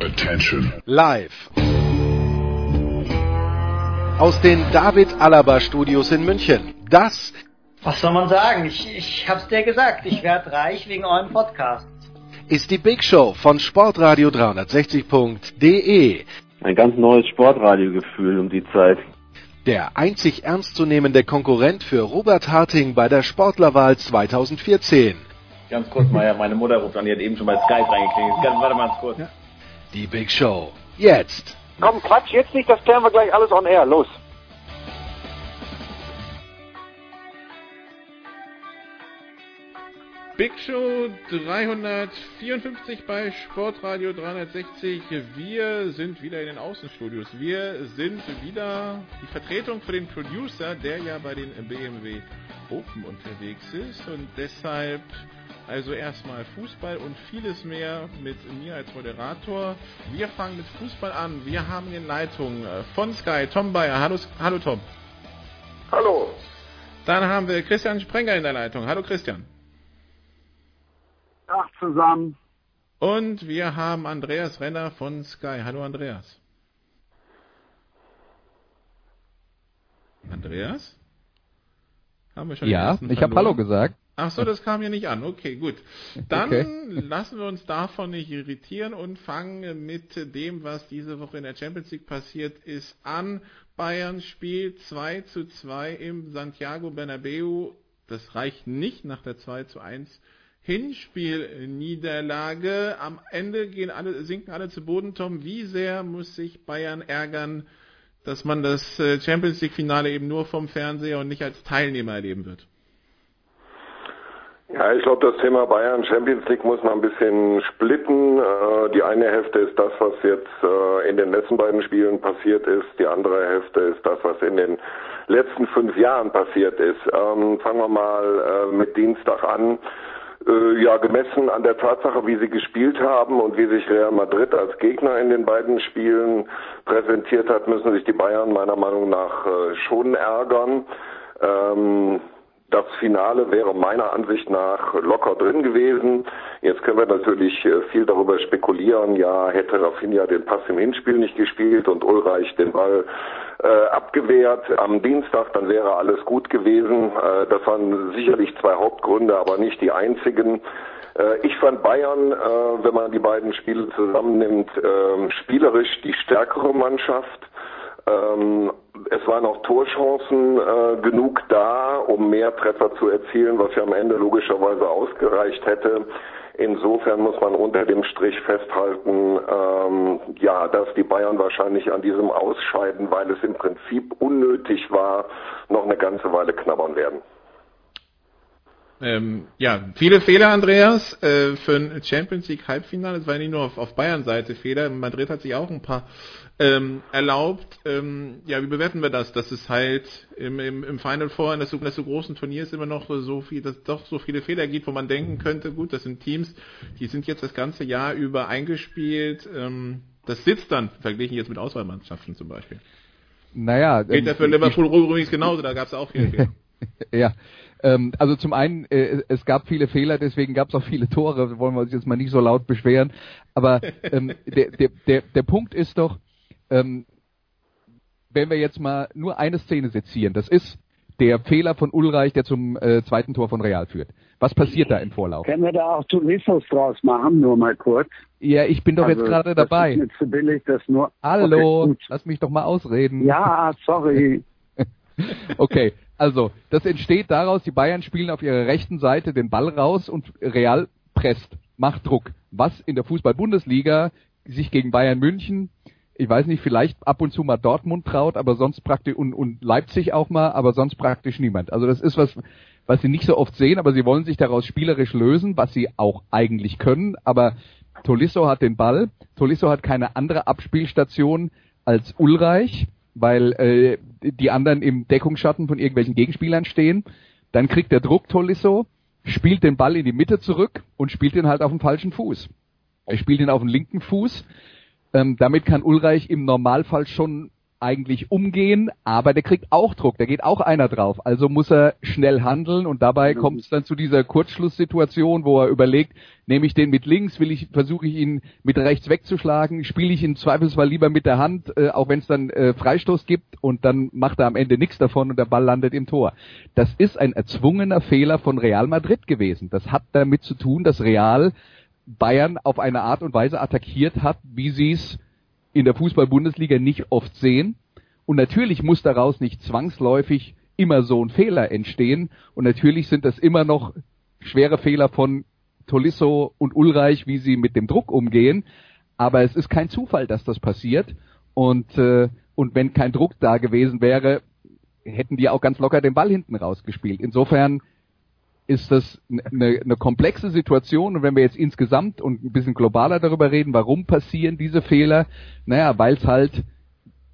Attention. Live. Aus den David Alaba Studios in München. Das Was soll man sagen? Ich, ich hab's dir gesagt, ich werd reich wegen eurem Podcast. ist die Big Show von Sportradio 360.de. Ein ganz neues Sportradiogefühl um die Zeit. Der einzig ernstzunehmende Konkurrent für Robert Harting bei der Sportlerwahl 2014. Ganz kurz, Meier, meine Mutter ruft an, die hat eben schon bei Skype reingeklingelt. Ganz- Warte mal ganz kurz. Die Big Show. Jetzt. Komm, Quatsch, jetzt nicht, das klären wir gleich alles on air. Los. Big Show 354 bei Sportradio 360. Wir sind wieder in den Außenstudios. Wir sind wieder die Vertretung für den Producer, der ja bei den BMW Open unterwegs ist und deshalb also erstmal Fußball und vieles mehr mit mir als Moderator. Wir fangen mit Fußball an. Wir haben in Leitung äh, von Sky Tom Bayer. Hallo, hallo Tom. Hallo. Dann haben wir Christian Sprenger in der Leitung. Hallo Christian. Tag zusammen. Und wir haben Andreas Renner von Sky. Hallo Andreas. Andreas? Haben wir schon Ja, ich habe? Hallo gesagt. Ach so, das kam hier nicht an. Okay, gut. Dann Okay. lassen wir uns davon nicht irritieren und fangen mit dem, was diese Woche in der Champions League passiert ist, an. Bayern spielt 2 zu 2 im Santiago Bernabeu. Das reicht nicht nach der 2 zu 1 Hinspielniederlage. Am Ende gehen alle, sinken alle zu Boden. Tom, wie sehr muss sich Bayern ärgern, dass man das äh, Champions League Finale eben nur vom Fernseher und nicht als Teilnehmer erleben wird? Ja, ich glaube, das Thema Bayern Champions League muss man ein bisschen splitten. Äh, die eine Hälfte ist das, was jetzt äh, in den letzten beiden Spielen passiert ist. Die andere Hälfte ist das, was in den letzten fünf Jahren passiert ist. Ähm, fangen wir mal äh, mit Dienstag an. Äh, ja, gemessen an der Tatsache, wie sie gespielt haben und wie sich Real Madrid als Gegner in den beiden Spielen präsentiert hat, müssen sich die Bayern meiner Meinung nach äh, schon ärgern. Ähm, das Finale wäre meiner Ansicht nach locker drin gewesen. Jetzt können wir natürlich äh, viel darüber spekulieren. Ja, hätte Rafinha den Pass im Hinspiel nicht gespielt und Ulreich den Ball äh, abgewehrt am Dienstag, dann wäre alles gut gewesen. Äh, das waren sicherlich zwei Hauptgründe, aber nicht die einzigen. Äh, ich fand Bayern, äh, wenn man die beiden Spiele zusammennimmt, äh, spielerisch die stärkere Mannschaft. Ähm, es waren auch Torchancen äh, genug da, um mehr Treffer zu erzielen, was ja am Ende logischerweise ausgereicht hätte. Insofern muss man unter dem Strich festhalten, ähm, ja, dass die Bayern wahrscheinlich an diesem Ausscheiden, weil es im Prinzip unnötig war, noch eine ganze Weile knabbern werden. Ähm, ja, viele Fehler, Andreas, äh, für ein Champions League Halbfinale. Es war nicht nur auf, auf Bayern-Seite Fehler. Madrid hat sich auch ein paar ähm, erlaubt. Ähm, ja, wie bewerten wir das? Dass es halt im, im, im Final Four in das so, in das so großen Turniers immer noch so viel, dass es doch so viele Fehler gibt, wo man denken könnte, gut, das sind Teams, die sind jetzt das ganze Jahr über eingespielt. Ähm, das sitzt dann, verglichen jetzt mit Auswahlmannschaften zum Beispiel. Naja, Geht ja ähm, für Liverpool übrigens genauso, da gab es auch viele Fehler. ja. Ähm, also zum einen, äh, es gab viele Fehler, deswegen gab es auch viele Tore, wollen wir uns jetzt mal nicht so laut beschweren. Aber ähm, der, der, der, der Punkt ist doch, ähm, wenn wir jetzt mal nur eine Szene sezieren, das ist der Fehler von Ulreich, der zum äh, zweiten Tor von Real führt. Was passiert da im Vorlauf? Können wir da auch Tourismus draus machen, nur mal kurz? Ja, ich bin doch Also, jetzt gerade Das ist dabei. zu billig, das nur... Hallo, Okay, lass mich doch mal ausreden. ja, sorry. Okay, also das entsteht daraus, die Bayern spielen auf ihrer rechten Seite den Ball raus und Real presst, macht Druck. Was in der Fußball-Bundesliga sich gegen Bayern München, ich weiß nicht, vielleicht ab und zu mal Dortmund traut, aber sonst praktisch und, und Leipzig auch mal, aber sonst praktisch niemand. Also das ist was, was sie nicht so oft sehen, aber sie wollen sich daraus spielerisch lösen, was sie auch eigentlich können. Aber Tolisso hat den Ball, Tolisso hat keine andere Abspielstation als Ulreich weil äh, die anderen im Deckungsschatten von irgendwelchen Gegenspielern stehen. Dann kriegt der Druck Tolisso, spielt den Ball in die Mitte zurück und spielt ihn halt auf dem falschen Fuß. Er spielt ihn auf dem linken Fuß. Ähm, damit kann Ulreich im Normalfall schon eigentlich umgehen, aber der kriegt auch Druck, da geht auch einer drauf. Also muss er schnell handeln und dabei Mhm. kommt es dann zu dieser Kurzschlusssituation, wo er überlegt, nehme ich den mit links, will ich, versuche ich ihn mit rechts wegzuschlagen, spiele ich im Zweifelsfall lieber mit der Hand, äh, auch wenn es dann äh, Freistoß gibt und dann macht er am Ende nichts davon und der Ball landet im Tor. Das ist ein erzwungener Fehler von Real Madrid gewesen. Das hat damit zu tun, dass Real Bayern auf eine Art und Weise attackiert hat, wie sie es in der Fußball-Bundesliga nicht oft sehen. Und natürlich muss daraus nicht zwangsläufig immer so ein Fehler entstehen. Und natürlich sind das immer noch schwere Fehler von Tolisso und Ulreich, wie sie mit dem Druck umgehen. Aber es ist kein Zufall, dass das passiert. Und, äh, und wenn kein Druck da gewesen wäre, hätten die auch ganz locker den Ball hinten rausgespielt. Insofern ist das eine, eine komplexe Situation und wenn wir jetzt insgesamt und ein bisschen globaler darüber reden, warum passieren diese Fehler, naja, weil es halt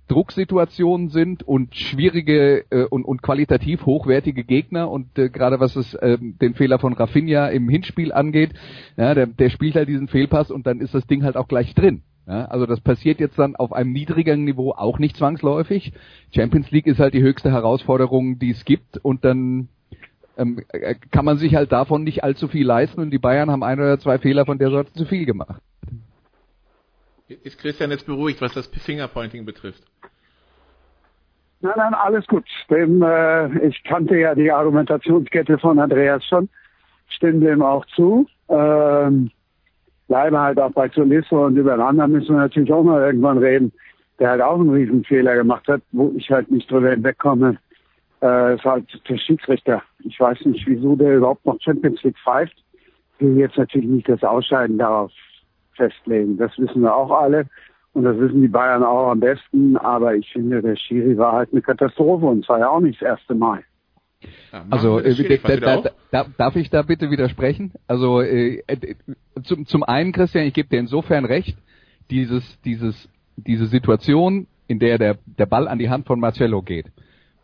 Drucksituationen sind und schwierige äh, und, und qualitativ hochwertige Gegner und äh, gerade was es äh, den Fehler von Rafinha im Hinspiel angeht, ja, der, der spielt halt diesen Fehlpass und dann ist das Ding halt auch gleich drin. Ja, also das passiert jetzt dann auf einem niedrigeren Niveau auch nicht zwangsläufig. Champions League ist halt die höchste Herausforderung, die es gibt und dann ähm, äh, kann man sich halt davon nicht allzu viel leisten und die Bayern haben ein oder zwei Fehler von der Sorte zu viel gemacht. Ist Christian jetzt beruhigt, was das Fingerpointing betrifft? Nein, nein, alles gut. Dem, äh, ich kannte ja die Argumentationskette von Andreas schon, stimme dem auch zu. Ähm, bleibe halt auch bei Tolisso und über anderen müssen wir natürlich auch mal irgendwann reden, der halt auch einen Riesenfehler gemacht hat, wo ich halt nicht drüber hinwegkomme. Äh, ist halt der Schiedsrichter. Ich weiß nicht, wieso der überhaupt noch Champions League pfeift. Ich will jetzt natürlich nicht das Ausscheiden darauf festlegen. Das wissen wir auch alle. Und das wissen die Bayern auch am besten. Aber ich finde, der Schiri war halt eine Katastrophe und zwar ja auch nicht das erste Mal. Ja, Also äh, da, da, darf ich da bitte widersprechen? Also äh, äh, zum, zum einen, Christian, ich gebe dir insofern recht, dieses, dieses, diese Situation, in der der, der Ball an die Hand von Marcello geht.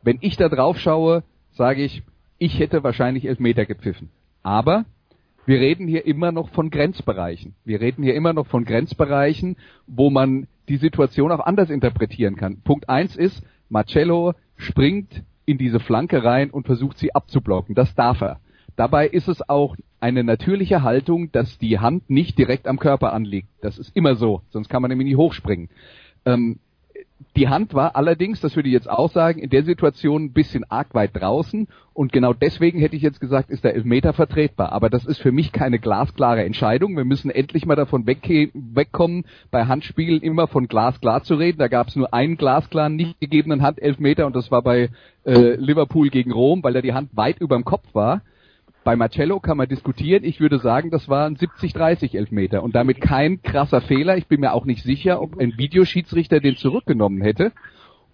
Wenn ich da drauf schaue, sage ich, ich hätte wahrscheinlich Elfmeter gepfiffen. Aber wir reden hier immer noch von Grenzbereichen. Wir reden hier immer noch von Grenzbereichen, wo man die Situation auch anders interpretieren kann. Punkt eins ist, Marcello springt in diese Flanke rein und versucht sie abzublocken. Das darf er. Dabei ist es auch eine natürliche Haltung, dass die Hand nicht direkt am Körper anliegt. Das ist immer so, sonst kann man nämlich nie hochspringen. Ähm, die Hand war allerdings, das würde ich jetzt auch sagen, in der Situation ein bisschen arg weit draußen und genau deswegen hätte ich jetzt gesagt, ist der Elfmeter vertretbar. Aber das ist für mich keine glasklare Entscheidung. Wir müssen endlich mal davon wegkommen, bei Handspielen immer von glasklar zu reden. Da gab es nur einen glasklaren, nicht gegebenen Handelfmeter und das war bei äh, Liverpool gegen Rom, weil da die Hand weit über dem Kopf war. Bei Marcello kann man diskutieren. Ich würde sagen, das war ein 70-30 Elfmeter und damit kein krasser Fehler. Ich bin mir auch nicht sicher, ob ein Videoschiedsrichter den zurückgenommen hätte.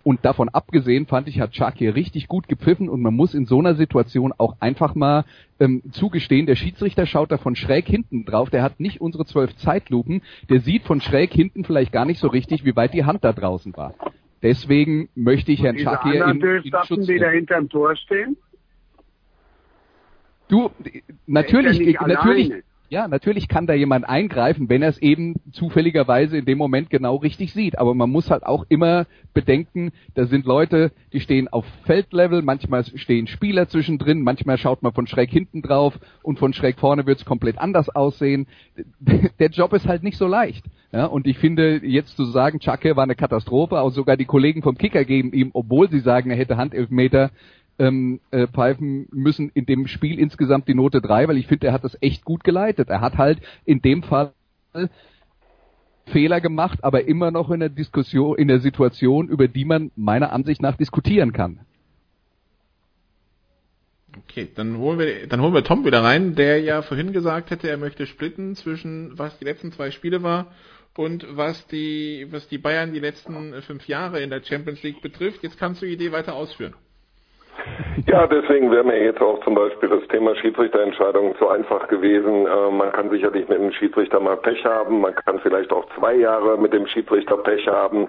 Und davon abgesehen fand ich, hat Chuck hier richtig gut gepfiffen und man muss in so einer Situation auch einfach mal ähm, zugestehen, der Schiedsrichter schaut da von schräg hinten drauf, der hat nicht unsere zwölf Zeitlupen, der sieht von schräg hinten vielleicht gar nicht so richtig, wie weit die Hand da draußen war. Deswegen möchte ich Herrn Chuck hier in, in Schutz die da hinterm Tor stehen, Du, natürlich, nicht natürlich, alleine. ja, natürlich kann da jemand eingreifen, wenn er es eben zufälligerweise in dem Moment genau richtig sieht. Aber man muss halt auch immer bedenken, da sind Leute, die stehen auf Feldlevel, manchmal stehen Spieler zwischendrin, manchmal schaut man von schräg hinten drauf und von schräg vorne wird es komplett anders aussehen. Der Job ist halt nicht so leicht. Ja, und ich finde, jetzt zu sagen, Chake war eine Katastrophe, auch sogar die Kollegen vom Kicker geben ihm, obwohl sie sagen, er hätte Handelfmeter, ähm, äh, pfeifen müssen in dem Spiel insgesamt die Note 3, weil ich finde, er hat das echt gut geleitet. Er hat halt in dem Fall Fehler gemacht, aber immer noch in der Diskussion, in der Situation, über die man meiner Ansicht nach diskutieren kann. Okay, dann holen wir, dann holen wir Tom wieder rein, der ja vorhin gesagt hätte, er möchte splitten zwischen was die letzten zwei Spiele war und was die, was die Bayern die letzten fünf Jahre in der Champions League betrifft. Jetzt kannst du die Idee weiter ausführen. Ja, deswegen wäre mir jetzt auch zum Beispiel das Thema Schiedsrichterentscheidung zu einfach gewesen. Äh, man kann sicherlich mit dem Schiedsrichter mal Pech haben, man kann vielleicht auch zwei Jahre mit dem Schiedsrichter Pech haben.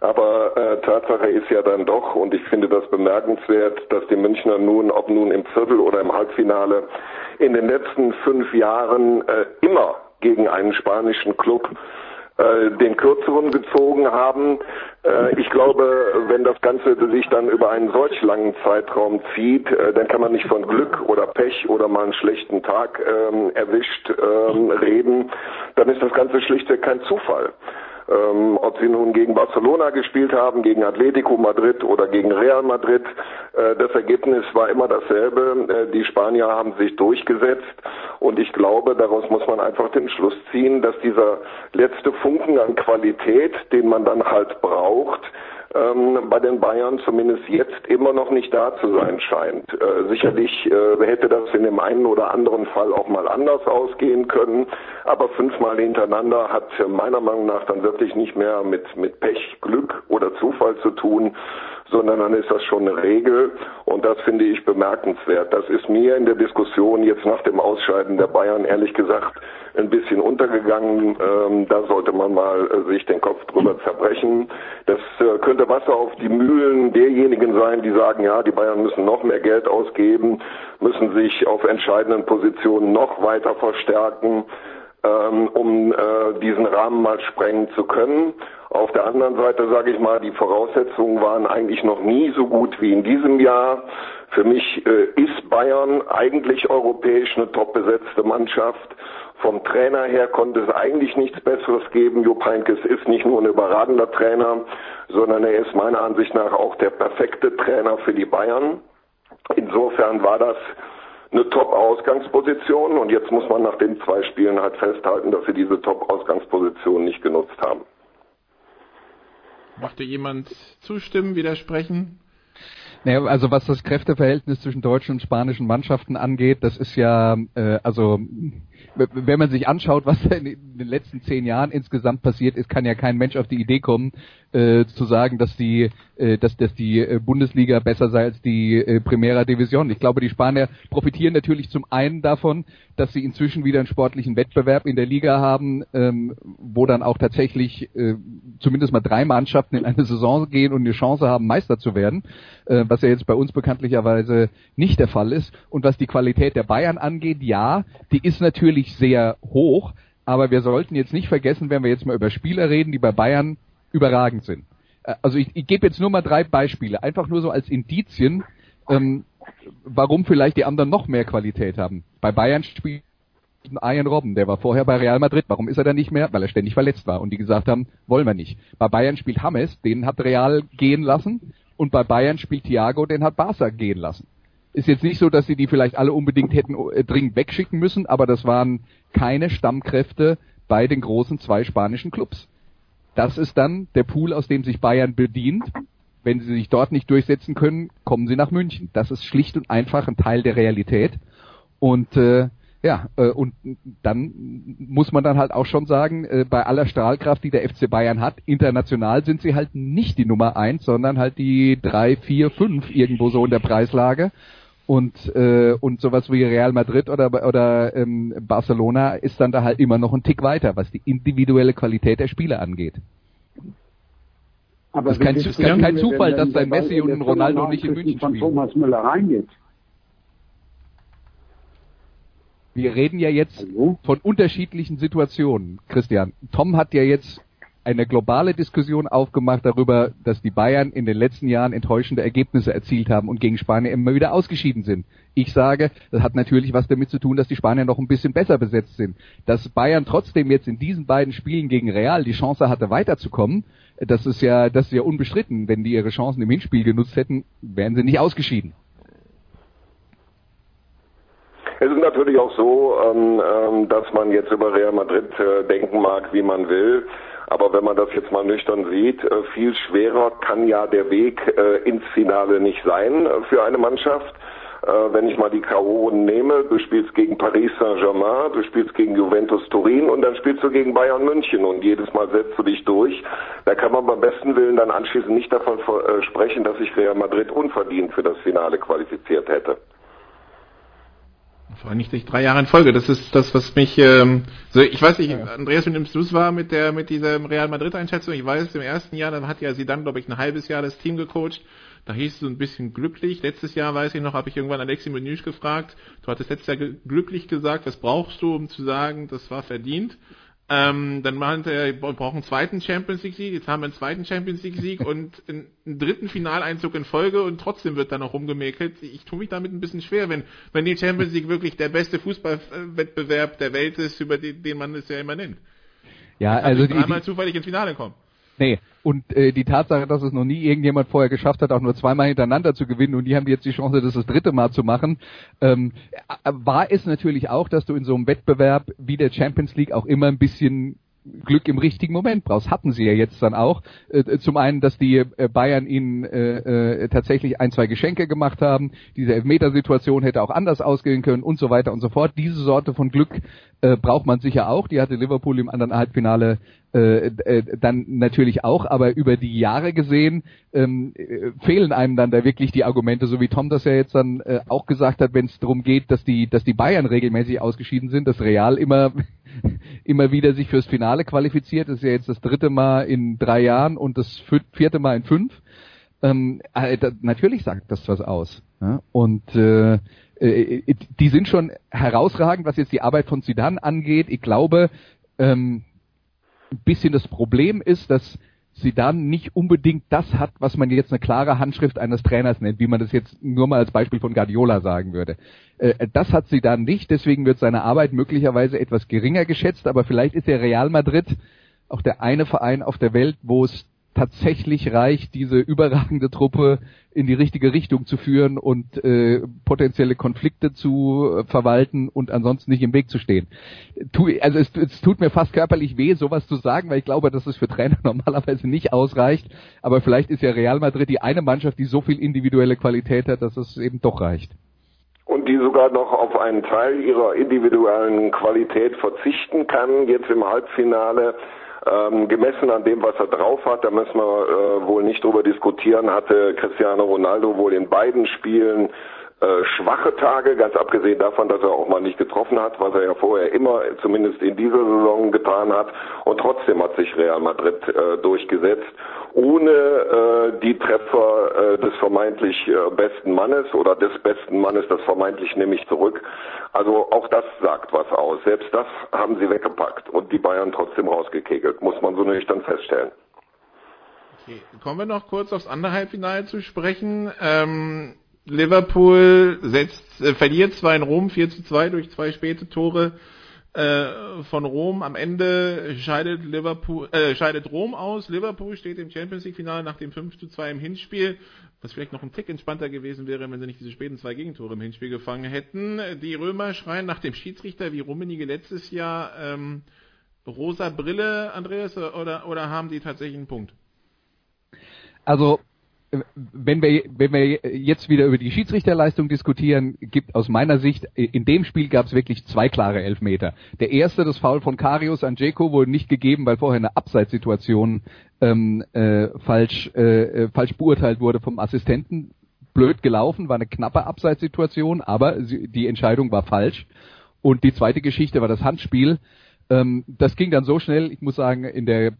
Aber äh, Tatsache ist ja dann doch, und ich finde das bemerkenswert, dass die Münchner nun, ob nun im Viertel oder im Halbfinale, in den letzten fünf Jahren äh, immer gegen einen spanischen Club äh, den kürzeren gezogen haben. Äh, ich glaube, wenn das Ganze sich dann über einen solch langen Zeitraum zieht, äh, dann kann man nicht von Glück oder Pech oder mal einen schlechten Tag ähm, erwischt ähm, reden. Dann ist das Ganze schlichtweg kein Zufall. Ähm, ob sie nun gegen Barcelona gespielt haben, gegen Atletico Madrid oder gegen Real Madrid, äh, das Ergebnis war immer dasselbe. Äh, die Spanier haben sich durchgesetzt und ich glaube, daraus muss man einfach den Schluss ziehen, dass dieser letzte Funken an Qualität, den man dann halt braucht, ähm, bei den Bayern zumindest jetzt immer noch nicht da zu sein scheint. Äh, sicherlich äh, hätte das in dem einen oder anderen Fall auch mal anders ausgehen können, aber fünfmal hintereinander hat meiner Meinung nach dann wirklich nicht mehr mit, mit Pech, Glück oder Zufall zu tun, sondern dann ist das schon eine Regel und das finde ich bemerkenswert. Das ist mir in der Diskussion jetzt nach dem Ausscheiden der Bayern ehrlich gesagt ein bisschen untergegangen. Ähm, da sollte man mal äh, sich den Kopf drüber zerbrechen. Das äh, könnte Wasser auf die Mühlen derjenigen sein, die sagen, ja, die Bayern müssen noch mehr Geld ausgeben, müssen sich auf entscheidenden Positionen noch weiter verstärken ähm, um äh, diesen Rahmen mal sprengen zu können. Auf der anderen Seite sage ich mal, die Voraussetzungen waren eigentlich noch nie so gut wie in diesem Jahr. Für mich äh, ist Bayern eigentlich europäisch eine top besetzte Mannschaft. Vom Trainer her konnte es eigentlich nichts Besseres geben. Jupp Heynckes ist nicht nur ein überragender Trainer, sondern er ist meiner Ansicht nach auch der perfekte Trainer für die Bayern. Insofern war das eine Top-Ausgangsposition und jetzt muss man nach den zwei Spielen halt festhalten, dass sie diese Top-Ausgangsposition nicht genutzt haben. Möchte jemand zustimmen, widersprechen? Naja, also was das Kräfteverhältnis zwischen deutschen und spanischen Mannschaften angeht, das ist ja, äh, also wenn man sich anschaut, was in den letzten zehn Jahren insgesamt passiert ist, kann ja kein Mensch auf die Idee kommen, äh, zu sagen, dass die, äh, dass, dass die äh, Bundesliga besser sei als die äh, Primera Division. Ich glaube, die Spanier profitieren natürlich zum einen davon, dass sie inzwischen wieder einen sportlichen Wettbewerb in der Liga haben, ähm, wo dann auch tatsächlich äh, zumindest mal drei Mannschaften in eine Saison gehen und eine Chance haben, Meister zu werden, äh, was ja jetzt bei uns bekanntlicherweise nicht der Fall ist. Und was die Qualität der Bayern angeht, ja, die ist natürlich sehr hoch, aber wir sollten jetzt nicht vergessen, wenn wir jetzt mal über Spieler reden, die bei Bayern überragend sind. Äh, also ich, ich gebe jetzt nur mal drei Beispiele, einfach nur so als Indizien, ähm, warum vielleicht die anderen noch mehr Qualität haben. Bei Bayern spielt Ian Robben, der war vorher bei Real Madrid. Warum ist er da nicht mehr? Weil er ständig verletzt war und die gesagt haben, wollen wir nicht. Bei Bayern spielt James, den hat Real gehen lassen und bei Bayern spielt Thiago, den hat Barca gehen lassen. Ist jetzt nicht so, dass sie die vielleicht alle unbedingt hätten äh, dringend wegschicken müssen, aber das waren keine Stammkräfte bei den großen zwei spanischen Clubs. Das ist dann der Pool, aus dem sich Bayern bedient. Wenn sie sich dort nicht durchsetzen können, kommen sie nach München. Das ist schlicht und einfach ein Teil der Realität. Und äh, ja, äh, und dann muss man dann halt auch schon sagen, äh, bei aller Strahlkraft, die der FC Bayern hat, international sind sie halt nicht die Nummer eins, sondern halt die drei, vier, fünf irgendwo so in der Preislage. Und, äh, und sowas wie Real Madrid oder, oder ähm, Barcelona ist dann da halt immer noch ein Tick weiter, was die individuelle Qualität der Spieler angeht. Aber das ist kein, ist kein, kein Zufall, dass ein Messi und Ronaldo nicht in München von spielen. Thomas Müller reingeht. Wir reden ja jetzt Hallo? von unterschiedlichen Situationen, Christian. Tom hat ja jetzt eine globale Diskussion aufgemacht darüber, dass die Bayern in den letzten Jahren enttäuschende Ergebnisse erzielt haben und gegen Spanien immer wieder ausgeschieden sind. Ich sage, das hat natürlich was damit zu tun, dass die Spanier noch ein bisschen besser besetzt sind. Dass Bayern trotzdem jetzt in diesen beiden Spielen gegen Real die Chance hatte, weiterzukommen, das ist ja, das ist ja unbestritten. Wenn die ihre Chancen im Hinspiel genutzt hätten, wären sie nicht ausgeschieden. Es ist natürlich auch so, ähm, ähm, dass man jetzt über Real Madrid äh, denken mag, wie man will. Aber wenn man das jetzt mal nüchtern sieht, äh, viel schwerer kann ja der Weg äh, ins Finale nicht sein äh, für eine Mannschaft. Wenn ich mal die K.O.-Runden nehme, du spielst gegen Paris Saint-Germain, du spielst gegen Juventus Turin und dann spielst du gegen Bayern München und jedes Mal setzt du dich durch. Da kann man beim besten Willen dann anschließend nicht davon sprechen, dass sich Real Madrid unverdient für das Finale qualifiziert hätte. Vor allem nicht drei Jahre in Folge. Das ist das, was mich. Ähm, so, ich weiß nicht, Andreas, nimmst du es war mit der mit dieser Real Madrid Einschätzung? Ich weiß, im ersten Jahr, dann hat ja sie dann, glaube ich, ein halbes Jahr das Team gecoacht. Da hieß es so ein bisschen glücklich. Letztes Jahr, weiß ich noch, habe ich irgendwann Alexi Menüsch gefragt. Du hattest letztes Jahr glücklich gesagt, was brauchst du, um zu sagen, das war verdient? Ähm, dann meinte er, wir brauchen einen zweiten Champions League Sieg, jetzt haben wir einen zweiten Champions League Sieg und einen, einen dritten Finaleinzug in Folge und trotzdem wird da noch rumgemäkelt. Ich tue mich damit ein bisschen schwer, wenn, wenn die Champions League wirklich der beste Fußballwettbewerb der Welt ist, über den, den man es ja immer nennt. Ja, also die, einmal zufällig ins Finale kommen. Nee, und äh, die Tatsache, dass es noch nie irgendjemand vorher geschafft hat, auch nur zweimal hintereinander zu gewinnen und die haben jetzt die Chance, das das dritte Mal zu machen, ähm, äh, war es natürlich auch, dass du in so einem Wettbewerb wie der Champions League auch immer ein bisschen Glück im richtigen Moment brauchst. Hatten sie ja jetzt dann auch. Äh, zum einen, dass die äh, Bayern ihnen äh, äh, tatsächlich ein, zwei Geschenke gemacht haben. Diese Elfmetersituation hätte auch anders ausgehen können und so weiter und so fort. Diese Sorte von Glück äh, braucht man sicher auch. Die hatte Liverpool im anderen Halbfinale äh, äh, dann natürlich auch, aber über die Jahre gesehen ähm, äh, fehlen einem dann da wirklich die Argumente, so wie Tom das ja jetzt dann äh, auch gesagt hat, wenn es darum geht, dass die, dass die Bayern regelmäßig ausgeschieden sind, dass Real immer immer wieder sich fürs Finale qualifiziert. Das ist ja jetzt das dritte Mal in drei Jahren und das vierte Mal in fünf. Ähm, äh, natürlich sagt das was aus. Ja? Und äh, äh, die sind schon herausragend, was jetzt die Arbeit von Zidane angeht. Ich glaube, ähm, ein bisschen das Problem ist, dass Zidane nicht unbedingt das hat, was man jetzt eine klare Handschrift eines Trainers nennt, wie man das jetzt nur mal als Beispiel von Guardiola sagen würde. Äh, das hat Zidane nicht, deswegen wird seine Arbeit möglicherweise etwas geringer geschätzt, aber vielleicht ist der Real Madrid auch der eine Verein auf der Welt, wo es tatsächlich reicht, diese überragende Truppe in die richtige Richtung zu führen und äh, potenzielle Konflikte zu äh, verwalten und ansonsten nicht im Weg zu stehen. Tu, also es, es tut mir fast körperlich weh, sowas zu sagen, weil ich glaube, dass es für Trainer normalerweise nicht ausreicht. Aber vielleicht ist ja Real Madrid die eine Mannschaft, die so viel individuelle Qualität hat, dass es eben doch reicht. Und die sogar noch auf einen Teil ihrer individuellen Qualität verzichten kann, jetzt im Halbfinale ähm, gemessen an dem, was er drauf hat, da müssen wir äh, wohl nicht drüber diskutieren, hatte Cristiano Ronaldo wohl in beiden Spielen äh, schwache Tage, ganz abgesehen davon, dass er auch mal nicht getroffen hat, was er ja vorher immer, zumindest in dieser Saison getan hat. Und trotzdem hat sich Real Madrid äh, durchgesetzt, ohne äh, die Treffer äh, des vermeintlich äh, besten Mannes oder des besten Mannes, das vermeintlich nehme ich zurück. Also auch das sagt was aus. Selbst das haben sie weggepackt und die Bayern trotzdem rausgekegelt, muss man so nüchtern feststellen. Okay. Kommen wir noch kurz aufs andere Halbfinale zu sprechen. Ähm, Liverpool setzt, äh, verliert zwar in Rom 4 zu 2 durch zwei späte Tore äh, von Rom. Am Ende scheidet Liverpool, äh, scheidet Rom aus. Liverpool steht im Champions League Finale nach dem 5 zu 2 im Hinspiel, was vielleicht noch ein Tick entspannter gewesen wäre, wenn sie nicht diese späten zwei Gegentore im Hinspiel gefangen hätten. Die Römer schreien nach dem Schiedsrichter wie Rummenigge letztes Jahr ähm, rosa Brille, Andreas, oder, oder haben die tatsächlich einen Punkt? Also wenn wir, wenn wir jetzt wieder über die Schiedsrichterleistung diskutieren, gibt aus meiner Sicht, in dem Spiel gab es wirklich zwei klare Elfmeter. Der erste, das Foul von Karius an Dzeko, wurde nicht gegeben, weil vorher eine Abseitssituation ähm, äh, falsch, äh, falsch beurteilt wurde vom Assistenten. Blöd gelaufen, war eine knappe Abseitssituation, aber die Entscheidung war falsch. Und die zweite Geschichte war das Handspiel. Ähm, das ging dann so schnell, ich muss sagen, in der,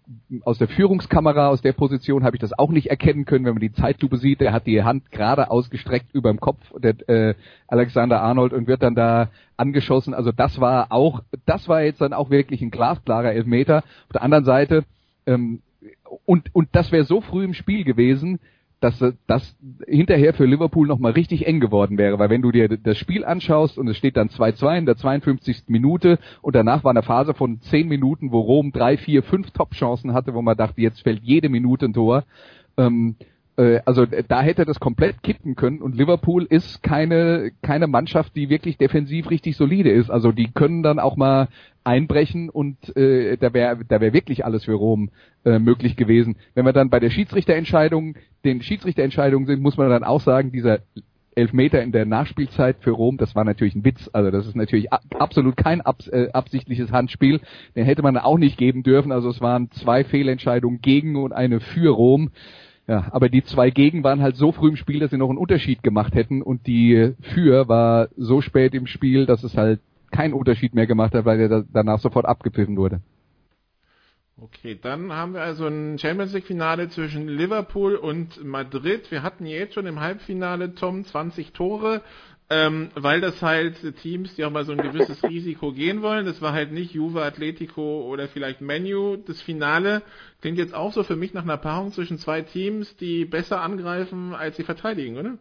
aus der Führungskamera, aus der Position habe ich das auch nicht erkennen können, wenn man die Zeitlupe sieht. Der hat die Hand gerade ausgestreckt über dem Kopf, der äh, Alexander Arnold, und wird dann da angeschossen. Also das war auch, das war jetzt dann auch wirklich ein glasklarer Elfmeter. Auf der anderen Seite, ähm, und, und das wäre so früh im Spiel gewesen, dass das hinterher für Liverpool nochmal richtig eng geworden wäre, weil wenn du dir das Spiel anschaust und es steht dann 2-2 in der 52. Minute und danach war eine Phase von 10 Minuten, wo Rom drei, vier, fünf Top-Chancen hatte, wo man dachte, jetzt fällt jede Minute ein Tor. Ähm, äh, also da hätte das komplett kippen können und Liverpool ist keine keine Mannschaft, die wirklich defensiv richtig solide ist. Also die können dann auch mal einbrechen und äh, da wäre da wäre wirklich alles für Rom äh, möglich gewesen. Wenn wir dann bei der Schiedsrichterentscheidung, den Schiedsrichterentscheidungen sind, muss man dann auch sagen, dieser Elfmeter in der Nachspielzeit für Rom, das war natürlich ein Witz. Also das ist natürlich absolut kein abs äh, absichtliches Handspiel. Den hätte man auch nicht geben dürfen. Also es waren zwei Fehlentscheidungen gegen und eine für Rom. Ja, aber die zwei Gegen waren halt so früh im Spiel, dass sie noch einen Unterschied gemacht hätten und die Für war so spät im Spiel, dass es halt keinen Unterschied mehr gemacht hat, weil er danach sofort abgepfiffen wurde. Okay, dann haben wir also ein Champions League Finale zwischen Liverpool und Madrid. Wir hatten jetzt schon im Halbfinale Tom 20 Tore. Ähm, weil das halt Teams, die auch mal so ein gewisses Risiko gehen wollen. Das war halt nicht Juve, Atletico oder vielleicht Menu. Das Finale klingt jetzt auch so für mich nach einer Paarung zwischen zwei Teams, die besser angreifen, als sie verteidigen, oder?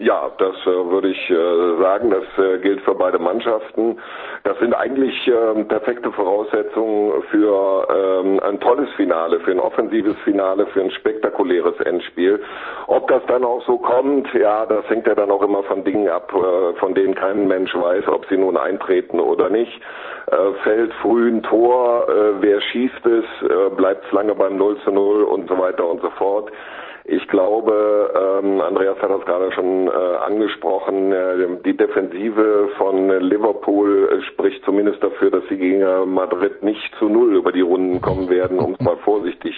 Ja, das äh, würde ich äh, sagen. Das äh, gilt für beide Mannschaften. Das sind eigentlich ähm, perfekte Voraussetzungen für ähm, ein tolles Finale, für ein offensives Finale, für ein spektakuläres Endspiel. Ob das dann auch so kommt, ja, das hängt ja dann auch immer von Dingen ab, äh, von denen kein Mensch weiß, ob sie nun eintreten oder nicht. Äh, fällt früh ein Tor, äh, wer schießt es, bleibt es lange beim 0 zu 0 und so weiter und so fort. Ich glaube, ähm, Andreas hat das gerade schon äh, angesprochen, äh, die Defensive von Liverpool äh, spricht zumindest dafür, dass sie gegen äh, Madrid nicht zu null über die Runden kommen werden, um es mal vorsichtig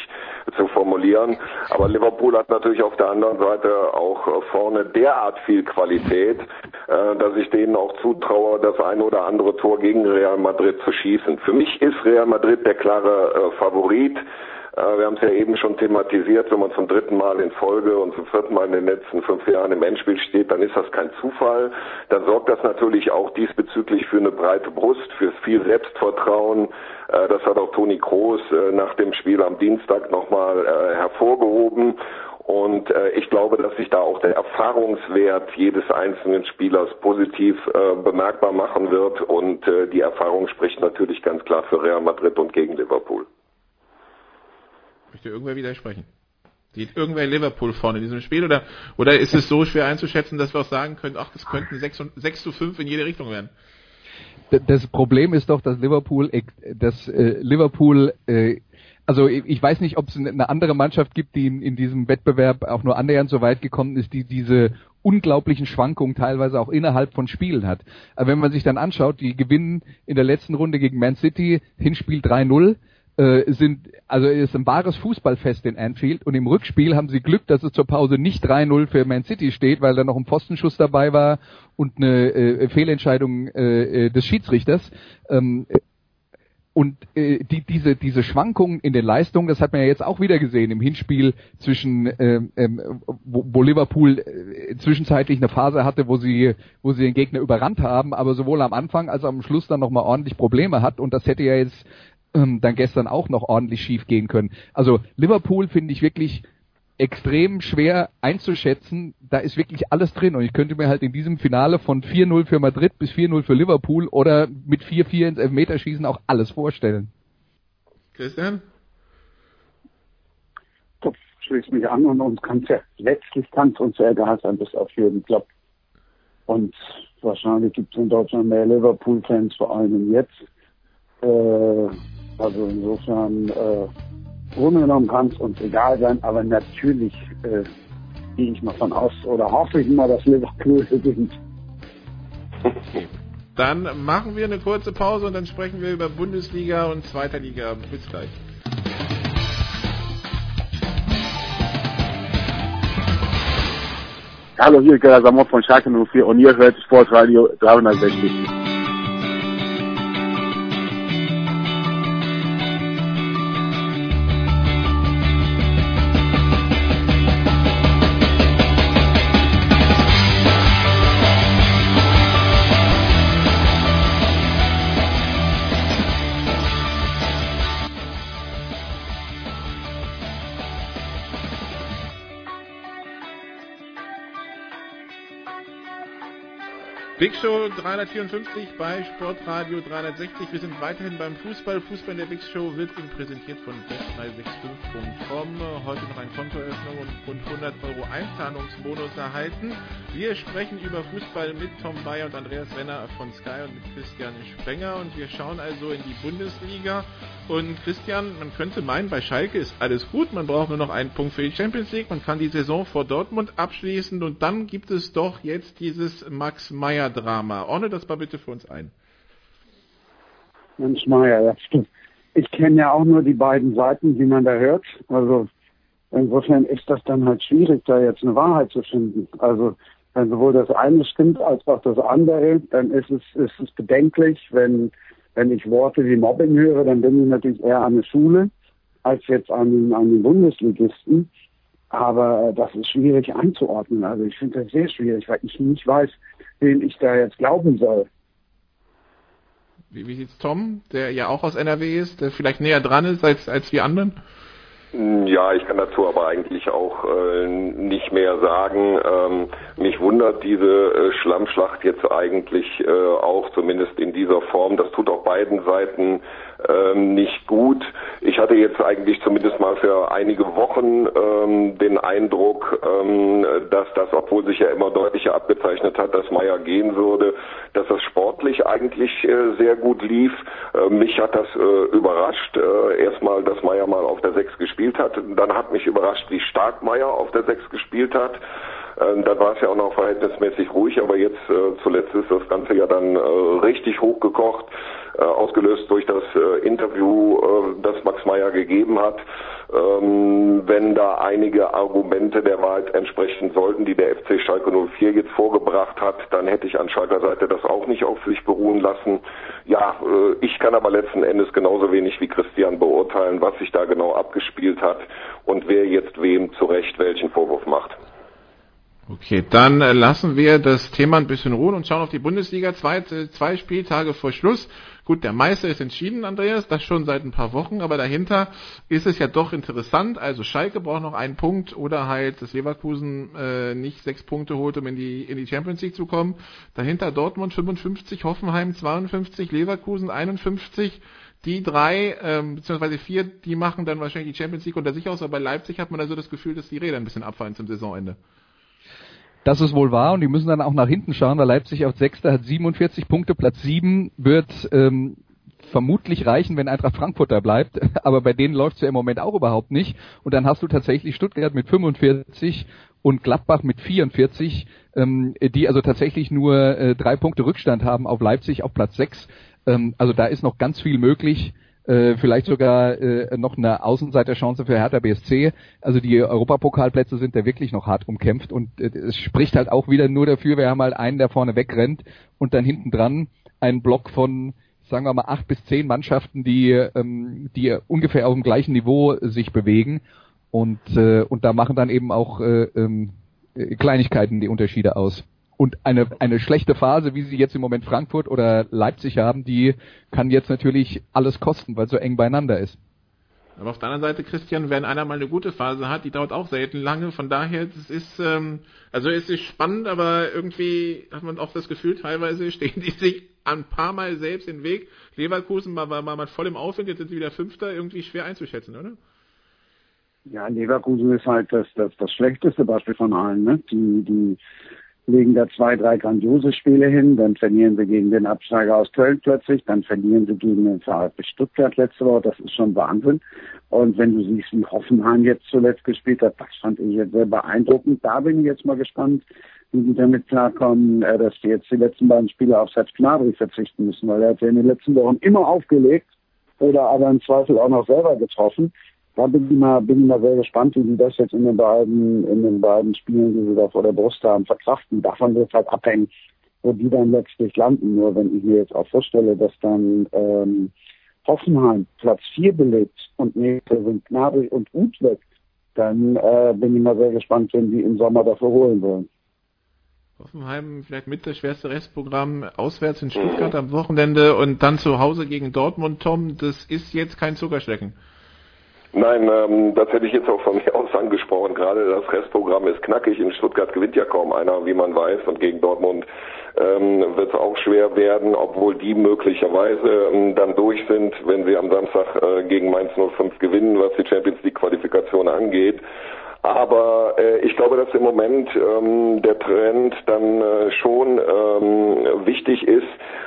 zu formulieren. Aber Liverpool hat natürlich auf der anderen Seite auch äh, vorne derart viel Qualität, äh, dass ich denen auch zutraue, das eine oder andere Tor gegen Real Madrid zu schießen. Für mich ist Real Madrid der klare Favorit. Äh, wir haben es ja eben schon thematisiert, wenn man zum dritten Mal in Folge und zum vierten Mal in den letzten fünf Jahren im Endspiel steht, dann ist das kein Zufall. Dann sorgt das natürlich auch diesbezüglich für eine breite Brust, für viel Selbstvertrauen. Äh, das hat auch Toni Kroos äh, nach dem Spiel am Dienstag nochmal hervorgehoben. Und äh, ich glaube, dass sich da auch der Erfahrungswert jedes einzelnen Spielers positiv äh, bemerkbar machen wird. Und äh, die Erfahrung spricht natürlich ganz klar für Real Madrid und gegen Liverpool. Möchte irgendwer widersprechen? Sieht irgendwer Liverpool vorne in diesem Spiel oder, oder ist es so schwer einzuschätzen, dass wir auch sagen können, ach, das könnten 6, und, 6 zu 5 in jede Richtung werden? Das Problem ist doch, dass Liverpool, dass äh, Liverpool, äh, also ich weiß nicht, ob es eine andere Mannschaft gibt, die in, in diesem Wettbewerb auch nur annähernd so weit gekommen ist, die diese unglaublichen Schwankungen teilweise auch innerhalb von Spielen hat. Aber wenn man sich dann anschaut, die gewinnen in der letzten Runde gegen Man City, Hinspiel 3-0, äh, sind, also ist ein wahres Fußballfest in Anfield und im Rückspiel haben sie Glück, dass es zur Pause nicht 3-0 für Man City steht, weil da noch ein Pfostenschuss dabei war und eine äh, Fehlentscheidung äh, äh des Schiedsrichters. Ähm, und äh, die, diese, diese Schwankungen in den Leistungen, das hat man ja jetzt auch wieder gesehen im Hinspiel zwischen, ähm, ähm, wo, wo Liverpool äh, zwischenzeitlich eine Phase hatte, wo sie, wo sie den Gegner überrannt haben, aber sowohl am Anfang als auch am Schluss dann nochmal ordentlich Probleme hat. Und das hätte ja jetzt ähm, dann gestern auch noch ordentlich schief gehen können. Also Liverpool finde ich wirklich extrem schwer einzuschätzen. Da ist wirklich alles drin und ich könnte mir halt in diesem Finale von 4-0 für Madrid bis 4-0 für Liverpool oder mit 4-4 ins Elfmeterschießen auch alles vorstellen. Christian? Das schließt mich an und uns kann ja letztlich kann es uns sehr egal sein, bis auf jeden Club. Und wahrscheinlich gibt es in Deutschland mehr Liverpool-Fans, vor allem jetzt. Äh, also insofern, äh, Grunde genommen kann es uns egal sein, aber natürlich äh, gehe ich mal von aus oder hoffe ich mal, dass Liverpool gewinnt. Okay. Dann machen wir eine kurze Pause und dann sprechen wir über Bundesliga und Zweiter Liga. Bis gleich. Hallo, hier ist Gerhard Samot von Schalke 04 und ihr hört Sportradio 360. Big Show 354 bei Sportradio 360. Wir sind weiterhin beim Fußball. Fußball in der Big Show wird Ihnen präsentiert von bet365.com. Heute noch ein Kontoeröffnung und 100 Euro Einzahlungsbonus erhalten. Wir sprechen über Fußball mit Tom Bayer und Andreas Renner von Sky und mit Christian Sprenger. Und wir schauen also in die Bundesliga. Und Christian, man könnte meinen, bei Schalke ist alles gut. Man braucht nur noch einen Punkt für die Champions League. Man kann die Saison vor Dortmund abschließen. Und dann gibt es doch jetzt dieses Max Meyer Drama. Ordne das mal bitte für uns ein. Mensch, Meier, ja stimmt. Ich kenne ja auch nur die beiden Seiten, die man da hört. Also insofern ist das dann halt schwierig, da jetzt eine Wahrheit zu finden. Also wenn sowohl das eine stimmt als auch das andere, dann ist es, ist es bedenklich. Wenn, wenn ich Worte wie Mobbing höre, dann bin ich natürlich eher an der Schule als jetzt an, an den Bundesligisten. Aber das ist schwierig einzuordnen. Also ich finde das sehr schwierig, weil ich nicht weiß, wem ich da jetzt glauben soll. Wie, wie sieht's Tom, der ja auch aus NRW ist, der vielleicht näher dran ist als, als wir anderen? Ja, ich kann dazu aber eigentlich auch äh, nicht mehr sagen. Ähm, mich wundert diese äh, Schlammschlacht jetzt eigentlich äh, auch, zumindest in dieser Form. Das tut auch beiden Seiten ähm, nicht gut. Ich hatte jetzt eigentlich zumindest mal für einige Wochen ähm, den Eindruck, ähm, dass das, obwohl sich ja immer deutlicher abgezeichnet hat, dass Meier gehen würde, dass das sportlich eigentlich äh, sehr gut lief. Äh, mich hat das äh, überrascht. Äh, erstmal, dass Meier mal auf der 6 gespielt hat. Dann hat mich überrascht, wie stark Meier auf der 6 gespielt hat. Ähm, dann war es ja auch noch verhältnismäßig ruhig, aber jetzt äh, zuletzt ist das Ganze ja dann äh, richtig hochgekocht, äh, ausgelöst durch das Interview, das Max Meyer gegeben hat. Ähm, wenn da einige Argumente der Wahrheit entsprechen sollten, die der FC Schalke 04 jetzt vorgebracht hat, dann hätte ich an Schalker Seite das auch nicht auf sich beruhen lassen. Ja, ich kann aber letzten Endes genauso wenig wie Christian beurteilen, was sich da genau abgespielt hat und wer jetzt wem zu Recht welchen Vorwurf macht. Okay, dann äh, lassen wir das Thema ein bisschen ruhen und schauen auf die Bundesliga. Zwei, äh, zwei Spieltage vor Schluss. Gut, der Meister ist entschieden, Andreas, das schon seit ein paar Wochen, aber dahinter ist es ja doch interessant. Also Schalke braucht noch einen Punkt oder halt, dass Leverkusen äh, nicht sechs Punkte holt, um in die, in die Champions League zu kommen. Dahinter Dortmund 55, Hoffenheim 52, Leverkusen 51 die drei, ähm, beziehungsweise vier, die machen dann wahrscheinlich die Champions League unter sich aus, aber bei Leipzig hat man also das Gefühl, dass die Räder ein bisschen abfallen zum Saisonende. Das ist wohl wahr und die müssen dann auch nach hinten schauen, weil Leipzig auf Sechster hat 47 Punkte, Platz 7 wird ähm, vermutlich reichen, wenn Eintracht Frankfurt da bleibt, aber bei denen läuft es ja im Moment auch überhaupt nicht. Und dann hast du tatsächlich Stuttgart mit 45 und Gladbach mit 44, ähm, die also tatsächlich nur äh, drei Punkte Rückstand haben auf Leipzig auf Platz 6. Ähm, also da ist noch ganz viel möglich äh, vielleicht sogar äh, noch eine Außenseiterchance für Hertha BSC. Also die Europapokalplätze sind da wirklich noch hart umkämpft und äh, es spricht halt auch wieder nur dafür, wir haben halt einen, der vorne wegrennt und dann hinten dran einen Block von sagen wir mal acht bis zehn Mannschaften, die ähm, die ungefähr auf dem gleichen Niveau sich bewegen und äh, und da machen dann eben auch äh, äh, Kleinigkeiten die Unterschiede aus. Und eine, eine schlechte Phase, wie sie jetzt im Moment Frankfurt oder Leipzig haben, die kann jetzt natürlich alles kosten, weil so eng beieinander ist. Aber auf der anderen Seite, Christian, wenn einer mal eine gute Phase hat, die dauert auch selten lange. Von daher, das ist, ähm, also es ist spannend, aber irgendwie hat man auch das Gefühl, teilweise stehen die sich ein paar Mal selbst in den Weg. Leverkusen war, war, war mal voll im Aufwind, jetzt sind sie wieder Fünfter, irgendwie schwer einzuschätzen, oder? Ja, Leverkusen ist halt das, das, das schlechteste Beispiel von allen. Ne? Die, die legen da zwei, drei grandiose Spiele hin, dann verlieren sie gegen den Absteiger aus Köln plötzlich, dann verlieren sie gegen den VfB Stuttgart letzte Woche, das ist schon Wahnsinn. Und wenn du siehst, wie Hoffenheim jetzt zuletzt gespielt hat, das fand ich jetzt sehr beeindruckend. Da bin ich jetzt mal gespannt, wie die damit klarkommen, äh, dass die jetzt die letzten beiden Spiele auf Serge Gnabry verzichten müssen, weil er hat ja in den letzten Wochen immer aufgelegt oder aber im Zweifel auch noch selber getroffen da bin ich mal, bin ich mal sehr gespannt, wie die das jetzt in den beiden, in den beiden Spielen, die sie da vor der Brust haben, verkraften. Davon wird es halt abhängen, wo die dann letztlich landen. Nur wenn ich mir jetzt auch vorstelle, dass dann ähm, Hoffenheim Platz 4 belegt und nächste sind Gnabry und Uth weg, dann äh, bin ich mal sehr gespannt, wenn die im Sommer dafür holen wollen. Hoffenheim vielleicht mit das schwerste Restprogramm auswärts in Stuttgart am Wochenende und dann zu Hause gegen Dortmund, Tom. Das ist jetzt kein Zuckerschlecken. Nein, ähm, das hätte ich jetzt auch von mir aus angesprochen. Gerade das Restprogramm ist knackig. In Stuttgart gewinnt ja kaum einer, wie man weiß. Und gegen Dortmund ähm, wird es auch schwer werden, obwohl die möglicherweise ähm, dann durch sind, wenn sie am Samstag äh, gegen Mainz 05 gewinnen, was die Champions League Qualifikation angeht. Aber äh, ich glaube, dass im Moment ähm, der Trend dann äh, schon ähm, wichtig ist,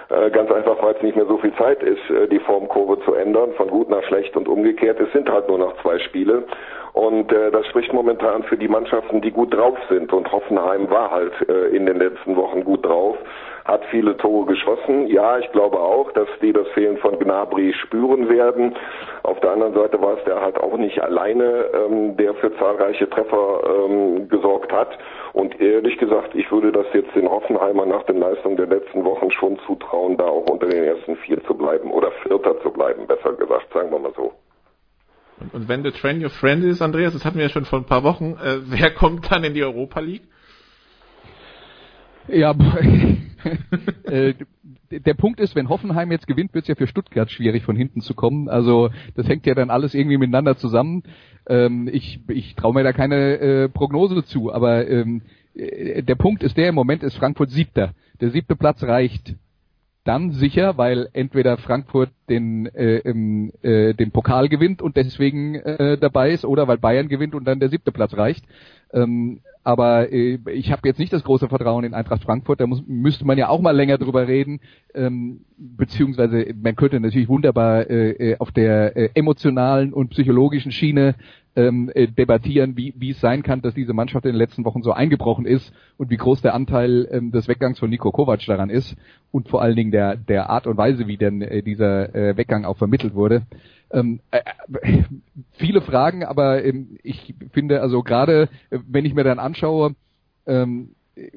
äh, ganz einfach, weil es nicht mehr so viel Zeit ist, äh, die Formkurve zu ändern, von gut nach schlecht und umgekehrt. Es sind halt nur noch zwei Spiele. Und äh, das spricht momentan für die Mannschaften, die gut drauf sind. Und Hoffenheim war halt äh, in den letzten Wochen gut drauf hat viele Tore geschossen. Ja, ich glaube auch, dass die das Fehlen von Gnabry spüren werden. Auf der anderen Seite war es der halt auch nicht alleine, ähm, der für zahlreiche Treffer ähm, gesorgt hat. Und ehrlich gesagt, ich würde das jetzt den Hoffenheimer nach den Leistungen der letzten Wochen schon zutrauen, da auch unter den ersten vier zu bleiben oder Vierter zu bleiben, besser gesagt, sagen wir mal so. Und, wenn the trend your friend ist, Andreas, das hatten wir ja schon vor ein paar Wochen, äh, wer kommt dann in die Europa League? Ja, äh, der Punkt ist, wenn Hoffenheim jetzt gewinnt, wird es ja für Stuttgart schwierig, von hinten zu kommen. Also das hängt ja dann alles irgendwie miteinander zusammen. Ähm, ich ich traue mir da keine äh, Prognose zu, aber ähm, äh, der Punkt ist der, im Moment ist Frankfurt siebter. Der siebte Platz reicht dann sicher, weil entweder Frankfurt den, äh, äh, den Pokal gewinnt und deswegen äh, dabei ist, oder weil Bayern gewinnt und dann der siebte Platz reicht. Ähm, aber äh, ich habe jetzt nicht das große Vertrauen in Eintracht Frankfurt. Da muss, müsste man ja auch mal länger drüber reden. Ähm, beziehungsweise man könnte natürlich wunderbar äh, äh auf der äh, emotionalen und psychologischen Schiene ähm, äh, debattieren, wie, es sein kann, dass diese Mannschaft in den letzten Wochen so eingebrochen ist und wie groß der Anteil ähm, des Weggangs von Nico Kovac daran ist und vor allen Dingen der, der Art und Weise, wie denn äh, dieser äh, Weggang auch vermittelt wurde. Ähm, äh, äh, viele Fragen, aber ähm, ich finde also gerade, äh, wenn ich mir dann anschaue, ähm, äh,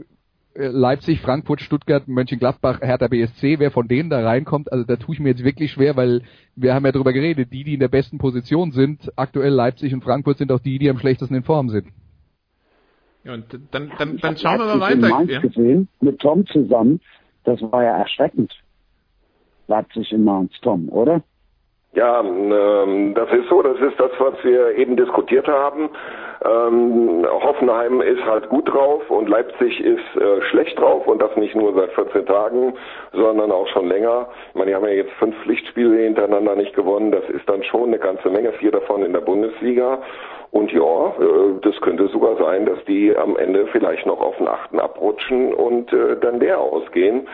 Leipzig, Frankfurt, Stuttgart, Mönchengladbach, Hertha BSC, wer von denen da reinkommt, also da tue ich mir jetzt wirklich schwer, weil wir haben ja darüber geredet, die, die in der besten Position sind, aktuell Leipzig und Frankfurt sind auch die, die am schlechtesten in Form sind. Ja, und dann, dann, dann schauen wir mal weiter. Mainz ja. gesehen, mit Tom zusammen, das war ja erschreckend. Leipzig in Mainz, Tom, oder? Ja, ähm, das ist so, das ist das, was wir eben diskutiert haben. Ähm, Hoffenheim ist halt gut drauf und Leipzig ist äh, schlecht drauf und das nicht nur seit 14 Tagen, sondern auch schon länger. Ich meine, die haben ja jetzt fünf Pflichtspiele hintereinander nicht gewonnen. Das ist dann schon eine ganze Menge, vier davon in der Bundesliga. Und ja, äh, das könnte sogar sein, dass die am Ende vielleicht noch auf den achten abrutschen und äh, dann leer ausgehen.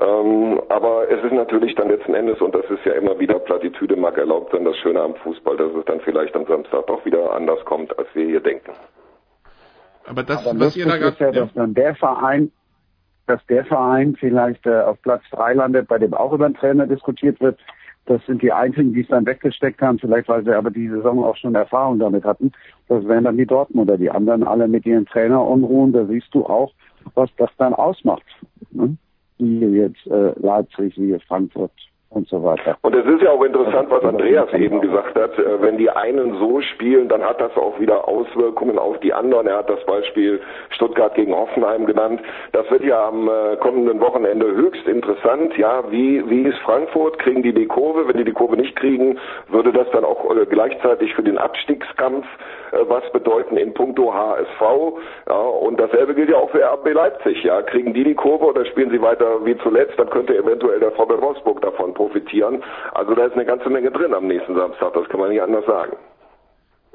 Ähm, aber es ist natürlich dann letzten Endes, und das ist ja immer wieder Plattitüde mag erlaubt sein, das Schöne am Fußball, dass es dann vielleicht am Samstag doch wieder anders kommt, als wir hier denken. Aber das, aber was ihr da ist ja, dass dann der Verein, dass der Verein vielleicht äh, auf Platz drei landet, bei dem auch über den Trainer diskutiert wird. Das sind die einzigen, die es dann weggesteckt haben, vielleicht weil sie aber die Saison auch schon Erfahrung damit hatten. Das wären dann die Dortmunder, die anderen alle mit ihren Trainer unruhen. Da siehst du auch, was das dann ausmacht. Ne? Wie jetzt äh, Leipzig, wie Frankfurt und so weiter. Und es ist ja auch interessant, was Andreas eben gesagt hat. Äh, wenn die einen so spielen, dann hat das auch wieder Auswirkungen auf die anderen. Er hat das Beispiel Stuttgart gegen Hoffenheim genannt. Das wird ja am äh, kommenden Wochenende höchst interessant. Ja, wie, wie ist Frankfurt? Kriegen die die Kurve? Wenn die die Kurve nicht kriegen, würde das dann auch äh, gleichzeitig für den Abstiegskampf was bedeuten in puncto HSV? Ja, und dasselbe gilt ja auch für RB Leipzig. Ja, kriegen die die Kurve oder spielen sie weiter wie zuletzt? Dann könnte eventuell der VW Wolfsburg davon profitieren. Also da ist eine ganze Menge drin am nächsten Samstag, das kann man nicht anders sagen.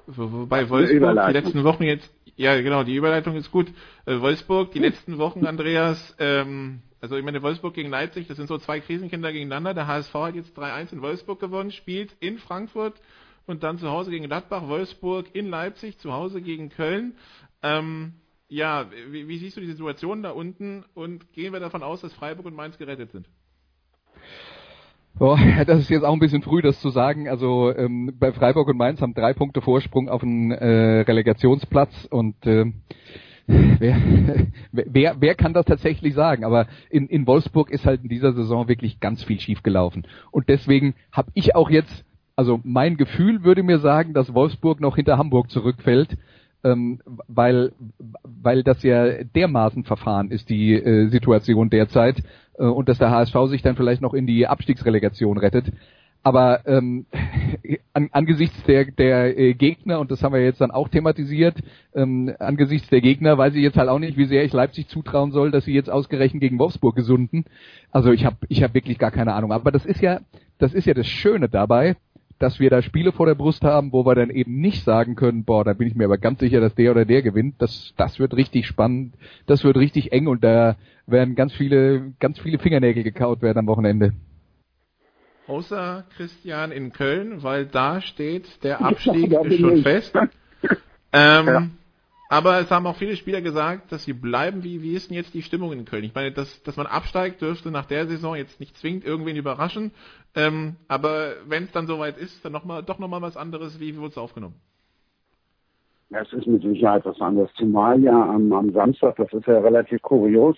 Wobei Wolfsburg die letzten Wochen jetzt, ja genau, die Überleitung ist gut. Äh, Wolfsburg, die letzten Wochen, Andreas, ähm, also ich meine Wolfsburg gegen Leipzig, das sind so zwei Krisenkinder gegeneinander. Der HSV hat jetzt 3-1 in Wolfsburg gewonnen, spielt in Frankfurt und dann zu Hause gegen Gladbach, Wolfsburg in Leipzig, zu Hause gegen Köln. Ähm, ja, wie, wie siehst du die Situation da unten und gehen wir davon aus, dass Freiburg und Mainz gerettet sind? Boah, das ist jetzt auch ein bisschen früh, das zu sagen. Also ähm, bei Freiburg und Mainz haben drei Punkte Vorsprung auf einen äh, Relegationsplatz und äh, wer, wer, wer kann das tatsächlich sagen? Aber in, in Wolfsburg ist halt in dieser Saison wirklich ganz viel schiefgelaufen. Und deswegen habe ich auch jetzt, also mein Gefühl würde mir sagen, dass Wolfsburg noch hinter Hamburg zurückfällt ähm, weil, weil das ja dermaßen verfahren ist, die äh, Situation derzeit, äh, und dass der HSV sich dann vielleicht noch in die Abstiegsrelegation rettet. Aber ähm, an, angesichts der, der äh, Gegner, und das haben wir jetzt dann auch thematisiert, ähm, angesichts der Gegner weiß ich jetzt halt auch nicht, wie sehr ich Leipzig zutrauen soll, dass sie jetzt ausgerechnet gegen Wolfsburg gesunden. Also ich habe ich hab wirklich gar keine Ahnung. Aber das ist ja, das ist ja das Schöne dabei, dass wir da Spiele vor der Brust haben, wo wir dann eben nicht sagen können, boah, da bin ich mir aber ganz sicher, dass der oder der gewinnt. Das, das wird richtig spannend, das wird richtig eng und da werden ganz viele, ganz viele Fingernägel gekaut werden am Wochenende. Außer Christian in Köln, weil da steht, der Abstieg ist schon fest. Ähm, ja. Aber es haben auch viele Spieler gesagt, dass sie bleiben. Wie, wie ist denn jetzt die Stimmung in Köln? Ich meine, dass, dass man absteigt, dürfte nach der Saison jetzt nicht zwingend irgendwen überraschen. Ähm, aber wenn es dann soweit ist, dann noch mal, doch nochmal was anderes. Wie wurde es aufgenommen? Es ist mit Sicherheit was anderes. Zumal ja am, am Samstag, das ist ja relativ kurios,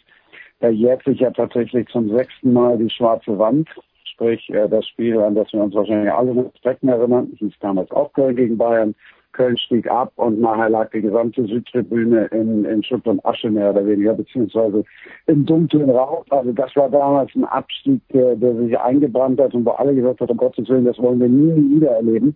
da jährt sich ja tatsächlich zum sechsten Mal die schwarze Wand Sprich, äh, das Spiel, an das wir uns wahrscheinlich alle mit Strecken erinnern, hieß damals auch Köln gegen Bayern. Köln stieg ab und nachher lag die gesamte Südtribüne in, in Schutt und Asche mehr oder weniger, beziehungsweise im dunklen Rauch. Also das war damals ein Abstieg, der, der sich eingebrannt hat und wo alle gesagt haben, um Gottes Willen, das wollen wir nie, wieder erleben.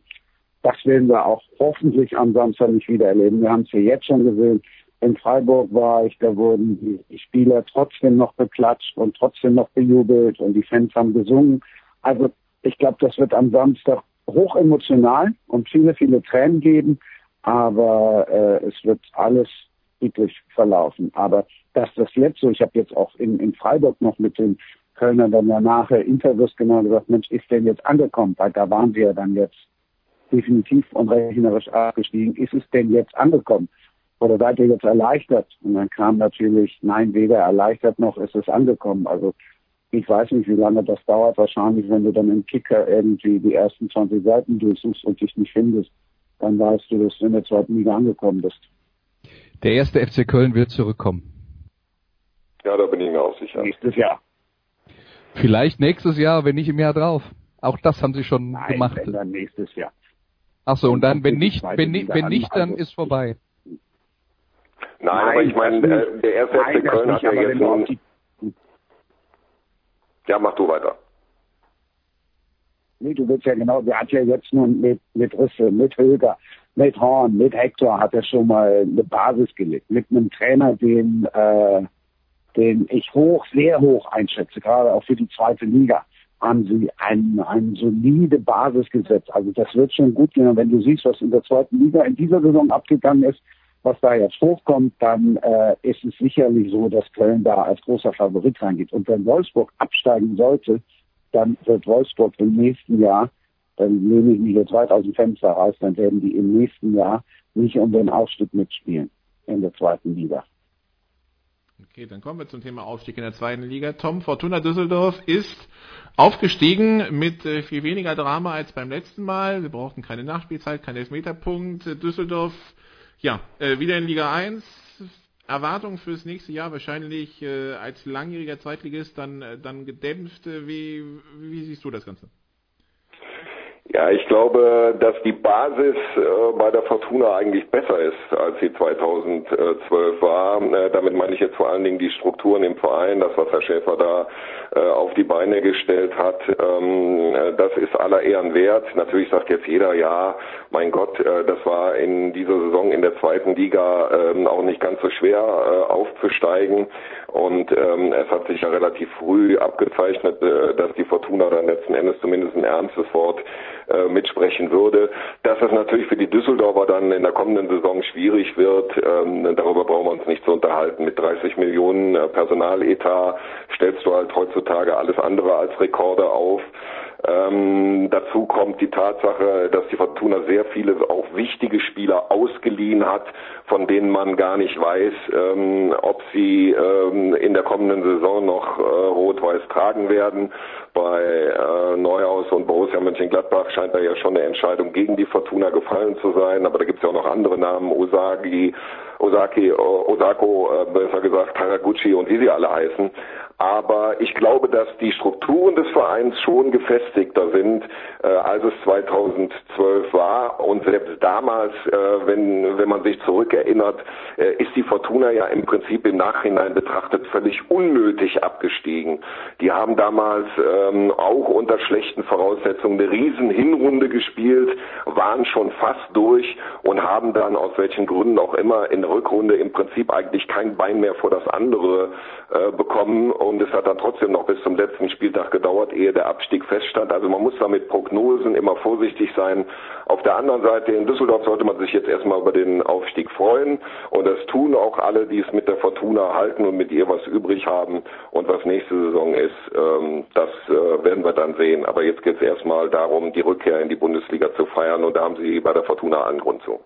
Das werden wir auch hoffentlich am Samstag nicht wieder erleben. Wir haben es ja jetzt schon gesehen. In Freiburg war ich, da wurden die Spieler trotzdem noch beklatscht und trotzdem noch bejubelt und die Fans haben gesungen. Also ich glaube, das wird am Samstag hoch emotional und viele, viele Tränen geben, aber äh, es wird alles friedlich verlaufen. Aber dass das jetzt so, ich habe jetzt auch in, in Freiburg noch mit den Kölnern dann danach Interviews genau gesagt, Mensch, ist denn jetzt angekommen? Weil da waren wir ja dann jetzt definitiv und rechnerisch abgestiegen. Ist es denn jetzt angekommen? Oder seid ihr jetzt erleichtert? Und dann kam natürlich, nein, weder erleichtert noch ist es angekommen. Also ich weiß nicht, wie lange das dauert. Wahrscheinlich, wenn du dann im Kicker irgendwie die ersten 20 Seiten durchsuchst und dich nicht findest, dann weißt du, dass du in der zweiten Liga angekommen bist. Der erste FC Köln wird zurückkommen. Ja, da bin ich mir auch sicher. Nächstes Jahr. Vielleicht nächstes Jahr, wenn nicht im Jahr drauf. Auch das haben sie schon Nein, gemacht. Wenn dann nächstes Jahr. Ach so, und dann, wenn nicht, wenn, ni- Liga wenn nicht, dann Also, ist vorbei. Nein, aber ich meine, äh, der erste Nein, FC Köln nicht, hat ja jetzt wenn du auf nun... die Ja, mach du weiter. Nee, du willst ja genau, der hat ja jetzt nun mit, mit Risse, mit Höger, mit Horn, mit Hector hat er schon mal eine Basis gelegt. Mit einem Trainer, den, äh, den ich hoch, sehr hoch einschätze, gerade auch für die zweite Liga, haben sie eine, eine solide Basis gesetzt. Also das wird schon gut gehen. Und wenn du siehst, was in der zweiten Liga in dieser Saison abgegangen ist, was da jetzt hochkommt, dann äh, ist es sicherlich so, dass Köln da als großer Favorit reingeht. Und wenn Wolfsburg absteigen sollte, dann wird Wolfsburg im nächsten Jahr, dann nehme ich mich jetzt weit aus dem Fenster raus, dann werden die im nächsten Jahr nicht um den Aufstieg mitspielen in der zweiten Liga. Okay, dann kommen wir zum Thema Aufstieg in der zweiten Liga. Tom, Fortuna Düsseldorf ist aufgestiegen mit äh, viel weniger Drama als beim letzten Mal. Wir brauchten keine Nachspielzeit, keinen Elfmeterpunkt. Düsseldorf, ja, äh, wieder in Liga 1. Erwartungen fürs nächste Jahr wahrscheinlich äh, als langjähriger Zweitligist dann, äh, dann gedämpft. Äh, Wie, wie siehst du das Ganze? Ja, ich glaube, dass die Basis äh, bei der Fortuna eigentlich besser ist, als sie 2012 war. Äh, damit meine ich jetzt vor allen Dingen die Strukturen im Verein, das, was Herr Schäfer da äh, auf die Beine gestellt hat. Ähm, äh, das ist aller Ehren wert. Natürlich sagt jetzt jeder, ja, mein Gott, das war in dieser Saison in der zweiten Liga ähm, auch nicht ganz so schwer aufzusteigen. Und ähm, es hat sich ja relativ früh abgezeichnet, dass die Fortuna dann letzten Endes zumindest ein ernstes Wort äh, mitsprechen würde. Dass es natürlich für die Düsseldorfer dann in der kommenden Saison schwierig wird, ähm, darüber brauchen wir uns nicht zu unterhalten. Mit 30 Millionen äh, Personaletat stellst du halt heutzutage alles andere als Rekorde auf. Ähm, dazu kommt die Tatsache, dass die Fortuna sehr viele auch wichtige Spieler ausgeliehen hat, von denen man gar nicht weiß, ähm, ob sie ähm, in der kommenden Saison noch äh, rot-weiß tragen werden. Bei äh, Neuhaus und Borussia Mönchengladbach scheint da ja schon eine Entscheidung gegen die Fortuna gefallen zu sein, aber da gibt es ja auch noch andere Namen, Osagi, Osaki, Osako, äh, besser gesagt, Haraguchi und wie sie alle heißen. Aber ich glaube, dass die Strukturen des Vereins schon gefestigter sind, äh, als es 2012 war. Und selbst damals, äh, wenn, wenn man sich zurückerinnert, äh, ist die Fortuna ja im Prinzip im Nachhinein betrachtet völlig unnötig abgestiegen. Die haben damals ähm, auch unter schlechten Voraussetzungen eine riesen Hinrunde gespielt, waren schon fast durch und haben dann aus welchen Gründen auch immer in der Rückrunde im Prinzip eigentlich kein Bein mehr vor das andere äh, bekommen und es hat dann trotzdem noch bis zum letzten Spieltag gedauert, ehe der Abstieg feststand. Also man muss da mit Prognosen immer vorsichtig sein. Auf der anderen Seite in Düsseldorf sollte man sich jetzt erstmal über den Aufstieg freuen und das tun auch alle, die es mit der Fortuna halten und mit ihr was übrig haben. Und was nächste Saison ist, ähm, das äh, werden wir dann sehen. Aber jetzt geht es erstmal darum, die Rückkehr in die Bundesliga zu feiern und da haben sie bei der Fortuna allen Grund zu.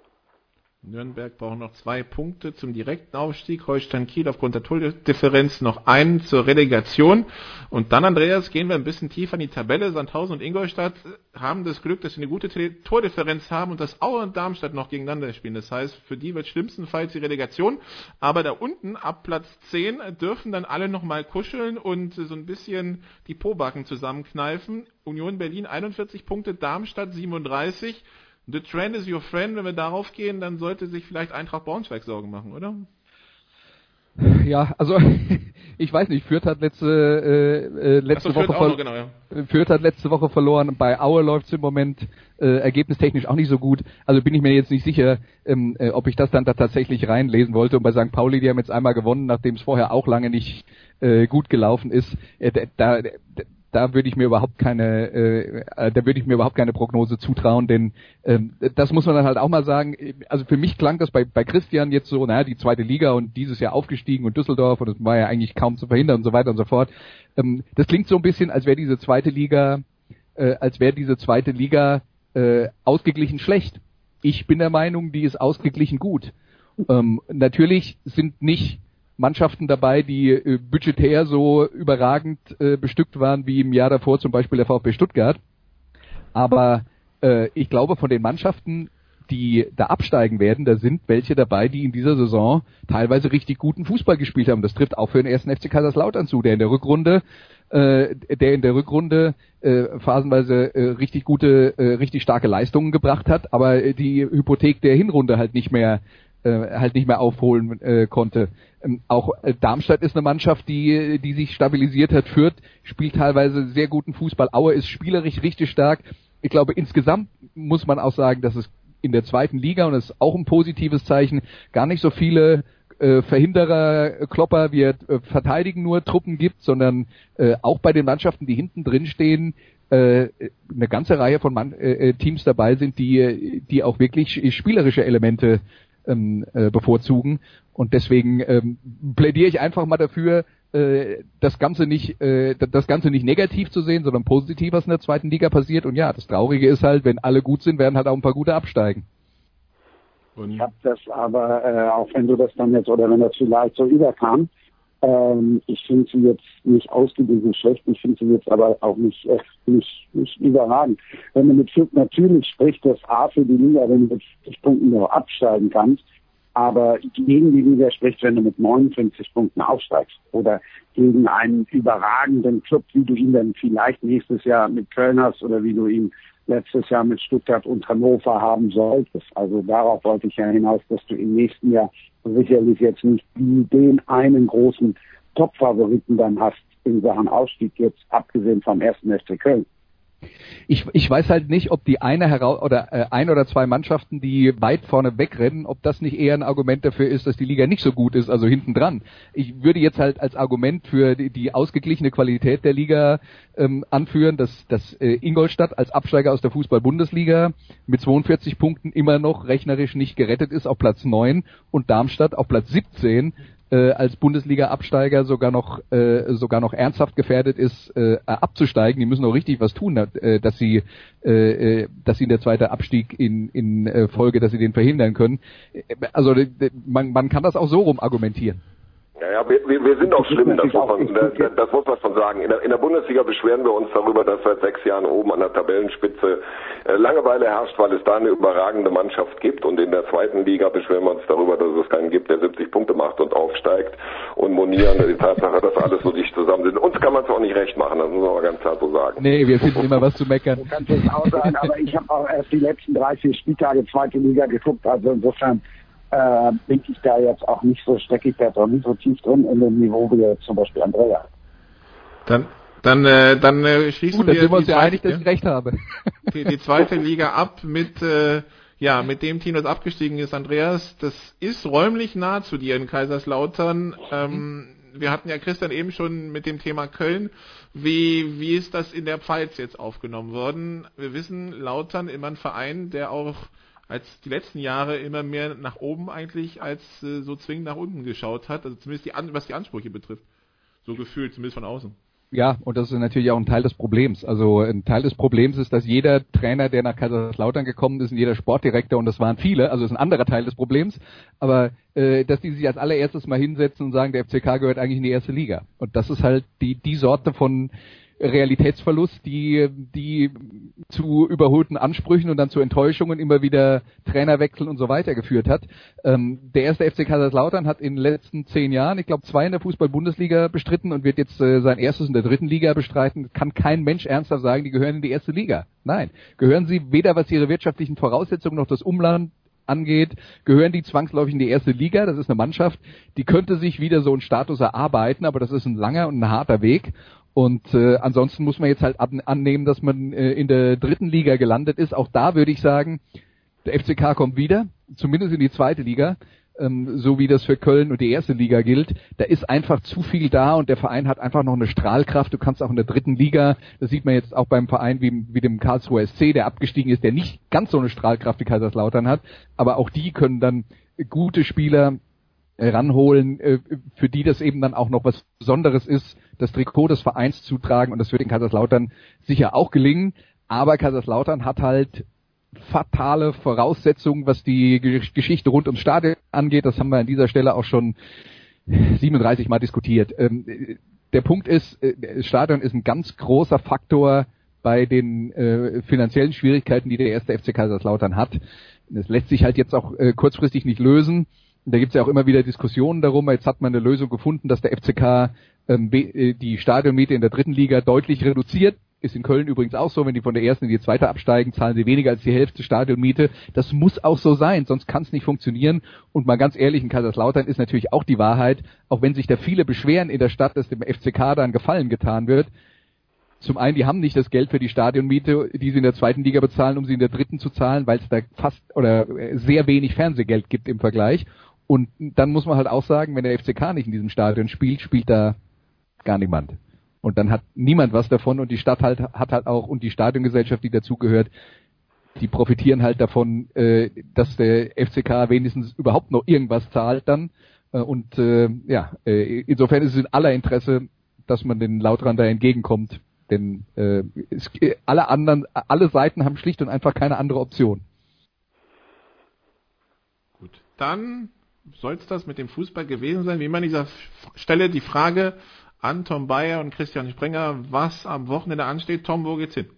Nürnberg braucht noch zwei Punkte zum direkten Aufstieg. Holstein Kiel aufgrund der Tordifferenz noch einen zur Relegation. Und dann, Andreas, gehen wir ein bisschen tiefer in die Tabelle. Sandhausen und Ingolstadt haben das Glück, dass sie eine gute Tordifferenz haben und dass Aue und Darmstadt noch gegeneinander spielen. Das heißt, für die wird schlimmstenfalls die Relegation. Aber da unten, ab Platz 10, dürfen dann alle nochmal kuscheln und so ein bisschen die Pobacken zusammenkneifen. Union Berlin 41 Punkte, Darmstadt 37. The trend is your friend. Wenn wir darauf gehen, dann sollte sich vielleicht Eintracht Braunschweig Sorgen machen, oder? Ja, also ich weiß nicht, Fürth hat letzte äh, äh letzte so, Woche noch, genau, ja. Fürth hat letzte Woche verloren. Bei Aue läuft es im Moment äh, ergebnistechnisch auch nicht so gut. Also bin ich mir jetzt nicht sicher, ähm, äh, ob ich das dann da tatsächlich reinlesen wollte. Und bei St. Pauli, die haben jetzt einmal gewonnen, nachdem es vorher auch lange nicht äh, gut gelaufen ist. Äh, da, da würde ich mir überhaupt keine, äh, äh, da würde ich mir überhaupt keine Prognose zutrauen, denn ähm, das muss man dann halt auch mal sagen. Also für mich klang das bei, bei Christian jetzt so, naja, die zweite Liga und dieses Jahr aufgestiegen und Düsseldorf und das war ja eigentlich kaum zu verhindern und so weiter und so fort. Ähm, das klingt so ein bisschen, als wäre diese zweite Liga, äh, als wäre diese zweite Liga äh, ausgeglichen schlecht. Ich bin der Meinung, die ist ausgeglichen gut. Ähm, natürlich sind nicht Mannschaften dabei, die äh, budgetär so überragend äh, bestückt waren wie im Jahr davor zum Beispiel der VfB Stuttgart. Aber äh, ich glaube, von den Mannschaften, die da absteigen werden, da sind welche dabei, die in dieser Saison teilweise richtig guten Fußball gespielt haben. Das trifft auch für den ersten FC Kaiserslautern zu, der in der Rückrunde äh, der in der Rückrunde äh, phasenweise äh, richtig gute, äh, richtig starke Leistungen gebracht hat, aber die Hypothek der Hinrunde halt nicht mehr äh, halt nicht mehr aufholen äh, konnte. Ähm, auch äh, Darmstadt ist eine Mannschaft, die, die sich stabilisiert hat. Fürth spielt teilweise sehr guten Fußball. Aue ist spielerisch richtig stark. Ich glaube, insgesamt muss man auch sagen, dass es in der zweiten Liga, und das ist auch ein positives Zeichen, gar nicht so viele äh, Verhinderer, äh, Klopper, wir äh, verteidigen nur Truppen gibt, sondern äh, auch bei den Mannschaften, die hinten drin stehen, äh, eine ganze Reihe von äh, Teams dabei sind, die, die auch wirklich spielerische Elemente ähm, äh, bevorzugen. Und deswegen ähm, plädiere ich einfach mal dafür, äh, das Ganze nicht, äh, das Ganze nicht negativ zu sehen, sondern positiv, was in der zweiten Liga passiert. Und ja, das Traurige ist halt, wenn alle gut sind, werden halt auch ein paar gute absteigen. Ich habe das aber, äh, auch wenn du das dann jetzt oder wenn das vielleicht so überkam, ähm, ich finde sie jetzt nicht ausgewiesen schlecht, ich finde sie jetzt aber auch nicht, äh, nicht, nicht überragend. Wenn du mit natürlich spricht das A für die Liga, wenn du mit 50 Punkten nur absteigen kannst, aber gegen die Liga spricht, wenn du mit 59 Punkten aufsteigst oder gegen einen überragenden Club, wie du ihn dann vielleicht nächstes Jahr mit Köln hast oder wie du ihn letztes Jahr mit Stuttgart und Hannover haben solltest. Also darauf wollte ich ja hinaus, dass du im nächsten Jahr sicherlich jetzt nicht den einen großen Top-Favoriten dann hast in Sachen Ausstieg, jetzt abgesehen vom ersten FC Köln. Ich, ich weiß halt nicht, ob die eine heraus oder äh, ein oder zwei Mannschaften, die weit vorne wegrennen, ob das nicht eher ein Argument dafür ist, dass die Liga nicht so gut ist, also hinten dran. Ich würde jetzt halt als Argument für die, die ausgeglichene Qualität der Liga ähm, anführen, dass, dass äh, Ingolstadt als Absteiger aus der Fußball-Bundesliga mit 42 Punkten immer noch rechnerisch nicht gerettet ist auf Platz 9 und Darmstadt auf Platz 17 äh, als Bundesliga-Absteiger sogar noch äh, sogar noch ernsthaft gefährdet ist, äh, abzusteigen. Die müssen auch richtig was tun, äh, dass sie äh, äh, dass sie der zweite Abstieg in in äh, Folge, dass sie den verhindern können. Also man, man kann das auch so rum argumentieren. Ja, ja wir, wir sind auch schlimm, das muss, man, das, das muss man schon sagen. In der, in der Bundesliga beschweren wir uns darüber, dass seit sechs Jahren oben an der Tabellenspitze äh, Langeweile herrscht, weil es da eine überragende Mannschaft gibt. Und in der zweiten Liga beschweren wir uns darüber, dass es keinen gibt, der 70 Punkte macht und aufsteigt und monieren die Tatsache, dass alles so dicht zusammen sind. Uns kann man es auch nicht recht machen, das muss man ganz klar so sagen. Nee, wir finden immer was zu meckern. Du kannst es auch sagen, aber ich habe auch erst die letzten drei, vier Spieltage zweite Liga geguckt, also insofern äh, bin ich da jetzt auch nicht so, stecke ich da doch nicht so tief drin in dem Niveau wie jetzt zum Beispiel Andrea. Dann, dann, äh, dann äh, schließen Gut, wir sind wir uns die ja zweite, einig, dass ich recht habe. Die, die zweite Liga ab mit äh, ja, mit dem Team, das abgestiegen ist, Andreas, das ist räumlich nah zu dir in Kaiserslautern. Ähm, wir hatten ja Christian eben schon mit dem Thema Köln. Wie, wie ist das in der Pfalz jetzt aufgenommen worden? Wir wissen, Lautern immer ein Verein, der auch als die letzten Jahre immer mehr nach oben eigentlich als äh, so zwingend nach unten geschaut hat, also zumindest die was die Ansprüche betrifft. So gefühlt, zumindest von außen. Ja, und das ist natürlich auch ein Teil des Problems. Also ein Teil des Problems ist, dass jeder Trainer, der nach Kaiserslautern gekommen ist, und jeder Sportdirektor, und das waren viele, also ist ein anderer Teil des Problems, aber äh, dass die sich als allererstes mal hinsetzen und sagen, der FCK gehört eigentlich in die erste Liga. Und das ist halt die, die Sorte von Realitätsverlust, die, die zu überholten Ansprüchen und dann zu Enttäuschungen immer wieder Trainerwechsel und so weiter geführt hat. Ähm, der erste FC Kaiserslautern hat in den letzten zehn Jahren, ich glaube, zwei in der Fußball-Bundesliga bestritten und wird jetzt äh, sein erstes in der dritten Liga bestreiten. Kann kein Mensch ernsthaft sagen, die gehören in die erste Liga. Nein, gehören sie weder was ihre wirtschaftlichen Voraussetzungen noch das Umland angeht, gehören die zwangsläufig in die erste Liga. Das ist eine Mannschaft, die könnte sich wieder so einen Status erarbeiten, aber das ist ein langer und ein harter Weg. Und äh, ansonsten muss man jetzt halt annehmen, dass man äh, in der dritten Liga gelandet ist. Auch da würde ich sagen, der FCK kommt wieder, zumindest in die zweite Liga, ähm, so wie das für Köln und die erste Liga gilt. Da ist einfach zu viel da und der Verein hat einfach noch eine Strahlkraft. Du kannst auch in der dritten Liga, das sieht man jetzt auch beim Verein wie, wie dem Karlsruher SC, der abgestiegen ist, der nicht ganz so eine Strahlkraft wie Kaiserslautern hat, aber auch die können dann gute Spieler ranholen, äh, für die das eben dann auch noch was Besonderes ist, das Trikot des Vereins zu tragen und das wird in Kaiserslautern sicher auch gelingen. Aber Kaiserslautern hat halt fatale Voraussetzungen, was die Geschichte rund ums Stadion angeht. Das haben wir an dieser Stelle auch schon 37 Mal diskutiert. Ähm, der Punkt ist, äh, das Stadion ist ein ganz großer Faktor bei den äh, finanziellen Schwierigkeiten, die der erste FC Kaiserslautern hat. Das lässt sich halt jetzt auch äh, kurzfristig nicht lösen. Da gibt es ja auch immer wieder Diskussionen darum. Jetzt hat man eine Lösung gefunden, dass der FCK ähm, äh, die Stadionmiete in der dritten Liga deutlich reduziert. Ist in Köln übrigens auch so, wenn die von der ersten in die zweite absteigen, zahlen sie weniger als die Hälfte Stadionmiete. Das muss auch so sein, sonst kann es nicht funktionieren. Und mal ganz ehrlich, in Kaiserslautern ist natürlich auch die Wahrheit, auch wenn sich da viele beschweren in der Stadt, dass dem FCK da ein Gefallen getan wird. Zum einen, die haben nicht das Geld für die Stadionmiete, die sie in der zweiten Liga bezahlen, um sie in der dritten zu zahlen, weil es da fast oder sehr wenig Fernsehgeld gibt im Vergleich. Und dann muss man halt auch sagen, wenn der FCK nicht in diesem Stadion spielt, spielt da gar niemand. Und dann hat niemand was davon und die Stadt halt hat halt auch und die Stadiongesellschaft, die dazugehört, die profitieren halt davon, äh, dass der FCK wenigstens überhaupt noch irgendwas zahlt dann. Äh, und äh, ja, äh, insofern ist es in aller Interesse, dass man den Lautrand da entgegenkommt. Denn äh, es, alle anderen, alle Seiten haben schlicht und einfach keine andere Option. Gut, dann soll es das mit dem Fußball gewesen sein? Wie immer an dieser Stelle die Frage an Tom Bayer und Christian Sprenger, was am Wochenende ansteht. Tom, wo geht's hin?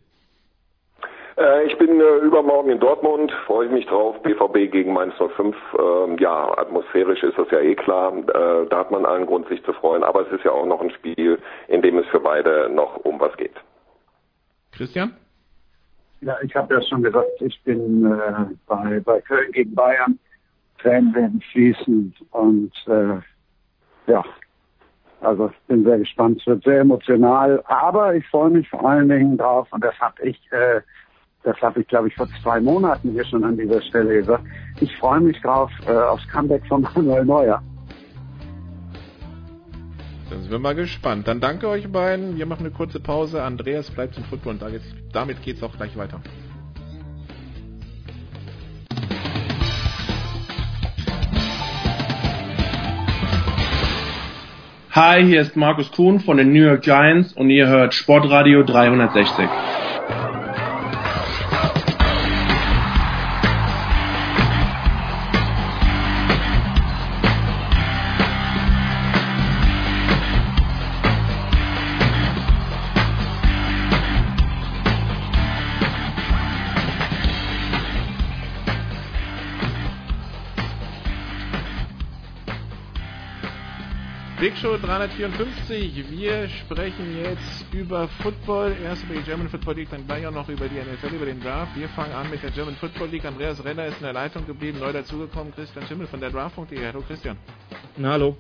Äh, ich bin äh, übermorgen in Dortmund, freue ich mich drauf. BVB gegen Mainz 05. Ähm, ja, atmosphärisch ist das ja eh klar. Äh, da hat man allen Grund, sich zu freuen. Aber es ist ja auch noch ein Spiel, in dem es für beide noch um was geht. Christian? Ja, ich habe ja schon gesagt, ich bin bei, bei Köln gegen Bayern. Tränen werden fließen und äh, ja, also ich bin sehr gespannt. Es wird sehr emotional, aber ich freue mich vor allen Dingen drauf und das habe ich, äh, das habe ich glaube ich vor zwei Monaten hier schon an dieser Stelle gesagt. Ich freue mich drauf äh, aufs Comeback von Manuel Neuer. Dann sind wir mal gespannt. Dann danke euch beiden. Wir machen eine kurze Pause. Andreas bleibt im Football und damit geht es auch gleich weiter. Hi, hier ist Markus Kuhn von den New York Giants und ihr hört Sportradio 360. Big Show 354. Wir sprechen jetzt über Football. Erst über die German Football League, dann gleich auch noch über die NFL, über den Draft. Wir fangen an mit der German Football League. Andreas Renner ist in der Leitung geblieben, neu dazugekommen. Christian Schimmel von der Draft.de. Hallo Christian. Na, hallo.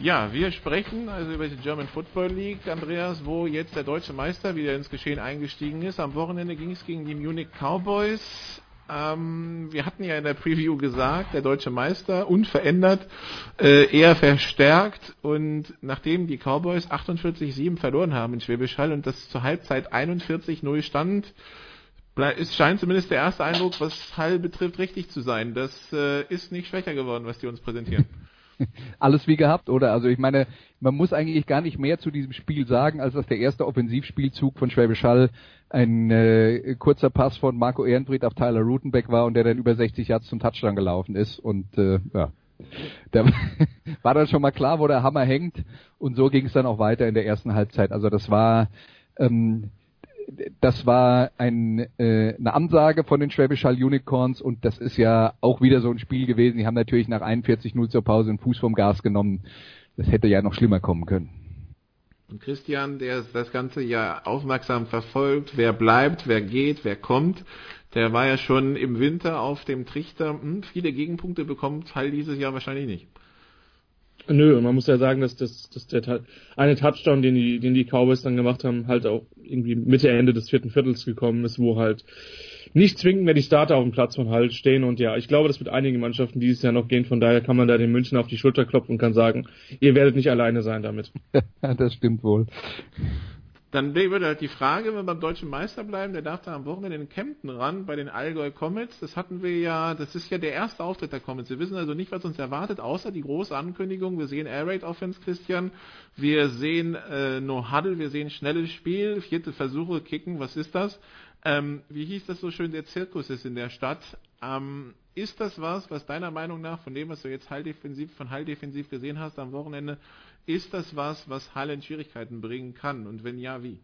Ja, wir sprechen also über die German Football League, Andreas, wo jetzt der deutsche Meister wieder ins Geschehen eingestiegen ist. Am Wochenende ging es gegen die Munich Cowboys. Ähm, wir hatten ja in der Preview gesagt, der deutsche Meister unverändert, äh, eher verstärkt und nachdem die Cowboys 48-7 verloren haben in Schwäbisch Hall und das zur Halbzeit 41-0 stand, es scheint zumindest der erste Eindruck, was Hall betrifft, richtig zu sein. Das äh, ist nicht schwächer geworden, was die uns präsentieren. alles wie gehabt, oder? Also ich meine, man muss eigentlich gar nicht mehr zu diesem Spiel sagen, als dass der erste Offensivspielzug von Schwäbisch Hall ein äh, kurzer Pass von Marco Ehrenfried auf Tyler Rutenbeck war und der dann über 60 Yards zum Touchdown gelaufen ist und äh, ja, da war dann schon mal klar, wo der Hammer hängt und so ging es dann auch weiter in der ersten Halbzeit. Also das war ähm, das war ein, äh, eine Ansage von den Schwäbisch Hall Unicorns und das ist ja auch wieder so ein Spiel gewesen. Die haben natürlich nach 41-0 zur Pause einen Fuß vom Gas genommen. Das hätte ja noch schlimmer kommen können. Und Christian, der das Ganze ja aufmerksam verfolgt, wer bleibt, wer geht, wer kommt, der war ja schon im Winter auf dem Trichter. Hm, viele Gegenpunkte bekommt Hall dieses Jahr wahrscheinlich nicht. Nö, man muss ja sagen, dass, das, dass der eine Touchdown, den die, den die Cowboys dann gemacht haben, halt auch irgendwie Mitte, Ende des vierten Viertels gekommen ist, wo halt nicht zwingend mehr die Starter auf dem Platz von Halt stehen. Und ja, ich glaube, das wird einige Mannschaften dieses Jahr noch gehen. Von daher kann man da den München auf die Schulter klopfen und kann sagen, ihr werdet nicht alleine sein damit. das stimmt wohl. Dann würde halt die Frage, wenn wir beim deutschen Meister bleiben, der darf da am Wochenende in Kempten ran bei den Allgäu Comets. Das hatten wir ja, das ist ja der erste Auftritt der Comets. Wir wissen also nicht, was uns erwartet, außer die große Ankündigung. Wir sehen Air Raid Offense, Christian. Wir sehen äh, No Huddle, wir sehen schnelles Spiel, vierte Versuche, Kicken, was ist das? Ähm, wie hieß das so schön, der Zirkus ist in der Stadt. Ähm, ist das was, was deiner Meinung nach, von dem, was du jetzt Halldefensiv, von Halldefensiv gesehen hast am Wochenende, ist das was, was Halle in Schwierigkeiten bringen kann? Und wenn ja, wie?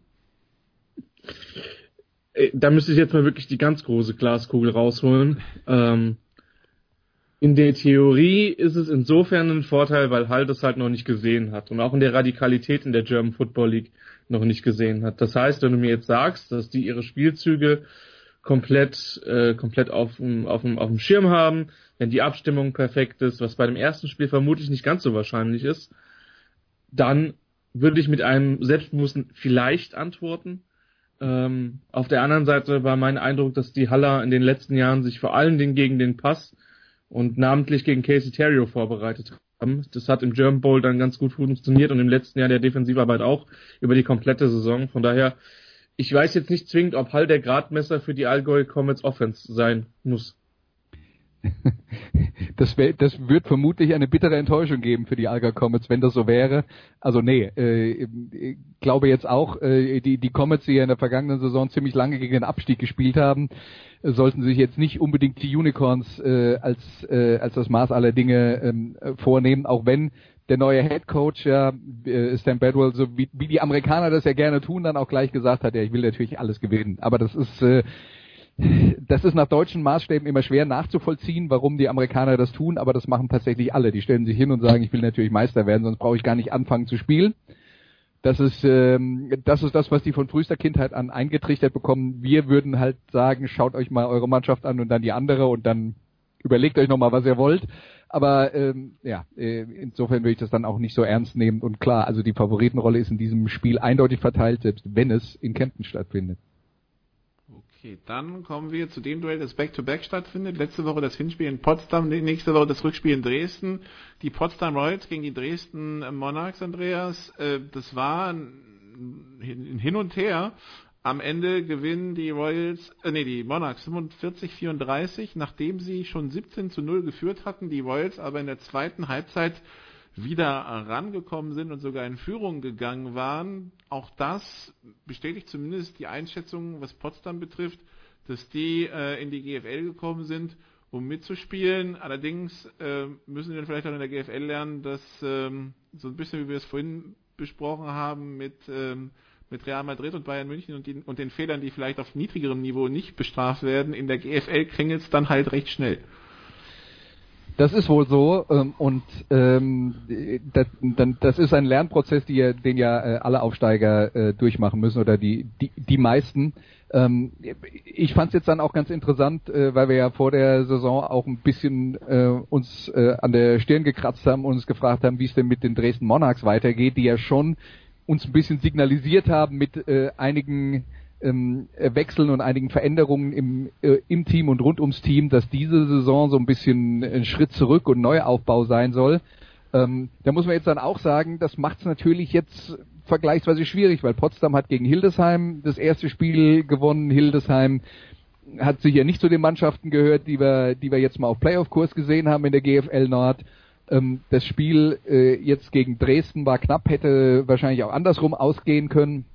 Äh, da müsste ich jetzt mal wirklich die ganz große Glaskugel rausholen. Ähm, in der Theorie ist es insofern ein Vorteil, weil Hall das halt noch nicht gesehen hat und auch in der Radikalität in der German Football League noch nicht gesehen hat. Das heißt, wenn du mir jetzt sagst, dass die ihre Spielzüge komplett äh, komplett auf dem auf dem auf dem Schirm haben, wenn die Abstimmung perfekt ist, was bei dem ersten Spiel vermutlich nicht ganz so wahrscheinlich ist, dann würde ich mit einem selbstbewussten vielleicht antworten. Ähm, auf der anderen Seite war mein Eindruck, dass die Haller in den letzten Jahren sich vor allen Dingen gegen den Pass und namentlich gegen Casey Terrio vorbereitet haben. Das hat im German Bowl dann ganz gut funktioniert und im letzten Jahr der Defensivarbeit auch über die komplette Saison. Von daher, ich weiß jetzt nicht zwingend, ob Hall der Gradmesser für die Allgäu Comets Offense sein muss. das, wär, das wird vermutlich eine bittere Enttäuschung geben für die Alga Comets, wenn das so wäre. Also nee, äh, ich glaube jetzt auch, äh, die, die Comets, die ja in der vergangenen Saison ziemlich lange gegen den Abstieg gespielt haben, sollten sich jetzt nicht unbedingt die Unicorns äh, als, äh, als das Maß aller Dinge ähm, vornehmen, auch wenn der neue Head Coach ja äh, Stan Bedwell, so wie, wie die Amerikaner das ja gerne tun, dann auch gleich gesagt hat, ja, ich will natürlich alles gewinnen. Aber das ist äh, das ist nach deutschen Maßstäben immer schwer nachzuvollziehen, warum die Amerikaner das tun, aber das machen tatsächlich alle. Die stellen sich hin und sagen, ich will natürlich Meister werden, sonst brauche ich gar nicht anfangen zu spielen. Das ist, ähm, das ist das, was die von frühester Kindheit an eingetrichtert bekommen. Wir würden halt sagen, schaut euch mal eure Mannschaft an und dann die andere und dann überlegt euch nochmal, was ihr wollt. Aber ähm, ja, äh, insofern will ich das dann auch nicht so ernst nehmen. Und klar, also die Favoritenrolle ist in diesem Spiel eindeutig verteilt, selbst wenn es in Kempten stattfindet. Okay, dann kommen wir zu dem Duell, das Back-to-Back -back stattfindet. Letzte Woche das Hinspiel in Potsdam, nächste Woche das Rückspiel in Dresden. Die Potsdam Royals gegen die Dresden Monarchs, Andreas. Äh, das war ein Hin und Her. Am Ende gewinnen die Royals, äh, nee, die Monarchs 45-34, nachdem sie schon 17 zu 0 geführt hatten. Die Royals aber in der zweiten Halbzeit wieder rangekommen sind und sogar in Führung gegangen waren. Auch das bestätigt zumindest die Einschätzung, was Potsdam betrifft, dass die äh, in die GFL gekommen sind, um mitzuspielen. Allerdings äh, müssen wir vielleicht auch in der GFL lernen, dass ähm, so ein bisschen wie wir es vorhin besprochen haben mit ähm, mit Real Madrid und Bayern München und, die, und den Fehlern, die vielleicht auf niedrigerem Niveau nicht bestraft werden, in der GFL klingelt es dann halt recht schnell. Das ist wohl so ähm, und ähm, das, ist ein Lernprozess, den ja äh, alle Aufsteiger äh, durchmachen müssen oder die die, die meisten. Ähm, ich fand es jetzt dann auch ganz interessant, äh, weil wir ja vor der Saison auch ein bisschen uns an der Stirn gekratzt haben und uns gefragt haben, wie es denn mit den Dresden Monarchs weitergeht, die ja schon uns ein bisschen signalisiert haben mit einigen ähm, Wechseln und einigen Veränderungen im, äh, im Team und rund ums Team, dass diese Saison so ein bisschen ein Schritt zurück und Neuaufbau sein soll. Ähm, da muss man jetzt dann auch sagen, das macht es natürlich jetzt vergleichsweise schwierig, weil Potsdam hat gegen Hildesheim das erste Spiel gewonnen. Hildesheim hat sicher nicht zu den Mannschaften gehört, die wir, die wir jetzt mal auf Playoff-Kurs gesehen haben in der GFL Nord. Ähm, das Spiel äh, jetzt gegen Dresden war knapp, hätte wahrscheinlich auch andersrum ausgehen können.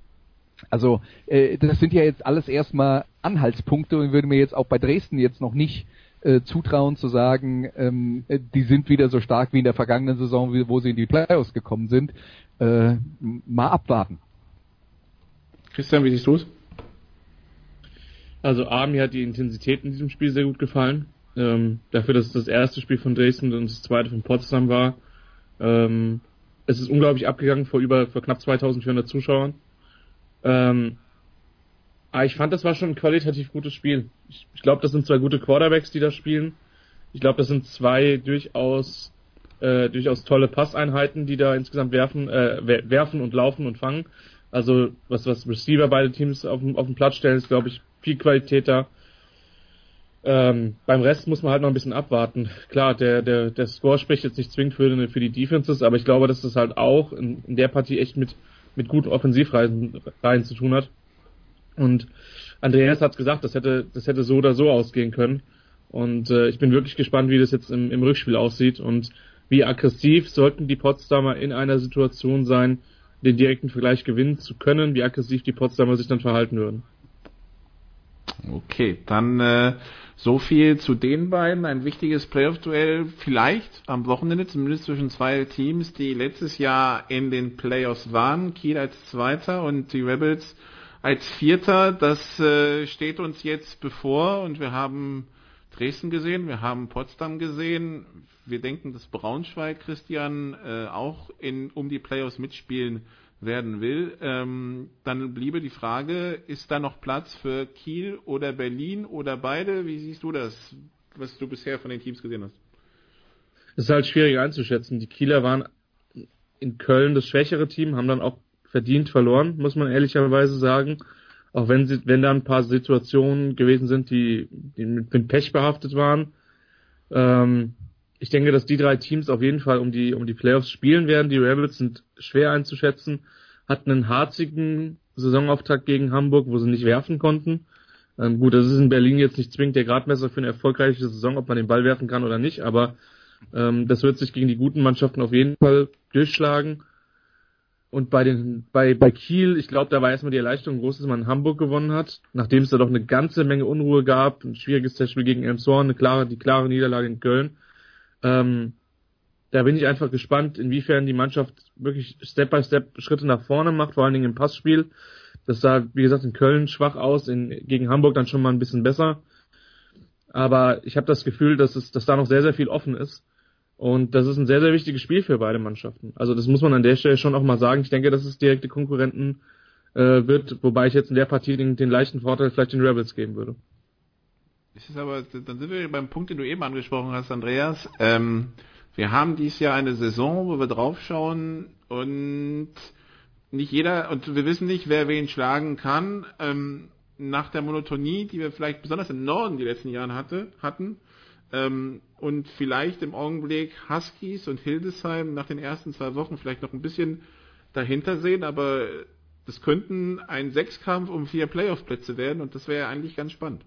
Also äh, das sind ja jetzt alles erstmal Anhaltspunkte und würde mir jetzt auch bei Dresden jetzt noch nicht äh, zutrauen zu sagen, ähm, die sind wieder so stark wie in der vergangenen Saison, wo sie in die Playoffs gekommen sind. Äh, mal abwarten. Christian, wie siehst du es? Also A, mir hat die Intensität in diesem Spiel sehr gut gefallen. Ähm, dafür, dass es das erste Spiel von Dresden und das zweite von Potsdam war. Ähm, es ist unglaublich abgegangen vor über vor knapp 2400 Zuschauern. Ähm, aber ich fand, das war schon ein qualitativ gutes Spiel. Ich, ich glaube, das sind zwei gute Quarterbacks, die da spielen. Ich glaube, das sind zwei durchaus äh, durchaus tolle Passeinheiten, die da insgesamt werfen, äh, werfen und laufen und fangen. Also was was Receiver beide Teams auf auf den Platz stellen, ist glaube ich viel Qualität da. Ähm, beim Rest muss man halt noch ein bisschen abwarten. Klar, der, der, der Score spricht jetzt nicht zwingend für, für die Defenses, aber ich glaube, dass das halt auch in, in der Partie echt mit, mit guten Offensivreihen zu tun hat. Und Andreas hat gesagt, das hätte, das hätte so oder so ausgehen können. Und äh, ich bin wirklich gespannt, wie das jetzt im, im Rückspiel aussieht und wie aggressiv sollten die Potsdamer in einer Situation sein, den direkten Vergleich gewinnen zu können, wie aggressiv die Potsdamer sich dann verhalten würden. Okay, dann äh, so viel zu den beiden. Ein wichtiges Playoff-Duell vielleicht am Wochenende, zumindest zwischen zwei Teams, die letztes Jahr in den Playoffs waren. Kiel als Zweiter und die Rebels als Vierter. Das äh, steht uns jetzt bevor und wir haben Dresden gesehen, wir haben Potsdam gesehen. Wir denken, dass Braunschweig, Christian, äh, auch in, um die Playoffs mitspielen werden will. Ähm, dann bliebe die Frage, ist da noch Platz für Kiel oder Berlin oder beide? Wie siehst du das, was du bisher von den Teams gesehen hast? Es ist halt schwierig einzuschätzen. Die Kieler waren in Köln das schwächere Team, haben dann auch verdient verloren, muss man ehrlicherweise sagen. Auch wenn sie, wenn da ein paar Situationen gewesen sind, die, die mit, Pech behaftet waren. Ähm, ich denke, dass die drei Teams auf jeden Fall um die, um die Playoffs spielen werden. Die Rebels sind schwer einzuschätzen, hatten einen harzigen Saisonauftakt gegen Hamburg, wo sie nicht werfen konnten. Ähm, gut, das ist in Berlin jetzt nicht zwingend der Gradmesser für eine erfolgreiche Saison, ob man den Ball werfen kann oder nicht, aber ähm, das wird sich gegen die guten Mannschaften auf jeden Fall durchschlagen. Und bei den, bei, bei Kiel, ich glaube, da war erstmal die Erleichterung groß, dass man in Hamburg gewonnen hat, nachdem es da doch eine ganze Menge Unruhe gab, ein schwieriges Testspiel gegen Elmshorn, eine klare, die klare Niederlage in Köln. Ähm, da bin ich einfach gespannt, inwiefern die Mannschaft wirklich Step by Step Schritte nach vorne macht, vor allen Dingen im Passspiel. Das sah, wie gesagt, in Köln schwach aus, in, gegen Hamburg dann schon mal ein bisschen besser. Aber ich habe das Gefühl, dass es, dass da noch sehr, sehr viel offen ist. Und das ist ein sehr, sehr wichtiges Spiel für beide Mannschaften. Also das muss man an der Stelle schon auch mal sagen. Ich denke, dass es direkte Konkurrenten äh, wird, wobei ich jetzt in der Partie den, den leichten Vorteil vielleicht den Rebels geben würde. Das ist aber, dann sind wir beim Punkt, den du eben angesprochen hast, Andreas. Ähm, wir haben dieses Jahr eine Saison, wo wir draufschauen und nicht jeder, und wir wissen nicht, wer wen schlagen kann. Ähm, nach der Monotonie, die wir vielleicht besonders im Norden die letzten Jahre hatte, hatten, ähm, und vielleicht im Augenblick Huskies und Hildesheim nach den ersten zwei Wochen vielleicht noch ein bisschen dahinter sehen, aber das könnten ein Sechskampf um vier Playoff-Plätze werden und das wäre eigentlich ganz spannend.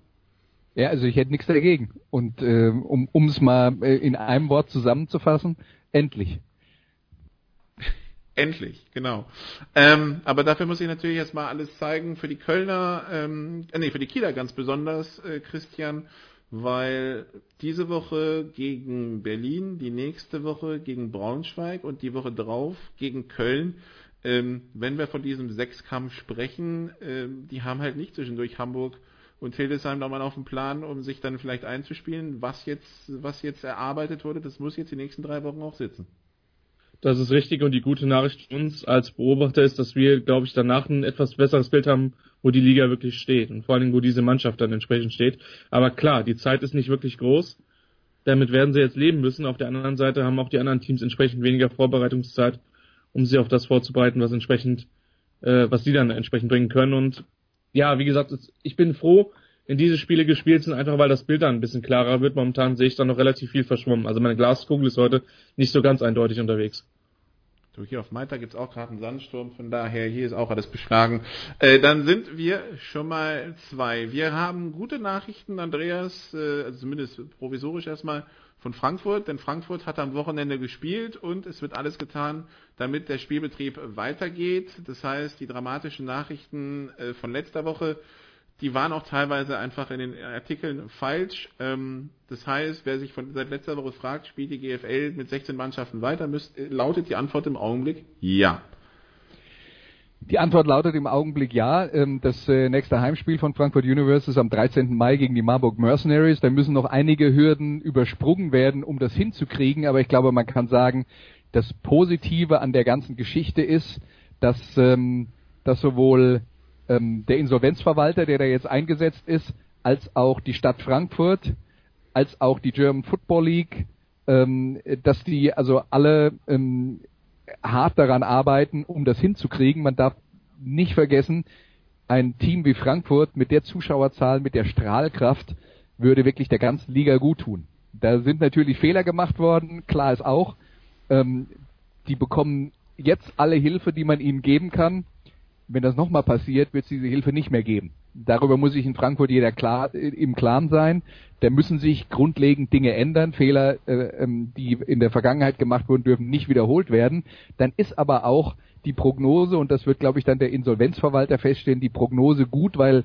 Ja, also ich hätte nichts dagegen. Und äh, um es mal äh, in einem Wort zusammenzufassen, endlich. endlich, genau. Ähm, aber dafür muss ich natürlich erstmal alles zeigen für die Kölner, ähm, äh, nee, für die Kieler ganz besonders, äh, Christian, weil diese Woche gegen Berlin, die nächste Woche gegen Braunschweig und die Woche drauf gegen Köln, ähm, wenn wir von diesem Sechskampf sprechen, ähm, die haben halt nicht zwischendurch Hamburg und Hildesheim nochmal auf dem Plan, um sich dann vielleicht einzuspielen. Was jetzt, was jetzt erarbeitet wurde, das muss jetzt die nächsten drei Wochen auch sitzen. Das ist richtig und die gute Nachricht für uns als Beobachter ist, dass wir, glaube ich, danach ein etwas besseres Bild haben, wo die Liga wirklich steht und vor allem, wo diese Mannschaft dann entsprechend steht. Aber klar, die Zeit ist nicht wirklich groß. Damit werden sie jetzt leben müssen. Auf der anderen Seite haben auch die anderen Teams entsprechend weniger Vorbereitungszeit, um sie auf das vorzubereiten, was entsprechend, äh, was sie dann entsprechend bringen können. Und ja, wie gesagt, ich bin froh, wenn diese Spiele gespielt sind, einfach weil das Bild dann ein bisschen klarer wird. Momentan sehe ich da noch relativ viel verschwommen. Also meine Glaskugel ist heute nicht so ganz eindeutig unterwegs. So, hier auf Malta gibt's auch gerade einen Sandsturm, von daher hier ist auch alles beschlagen. Äh, dann sind wir schon mal zwei. Wir haben gute Nachrichten, Andreas, äh, also zumindest provisorisch erstmal von Frankfurt, denn Frankfurt hat am Wochenende gespielt und es wird alles getan, damit der Spielbetrieb weitergeht. Das heißt, die dramatischen Nachrichten äh, von letzter Woche die waren auch teilweise einfach in den Artikeln falsch. Ähm, das heißt, wer sich von, seit letzter Woche fragt, spielt die GFL mit 16 Mannschaften weiter, müsst, lautet die Antwort im Augenblick ja. Die Antwort lautet im Augenblick ja. Ähm, das äh, nächste Heimspiel von Frankfurt Universe ist am 13. Mai gegen die Marburg Mercenaries. Da müssen noch einige Hürden übersprungen werden, um das hinzukriegen. Aber ich glaube, man kann sagen, das Positive an der ganzen Geschichte ist, dass, ähm, dass sowohl ähm, der Insolvenzverwalter, der da jetzt eingesetzt ist, als auch die Stadt Frankfurt, als auch die German Football League, dass die also alle hart daran arbeiten, um das hinzukriegen. Man darf nicht vergessen, ein Team wie Frankfurt mit der Zuschauerzahl, mit der Strahlkraft würde wirklich der ganzen Liga gut tun. Da sind natürlich Fehler gemacht worden, klar ist auch. Ähm, die bekommen jetzt alle Hilfe, die man ihnen geben kann wenn das nochmal passiert, wird es diese Hilfe nicht mehr geben. Darüber muss sich in Frankfurt jeder klar, äh, im Klaren sein. Da müssen sich grundlegend Dinge ändern. Fehler, äh, ähm, die in der Vergangenheit gemacht wurden, dürfen nicht wiederholt werden. Dann ist aber auch die Prognose, und das wird, glaube ich, dann der Insolvenzverwalter feststellen, die Prognose gut, weil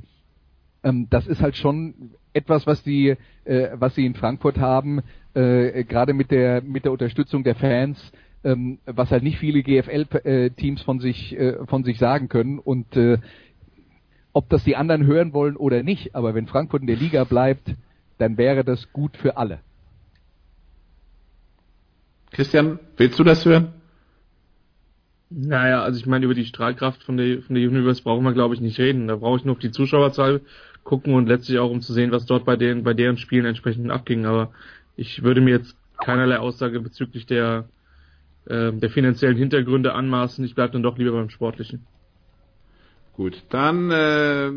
ähm, das ist halt schon etwas, was die, äh, was sie in Frankfurt haben, äh, gerade mit der mit der Unterstützung der Fans, ähm, was halt nicht viele GFL-Teams von sich äh, von sich sagen können und äh, ob das die anderen hören wollen oder nicht, aber wenn Frankfurt in der Liga bleibt, dann wäre das gut für alle. Christian, willst du das hören? Naja, also ich meine, über die Strahlkraft von der, von der Universe brauchen wir, glaube ich, nicht reden. Da brauche ich nur auf die Zuschauerzahl gucken und letztlich auch, um zu sehen, was dort bei den, bei deren Spielen entsprechend abging. Aber ich würde mir jetzt keinerlei Aussage bezüglich der, äh, der finanziellen Hintergründe anmaßen. Ich bleibe dann doch lieber beim Sportlichen. Gut, dann äh,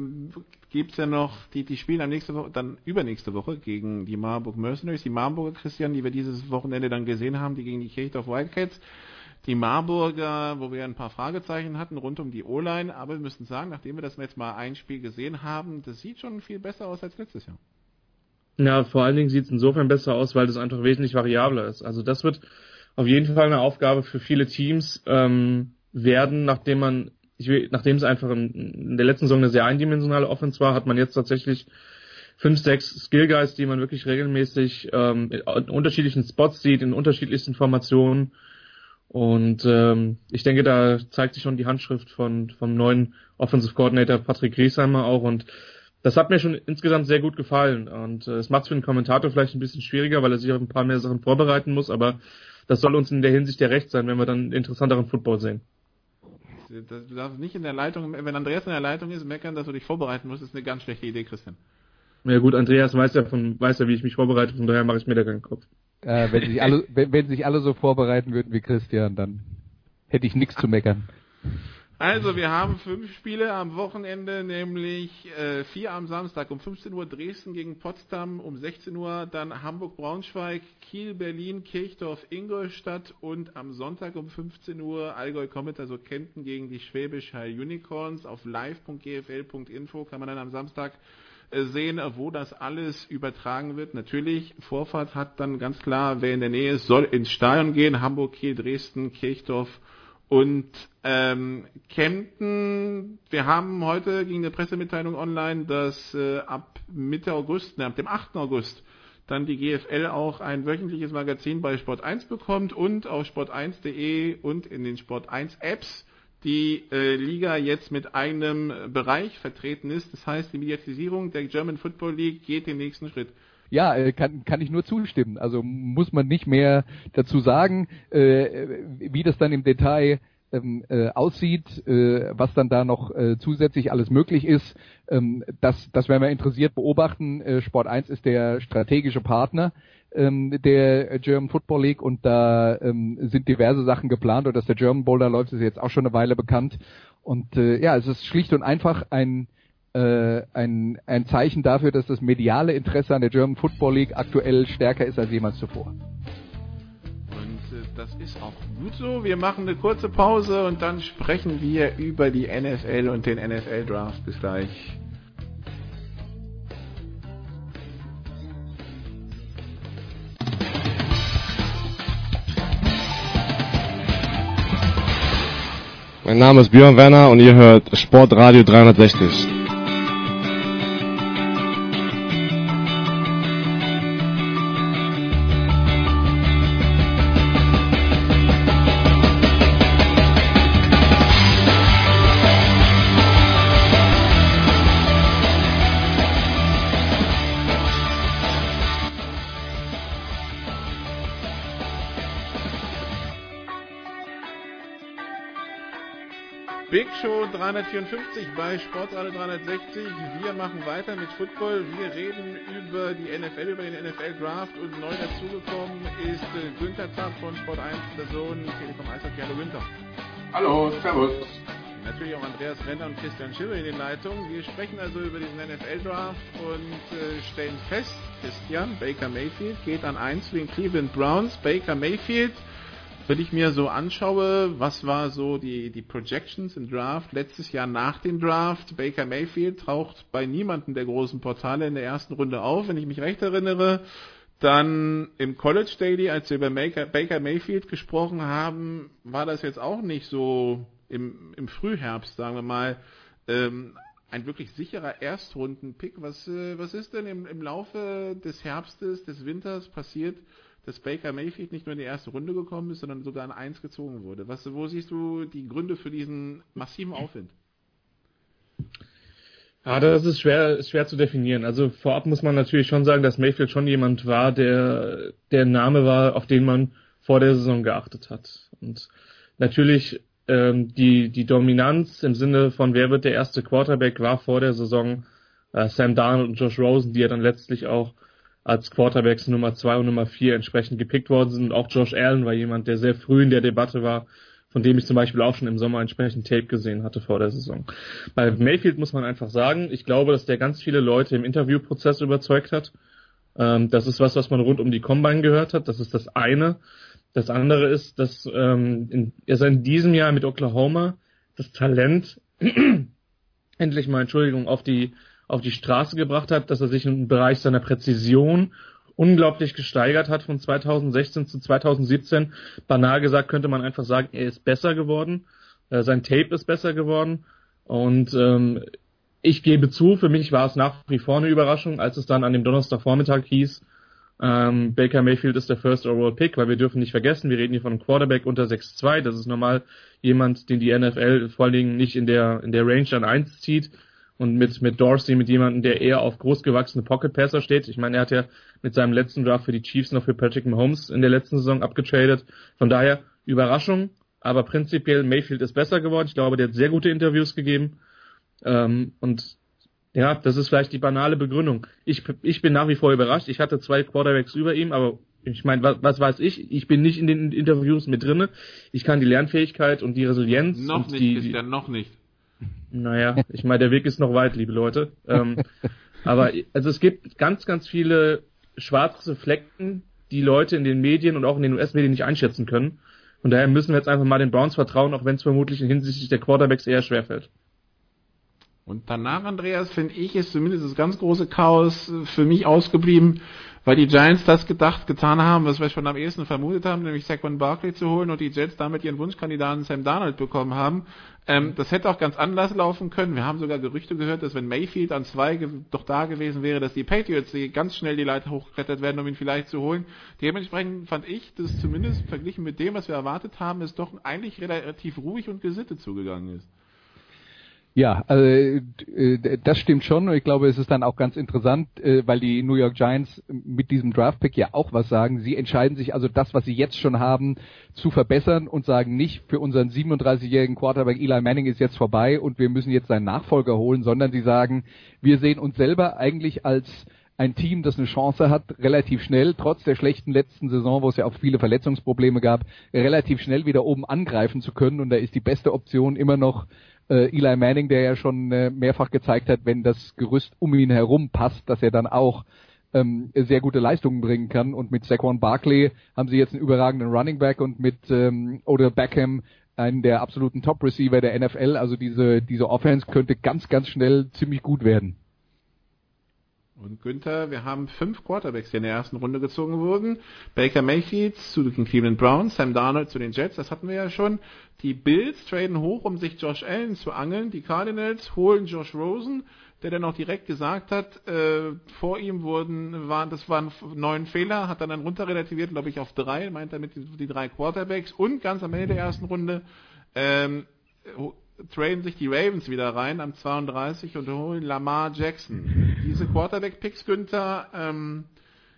gibt's ja noch, die, die spielen am nächste Woche, dann übernächste Woche gegen die Marburg Mercenaries. Die Marburger Christian, die wir dieses Wochenende dann gesehen haben, die gegen die Kirchdorf Wildcats. Die Marburger, wo wir ein paar Fragezeichen hatten rund um die O-Line, aber wir müssen sagen, nachdem wir das jetzt mal ein Spiel gesehen haben, das sieht schon viel besser aus als letztes Jahr. Ja, vor allen Dingen sieht es insofern besser aus, weil das einfach wesentlich variabler ist. Also das wird auf jeden Fall eine Aufgabe für viele Teams ähm, werden, nachdem man, ich will, nachdem es einfach in, der letzten Saison eine sehr eindimensionale Offense war, hat man jetzt tatsächlich fünf, sechs Skill Guys, die man wirklich regelmäßig ähm, in unterschiedlichen Spots sieht, in unterschiedlichsten Formationen. Und ähm, ich denke, da zeigt sich schon die Handschrift von vom neuen Offensive Coordinator Patrick Griesheimer auch. Und das hat mir schon insgesamt sehr gut gefallen. Und äh, es macht es für den Kommentator vielleicht ein bisschen schwieriger, weil er sich auf ein paar mehr Sachen vorbereiten muss, aber das soll uns in der Hinsicht ja recht sein, wenn wir dann interessanteren Football sehen. Das darf nicht in der Leitung, wenn Andreas in der Leitung ist, meckern, dass du dich vorbereiten musst, ist eine ganz schlechte Idee, Christian. Ja gut, Andreas weiß ja von, weiß ja, wie ich mich vorbereite, von daher mache ich mir da keinen Kopf. Äh, wenn, sich alle, wenn, wenn sich alle so vorbereiten würden wie Christian, dann hätte ich nichts zu meckern. Also, wir haben fünf Spiele am Wochenende, nämlich äh, vier am Samstag um 15 Uhr Dresden gegen Potsdam, um 16 Uhr dann Hamburg-Braunschweig, Kiel, Berlin, Kirchdorf, Ingolstadt und am Sonntag um 15 Uhr Allgäu Comet, also Kempten gegen die Schwäbisch Hall Unicorns. Auf live.gfl.info kann man dann am Samstag äh, sehen, wo das alles übertragen wird. Natürlich, Vorfahrt hat dann ganz klar, wer in der Nähe ist, soll ins Stadion gehen. Hamburg, Kiel, Dresden, Kirchdorf, und ähm, Kempten, wir haben heute gegen eine Pressemitteilung online, dass äh, ab Mitte August, ne, ab dem 8. August, dann die GFL auch ein wöchentliches Magazin bei Sport 1 bekommt und auf sport1.de und in den Sport 1 Apps die äh, Liga jetzt mit einem Bereich vertreten ist. Das heißt, die Mediatisierung der German Football League geht den nächsten Schritt. Ja, äh, kann, kann ich nur zustimmen. Also muss man nicht mehr dazu sagen, äh, wie das dann im Detail ähm, äh, aussieht, äh, was dann da noch äh, zusätzlich alles möglich ist. Ähm, das, das werden wir interessiert beobachten. Äh, Sport 1 ist der strategische Partner ähm, der German Football League und da ähm, sind diverse Sachen geplant und dass der German Boulder läuft, ist jetzt auch schon eine Weile bekannt. Und äh, ja, es ist schlicht und einfach ein äh, ein, ein Zeichen dafür, dass das mediale Interesse an der German Football League aktuell stärker ist als jemals zuvor. Und äh, das ist auch gut so. Wir machen eine kurze Pause und dann sprechen wir über die NFL und den NFL Draft. Bis gleich. Mein Name ist Björn Werner und ihr hört Sportradio 360. 354 bei Sportradio 360. Wir machen weiter mit Football. Wir reden über die NFL, über den NFL Draft und neu dazugekommen ist äh, Günther Zapp von Sport 1, der Sohn Telekom Eishockey. Hallo Günther. Hallo, servus. Natürlich auch Andreas Renner und Christian Schirre in den Leitungen. Wir sprechen also über diesen NFL Draft und äh, stellen fest, Christian, Baker Mayfield geht an 1 zu den Cleveland Browns. Baker Mayfield wenn ich mir so anschaue, was war so die, die Projections im Draft letztes Jahr nach dem Draft, Baker Mayfield taucht bei niemanden der großen Portale in der ersten Runde auf, wenn ich mich recht erinnere. Dann im College Daily, als wir über Baker Mayfield gesprochen haben, war das jetzt auch nicht so im, im Frühherbst, sagen wir mal, ähm, ein wirklich sicherer Erstrunden-Pick. Was, äh, was ist denn im, im Laufe des Herbstes, des Winters passiert, dass Baker Mayfield nicht nur in die erste Runde gekommen ist, sondern sogar an eins gezogen wurde. Was, wo siehst du die Gründe für diesen massiven Aufwind? Ja, das ist schwer, schwer zu definieren. Also vorab muss man natürlich schon sagen, dass Mayfield schon jemand war, der der Name war, auf den man vor der Saison geachtet hat. Und natürlich ähm, die die Dominanz im Sinne von wer wird der erste Quarterback war vor der Saison äh, Sam Darnold und Josh Rosen, die ja dann letztlich auch als Quarterbacks Nummer zwei und Nummer vier entsprechend gepickt worden sind. Und auch Josh Allen war jemand, der sehr früh in der Debatte war, von dem ich zum Beispiel auch schon im Sommer entsprechend Tape gesehen hatte vor der Saison. Bei Mayfield muss man einfach sagen, ich glaube, dass der ganz viele Leute im Interviewprozess überzeugt hat. Ähm, das ist was, was man rund um die Combine gehört hat. Das ist das eine. Das andere ist, dass ähm, in, er in diesem Jahr mit Oklahoma das Talent endlich mal Entschuldigung auf die auf die Straße gebracht hat, dass er sich im Bereich seiner Präzision unglaublich gesteigert hat von 2016 zu 2017. Banal gesagt könnte man einfach sagen, er ist besser geworden, äh, sein Tape ist besser geworden. Und ähm, ich gebe zu, für mich war es nach wie vor eine Überraschung, als es dann an dem Donnerstagvormittag hieß, ähm, Baker Mayfield ist der First Overall Pick, weil wir dürfen nicht vergessen, wir reden hier von einem Quarterback unter 6'2, das ist normal jemand, den die NFL vor allen Dingen nicht in der, in der Range an 1 zieht, und mit, mit Dorsey, mit jemandem, der eher auf großgewachsene Pocket Passer steht. Ich meine, er hat ja mit seinem letzten Draft für die Chiefs noch für Patrick Mahomes in der letzten Saison abgetradet. Von daher Überraschung, aber prinzipiell Mayfield ist besser geworden. Ich glaube, der hat sehr gute Interviews gegeben. Ähm, und ja, das ist vielleicht die banale Begründung. Ich, ich bin nach wie vor überrascht. Ich hatte zwei Quarterbacks über ihm, aber ich meine, was, was weiß ich? Ich bin nicht in den Interviews mit drinne. Ich kann die Lernfähigkeit und die Resilienz noch nicht, die, Christian, noch nicht. Naja, ich meine, der Weg ist noch weit, liebe Leute. Ähm, aber also es gibt ganz, ganz viele schwarze Flecken, die Leute in den Medien und auch in den US-Medien nicht einschätzen können. Und daher müssen wir jetzt einfach mal den Browns vertrauen, auch wenn es vermutlich hinsichtlich der Quarterbacks eher schwerfällt. Und danach, Andreas, finde ich, ist zumindest das ganz große Chaos für mich ausgeblieben, weil die Giants das gedacht, getan haben, was wir schon am ehesten vermutet haben, nämlich Saquon Barkley zu holen und die Jets damit ihren Wunschkandidaten Sam Darnold bekommen haben. Ähm, das hätte auch ganz anders laufen können. Wir haben sogar Gerüchte gehört, dass wenn Mayfield an zwei doch da gewesen wäre, dass die Patriots die ganz schnell die Leiter hochgeklettert werden, um ihn vielleicht zu holen. Dementsprechend fand ich, dass zumindest verglichen mit dem, was wir erwartet haben, es doch eigentlich relativ ruhig und gesittet zugegangen ist. Ja, also, äh, das stimmt schon und ich glaube, es ist dann auch ganz interessant, äh, weil die New York Giants mit diesem Draftpick ja auch was sagen. Sie entscheiden sich also das, was sie jetzt schon haben, zu verbessern und sagen nicht, für unseren 37-jährigen Quarterback Eli Manning ist jetzt vorbei und wir müssen jetzt seinen Nachfolger holen, sondern sie sagen, wir sehen uns selber eigentlich als ein Team, das eine Chance hat, relativ schnell, trotz der schlechten letzten Saison, wo es ja auch viele Verletzungsprobleme gab, relativ schnell wieder oben angreifen zu können. Und da ist die beste Option immer noch äh, Eli Manning, der ja schon äh, mehrfach gezeigt hat, wenn das Gerüst um ihn herum passt, dass er dann auch ähm, sehr gute Leistungen bringen kann. Und mit Saquon Barkley haben sie jetzt einen überragenden Running Back und mit ähm, Odell Beckham einen der absoluten Top-Receiver der NFL. Also diese, diese Offense könnte ganz, ganz schnell ziemlich gut werden. Und Günther, wir haben fünf Quarterbacks, die in der ersten Runde gezogen wurden. Baker Mayfield zu den Cleveland Browns, Sam Darnold zu den Jets, das hatten wir ja schon. Die Bills traden hoch, um sich Josh Allen zu angeln. Die Cardinals holen Josh Rosen, der dann auch direkt gesagt hat, äh, vor ihm wurden, waren, das waren neun Fehler, hat dann dann runterrelativiert, glaube ich, auf drei, meint damit die, die drei Quarterbacks. Und ganz am Ende der ersten Runde ähm, traden sich die Ravens wieder rein am 32 und holen Lamar Jackson. Diese Quarterback-Picks, Günther, ähm,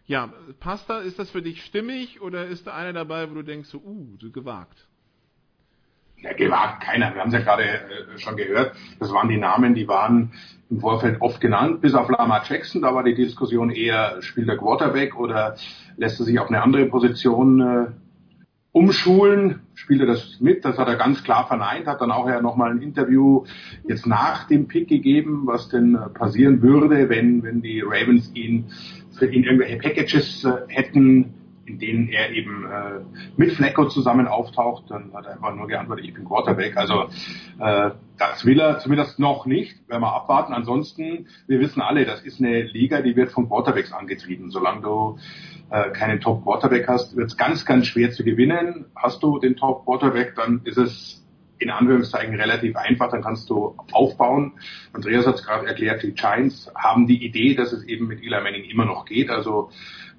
ja, passt da, ist das für dich stimmig oder ist da einer dabei, wo du denkst, so, uh, so gewagt? Ja, gewagt keiner. Wir haben es ja gerade äh, schon gehört. Das waren die Namen, die waren im Vorfeld oft genannt, bis auf Lamar Jackson. Da war die Diskussion eher, spielt der Quarterback oder lässt er sich auf eine andere Position äh, umschulen, spielt er das mit, das hat er ganz klar verneint, hat dann auch ja nochmal ein Interview jetzt nach dem Pick gegeben, was denn äh, passieren würde, wenn, wenn die Ravens ihn für ihn irgendwelche Packages äh, hätten, in denen er eben äh, mit Flecko zusammen auftaucht, dann hat er einfach nur geantwortet, ich bin Quarterback. Also äh, das will er zumindest noch nicht, werden wir abwarten. Ansonsten, wir wissen alle, das ist eine Liga, die wird von Quarterbacks angetrieben. Solange du äh, keinen Top Quarterback hast, wird es ganz, ganz schwer zu gewinnen. Hast du den Top Quarterback, dann ist es in Anführungszeichen relativ einfach, dann kannst du aufbauen. Andreas hat es gerade erklärt, die Giants haben die Idee, dass es eben mit Eli Manning immer noch geht. Also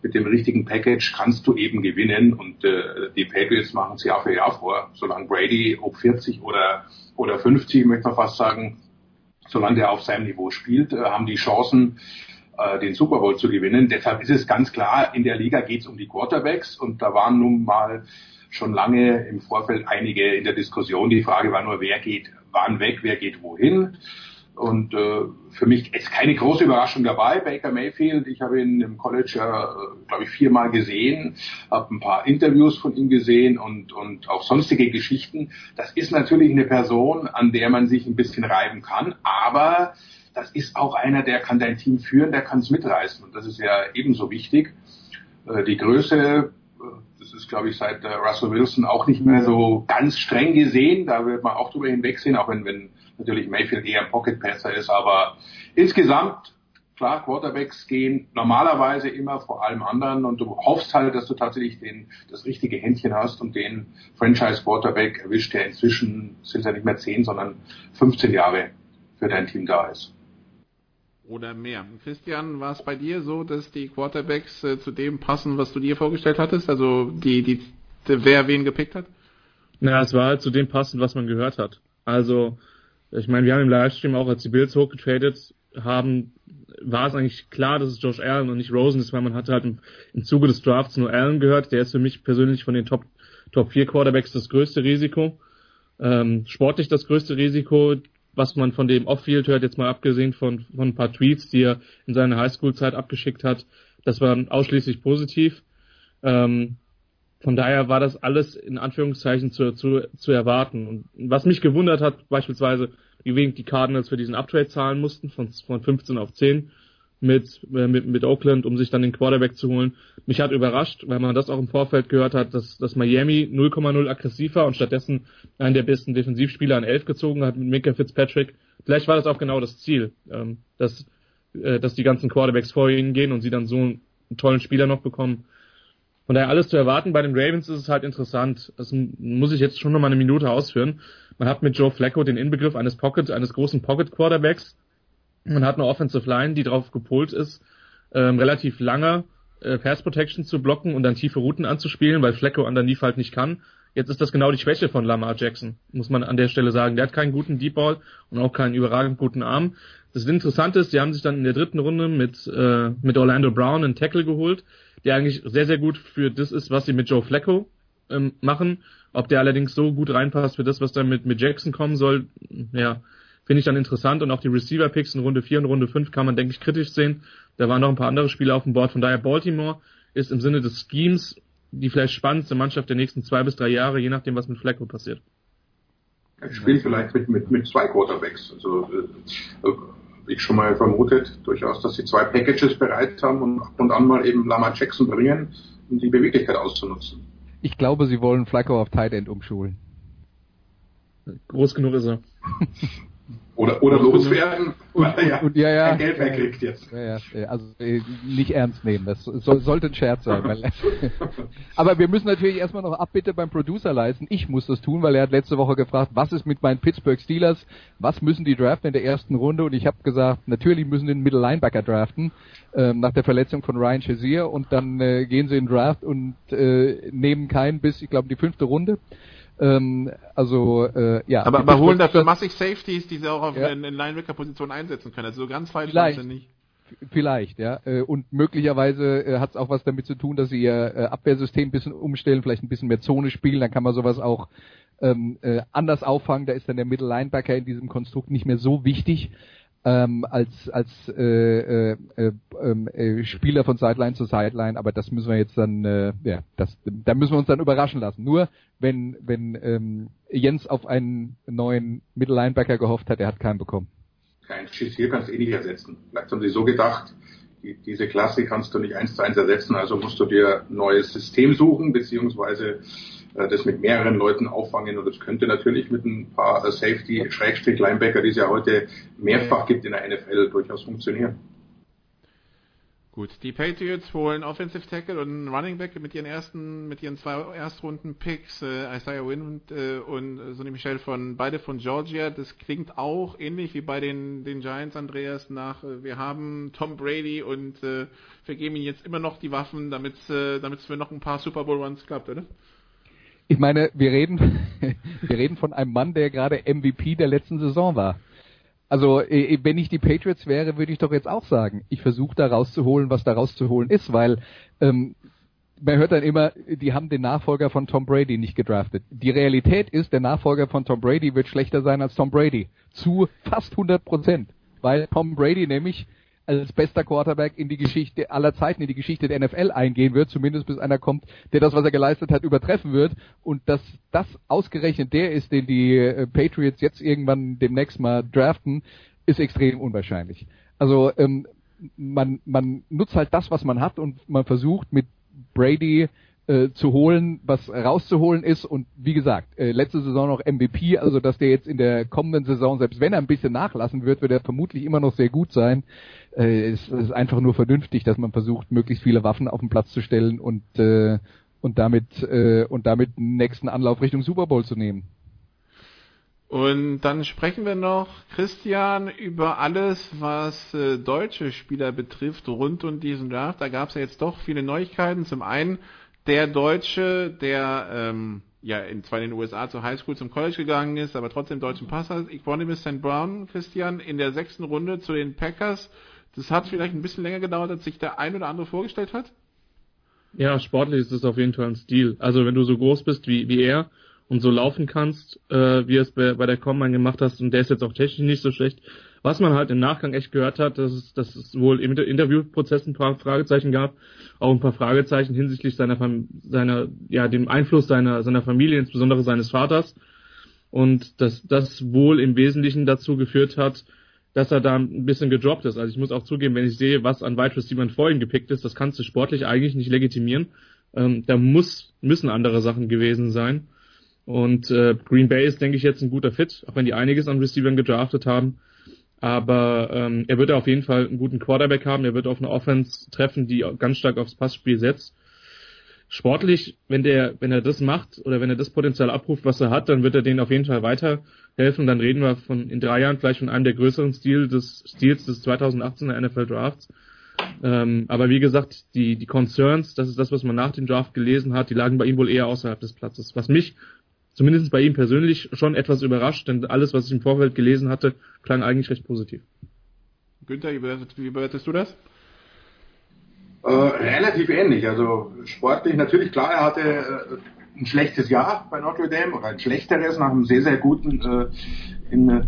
mit dem richtigen Package kannst du eben gewinnen und äh, die Patriots machen es Jahr für Jahr vor. Solange Brady, ob 40 oder, oder 50, möchte man fast sagen, solange der auf seinem Niveau spielt, äh, haben die Chancen, äh, den Super Bowl zu gewinnen. Deshalb ist es ganz klar, in der Liga geht es um die Quarterbacks und da waren nun mal schon lange im Vorfeld einige in der Diskussion. Die Frage war nur, wer geht wann weg, wer geht wohin. Und äh, für mich ist keine große Überraschung dabei. Baker Mayfield, ich habe ihn im College äh, glaube ich, viermal gesehen, habe ein paar Interviews von ihm gesehen und, und auch sonstige Geschichten. Das ist natürlich eine Person, an der man sich ein bisschen reiben kann, aber das ist auch einer, der kann dein Team führen, der kann es mitreißen. Und das ist ja ebenso wichtig. Äh, die Größe, äh, das ist, glaube ich, seit äh, Russell Wilson auch nicht mehr so ganz streng gesehen. Da wird man auch drüber hinwegsehen, auch wenn, wenn natürlich Mayfield eher ein Pocket Passer ist. Aber insgesamt, klar, Quarterbacks gehen normalerweise immer vor allem anderen und du hoffst halt, dass du tatsächlich den, das richtige Händchen hast und den Franchise Quarterback erwischt, der inzwischen sind ja nicht mehr 10, sondern 15 Jahre für dein Team da ist oder mehr. Christian, war es bei dir so, dass die Quarterbacks äh, zu dem passen, was du dir vorgestellt hattest? Also die, die, die wer wen gepickt hat? Naja, es war halt zu dem passend, was man gehört hat. Also, ich meine, wir haben im Livestream auch, als die Bills hochgetradet haben, war es eigentlich klar, dass es Josh Allen und nicht Rosen ist, weil man hatte halt im, im Zuge des Drafts nur Allen gehört. Der ist für mich persönlich von den Top, Top 4 Quarterbacks das größte Risiko. Ähm, sportlich das größte Risiko was man von dem Off-Field hört, jetzt mal abgesehen von, von ein paar Tweets, die er in seiner Highschool-Zeit abgeschickt hat, das war ausschließlich positiv. Ähm, von daher war das alles in Anführungszeichen zu, zu, zu erwarten. Und was mich gewundert hat, beispielsweise, wie wenig die Cardinals für diesen Uptrade zahlen mussten, von, von 15 auf 10 mit, äh, mit, mit Oakland, um sich dann den Quarterback zu holen. Mich hat überrascht, weil man das auch im Vorfeld gehört hat, dass, dass Miami 0,0 aggressiv war und stattdessen einen der besten Defensivspieler an 11 gezogen hat mit Mika Fitzpatrick. Vielleicht war das auch genau das Ziel, ähm, dass, äh, dass die ganzen Quarterbacks vor ihnen gehen und sie dann so einen tollen Spieler noch bekommen. Von daher alles zu erwarten. Bei den Ravens ist es halt interessant. Das muss ich jetzt schon noch mal eine Minute ausführen. Man hat mit Joe Flacco den Inbegriff eines Pocket, eines großen Pocket Quarterbacks man hat eine Offensive Line, die darauf gepolt ist, ähm, relativ lange äh, Pass Protection zu blocken und dann tiefe Routen anzuspielen, weil Flecko underneath halt nicht kann. Jetzt ist das genau die Schwäche von Lamar Jackson, muss man an der Stelle sagen. Der hat keinen guten Deep Ball und auch keinen überragend guten Arm. Das Interessante ist, die haben sich dann in der dritten Runde mit, äh, mit Orlando Brown einen Tackle geholt, der eigentlich sehr, sehr gut für das ist, was sie mit Joe Flacco ähm, machen. Ob der allerdings so gut reinpasst für das, was dann mit, mit Jackson kommen soll, ja, finde ich dann interessant und auch die Receiver-Picks in Runde 4 und Runde 5 kann man, denke ich, kritisch sehen. Da waren noch ein paar andere Spieler auf dem Board. Von daher Baltimore ist im Sinne des Schemes die vielleicht spannendste Mannschaft der nächsten zwei bis drei Jahre, je nachdem, was mit Flacco passiert. Er spielt vielleicht mit, mit, mit zwei Quarterbacks. Also, äh, ich schon mal vermutet, durchaus, dass sie zwei Packages bereit haben und ab und an mal eben Lama Jackson bringen, um die Beweglichkeit auszunutzen. Ich glaube, sie wollen Flacco auf Tight End umschulen. Groß genug ist er. Oder, oder loswerden, und, weil er ja, und, ja, ja, kein Geld mehr kriegt jetzt. Ja, also äh, nicht ernst nehmen, das soll, sollte ein Scherz sein. Weil, aber wir müssen natürlich erstmal noch Abbitte beim Producer leisten. Ich muss das tun, weil er hat letzte Woche gefragt, was ist mit meinen Pittsburgh Steelers, was müssen die draften in der ersten Runde und ich habe gesagt, natürlich müssen den Middle Linebacker draften, ähm, nach der Verletzung von Ryan Shazier und dann äh, gehen sie in den Draft und äh, nehmen keinen bis, ich glaube, die fünfte Runde. Ähm, also äh, ja. Aber, aber holen dafür massig Safeties, die sie auch auf Ja. in, in Linebacker-Positionen einsetzen können. Also so ganz falsch sind sie nicht. Vielleicht, ja. Äh, Und möglicherweise äh, hat es auch was damit zu tun, dass sie ihr äh, Abwehrsystem ein bisschen umstellen, vielleicht ein bisschen mehr Zone spielen, dann kann man sowas auch ähm, äh, anders auffangen. Da ist dann der Middle Linebacker in diesem Konstrukt nicht mehr so wichtig ähm, als als äh, äh, äh, ähm, äh, Spieler von Sideline zu Sideline. Aber das müssen wir jetzt dann, äh, ja, das, da müssen wir uns dann überraschen lassen. Nur wenn wenn ähm, Jens auf einen neuen Middle Linebacker gehofft hat, er hat keinen bekommen. Kein Schiss hier kannst du eh nicht ersetzen. Vielleicht haben sie so gedacht, die, diese Klasse kannst du nicht eins zu eins ersetzen, also musst du dir ein neues System suchen, beziehungsweise das mit mehreren Leuten auffangen und das könnte natürlich mit ein paar äh, Safety-Linebacker, die es ja heute mehrfach gibt in der NFL, durchaus funktionieren. Gut, die Patriots holen Offensive Tackle und Running Back mit ihren ersten, mit ihren zwei Erstrunden-Picks, äh, Isaiah Wynn und, äh, und äh, Sonny Michel von, beide von Georgia. Das klingt auch ähnlich wie bei den, den Giants, Andreas, nach, äh, wir haben Tom Brady und äh, wir geben ihm jetzt immer noch die Waffen, damit äh, es für noch ein paar Super Bowl Runs klappt, oder? Ich meine, wir reden, wir reden von einem Mann, der gerade MVP der letzten Saison war. Also, äh, wenn ich die Patriots wäre, würde ich doch jetzt auch sagen, ich versuche da rauszuholen, was da rauszuholen ist, weil ähm, man hört dann immer, die haben den Nachfolger von Tom Brady nicht gedraftet. Die Realität ist, der Nachfolger von Tom Brady wird schlechter sein als Tom Brady. Zu fast 100 Prozent. Weil Tom Brady nämlich als bester Quarterback in die Geschichte aller Zeiten, in die Geschichte der NFL eingehen wird, zumindest bis einer kommt, der das, was er geleistet hat, übertreffen wird. Und dass das ausgerechnet der ist, den die äh, Patriots jetzt irgendwann demnächst mal draften, ist extrem unwahrscheinlich. Also ähm, man, man nutzt halt das, was man hat und man versucht mit Brady äh, zu holen, was rauszuholen ist und wie gesagt, äh, letzte Saison noch MVP, also dass der jetzt in der kommenden Saison, selbst wenn er ein bisschen nachlassen wird, wird er vermutlich immer noch sehr gut sein. Äh, es ist einfach nur vernünftig, dass man versucht, möglichst viele Waffen auf den Platz zu stellen und äh, und damit äh, und damit den nächsten Anlauf Richtung Super Bowl zu nehmen. Und dann sprechen wir noch, Christian, über alles, was äh, deutsche Spieler betrifft, rund um diesen Draft. Da gab es ja jetzt doch viele Neuigkeiten. Zum einen der Deutsche, der ähm, ja in, zwar in den USA zur Highschool, zum College gegangen ist, aber trotzdem deutschen Pass hat. Equanimous St. Brown, Christian, in der sechsten Runde zu den Packers. Das hat vielleicht ein bisschen länger gedauert, als sich der ein oder andere vorgestellt hat. Ja, sportlich ist es auf jeden Fall ein Stil. Also wenn du so groß bist wie, wie er und so laufen kannst, äh, wie es bei, bei der Combine gemacht hast, und der ist jetzt auch technisch nicht so schlecht. Was man halt im Nachgang echt gehört hat, dass es, dass es wohl im Inter- Interviewprozess ein paar Fragezeichen gab, auch ein paar Fragezeichen hinsichtlich seiner, seiner, ja, dem Einfluss seiner, seiner Familie, insbesondere seines Vaters. Und dass das wohl im Wesentlichen dazu geführt hat, dass er da ein bisschen gedroppt ist. Also ich muss auch zugeben, wenn ich sehe, was an Wide Receivers vor ihm gepickt ist, das kannst du sportlich eigentlich nicht legitimieren. Ähm, da muss, müssen andere Sachen gewesen sein. Und äh, Green Bay ist, denke ich, jetzt ein guter Fit, auch wenn die einiges an Receivern gedraftet haben. Aber ähm, er wird auf jeden Fall einen guten Quarterback haben. Er wird auf eine Offense treffen, die ganz stark aufs Passspiel setzt. Sportlich, wenn der, wenn er das macht oder wenn er das Potenzial abruft, was er hat, dann wird er denen auf jeden Fall weiterhelfen. Dann reden wir von in drei Jahren vielleicht von einem der größeren Stil des Stils des 2018er NFL Drafts. Ähm, aber wie gesagt, die, die Concerns, das ist das, was man nach dem Draft gelesen hat, die lagen bei ihm wohl eher außerhalb des Platzes. Was mich zumindest bei ihm persönlich schon etwas überrascht, denn alles, was ich im Vorfeld gelesen hatte, klang eigentlich recht positiv. Günther, wie bewertest, du das? Äh, relativ ähnlich. Also sportlich natürlich klar, er hatte äh, ein schlechtes Jahr bei Notre Dame oder ein schlechteres nach einem sehr, sehr guten äh, in äh,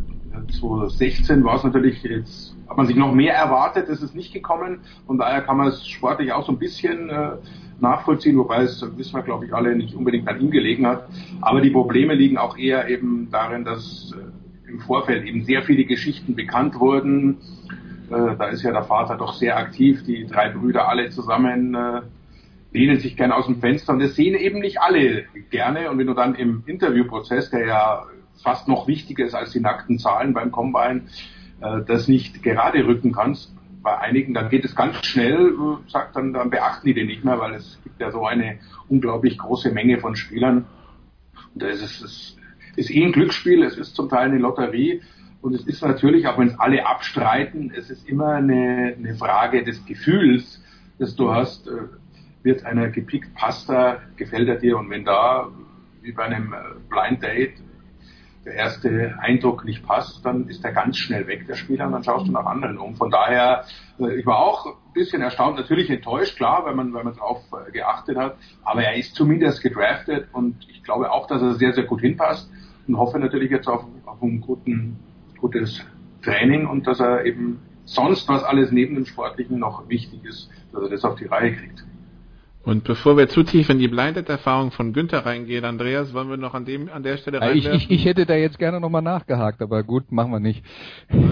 2016 war es natürlich jetzt, hat man sich noch mehr erwartet, ist es nicht gekommen. Von daher kann man es sportlich auch so ein bisschen äh, nachvollziehen, wobei es, wissen wir glaube ich alle, nicht unbedingt an ihm gelegen hat. Aber die Probleme liegen auch eher eben darin, dass äh, im Vorfeld eben sehr viele Geschichten bekannt wurden. Äh, da ist ja der Vater doch sehr aktiv, die drei Brüder alle zusammen äh, lehnen sich gerne aus dem Fenster und das sehen eben nicht alle gerne. Und wenn du dann im Interviewprozess, der ja fast noch wichtiger ist als die nackten Zahlen beim Combine, das nicht gerade rücken kannst, bei einigen, dann geht es ganz schnell, sagt dann, dann beachten die den nicht mehr, weil es gibt ja so eine unglaublich große Menge von Spielern. Und es ist, es ist eh ein Glücksspiel, es ist zum Teil eine Lotterie. Und es ist natürlich, auch wenn es alle abstreiten, es ist immer eine, eine Frage des Gefühls, das du hast. Äh, wird einer gepickt, passt er, gefällt er dir? Und wenn da, wie bei einem äh, Blind Date, der erste Eindruck nicht passt, dann ist er ganz schnell weg, der Spieler, und dann schaust du nach anderen um. Von daher, äh, ich war auch ein bisschen erstaunt, natürlich enttäuscht, klar, weil man, weil man darauf geachtet hat, aber er ist zumindest gedraftet und ich glaube auch, dass er sehr, sehr gut hinpasst und hoffe natürlich jetzt auf, auf einen guten gutes Training und dass er eben sonst, was alles neben dem Sportlichen noch wichtig ist, dass er das auf die Reihe kriegt. Und bevor wir zu tief in die Blinded-Erfahrung von Günther reingehen, Andreas, wollen wir noch an dem an der Stelle ja, ich, ich, ich, hätte da jetzt gerne nochmal nachgehakt, aber gut, machen wir nicht.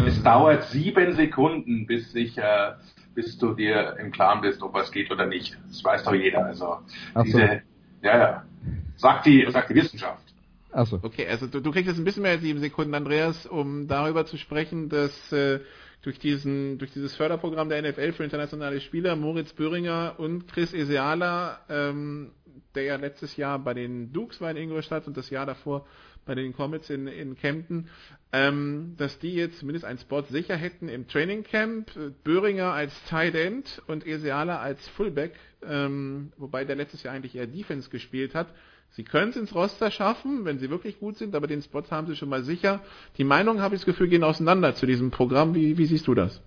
Es dauert sieben Sekunden, bis sich äh, bis du dir im Klaren bist, ob was geht oder nicht. Das weiß doch jeder. Also Ach diese, so. ja, ja, sagt die, sagt die Wissenschaft. Achso. Okay, also du, du kriegst jetzt ein bisschen mehr als sieben Sekunden, Andreas, um darüber zu sprechen, dass äh, durch diesen, durch dieses Förderprogramm der NFL für internationale Spieler Moritz Böhringer und Chris Eseala, ähm, der ja letztes Jahr bei den Dukes war in Ingolstadt und das Jahr davor bei den Comets in, in Kempten, ähm, dass die jetzt zumindest einen Spot sicher hätten im Training Camp. Böhringer als Tight End und Eseala als Fullback, ähm, wobei der letztes Jahr eigentlich eher Defense gespielt hat. Sie können es ins Roster schaffen, wenn sie wirklich gut sind, aber den Spot haben sie schon mal sicher. Die Meinungen, habe ich das Gefühl, gehen auseinander zu diesem Programm. Wie, wie siehst du das?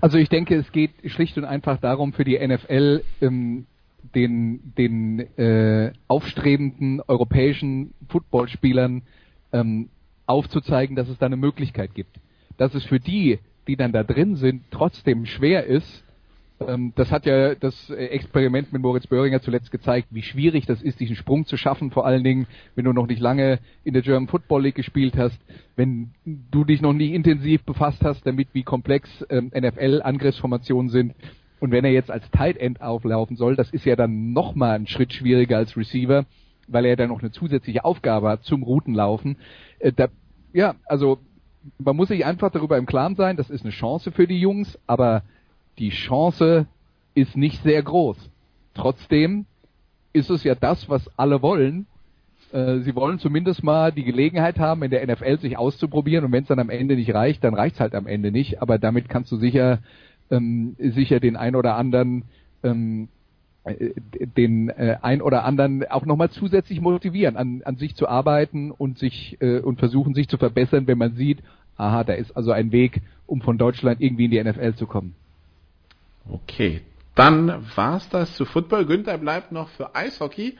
Also ich denke, es geht schlicht und einfach darum, für die NFL ähm, den, den äh, aufstrebenden europäischen Footballspielern ähm, aufzuzeigen, dass es da eine Möglichkeit gibt. Dass es für die, die dann da drin sind, trotzdem schwer ist, das hat ja das Experiment mit Moritz Böhringer zuletzt gezeigt, wie schwierig das ist, diesen Sprung zu schaffen, vor allen Dingen, wenn du noch nicht lange in der German Football League gespielt hast, wenn du dich noch nie intensiv befasst hast damit, wie komplex ähm, NFL-Angriffsformationen sind. Und wenn er jetzt als Tight End auflaufen soll, das ist ja dann nochmal ein Schritt schwieriger als Receiver, weil er dann noch eine zusätzliche Aufgabe hat zum Routenlaufen. Äh, da, ja, also man muss sich einfach darüber im Klaren sein, das ist eine Chance für die Jungs, aber die Chance ist nicht sehr groß. Trotzdem ist es ja das, was alle wollen. Äh, sie wollen zumindest mal die Gelegenheit haben, in der NFL sich auszuprobieren und wenn es dann am Ende nicht reicht, dann reicht es halt am Ende nicht. Aber damit kannst du sicher ähm, sicher den ein oder anderen ähm, äh, den äh, ein oder anderen auch nochmal zusätzlich motivieren, an, an sich zu arbeiten und sich äh, und versuchen sich zu verbessern, wenn man sieht, aha, da ist also ein Weg, um von Deutschland irgendwie in die NFL zu kommen. Okay, dann war's das zu Football. Günther bleibt noch für Eishockey.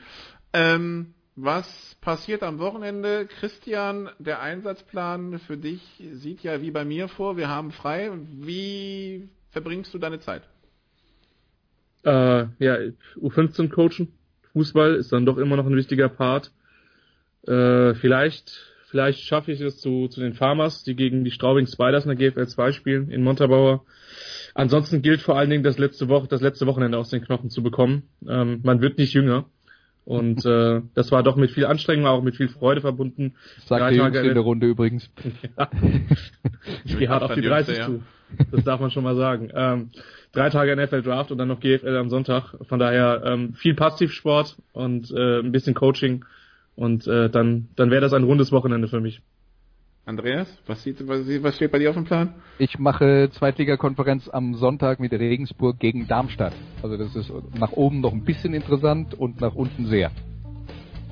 Ähm, was passiert am Wochenende? Christian, der Einsatzplan für dich sieht ja wie bei mir vor. Wir haben frei. Wie verbringst du deine Zeit? Äh, ja, U15 coachen. Fußball ist dann doch immer noch ein wichtiger Part. Äh, vielleicht, vielleicht schaffe ich es zu, zu den Farmers, die gegen die Straubing Spiders in der GFL 2 spielen in Montabaur. Ansonsten gilt vor allen Dingen das letzte Woche, das letzte Wochenende aus den Knochen zu bekommen. Ähm, man wird nicht jünger. Und äh, das war doch mit viel Anstrengung, auch mit viel Freude verbunden. Sagt die Jüngste in der Runde übrigens. ja. Ich gehe hart auf die 30 zu. Das darf man schon mal sagen. Ähm, drei Tage NFL Draft und dann noch GFL am Sonntag. Von daher ähm, viel Passivsport und äh, ein bisschen Coaching. Und äh, dann, dann wäre das ein rundes Wochenende für mich. Andreas, was, sieht, was, was steht bei dir auf dem Plan? Ich mache Zweitligakonferenz am Sonntag mit Regensburg gegen Darmstadt. Also das ist nach oben noch ein bisschen interessant und nach unten sehr.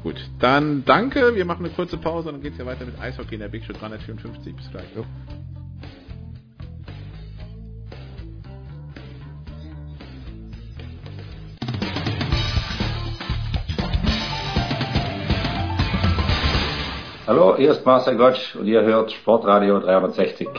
Gut, dann danke. Wir machen eine kurze Pause und dann geht's ja weiter mit Eishockey in der Big Show 354. Bis gleich. Jo. Hallo, hier ist Marcel Gottsch und ihr hört Sportradio 360.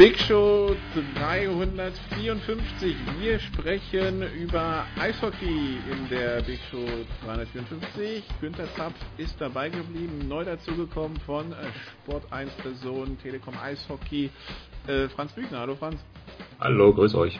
Big Show 354. Wir sprechen über Eishockey in der Big Show 354. Günther Zapf ist dabei geblieben, neu dazugekommen von Sport 1 Person Telekom Eishockey. Äh, Franz Büchner, hallo Franz. Hallo, grüß euch.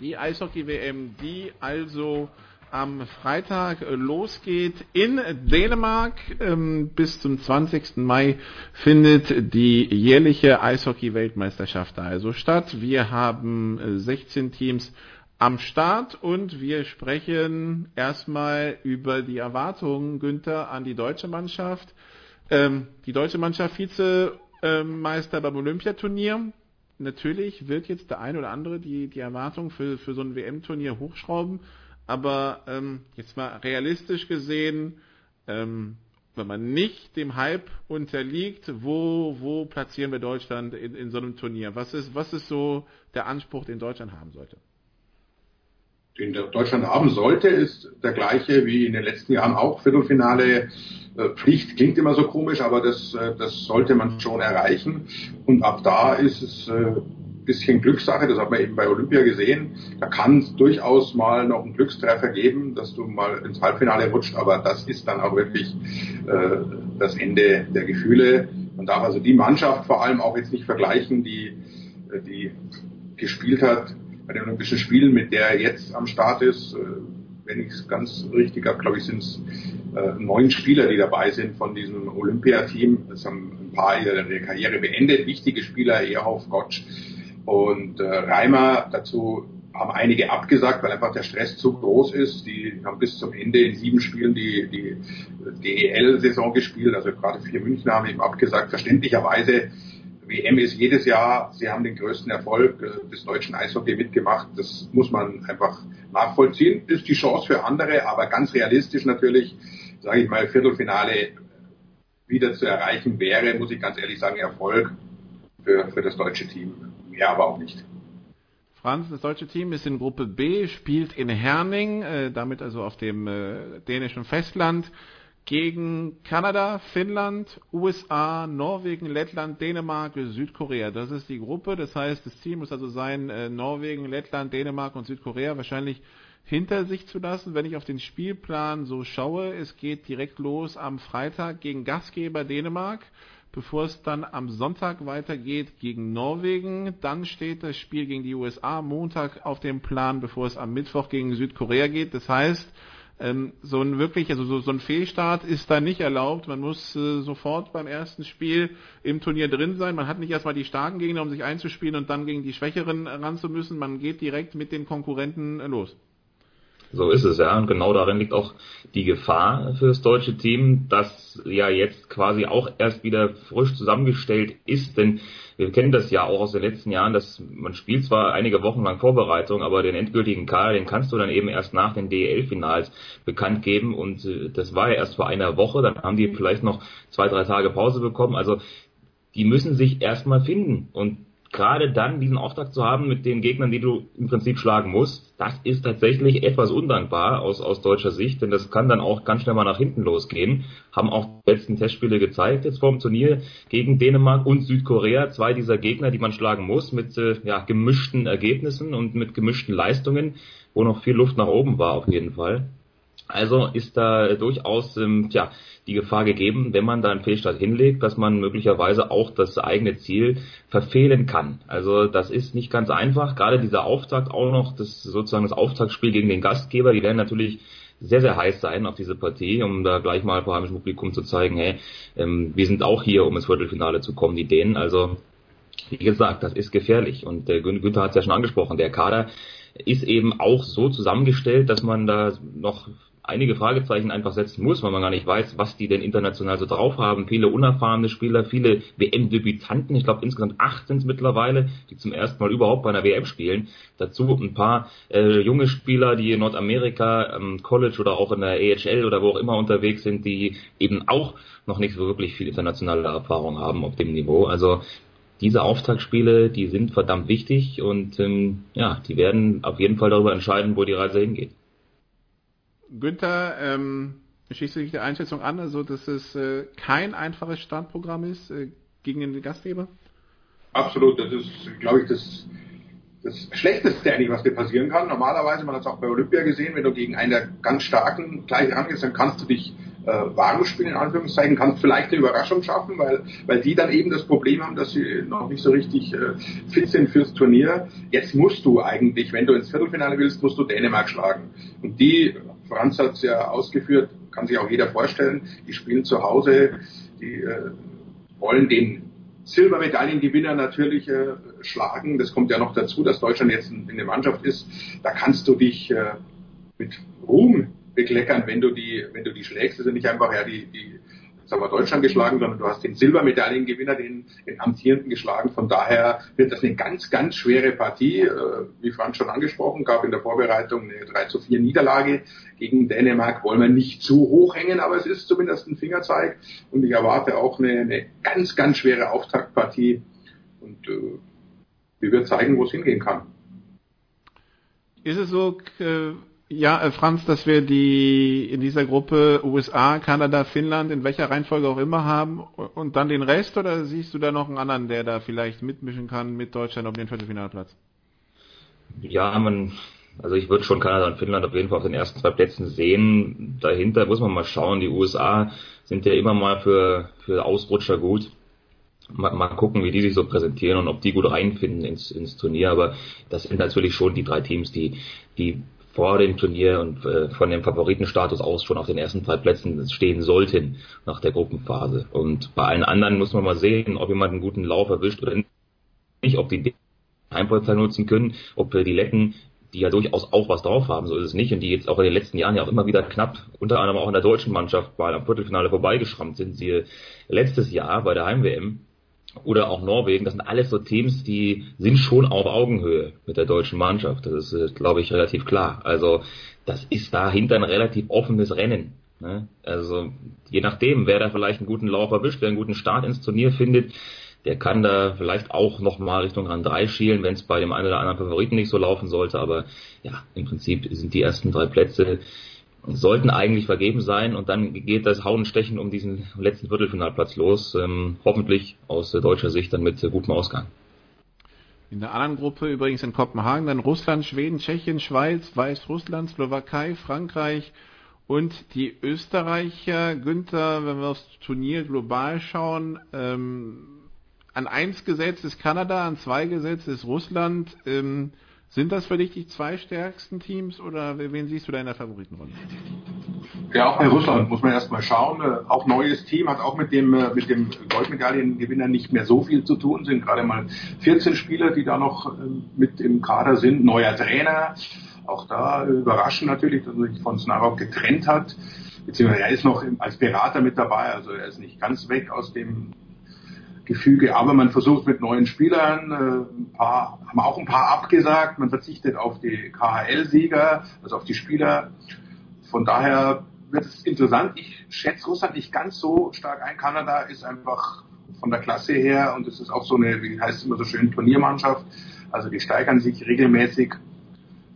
Die Eishockey-WM, die also am Freitag losgeht in Dänemark. Ähm, bis zum 20. Mai findet die jährliche Eishockey-Weltmeisterschaft also statt. Wir haben 16 Teams am Start und wir sprechen erstmal über die Erwartungen, Günther, an die deutsche Mannschaft. Ähm, die deutsche Mannschaft Vizemeister beim Olympiaturnier. Natürlich wird jetzt der ein oder andere die, die Erwartung für, für so ein WM-Turnier hochschrauben. Aber ähm, jetzt mal realistisch gesehen, ähm, wenn man nicht dem Hype unterliegt, wo, wo platzieren wir Deutschland in, in so einem Turnier? Was ist, was ist so der Anspruch, den Deutschland haben sollte? Den Deutschland haben sollte, ist der gleiche wie in den letzten Jahren auch. Viertelfinale äh, Pflicht klingt immer so komisch, aber das, äh, das sollte man schon erreichen. Und ab da ist es äh, bisschen Glückssache, das hat man eben bei Olympia gesehen. Da kann es durchaus mal noch einen Glückstreffer geben, dass du mal ins Halbfinale rutscht, aber das ist dann auch wirklich äh, das Ende der Gefühle. Man darf also die Mannschaft vor allem auch jetzt nicht vergleichen, die, äh, die gespielt hat bei den Olympischen Spielen, mit der jetzt am Start ist. Äh, wenn ich es ganz richtig habe, glaube ich, sind es äh, neun Spieler, die dabei sind von diesem Olympiateam. Es haben ein paar ihre Karriere beendet, wichtige Spieler, Ehrhoff, Gottsch, und äh, Reimer, dazu haben einige abgesagt, weil einfach der Stress zu groß ist. Die haben bis zum Ende in sieben Spielen die, die DEL-Saison gespielt, also gerade vier München haben eben abgesagt. Verständlicherweise, WM ist jedes Jahr, sie haben den größten Erfolg äh, des deutschen Eishockey mitgemacht. Das muss man einfach nachvollziehen. Ist die Chance für andere, aber ganz realistisch natürlich, sage ich mal, Viertelfinale wieder zu erreichen wäre, muss ich ganz ehrlich sagen, Erfolg für, für das deutsche Team mehr aber auch nicht. Franz, das deutsche Team ist in Gruppe B, spielt in Herning, äh, damit also auf dem äh, dänischen Festland, gegen Kanada, Finnland, USA, Norwegen, Lettland, Dänemark, Südkorea. Das ist die Gruppe. Das heißt, das Ziel muss also sein, äh, Norwegen, Lettland, Dänemark und Südkorea wahrscheinlich hinter sich zu lassen. Wenn ich auf den Spielplan so schaue, es geht direkt los am Freitag gegen Gastgeber Dänemark bevor es dann am Sonntag weitergeht gegen Norwegen. Dann steht das Spiel gegen die USA Montag auf dem Plan, bevor es am Mittwoch gegen Südkorea geht. Das heißt, ähm, so ein wirklich, also so, so ein Fehlstart ist da nicht erlaubt. Man muss äh, sofort beim ersten Spiel im Turnier drin sein. Man hat nicht erstmal die starken Gegner, um sich einzuspielen und dann gegen die Schwächeren ran zu müssen. Man geht direkt mit den Konkurrenten äh, los. So ist es, ja. Und genau darin liegt auch die Gefahr für das deutsche Team, das ja jetzt quasi auch erst wieder frisch zusammengestellt ist. Denn wir kennen das ja auch aus den letzten Jahren, dass man spielt zwar einige Wochen lang Vorbereitung, aber den endgültigen Kader, den kannst du dann eben erst nach den DEL-Finals bekannt geben. Und äh, das war ja erst vor einer Woche. Dann haben die vielleicht noch zwei, drei Tage Pause bekommen. Also die müssen sich erstmal finden. Und gerade dann diesen Auftrag zu haben mit den Gegnern, die du im Prinzip schlagen musst, das ist tatsächlich etwas undankbar aus, aus deutscher Sicht, denn das kann dann auch ganz schnell mal nach hinten losgehen. Haben auch die letzten Testspiele gezeigt jetzt vor dem Turnier gegen Dänemark und Südkorea, zwei dieser Gegner, die man schlagen muss, mit äh, ja, gemischten Ergebnissen und mit gemischten Leistungen, wo noch viel Luft nach oben war auf jeden Fall. Also ist da durchaus ähm, tja, die Gefahr gegeben, wenn man da einen Fehlstart hinlegt, dass man möglicherweise auch das eigene Ziel verfehlen kann. Also das ist nicht ganz einfach. Gerade dieser Auftakt auch noch, das sozusagen das Auftaktspiel gegen den Gastgeber, die werden natürlich sehr, sehr heiß sein auf diese Partie, um da gleich mal vor heimischem Publikum zu zeigen, hey, ähm, wir sind auch hier, um ins Viertelfinale zu kommen, die Dänen. Also wie gesagt, das ist gefährlich. Und äh, Günther hat es ja schon angesprochen, der Kader ist eben auch so zusammengestellt, dass man da noch einige Fragezeichen einfach setzen muss, weil man gar nicht weiß, was die denn international so drauf haben. Viele unerfahrene Spieler, viele WM-Debütanten, ich glaube insgesamt acht sind es mittlerweile, die zum ersten Mal überhaupt bei einer WM spielen. Dazu ein paar äh, junge Spieler, die in Nordamerika, ähm, College oder auch in der AHL oder wo auch immer unterwegs sind, die eben auch noch nicht so wirklich viel internationale Erfahrung haben auf dem Niveau. Also diese Auftaktspiele, die sind verdammt wichtig und ähm, ja, die werden auf jeden Fall darüber entscheiden, wo die Reise hingeht. Günther, ähm, schließt sich der Einschätzung an, also dass es äh, kein einfaches Startprogramm ist äh, gegen den Gastgeber? Absolut, das ist, glaube ich, das, das Schlechteste eigentlich, was dir passieren kann. Normalerweise, man hat es auch bei Olympia gesehen, wenn du gegen einen der ganz starken gleich rangehst, dann kannst du dich äh, warm spielen, in Anführungszeichen, kannst vielleicht eine Überraschung schaffen, weil, weil die dann eben das Problem haben, dass sie noch nicht so richtig äh, fit sind fürs Turnier. Jetzt musst du eigentlich, wenn du ins Viertelfinale willst, musst du Dänemark schlagen. Und die, Franz hat es ja ausgeführt, kann sich auch jeder vorstellen, die spielen zu Hause, die äh, wollen den Silbermedaillengewinner natürlich äh, schlagen. Das kommt ja noch dazu, dass Deutschland jetzt in, in der Mannschaft ist. Da kannst du dich äh, mit Ruhm bekleckern, wenn du die, wenn du die schlägst. Das ist nicht einfach ja die, die wir, Deutschland geschlagen, sondern du hast den Silbermedaillengewinner, den, den amtierenden geschlagen. Von daher wird das eine ganz, ganz schwere Partie. Äh, wie Franz schon angesprochen, gab in der Vorbereitung eine 3 zu 4 Niederlage gegen Dänemark. Wollen wir nicht zu hoch hängen, aber es ist zumindest ein Fingerzeig. Und ich erwarte auch eine, eine ganz, ganz schwere Auftaktpartie. Und äh, wir wird zeigen, wo es hingehen kann. Ist es so, äh ja, äh, Franz, dass wir die in dieser Gruppe USA, Kanada, Finnland, in welcher Reihenfolge auch immer haben und dann den Rest oder siehst du da noch einen anderen, der da vielleicht mitmischen kann mit Deutschland um den Viertelfinalplatz? Ja, man, also ich würde schon Kanada und Finnland auf jeden Fall auf den ersten zwei Plätzen sehen. Dahinter muss man mal schauen. Die USA sind ja immer mal für, für Ausrutscher gut. Mal, mal gucken, wie die sich so präsentieren und ob die gut reinfinden ins, ins Turnier. Aber das sind natürlich schon die drei Teams, die, die vor dem Turnier und äh, von dem Favoritenstatus aus schon auf den ersten drei Plätzen stehen sollten nach der Gruppenphase. Und bei allen anderen muss man mal sehen, ob jemand einen guten Lauf erwischt oder nicht, ob die Heimvorteil nutzen können, ob die Letten die ja durchaus auch was drauf haben, so ist es nicht, und die jetzt auch in den letzten Jahren ja auch immer wieder knapp, unter anderem auch in der deutschen Mannschaft mal am Viertelfinale vorbeigeschrammt sind, sie letztes Jahr bei der Heim-WM, oder auch Norwegen, das sind alles so Teams, die sind schon auf Augenhöhe mit der deutschen Mannschaft. Das ist, äh, glaube ich, relativ klar. Also das ist dahinter ein relativ offenes Rennen. Ne? Also je nachdem, wer da vielleicht einen guten Lauf erwischt, wer einen guten Start ins Turnier findet, der kann da vielleicht auch nochmal Richtung Rang 3 schielen, wenn es bei dem einen oder anderen Favoriten nicht so laufen sollte. Aber ja, im Prinzip sind die ersten drei Plätze sollten eigentlich vergeben sein und dann geht das Hauen und Stechen um diesen letzten Viertelfinalplatz los. Ähm, hoffentlich aus deutscher Sicht dann mit gutem Ausgang. In der anderen Gruppe übrigens in Kopenhagen dann Russland, Schweden, Tschechien, Schweiz, Weißrussland, Slowakei, Frankreich und die Österreicher. Günther, wenn wir aufs Turnier global schauen, ähm, an eins gesetzt ist Kanada, an zwei gesetzt ist Russland. Ähm, sind das für dich die zwei stärksten Teams oder wen siehst du da in der Favoritenrunde? Ja, auch bei Russland muss man erstmal schauen. Äh, auch neues Team hat auch mit dem, äh, mit dem Goldmedaillengewinner nicht mehr so viel zu tun. Sind gerade mal 14 Spieler, die da noch ähm, mit im Kader sind. Neuer Trainer. Auch da überraschend natürlich, dass er sich von Snarov getrennt hat. Beziehungsweise er ist noch als Berater mit dabei. Also er ist nicht ganz weg aus dem Gefüge. Aber man versucht mit neuen Spielern, äh, ein paar, haben auch ein paar abgesagt. Man verzichtet auf die KHL-Sieger, also auf die Spieler. Von daher wird es interessant. Ich schätze Russland nicht ganz so stark ein. Kanada ist einfach von der Klasse her und es ist auch so eine, wie heißt es immer so schön, Turniermannschaft. Also die steigern sich regelmäßig.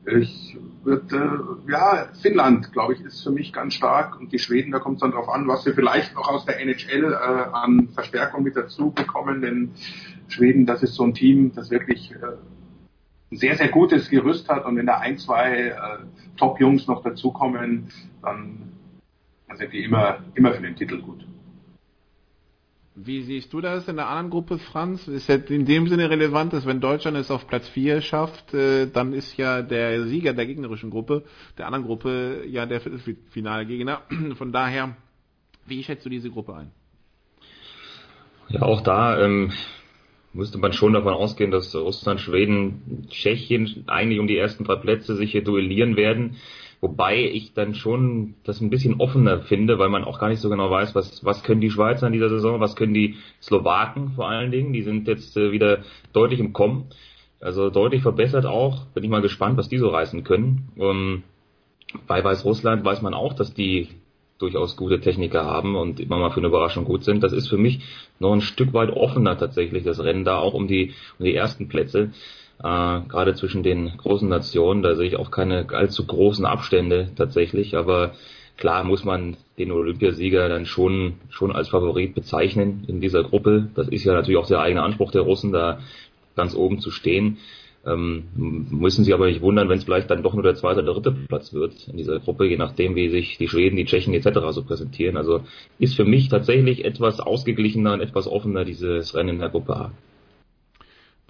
Ich wird, äh, ja, Finnland, glaube ich, ist für mich ganz stark und die Schweden, da kommt es dann drauf an, was wir vielleicht noch aus der NHL äh, an Verstärkung mit dazu bekommen, denn Schweden, das ist so ein Team, das wirklich äh, ein sehr, sehr gutes Gerüst hat und wenn da ein, zwei äh, Top-Jungs noch dazukommen, dann, sind die immer, immer für den Titel gut. Wie siehst du das in der anderen Gruppe, Franz? Ist ja in dem Sinne relevant, dass wenn Deutschland es auf Platz 4 schafft, äh, dann ist ja der Sieger der gegnerischen Gruppe, der anderen Gruppe, ja der Viertelfinalgegner. Von daher, wie schätzt du diese Gruppe ein? Ja, auch da ähm, müsste man schon davon ausgehen, dass Russland, Schweden, Tschechien eigentlich um die ersten drei Plätze sich hier duellieren werden. Wobei ich dann schon das ein bisschen offener finde, weil man auch gar nicht so genau weiß, was, was können die Schweizer in dieser Saison, was können die Slowaken vor allen Dingen. Die sind jetzt äh, wieder deutlich im Kommen. Also deutlich verbessert auch. Bin ich mal gespannt, was die so reißen können. Um, bei Weißrussland weiß man auch, dass die durchaus gute Techniker haben und immer mal für eine Überraschung gut sind. Das ist für mich noch ein Stück weit offener tatsächlich, das Rennen da auch um die, um die ersten Plätze. Äh, gerade zwischen den großen Nationen, da sehe ich auch keine allzu großen Abstände tatsächlich, aber klar muss man den Olympiasieger dann schon, schon als Favorit bezeichnen in dieser Gruppe. Das ist ja natürlich auch der eigene Anspruch der Russen, da ganz oben zu stehen. Ähm, müssen Sie aber nicht wundern, wenn es vielleicht dann doch nur der zweite oder dritte Platz wird in dieser Gruppe, je nachdem, wie sich die Schweden, die Tschechen etc. so präsentieren. Also ist für mich tatsächlich etwas ausgeglichener und etwas offener dieses Rennen in der Gruppe A.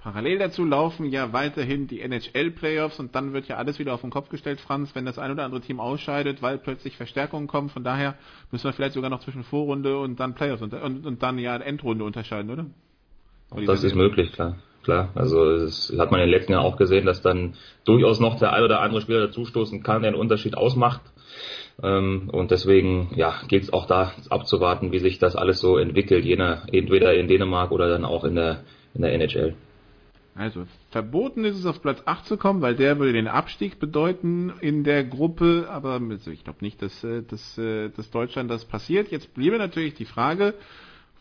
Parallel dazu laufen ja weiterhin die NHL-Playoffs und dann wird ja alles wieder auf den Kopf gestellt, Franz, wenn das ein oder andere Team ausscheidet, weil plötzlich Verstärkungen kommen. Von daher müssen wir vielleicht sogar noch zwischen Vorrunde und dann Playoffs und, und, und dann ja Endrunde unterscheiden, oder? oder das ist möglich, klar. Klar, also das hat man in den letzten Jahren auch gesehen, dass dann durchaus noch der ein oder andere Spieler dazustoßen kann, der einen Unterschied ausmacht. Ähm, und deswegen ja, gilt es auch da abzuwarten, wie sich das alles so entwickelt, jener, entweder in Dänemark oder dann auch in der, in der NHL. Also verboten ist es auf Platz 8 zu kommen, weil der würde den Abstieg bedeuten in der Gruppe, aber ich glaube nicht, dass, äh, dass, äh, dass Deutschland das passiert. Jetzt bliebe natürlich die Frage,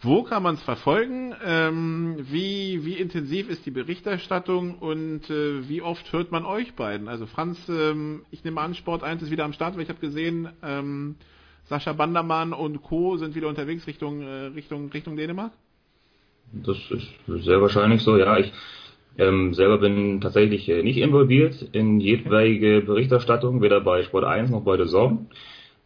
wo kann man es verfolgen? Ähm, wie, wie intensiv ist die Berichterstattung und äh, wie oft hört man euch beiden? Also Franz, ähm, ich nehme an, Sport 1 ist wieder am Start, weil ich habe gesehen, ähm, Sascha Bandermann und Co. sind wieder unterwegs Richtung, äh, Richtung, Richtung Dänemark. Das ist sehr wahrscheinlich so, ja. Ich ähm, selber bin tatsächlich äh, nicht involviert in jedweilige Berichterstattung, weder bei Sport 1 noch bei der Zone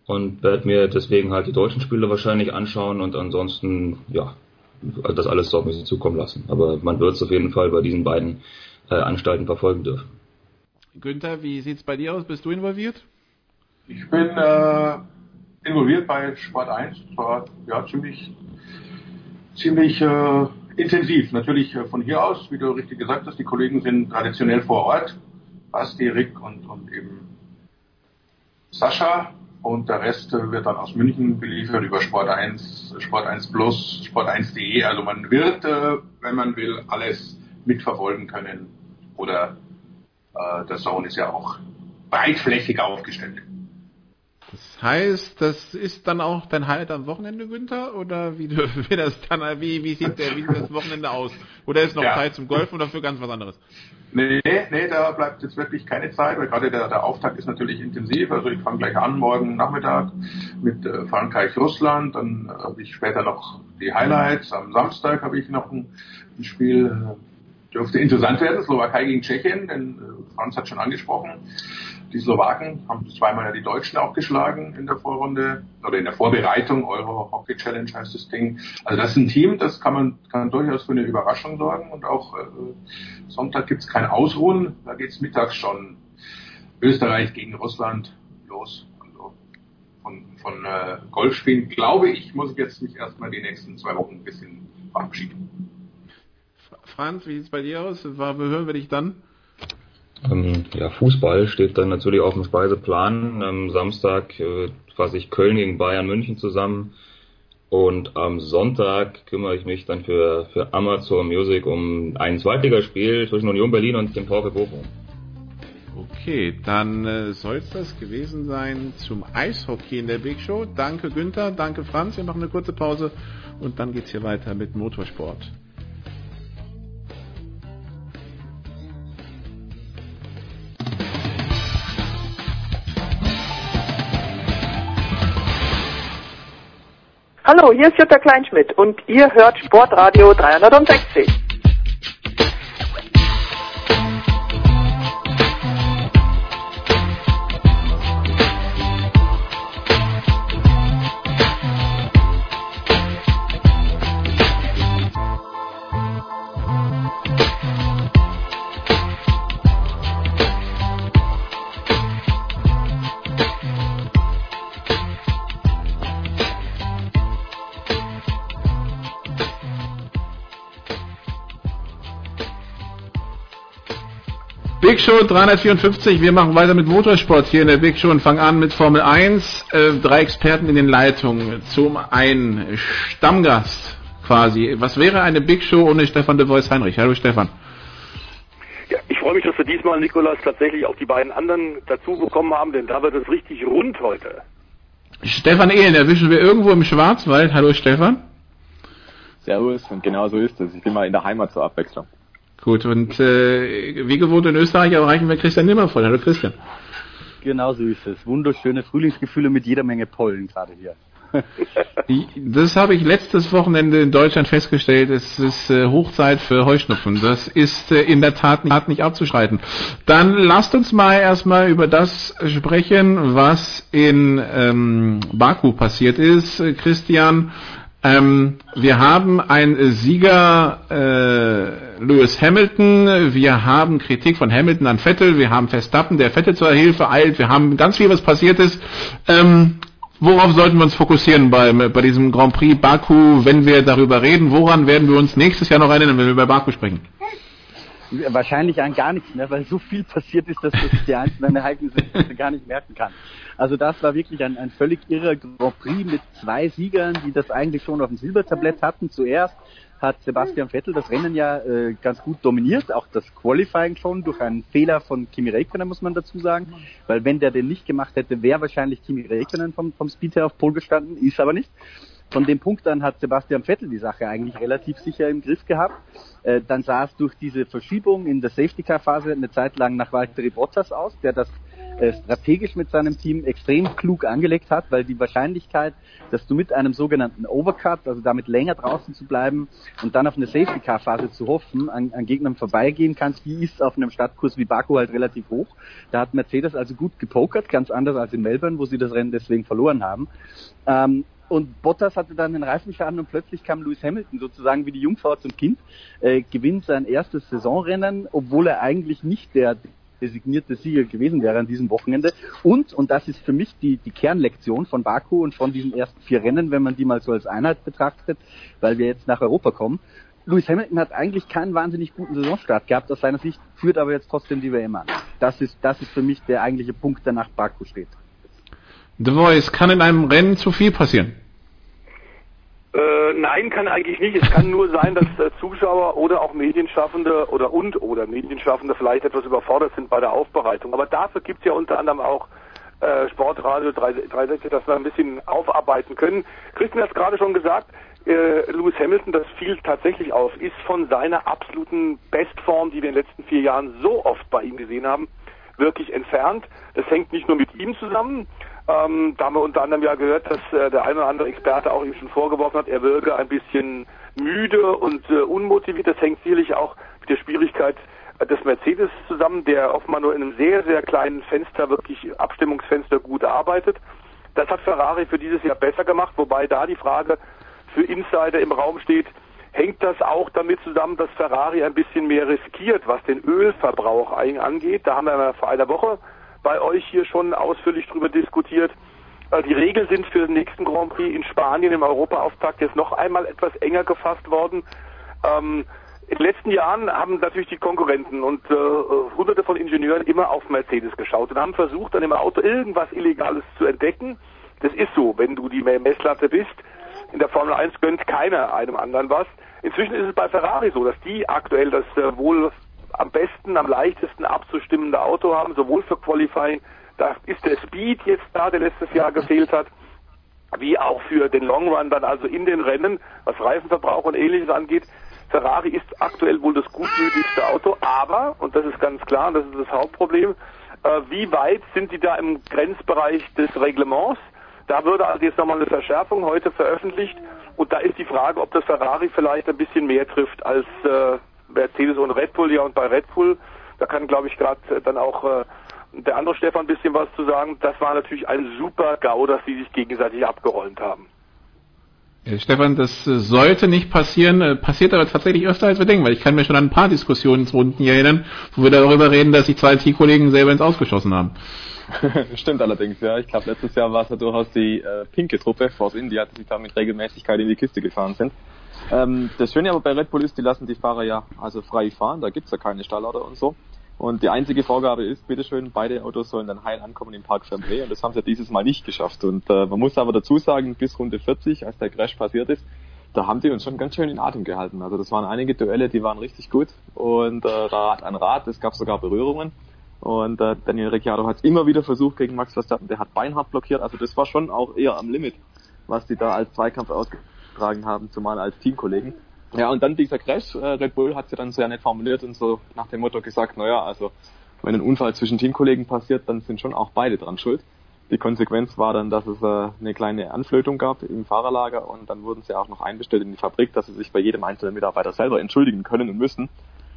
und werde mir deswegen halt die deutschen Spiele wahrscheinlich anschauen und ansonsten, ja, das alles so auf mich zukommen lassen. Aber man wird es auf jeden Fall bei diesen beiden äh, Anstalten verfolgen dürfen. Günther, wie sieht's bei dir aus? Bist du involviert? Ich bin äh, involviert bei Sport 1. War ja ziemlich, ziemlich äh, intensiv. Natürlich äh, von hier aus, wie du richtig gesagt hast, die Kollegen sind traditionell vor Ort. Basti, Rick und, und eben Sascha. Und der Rest äh, wird dann aus München beliefert über Sport 1, Sport 1 Plus, Sport 1.de. Also man wird, äh, wenn man will, alles mitverfolgen können. Oder äh, der Zone ist ja auch breitflächig aufgestellt. Das heißt, das ist dann auch dein Highlight am Wochenende, Günther? Oder wie, wie das dann, wie, wie sieht der, wie sieht das Wochenende aus? Oder ist noch ja. Zeit zum Golfen oder für ganz was anderes? Nee, nee, da bleibt jetzt wirklich keine Zeit, weil gerade der, der Auftakt ist natürlich intensiv. Also ich fange gleich an morgen Nachmittag mit äh, Frankreich-Russland, dann äh, habe ich später noch die Highlights. Am Samstag habe ich noch ein, ein Spiel, äh, dürfte interessant werden, Slowakei gegen Tschechien, denn äh, Franz hat schon angesprochen. Die Slowaken haben zweimal ja die Deutschen auch geschlagen in der Vorrunde oder in der Vorbereitung. Euro Hockey Challenge heißt das Ding. Also das ist ein Team, das kann man kann durchaus für eine Überraschung sorgen. Und auch äh, Sonntag gibt es kein Ausruhen. Da geht es mittags schon Österreich gegen Russland los. Also von, von äh, Golfspielen, glaube ich, muss ich jetzt mich erstmal die nächsten zwei Wochen ein bisschen verabschieden. Franz, wie sieht es bei dir aus? Wo hören wir dich dann? Ähm, ja, Fußball steht dann natürlich auf dem Speiseplan. Am Samstag äh, fasse ich Köln gegen Bayern München zusammen. Und am Sonntag kümmere ich mich dann für, für Amazon Music um ein Zweitligaspiel zwischen Union Berlin und dem VfB Bochum. Okay, dann äh, soll es das gewesen sein zum Eishockey in der Big Show. Danke Günther, danke Franz. Wir machen eine kurze Pause und dann geht's hier weiter mit Motorsport. Hallo, hier ist Jutta Kleinschmidt und ihr hört Sportradio 360. Big Show 354, wir machen weiter mit Motorsport hier in der Big Show und fangen an mit Formel 1. Äh, drei Experten in den Leitungen. Zum einen Stammgast quasi. Was wäre eine Big Show ohne Stefan de Vois Heinrich? Hallo Stefan. Ja, ich freue mich, dass wir diesmal, Nikolas, tatsächlich auch die beiden anderen dazu bekommen haben, denn da wird es richtig rund heute. Stefan Ehlen erwischen wir irgendwo im Schwarzwald. Hallo Stefan. Servus, und genau so ist es. Ich bin mal in der Heimat zur Abwechslung. Gut, und äh, wie gewohnt in Österreich erreichen wir Christian Nimmervoll. Hallo Christian. Genau so ist es. Wunderschöne Frühlingsgefühle mit jeder Menge Pollen gerade hier. Das habe ich letztes Wochenende in Deutschland festgestellt. Es ist äh, Hochzeit für Heuschnupfen. Das ist äh, in der Tat nicht, nicht abzuschreiten. Dann lasst uns mal erstmal über das sprechen, was in ähm, Baku passiert ist. Äh, Christian, ähm, wir haben einen Sieger äh, Lewis Hamilton, wir haben Kritik von Hamilton an Vettel, wir haben Verstappen, der Vettel zur Hilfe eilt, wir haben ganz viel, was passiert ist. Ähm, Worauf sollten wir uns fokussieren bei, bei diesem Grand Prix Baku, wenn wir darüber reden? Woran werden wir uns nächstes Jahr noch erinnern, wenn wir über Baku sprechen? Wahrscheinlich an gar nichts mehr, weil so viel passiert ist, dass sich die einzelnen Ereignisse gar nicht merken kann. Also das war wirklich ein, ein völlig irrer Grand Prix mit zwei Siegern, die das eigentlich schon auf dem Silbertablett hatten. Zuerst hat Sebastian Vettel das Rennen ja äh, ganz gut dominiert, auch das Qualifying schon durch einen Fehler von Kimi Räikkönen, muss man dazu sagen, weil wenn der den nicht gemacht hätte, wäre wahrscheinlich Kimi Räikkönen vom, vom Speed her auf Pol gestanden, ist aber nicht. Von dem Punkt an hat Sebastian Vettel die Sache eigentlich relativ sicher im Griff gehabt. Äh, dann sah es durch diese Verschiebung in der Safety-Car-Phase eine Zeit lang nach Valtteri Bottas aus, der das äh, strategisch mit seinem Team extrem klug angelegt hat, weil die Wahrscheinlichkeit, dass du mit einem sogenannten Overcut, also damit länger draußen zu bleiben und dann auf eine Safety-Car-Phase zu hoffen, an, an Gegnern vorbeigehen kannst, die ist auf einem Stadtkurs wie Baku halt relativ hoch. Da hat Mercedes also gut gepokert, ganz anders als in Melbourne, wo sie das Rennen deswegen verloren haben. Ähm, und Bottas hatte dann den Reifenschaden und plötzlich kam Lewis Hamilton sozusagen wie die Jungfrau zum Kind, äh, gewinnt sein erstes Saisonrennen, obwohl er eigentlich nicht der designierte Sieger gewesen wäre an diesem Wochenende. Und, und das ist für mich die, die Kernlektion von Baku und von diesen ersten vier Rennen, wenn man die mal so als Einheit betrachtet, weil wir jetzt nach Europa kommen. Lewis Hamilton hat eigentlich keinen wahnsinnig guten Saisonstart gehabt aus seiner Sicht, führt aber jetzt trotzdem die WM an. Das ist, das ist für mich der eigentliche Punkt, der nach Baku steht. The Voice, kann in einem Rennen zu viel passieren? Äh, nein, kann eigentlich nicht. Es kann nur sein, dass äh, Zuschauer oder auch Medienschaffende oder und oder Medienschaffende vielleicht etwas überfordert sind bei der Aufbereitung. Aber dafür gibt es ja unter anderem auch äh, Sportradio 360, dass wir ein bisschen aufarbeiten können. Christian hat es gerade schon gesagt, äh, Lewis Hamilton, das fiel tatsächlich auf, ist von seiner absoluten Bestform, die wir in den letzten vier Jahren so oft bei ihm gesehen haben, wirklich entfernt. Das hängt nicht nur mit ihm zusammen, ähm, da haben wir unter anderem ja gehört, dass äh, der eine oder andere Experte auch ihm schon vorgeworfen hat, er wirke ein bisschen müde und äh, unmotiviert. Das hängt sicherlich auch mit der Schwierigkeit äh, des Mercedes zusammen, der offenbar nur in einem sehr, sehr kleinen Fenster, wirklich Abstimmungsfenster gut arbeitet. Das hat Ferrari für dieses Jahr besser gemacht, wobei da die Frage für Insider im Raum steht, hängt das auch damit zusammen, dass Ferrari ein bisschen mehr riskiert, was den Ölverbrauch angeht. Da haben wir vor einer Woche bei euch hier schon ausführlich darüber diskutiert. Äh, die Regeln sind für den nächsten Grand Prix in Spanien im Europaauftakt jetzt noch einmal etwas enger gefasst worden. Ähm, in den letzten Jahren haben natürlich die Konkurrenten und äh, hunderte von Ingenieuren immer auf Mercedes geschaut und haben versucht, an dem Auto irgendwas Illegales zu entdecken. Das ist so, wenn du die Messlatte bist. In der Formel 1 gönnt keiner einem anderen was. Inzwischen ist es bei Ferrari so, dass die aktuell das äh, wohl am besten, am leichtesten abzustimmende Auto haben, sowohl für Qualifying, da ist der Speed jetzt da, der letztes Jahr gefehlt hat, wie auch für den Long Run dann also in den Rennen, was Reifenverbrauch und ähnliches angeht. Ferrari ist aktuell wohl das gutmütigste Auto, aber, und das ist ganz klar, das ist das Hauptproblem, äh, wie weit sind die da im Grenzbereich des Reglements? Da würde also jetzt nochmal eine Verschärfung heute veröffentlicht und da ist die Frage, ob das Ferrari vielleicht ein bisschen mehr trifft als äh, Mercedes und Red Bull, ja, und bei Red Bull, da kann, glaube ich, gerade äh, dann auch äh, der andere Stefan ein bisschen was zu sagen. Das war natürlich ein super GAU, dass sie sich gegenseitig abgeräumt haben. Ja, Stefan, das äh, sollte nicht passieren, äh, passiert aber tatsächlich öfter als wir denken, weil ich kann mir schon an ein paar Diskussionsrunden erinnern, wo wir darüber reden, dass sich zwei Teamkollegen selber ins Ausgeschossen haben. Stimmt allerdings, ja. Ich glaube, letztes Jahr war es ja durchaus die äh, pinke Truppe, Force India, die sich da mit Regelmäßigkeit in die Kiste gefahren sind. Ähm, das Schöne aber bei Red Bull ist, die lassen die Fahrer ja also frei fahren, da gibt's ja keine Stallorder und so. Und die einzige Vorgabe ist, bitteschön, beide Autos sollen dann heil ankommen im Park Chambray und das haben sie ja dieses Mal nicht geschafft. Und äh, man muss aber dazu sagen, bis Runde 40, als der Crash passiert ist, da haben die uns schon ganz schön in Atem gehalten. Also das waren einige Duelle, die waren richtig gut und äh, Rad an Rad, es gab sogar Berührungen. Und äh, Daniel Ricciardo hat immer wieder versucht gegen Max Verstappen, der hat beinhart blockiert, also das war schon auch eher am Limit, was die da als Zweikampf ausge getragen haben, zumal als Teamkollegen. Ja, und dann dieser Crash, äh, Red Bull hat sie dann sehr nett formuliert und so nach dem Motto gesagt, naja, also wenn ein Unfall zwischen Teamkollegen passiert, dann sind schon auch beide dran schuld. Die Konsequenz war dann, dass es äh, eine kleine Anflötung gab im Fahrerlager und dann wurden sie auch noch einbestellt in die Fabrik, dass sie sich bei jedem einzelnen Mitarbeiter selber entschuldigen können und müssen.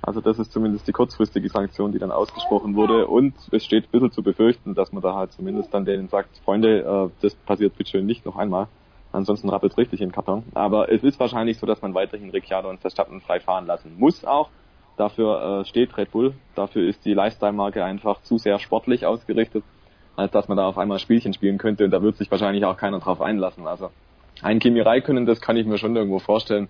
Also das ist zumindest die kurzfristige Sanktion, die dann ausgesprochen wurde. Und es steht ein bisschen zu befürchten, dass man da halt zumindest dann denen sagt, Freunde, äh, das passiert bitte schön nicht noch einmal. Ansonsten rappelt richtig im Karton. Aber es ist wahrscheinlich so, dass man weiterhin Ricciardo und Verstappen frei fahren lassen muss auch. Dafür äh, steht Red Bull. Dafür ist die Lifestyle-Marke einfach zu sehr sportlich ausgerichtet, als dass man da auf einmal Spielchen spielen könnte. Und da wird sich wahrscheinlich auch keiner drauf einlassen. Also ein Kimi Räikkönen, das kann ich mir schon irgendwo vorstellen,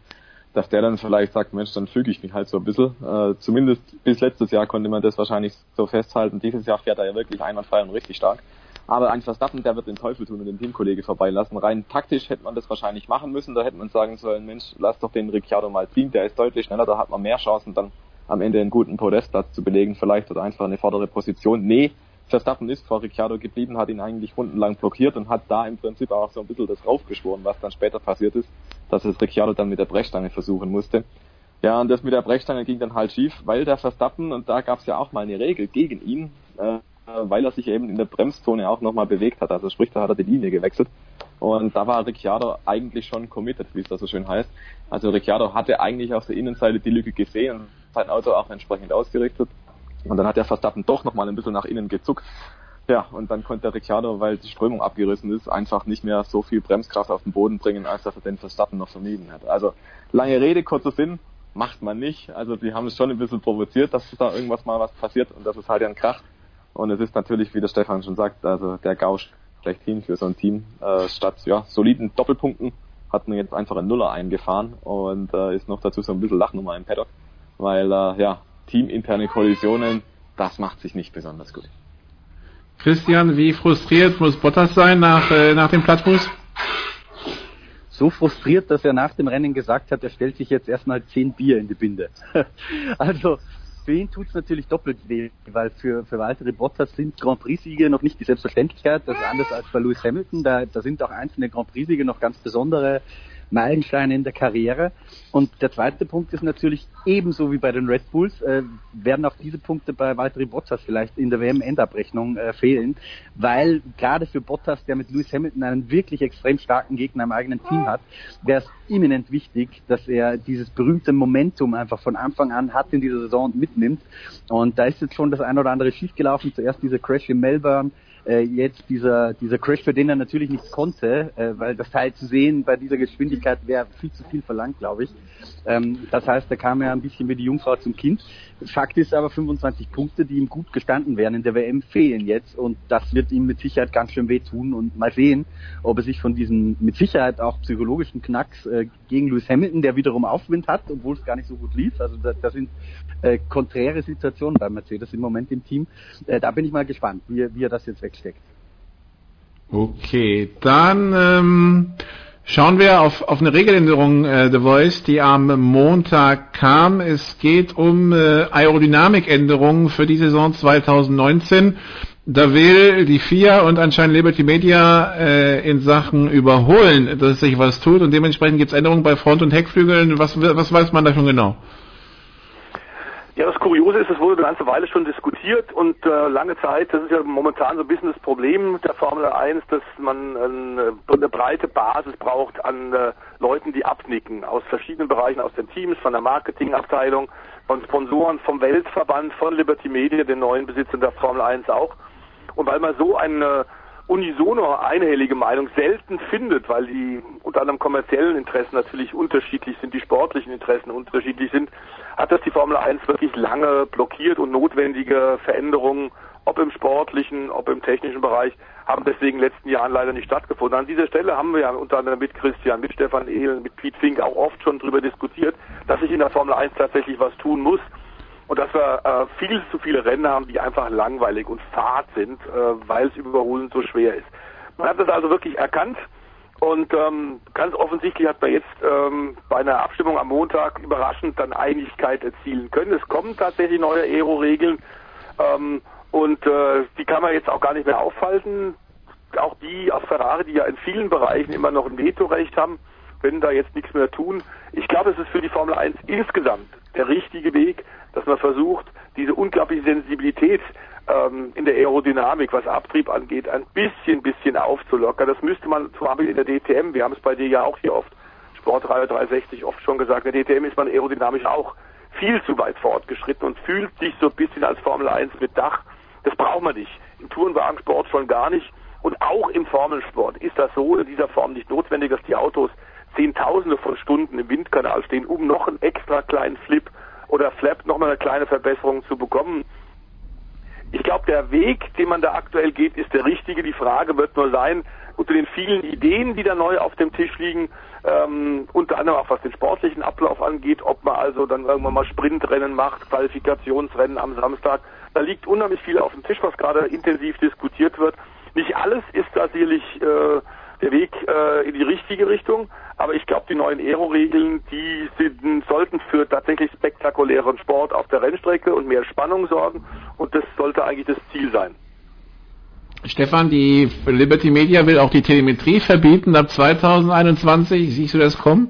dass der dann vielleicht sagt, Mensch, dann füge ich mich halt so ein bisschen. Äh, zumindest bis letztes Jahr konnte man das wahrscheinlich so festhalten. Dieses Jahr fährt er ja wirklich einwandfrei und richtig stark. Aber ein Verstappen, der wird den Teufel tun und den Teamkollege vorbeilassen. Rein taktisch hätte man das wahrscheinlich machen müssen. Da hätte man sagen sollen, Mensch, lass doch den Ricciardo mal ziehen, der ist deutlich schneller, da hat man mehr Chancen, dann am Ende einen guten Podestplatz zu belegen, vielleicht oder einfach eine vordere Position. Nee, Verstappen ist vor Ricciardo geblieben, hat ihn eigentlich rundenlang blockiert und hat da im Prinzip auch so ein bisschen das raufgeschworen, was dann später passiert ist, dass es Ricciardo dann mit der Brechstange versuchen musste. Ja, und das mit der Brechstange ging dann halt schief, weil der Verstappen, und da gab es ja auch mal eine Regel gegen ihn, äh, weil er sich eben in der Bremszone auch nochmal bewegt hat. Also sprich, da hat er die Linie gewechselt. Und da war Ricciardo eigentlich schon committed, wie es da so schön heißt. Also Ricciardo hatte eigentlich auf der Innenseite die Lücke gesehen und sein Auto auch entsprechend ausgerichtet. Und dann hat der Verstappen doch nochmal ein bisschen nach innen gezuckt. Ja, und dann konnte der Ricciardo, weil die Strömung abgerissen ist, einfach nicht mehr so viel Bremskraft auf den Boden bringen, als dass er den Verstappen noch vermieden hat. Also lange Rede, kurzer Sinn, macht man nicht. Also die haben es schon ein bisschen provoziert, dass da irgendwas mal was passiert und das ist halt ein Krach. Und es ist natürlich, wie der Stefan schon sagt, also der Gausch schlechthin für so ein Team. Äh, statt ja, soliden Doppelpunkten hat man jetzt einfach einen Nuller eingefahren und äh, ist noch dazu so ein bisschen Lachnummer im Paddock, weil äh, ja, teaminterne Kollisionen, das macht sich nicht besonders gut. Christian, wie frustriert muss Bottas sein nach, äh, nach dem Plattfuß? So frustriert, dass er nach dem Rennen gesagt hat, er stellt sich jetzt erstmal zehn Bier in die Binde. also für ihn tut's natürlich doppelt weh, weil für, für Walter Bottas sind Grand Prix-Siege noch nicht die Selbstverständlichkeit. Das ist anders als bei Lewis Hamilton. Da, da sind auch einzelne Grand Prix-Siege noch ganz besondere Meilensteine in der Karriere. Und der zweite Punkt ist natürlich ebenso wie bei den Red Bulls, äh, werden auch diese Punkte bei Valtteri Bottas vielleicht in der WM-Endabrechnung äh, fehlen, weil gerade für Bottas, der mit Lewis Hamilton einen wirklich extrem starken Gegner im eigenen Team hat, wäre es eminent wichtig, dass er dieses berühmte Momentum einfach von Anfang an hat in dieser Saison und mitnimmt. Und da ist jetzt schon das ein oder andere schiefgelaufen. Zuerst dieser Crash in Melbourne, äh, jetzt dieser, dieser Crash, für den er natürlich nicht konnte, äh, weil das Teil zu sehen bei dieser Geschwindigkeit wäre viel zu viel verlangt, glaube ich. Ähm, das heißt, da kam er ein bisschen wie die Jungfrau zum Kind. Fakt ist aber 25 Punkte, die ihm gut gestanden wären in der WM, fehlen jetzt und das wird ihm mit Sicherheit ganz schön wehtun und mal sehen, ob er sich von diesem mit Sicherheit auch psychologischen Knacks äh, gegen Lewis Hamilton, der wiederum Aufwind hat, obwohl es gar nicht so gut lief, also da, da sind äh, konträre Situationen bei Mercedes im Moment im Team. Äh, da bin ich mal gespannt, wie, wie er das jetzt wegsteckt. Okay, dann ähm, Schauen wir auf, auf eine Regeländerung äh, The Voice, die am Montag kam. Es geht um äh, Aerodynamikänderungen für die Saison 2019. Da will die FIA und anscheinend Liberty Media äh, in Sachen überholen, dass sich was tut und dementsprechend gibt es Änderungen bei Front- und Heckflügeln. Was, was weiß man da schon genau? Ja, das Kuriose ist, es wurde eine ganze Weile schon diskutiert und äh, lange Zeit, das ist ja momentan so ein bisschen das Problem der Formel 1, dass man eine, eine breite Basis braucht an äh, Leuten, die abnicken, aus verschiedenen Bereichen, aus den Teams, von der Marketingabteilung, von Sponsoren, vom Weltverband, von Liberty Media, den neuen Besitzern der Formel 1 auch. Und weil man so eine unisono einhellige Meinung selten findet, weil die unter anderem kommerziellen Interessen natürlich unterschiedlich sind, die sportlichen Interessen unterschiedlich sind, hat das die Formel 1 wirklich lange blockiert und notwendige Veränderungen, ob im sportlichen, ob im technischen Bereich, haben deswegen in den letzten Jahren leider nicht stattgefunden. An dieser Stelle haben wir ja unter anderem mit Christian, mit Stefan Ehlen, mit Pete Fink auch oft schon darüber diskutiert, dass sich in der Formel 1 tatsächlich was tun muss und dass wir äh, viel zu viele Rennen haben, die einfach langweilig und fad sind, äh, weil es überholen so schwer ist. Man hat das also wirklich erkannt und ähm, ganz offensichtlich hat man jetzt ähm, bei einer Abstimmung am Montag überraschend dann Einigkeit erzielen können. Es kommen tatsächlich neue Aero-Regeln ähm, und äh, die kann man jetzt auch gar nicht mehr aufhalten. Auch die auf Ferrari, die ja in vielen Bereichen immer noch ein Vetorecht haben, wenn da jetzt nichts mehr tun. Ich glaube, es ist für die Formel 1 insgesamt der richtige Weg, dass man versucht, diese unglaubliche Sensibilität ähm, in der Aerodynamik, was Abtrieb angeht, ein bisschen, bisschen aufzulockern. Das müsste man zum Beispiel in der DTM, wir haben es bei dir ja auch hier oft, Sportreihe 360 oft schon gesagt, in der DTM ist man aerodynamisch auch viel zu weit fortgeschritten und fühlt sich so ein bisschen als Formel 1 mit Dach. Das braucht man nicht. Im Tourenwagensport schon gar nicht. Und auch im Formelsport ist das so in dieser Form nicht notwendig, dass die Autos Zehntausende von Stunden im Windkanal stehen, um noch einen extra kleinen Flip oder Flap, nochmal eine kleine Verbesserung zu bekommen. Ich glaube, der Weg, den man da aktuell geht, ist der richtige. Die Frage wird nur sein, unter den vielen Ideen, die da neu auf dem Tisch liegen, ähm, unter anderem auch was den sportlichen Ablauf angeht, ob man also dann irgendwann mal Sprintrennen macht, Qualifikationsrennen am Samstag. Da liegt unheimlich viel auf dem Tisch, was gerade intensiv diskutiert wird. Nicht alles ist da sicherlich äh, der Weg äh, in die richtige Richtung, aber ich glaube, die neuen Aero-Regeln, die sind, sollten für tatsächlich spektakulären Sport auf der Rennstrecke und mehr Spannung sorgen und das sollte eigentlich das Ziel sein. Stefan, die Liberty Media will auch die Telemetrie verbieten ab 2021. Siehst du das kommen?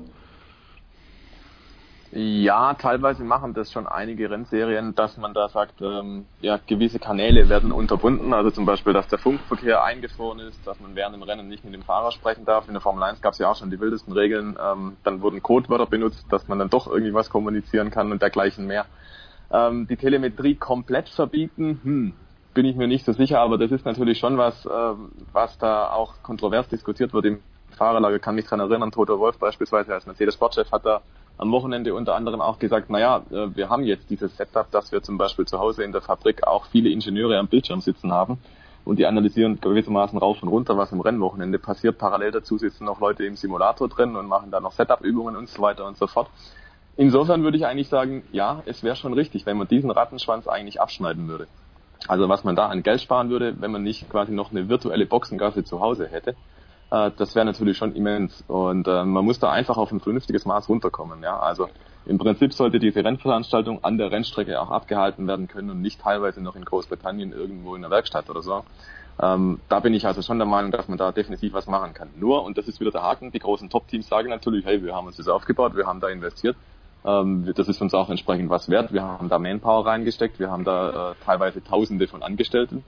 Ja, teilweise machen das schon einige Rennserien, dass man da sagt, ähm, ja, gewisse Kanäle werden unterbunden, also zum Beispiel, dass der Funkverkehr eingefroren ist, dass man während dem Rennen nicht mit dem Fahrer sprechen darf. In der Formel 1 gab es ja auch schon die wildesten Regeln. Ähm, dann wurden Codewörter benutzt, dass man dann doch irgendwie was kommunizieren kann und dergleichen mehr. Ähm, die Telemetrie komplett verbieten, hm, bin ich mir nicht so sicher, aber das ist natürlich schon was, äh, was da auch kontrovers diskutiert wird im Fahrerlager. Kann mich dran erinnern, Toto Wolf beispielsweise als Mercedes-Sportchef hat da am Wochenende unter anderem auch gesagt, naja, äh, wir haben jetzt dieses Setup, dass wir zum Beispiel zu Hause in der Fabrik auch viele Ingenieure am Bildschirm sitzen haben und die analysieren gewissermaßen rauf und runter, was im Rennwochenende passiert. Parallel dazu sitzen noch Leute im Simulator drin und machen da noch Setup-Übungen und so weiter und so fort. Insofern würde ich eigentlich sagen, ja, es wäre schon richtig, wenn man diesen Rattenschwanz eigentlich abschneiden würde. Also was man da an Geld sparen würde, wenn man nicht quasi noch eine virtuelle Boxengasse zu Hause hätte, äh, das wäre natürlich schon immens. Und äh, man muss da einfach auf ein vernünftiges Maß runterkommen. Ja? Also im Prinzip sollte diese Rennveranstaltung an der Rennstrecke auch abgehalten werden können und nicht teilweise noch in Großbritannien irgendwo in der Werkstatt oder so. Ähm, da bin ich also schon der Meinung, dass man da definitiv was machen kann. Nur, und das ist wieder der Haken, die großen Top-Teams sagen natürlich, hey, wir haben uns das aufgebaut, wir haben da investiert, ähm, das ist uns auch entsprechend was wert. Wir haben da Manpower reingesteckt, wir haben da äh, teilweise Tausende von Angestellten.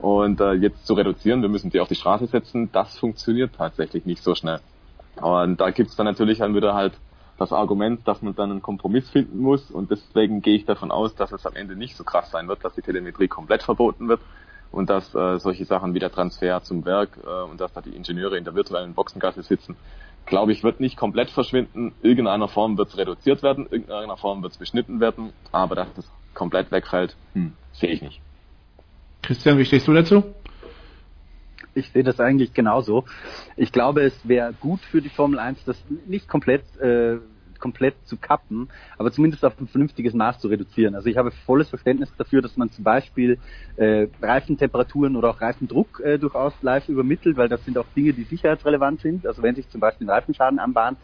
Und äh, jetzt zu reduzieren, wir müssen die auf die Straße setzen, das funktioniert tatsächlich nicht so schnell. Und da gibt's dann natürlich dann wieder halt das Argument, dass man dann einen Kompromiss finden muss. Und deswegen gehe ich davon aus, dass es am Ende nicht so krass sein wird, dass die Telemetrie komplett verboten wird und dass äh, solche Sachen wie der Transfer zum Werk äh, und dass da die Ingenieure in der virtuellen Boxengasse sitzen, glaube ich, wird nicht komplett verschwinden. Irgendeiner Form wird es reduziert werden, irgendeiner Form wird es beschnitten werden, aber dass das komplett wegfällt, hm, sehe ich nicht. Christian, wie stehst du dazu? Ich sehe das eigentlich genauso. Ich glaube, es wäre gut für die Formel 1, das nicht komplett äh, komplett zu kappen, aber zumindest auf ein vernünftiges Maß zu reduzieren. Also ich habe volles Verständnis dafür, dass man zum Beispiel äh, Reifentemperaturen oder auch Reifendruck äh, durchaus live übermittelt, weil das sind auch Dinge, die sicherheitsrelevant sind. Also wenn sich zum Beispiel ein Reifenschaden anbahnt,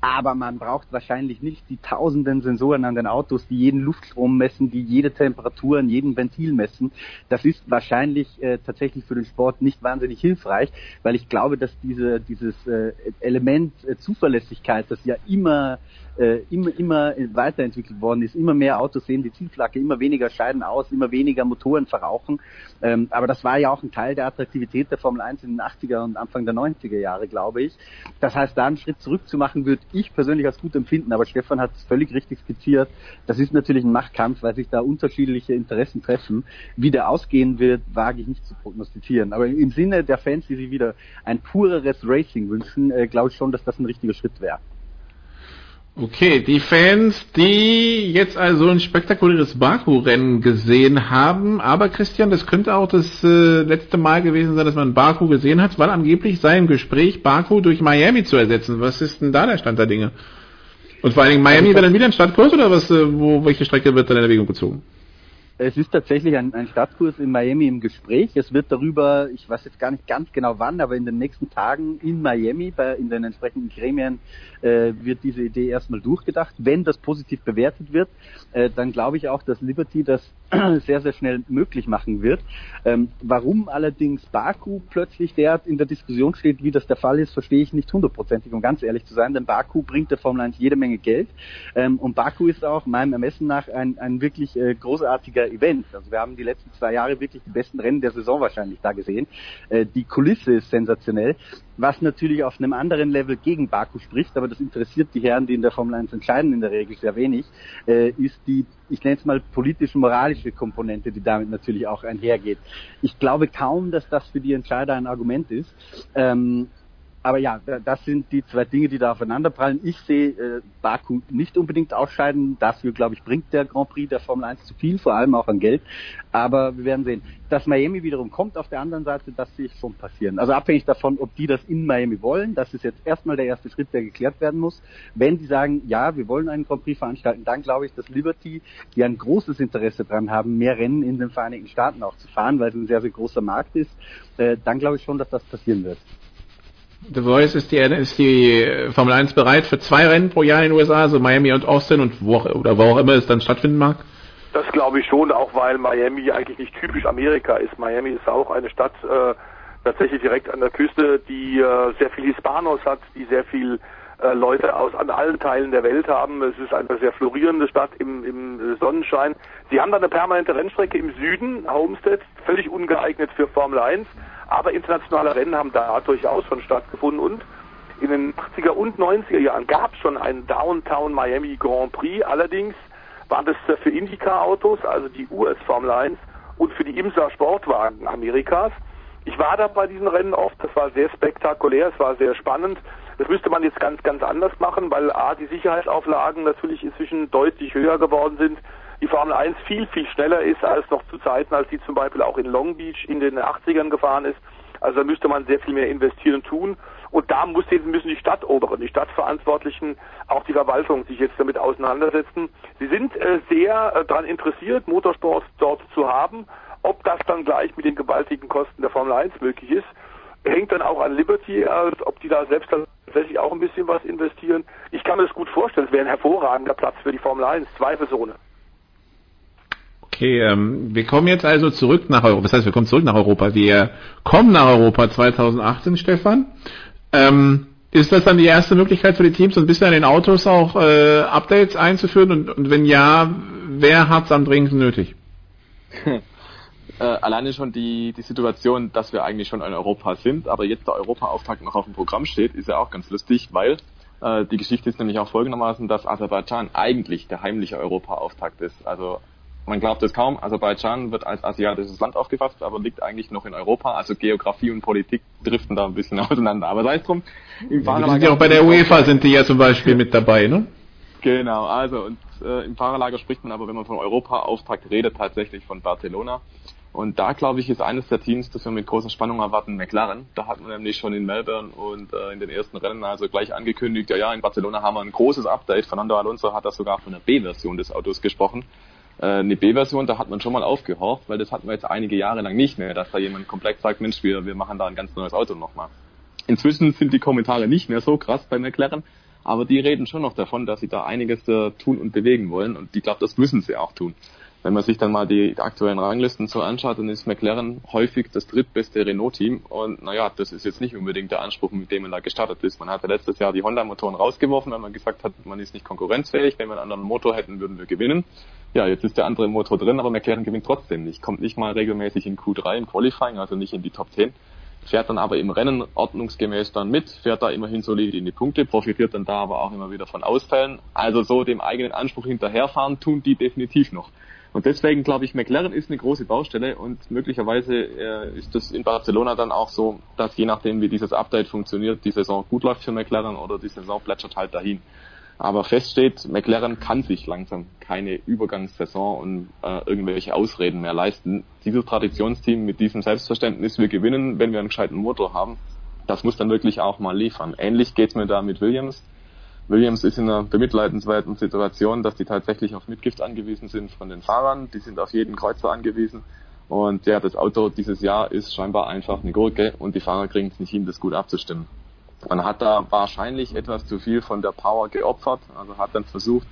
aber man braucht wahrscheinlich nicht die tausenden Sensoren an den Autos, die jeden Luftstrom messen, die jede Temperatur an jedem Ventil messen. Das ist wahrscheinlich äh, tatsächlich für den Sport nicht wahnsinnig hilfreich, weil ich glaube, dass diese, dieses äh, Element äh, Zuverlässigkeit, das ja immer äh, immer, immer weiterentwickelt worden ist. Immer mehr Autos sehen die Zielflagge, immer weniger scheiden aus, immer weniger Motoren verrauchen. Ähm, aber das war ja auch ein Teil der Attraktivität der Formel 1 in den 80er und Anfang der 90er Jahre, glaube ich. Das heißt, da einen Schritt zurück zu machen, würde ich persönlich als gut empfinden. Aber Stefan hat es völlig richtig skizziert. Das ist natürlich ein Machtkampf, weil sich da unterschiedliche Interessen treffen. Wie der ausgehen wird, wage ich nicht zu prognostizieren. Aber im Sinne der Fans, die sich wieder ein pureres Racing wünschen, äh, glaube ich schon, dass das ein richtiger Schritt wäre. Okay, die Fans, die jetzt also ein spektakuläres Baku-Rennen gesehen haben, aber Christian, das könnte auch das äh, letzte Mal gewesen sein, dass man Baku gesehen hat, weil angeblich sei im Gespräch, Baku durch Miami zu ersetzen. Was ist denn da der Stand der Dinge? Und vor allen Dingen Miami wäre dann wieder ein Startkurs oder was, äh, wo, welche Strecke wird dann in Erwägung gezogen? Es ist tatsächlich ein, ein Stadtkurs in Miami im Gespräch. Es wird darüber, ich weiß jetzt gar nicht ganz genau wann, aber in den nächsten Tagen in Miami, bei, in den entsprechenden Gremien, äh, wird diese Idee erstmal durchgedacht. Wenn das positiv bewertet wird, äh, dann glaube ich auch, dass Liberty das sehr, sehr schnell möglich machen wird. Ähm, warum allerdings Baku plötzlich derart in der Diskussion steht, wie das der Fall ist, verstehe ich nicht hundertprozentig, um ganz ehrlich zu sein, denn Baku bringt der Formel 1 jede Menge Geld ähm, und Baku ist auch meinem Ermessen nach ein, ein wirklich äh, großartiger Event. Also wir haben die letzten zwei Jahre wirklich die besten Rennen der Saison wahrscheinlich da gesehen. Äh, die Kulisse ist sensationell was natürlich auf einem anderen Level gegen Baku spricht, aber das interessiert die Herren, die in der Formel 1 entscheiden, in der Regel sehr wenig, äh, ist die, ich nenne es mal politisch-moralische Komponente, die damit natürlich auch einhergeht. Ich glaube kaum, dass das für die Entscheider ein Argument ist. Ähm, aber ja, das sind die zwei Dinge, die da aufeinanderprallen. Ich sehe äh, Baku nicht unbedingt ausscheiden. Dafür, glaube ich, bringt der Grand Prix der Formel 1 zu viel, vor allem auch an Geld. Aber wir werden sehen. Dass Miami wiederum kommt auf der anderen Seite, das sehe ich schon passieren. Also abhängig davon, ob die das in Miami wollen. Das ist jetzt erstmal der erste Schritt, der geklärt werden muss. Wenn die sagen, ja, wir wollen einen Grand Prix veranstalten, dann glaube ich, dass Liberty, die ein großes Interesse daran haben, mehr Rennen in den Vereinigten Staaten auch zu fahren, weil es ein sehr, sehr großer Markt ist, äh, dann glaube ich schon, dass das passieren wird. The Voice ist die, ist die Formel 1 bereit für zwei Rennen pro Jahr in den USA, also Miami und Austin und wo auch, oder wo auch immer es dann stattfinden mag? Das glaube ich schon, auch weil Miami eigentlich nicht typisch Amerika ist. Miami ist auch eine Stadt äh, tatsächlich direkt an der Küste, die äh, sehr viel Hispanos hat, die sehr viel äh, Leute aus an allen Teilen der Welt haben. Es ist eine sehr florierende Stadt im, im Sonnenschein. Sie haben da eine permanente Rennstrecke im Süden, Homestead, völlig ungeeignet für Formel 1. Aber internationale Rennen haben da durchaus schon stattgefunden und in den 80er und 90er Jahren gab es schon einen Downtown Miami Grand Prix. Allerdings waren das für Indycar-Autos, also die US Formel 1 und für die IMSA Sportwagen Amerikas. Ich war da bei diesen Rennen oft, das war sehr spektakulär, es war sehr spannend. Das müsste man jetzt ganz, ganz anders machen, weil A, die Sicherheitsauflagen natürlich inzwischen deutlich höher geworden sind die Formel 1 viel, viel schneller ist als noch zu Zeiten, als sie zum Beispiel auch in Long Beach in den 80ern gefahren ist. Also da müsste man sehr viel mehr investieren tun. Und da muss müssen die Stadtoberen, die Stadtverantwortlichen, auch die Verwaltung sich jetzt damit auseinandersetzen. Sie sind äh, sehr äh, daran interessiert, Motorsport dort zu haben. Ob das dann gleich mit den gewaltigen Kosten der Formel 1 möglich ist, hängt dann auch an Liberty, als ob die da selbst tatsächlich auch ein bisschen was investieren. Ich kann mir das gut vorstellen, es wäre ein hervorragender Platz für die Formel 1, zweifelsohne. Okay, ähm, wir kommen jetzt also zurück nach Europa. Das heißt, wir kommen zurück nach Europa. Wir kommen nach Europa 2018, Stefan. Ähm, ist das dann die erste Möglichkeit für die Teams, so ein bisschen an den Autos auch äh, Updates einzuführen? Und, und wenn ja, wer hat es am dringendsten nötig? äh, alleine schon die, die Situation, dass wir eigentlich schon in Europa sind, aber jetzt der Europa-Auftakt noch auf dem Programm steht, ist ja auch ganz lustig, weil äh, die Geschichte ist nämlich auch folgendermaßen, dass Aserbaidschan eigentlich der heimliche Europa-Auftakt ist. Also man glaubt es kaum, Aserbaidschan wird als asiatisches Land aufgefasst, aber liegt eigentlich noch in Europa. Also Geografie und Politik driften da ein bisschen auseinander. Aber sei es drum. Im ja, sind ja auch bei der UEFA sind die ja zum Beispiel mit dabei, ne? Genau, also und äh, im Fahrerlager spricht man aber, wenn man von Europa-Auftakt redet, tatsächlich von Barcelona. Und da, glaube ich, ist eines der Teams, das wir mit großer Spannung erwarten, McLaren. Da hat man nämlich schon in Melbourne und äh, in den ersten Rennen also gleich angekündigt, ja, ja, in Barcelona haben wir ein großes Update. Fernando Alonso hat da sogar von der B-Version des Autos gesprochen äh, eine B-Version, da hat man schon mal aufgehorcht, weil das hatten wir jetzt einige Jahre lang nicht mehr, dass da jemand komplett sagt, Mensch, wir, wir machen da ein ganz neues Auto nochmal. Inzwischen sind die Kommentare nicht mehr so krass bei McLaren, aber die reden schon noch davon, dass sie da einiges äh, tun und bewegen wollen und ich glaube, das müssen sie auch tun. Wenn man sich dann mal die aktuellen Ranglisten so anschaut, dann ist McLaren häufig das drittbeste Renault-Team. Und naja, das ist jetzt nicht unbedingt der Anspruch, mit dem man da gestartet ist. Man hatte letztes Jahr die Honda-Motoren rausgeworfen, weil man gesagt hat, man ist nicht konkurrenzfähig. Wenn wir einen anderen Motor hätten, würden wir gewinnen. Ja, jetzt ist der andere Motor drin, aber McLaren gewinnt trotzdem nicht. Kommt nicht mal regelmäßig in Q3 im Qualifying, also nicht in die Top 10 fährt dann aber im Rennen ordnungsgemäß dann mit, fährt da immerhin solide in die Punkte, profitiert dann da aber auch immer wieder von Ausfällen. Also so dem eigenen Anspruch hinterherfahren tun die definitiv noch. Und deswegen glaube ich, McLaren ist eine große Baustelle und möglicherweise äh, ist das in Barcelona dann auch so, dass je nachdem, wie dieses Update funktioniert, die Saison gut läuft für McLaren oder die Saison plätschert halt dahin. Aber fest steht, McLaren kann sich langsam keine Übergangssaison und äh, irgendwelche Ausreden mehr leisten. Dieses Traditionsteam mit diesem Selbstverständnis, wir gewinnen, wenn wir einen gescheiten Motor haben, das muss dann wirklich auch mal liefern. Ähnlich geht's mir da mit Williams Williams ist in einer bemitleidenswerten Situation, dass die tatsächlich auf Mitgift angewiesen sind von den Fahrern. Die sind auf jeden Kreuzer angewiesen. Und ja, das Auto dieses Jahr ist scheinbar einfach eine Gurke und die Fahrer kriegen es nicht hin, das gut abzustimmen. Man hat da wahrscheinlich etwas zu viel von der Power geopfert, also hat dann versucht,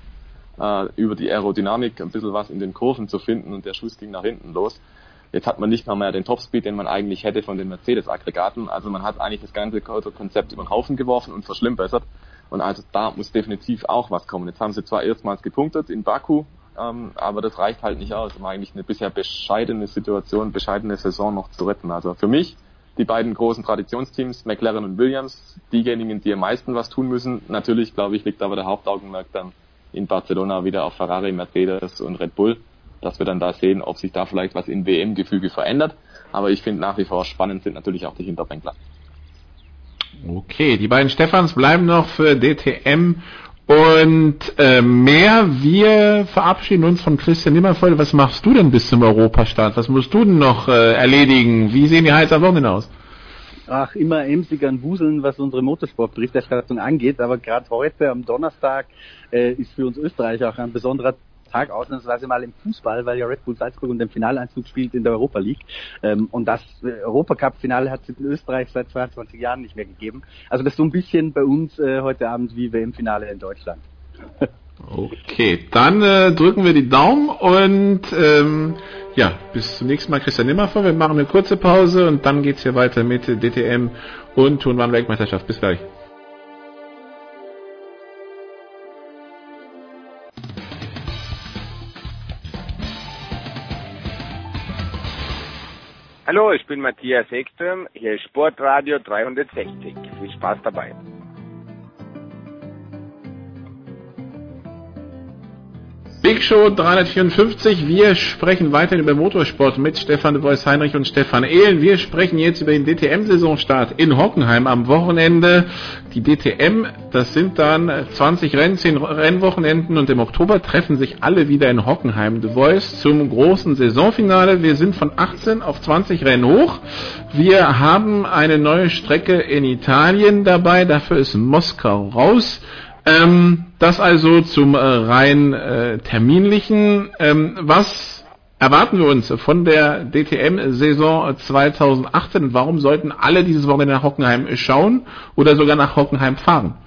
äh, über die Aerodynamik ein bisschen was in den Kurven zu finden und der Schuss ging nach hinten los. Jetzt hat man nicht mal mehr den Topspeed, den man eigentlich hätte von den Mercedes-Aggregaten. Also man hat eigentlich das ganze Konzept über den Haufen geworfen und verschlimmbessert. Und also da muss definitiv auch was kommen. Jetzt haben sie zwar erstmals gepunktet in Baku, ähm, aber das reicht halt nicht aus, um eigentlich eine bisher bescheidene Situation, bescheidene Saison noch zu retten. Also für mich die beiden großen Traditionsteams, McLaren und Williams, diejenigen, die am meisten was tun müssen. Natürlich, glaube ich, liegt aber der Hauptaugenmerk dann in Barcelona wieder auf Ferrari, Mercedes und Red Bull dass wir dann da sehen, ob sich da vielleicht was im WM-Gefüge verändert. Aber ich finde nach wie vor spannend sind natürlich auch die Hinterbänkler. Okay, die beiden Stefans bleiben noch für DTM und äh, mehr. Wir verabschieden uns von Christian Nimmervoll. Was machst du denn bis zum Europastart? Was musst du denn noch äh, erledigen? Wie sehen die Heizer Wochen aus? Ach, immer emsig an Wuseln, was unsere Motorsportberichterstattung angeht. Aber gerade heute am Donnerstag äh, ist für uns Österreich auch ein besonderer Tag ausnahmsweise mal im Fußball, weil ja Red Bull Salzburg und den Finaleinzug spielt in der Europa League. Ähm, und das äh, Europacup-Finale hat es in Österreich seit 22 Jahren nicht mehr gegeben. Also das ist so ein bisschen bei uns äh, heute Abend wie WM-Finale in Deutschland. Okay, dann äh, drücken wir die Daumen und ähm, ja, bis zum nächsten Mal Christian Nimmervoll. Wir machen eine kurze Pause und dann geht's hier weiter mit DTM und Turnbahn Weltmeisterschaft. Bis gleich. Hallo, ich bin Matthias Ekström, hier ist Sportradio 360. Viel Spaß dabei. Big Show 354. Wir sprechen weiter über Motorsport mit Stefan de Vois Heinrich und Stefan Ehlen. Wir sprechen jetzt über den DTM-Saisonstart in Hockenheim am Wochenende. Die DTM, das sind dann 20 Rennen, 10 Rennwochenenden und im Oktober treffen sich alle wieder in Hockenheim. De Vois zum großen Saisonfinale. Wir sind von 18 auf 20 Rennen hoch. Wir haben eine neue Strecke in Italien dabei. Dafür ist Moskau raus. Ähm, das also zum äh, rein äh, terminlichen. Ähm, was erwarten wir uns von der DTM-Saison 2018? Warum sollten alle dieses Wochenende nach Hockenheim schauen oder sogar nach Hockenheim fahren?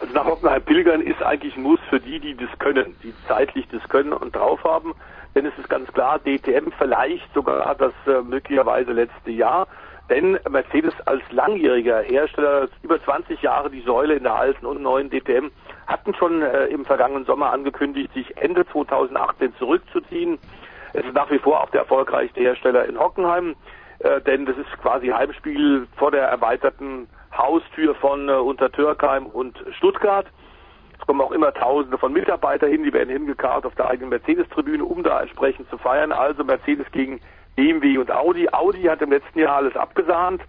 Also nach Hockenheim pilgern ist eigentlich ein Muss für die, die das können, die zeitlich das können und drauf haben. Denn es ist ganz klar, DTM vielleicht sogar das äh, möglicherweise letzte Jahr. Denn Mercedes als langjähriger Hersteller, über 20 Jahre die Säule in der alten und neuen DTM, hatten schon äh, im vergangenen Sommer angekündigt, sich Ende 2018 zurückzuziehen. Es ist nach wie vor auch der erfolgreichste Hersteller in Hockenheim, äh, denn das ist quasi Heimspiel vor der erweiterten Haustür von äh, Untertürkheim und Stuttgart. Es kommen auch immer Tausende von Mitarbeitern hin, die werden hingekarrt auf der eigenen Mercedes-Tribüne, um da entsprechend zu feiern. Also Mercedes gegen BMW und Audi. Audi hat im letzten Jahr alles abgesahnt,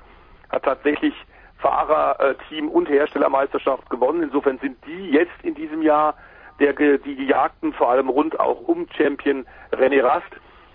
hat tatsächlich Fahrer, Team und Herstellermeisterschaft gewonnen. Insofern sind die jetzt in diesem Jahr der, die Gejagten, vor allem rund auch um Champion René Rast.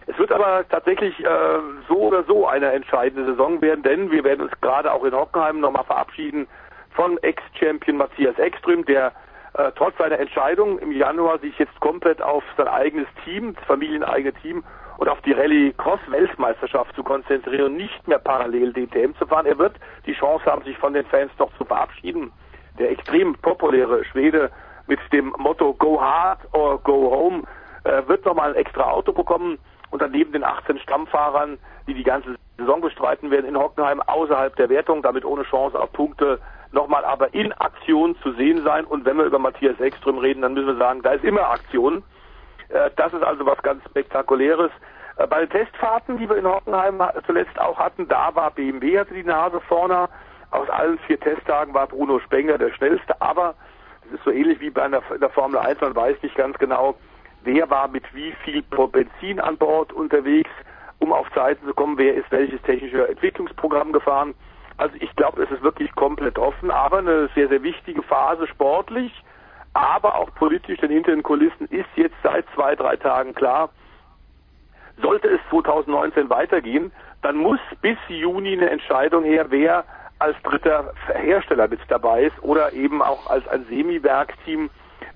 Es wird aber tatsächlich äh, so oder so eine entscheidende Saison werden, denn wir werden uns gerade auch in Hockenheim nochmal verabschieden von Ex-Champion Matthias Ekström, der äh, trotz seiner Entscheidung im Januar sich jetzt komplett auf sein eigenes Team, das familieneigene Team und auf die Rallye Cross Weltmeisterschaft zu konzentrieren und nicht mehr parallel DTM zu fahren. Er wird die Chance haben, sich von den Fans noch zu verabschieden. Der extrem populäre Schwede mit dem Motto Go Hard or Go Home äh, wird nochmal ein extra Auto bekommen und dann neben den 18 Stammfahrern, die die ganze Saison bestreiten werden in Hockenheim, außerhalb der Wertung, damit ohne Chance auf Punkte, nochmal aber in Aktion zu sehen sein. Und wenn wir über Matthias Ekström reden, dann müssen wir sagen, da ist immer Aktion. Äh, das ist also was ganz Spektakuläres. Äh, bei den Testfahrten, die wir in Hockenheim zuletzt auch hatten, da war BMW, hatte die Nase vorne. Aus allen vier Testtagen war Bruno Spengler der schnellste, aber es ist so ähnlich wie bei einer, in der Formel 1, man weiß nicht ganz genau, wer war mit wie viel Benzin an Bord unterwegs, um auf Zeiten zu kommen, wer ist welches technische Entwicklungsprogramm gefahren. Also ich glaube, es ist wirklich komplett offen, aber eine sehr, sehr wichtige Phase sportlich, aber auch politisch, denn hinter den Kulissen ist jetzt seit zwei, drei Tagen klar, sollte es 2019 weitergehen, dann muss bis Juni eine Entscheidung her, wer als dritter Hersteller mit dabei ist oder eben auch als ein Semi-Werkteam,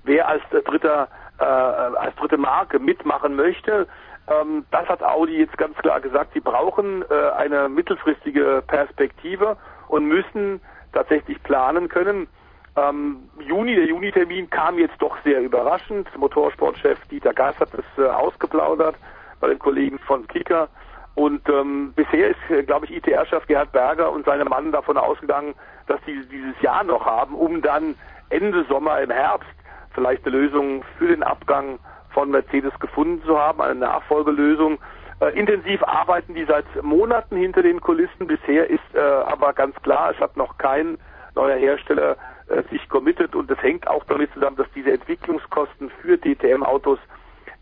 wer als dritter äh, als dritte Marke mitmachen möchte. Ähm, das hat Audi jetzt ganz klar gesagt. Sie brauchen äh, eine mittelfristige Perspektive und müssen tatsächlich planen können. Ähm, Juni, der Juni-Termin kam jetzt doch sehr überraschend. Motorsportchef Dieter Geist hat es äh, ausgeplaudert bei den Kollegen von Kicker. Und ähm, bisher ist, äh, glaube ich, ITR-Chef Gerhard Berger und seine Mann davon ausgegangen, dass sie dieses Jahr noch haben, um dann Ende Sommer im Herbst vielleicht eine Lösung für den Abgang von Mercedes gefunden zu haben, eine Nachfolgelösung. Äh, intensiv arbeiten die seit Monaten hinter den Kulissen. Bisher ist äh, aber ganz klar, es hat noch kein neuer Hersteller äh, sich committed und es hängt auch damit zusammen, dass diese Entwicklungskosten für DTM-Autos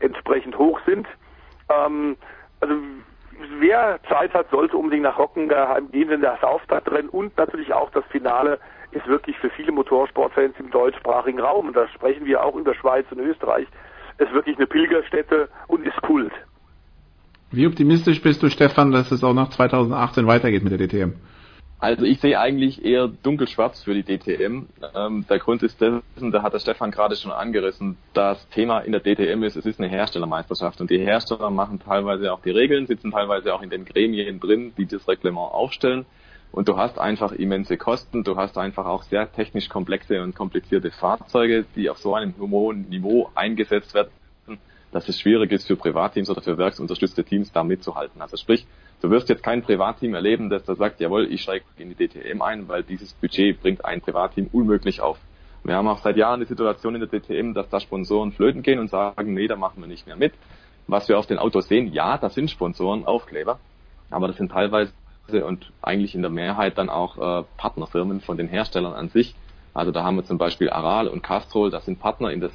entsprechend hoch sind. Ähm, also wer Zeit hat, sollte unbedingt nach Hockenheim gehen, denn das Auftaktrennen und natürlich auch das Finale ist wirklich für viele Motorsportfans im deutschsprachigen Raum, und da sprechen wir auch über Schweiz und Österreich, ist wirklich eine Pilgerstätte und ist Kult. Wie optimistisch bist du, Stefan, dass es auch nach 2018 weitergeht mit der DTM? Also ich sehe eigentlich eher dunkelschwarz für die DTM. Ähm, der Grund ist dessen, da hat der Stefan gerade schon angerissen, das Thema in der DTM ist, es ist eine Herstellermeisterschaft und die Hersteller machen teilweise auch die Regeln, sitzen teilweise auch in den Gremien drin, die das Reglement aufstellen. Und du hast einfach immense Kosten, du hast einfach auch sehr technisch komplexe und komplizierte Fahrzeuge, die auf so einem hohen Niveau eingesetzt werden, dass es schwierig ist für Privatteams oder für werksunterstützte Teams da mitzuhalten. Also sprich, Du wirst jetzt kein Privatteam erleben, das da sagt, jawohl, ich steige in die DTM ein, weil dieses Budget bringt ein Privatteam unmöglich auf. Wir haben auch seit Jahren die Situation in der DTM, dass da Sponsoren flöten gehen und sagen, nee, da machen wir nicht mehr mit. Was wir auf den Autos sehen, ja, das sind Sponsoren, Aufkleber, aber das sind teilweise und eigentlich in der Mehrheit dann auch äh, Partnerfirmen von den Herstellern an sich, also da haben wir zum Beispiel Aral und Castrol, das sind Partner in der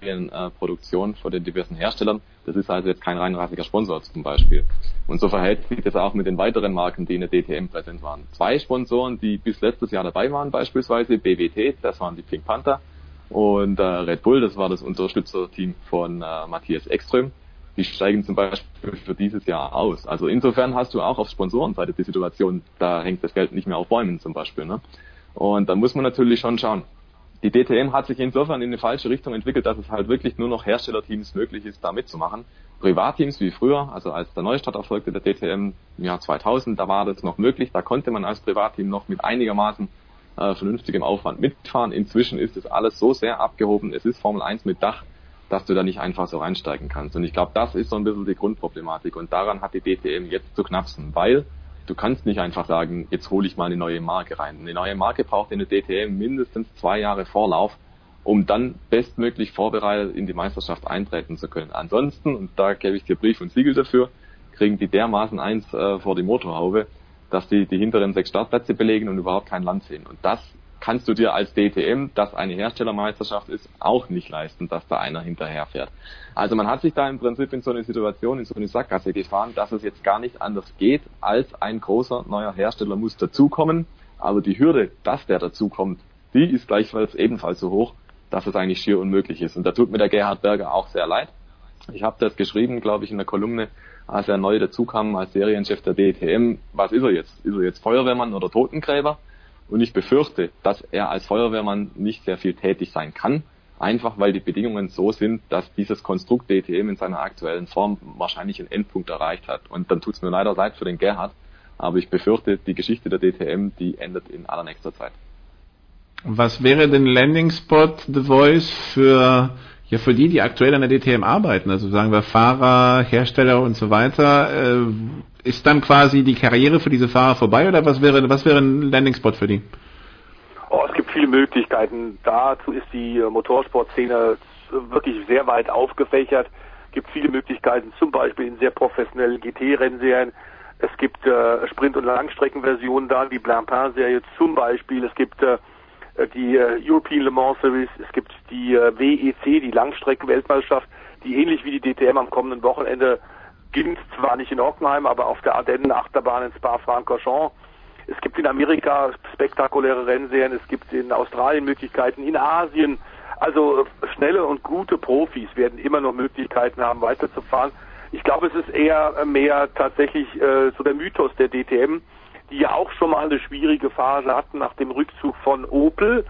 Serienproduktion von den diversen Herstellern. Das ist also jetzt kein reinrassiger Sponsor zum Beispiel. Und so verhält sich das auch mit den weiteren Marken, die in der DTM präsent waren. Zwei Sponsoren, die bis letztes Jahr dabei waren, beispielsweise BWT, das waren die Pink Panther, und äh, Red Bull, das war das Unterstützerteam von äh, Matthias Ekström. Die steigen zum Beispiel für dieses Jahr aus. Also insofern hast du auch auf Sponsorenseite die Situation, da hängt das Geld nicht mehr auf Bäumen zum Beispiel. Ne? Und da muss man natürlich schon schauen. Die DTM hat sich insofern in eine falsche Richtung entwickelt, dass es halt wirklich nur noch Herstellerteams möglich ist, da mitzumachen. Privatteams wie früher, also als der Neustart erfolgte der DTM im Jahr 2000, da war das noch möglich. Da konnte man als Privatteam noch mit einigermaßen äh, vernünftigem Aufwand mitfahren. Inzwischen ist es alles so sehr abgehoben. Es ist Formel 1 mit Dach, dass du da nicht einfach so reinsteigen kannst. Und ich glaube, das ist so ein bisschen die Grundproblematik. Und daran hat die DTM jetzt zu knapsen, weil Du kannst nicht einfach sagen, jetzt hole ich mal eine neue Marke rein. Eine neue Marke braucht in der DTM mindestens zwei Jahre Vorlauf, um dann bestmöglich vorbereitet in die Meisterschaft eintreten zu können. Ansonsten, und da gebe ich dir Brief und Siegel dafür, kriegen die dermaßen eins äh, vor die Motorhaube, dass die die hinteren sechs Startplätze belegen und überhaupt kein Land sehen. Und das kannst du dir als DTM, das eine Herstellermeisterschaft ist, auch nicht leisten, dass da einer hinterherfährt. Also man hat sich da im Prinzip in so eine Situation, in so eine Sackgasse gefahren, dass es jetzt gar nicht anders geht, als ein großer neuer Hersteller muss dazukommen. Aber die Hürde, dass der dazukommt, die ist gleichfalls ebenfalls so hoch, dass es eigentlich schier unmöglich ist. Und da tut mir der Gerhard Berger auch sehr leid. Ich habe das geschrieben, glaube ich, in der Kolumne, als er neu dazukam als Serienchef der DTM. Was ist er jetzt? Ist er jetzt Feuerwehrmann oder Totengräber? Und ich befürchte, dass er als Feuerwehrmann nicht sehr viel tätig sein kann, einfach weil die Bedingungen so sind, dass dieses Konstrukt DTM in seiner aktuellen Form wahrscheinlich einen Endpunkt erreicht hat. Und dann tut es mir leider leid für den Gerhard, aber ich befürchte, die Geschichte der DTM, die endet in allernächster Zeit. Was wäre denn Landing Spot The Voice für ja, für die, die aktuell an der DTM arbeiten, also sagen wir Fahrer, Hersteller und so weiter, äh, ist dann quasi die Karriere für diese Fahrer vorbei oder was wäre, was wäre ein Landing-Spot für die? Oh, es gibt viele Möglichkeiten. Dazu ist die Motorsportszene wirklich sehr weit aufgefächert. Es gibt viele Möglichkeiten, zum Beispiel in sehr professionellen GT-Rennserien. Es gibt äh, Sprint- und Langstreckenversionen da, die Blancpain-Serie zum Beispiel. Es gibt äh, äh, die äh, European Le Mans Series, es gibt die äh, WEC, die Langstrecken-Weltmeisterschaft, die ähnlich wie die DTM am kommenden Wochenende beginnt, zwar nicht in Hockenheim, aber auf der Ardennen-Achterbahn in Spa-Francorchamps. Es gibt in Amerika spektakuläre Rennserien, es gibt in Australien Möglichkeiten, in Asien. Also schnelle und gute Profis werden immer noch Möglichkeiten haben, weiterzufahren. Ich glaube, es ist eher mehr tatsächlich äh, so der Mythos der DTM, die ja auch schon mal eine schwierige Phase hatten nach dem Rückzug von Opel.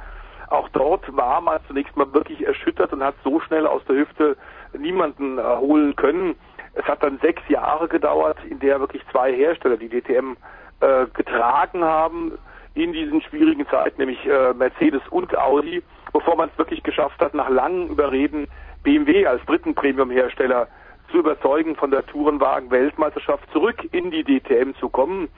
Auch dort war man zunächst mal wirklich erschüttert und hat so schnell aus der Hüfte niemanden äh, holen können. Es hat dann sechs Jahre gedauert, in der wirklich zwei Hersteller die DTM äh, getragen haben in diesen schwierigen Zeiten, nämlich äh, Mercedes und Audi, bevor man es wirklich geschafft hat, nach langem Überreden BMW als dritten Premium-Hersteller zu überzeugen, von der Tourenwagen-Weltmeisterschaft zurück in die DTM zu kommen.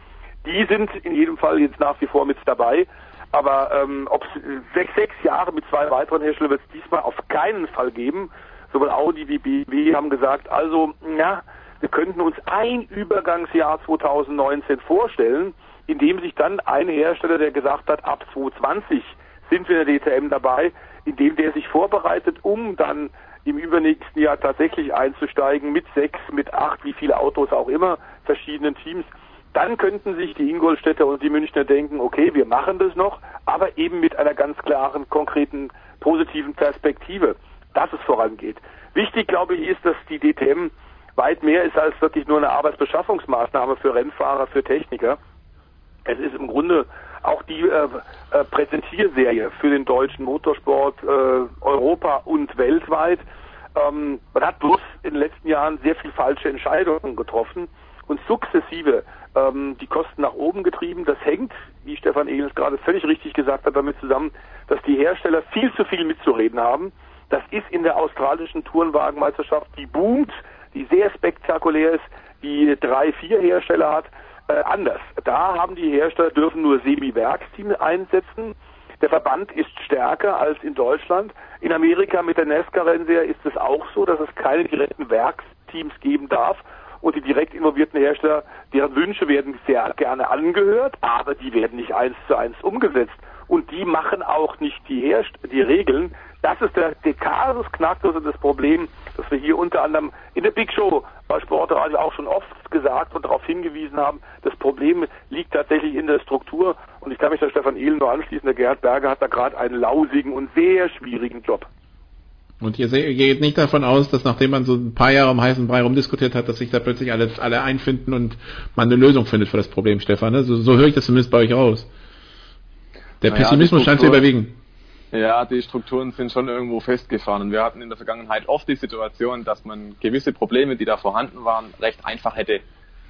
Die sind in jedem Fall jetzt nach wie vor mit dabei. Aber ähm, ob sechs, sechs Jahre mit zwei weiteren Herstellern wird es diesmal auf keinen Fall geben. Sowohl Audi wie BMW haben gesagt, also, ja, wir könnten uns ein Übergangsjahr 2019 vorstellen, in dem sich dann ein Hersteller, der gesagt hat, ab 2020 sind wir in der DTM dabei, in dem der sich vorbereitet, um dann im übernächsten Jahr tatsächlich einzusteigen mit sechs, mit acht, wie viele Autos auch immer, verschiedenen Teams. Dann könnten sich die Ingolstädter und die Münchner denken, okay, wir machen das noch, aber eben mit einer ganz klaren, konkreten, positiven Perspektive, dass es vorangeht. Wichtig, glaube ich, ist, dass die DTM weit mehr ist als wirklich nur eine Arbeitsbeschaffungsmaßnahme für Rennfahrer, für Techniker. Es ist im Grunde auch die äh, äh, Präsentierserie für den deutschen Motorsport äh, Europa und weltweit. Ähm, man hat bloß in den letzten Jahren sehr viel falsche Entscheidungen getroffen und sukzessive ähm, die Kosten nach oben getrieben. Das hängt, wie Stefan Ehlens gerade völlig richtig gesagt hat, damit zusammen, dass die Hersteller viel zu viel mitzureden haben. Das ist in der australischen Tourenwagenmeisterschaft, die boomt, die sehr spektakulär ist, die drei, vier Hersteller hat, äh, anders. Da haben die Hersteller dürfen nur Semi-Werksteam einsetzen. Der Verband ist stärker als in Deutschland. In Amerika mit der NASCAR-Rennserie ist es auch so, dass es keine direkten Werksteams geben darf und die direkt involvierten Hersteller, deren Wünsche werden sehr gerne angehört, aber die werden nicht eins zu eins umgesetzt. Und die machen auch nicht die, Herst die Regeln. Das ist der, der Kasus Knacktus und das Problem, dass wir hier unter anderem in der Big Show bei Sportradio auch schon oft gesagt und darauf hingewiesen haben, das Problem liegt tatsächlich in der Struktur und ich kann mich da Stefan Ehlen nur anschließen, der Gerhard Berger hat da gerade einen lausigen und sehr schwierigen Job. Und ihr geht nicht davon aus, dass nachdem man so ein paar Jahre am heißen Brei rumdiskutiert hat, dass sich da plötzlich alle, alle einfinden und man eine Lösung findet für das Problem, Stefan. Ne? So, so höre ich das zumindest bei euch raus. Der naja, Pessimismus scheint zu überwiegen. Ja, die Strukturen sind schon irgendwo festgefahren. Und wir hatten in der Vergangenheit oft die Situation, dass man gewisse Probleme, die da vorhanden waren, recht einfach hätte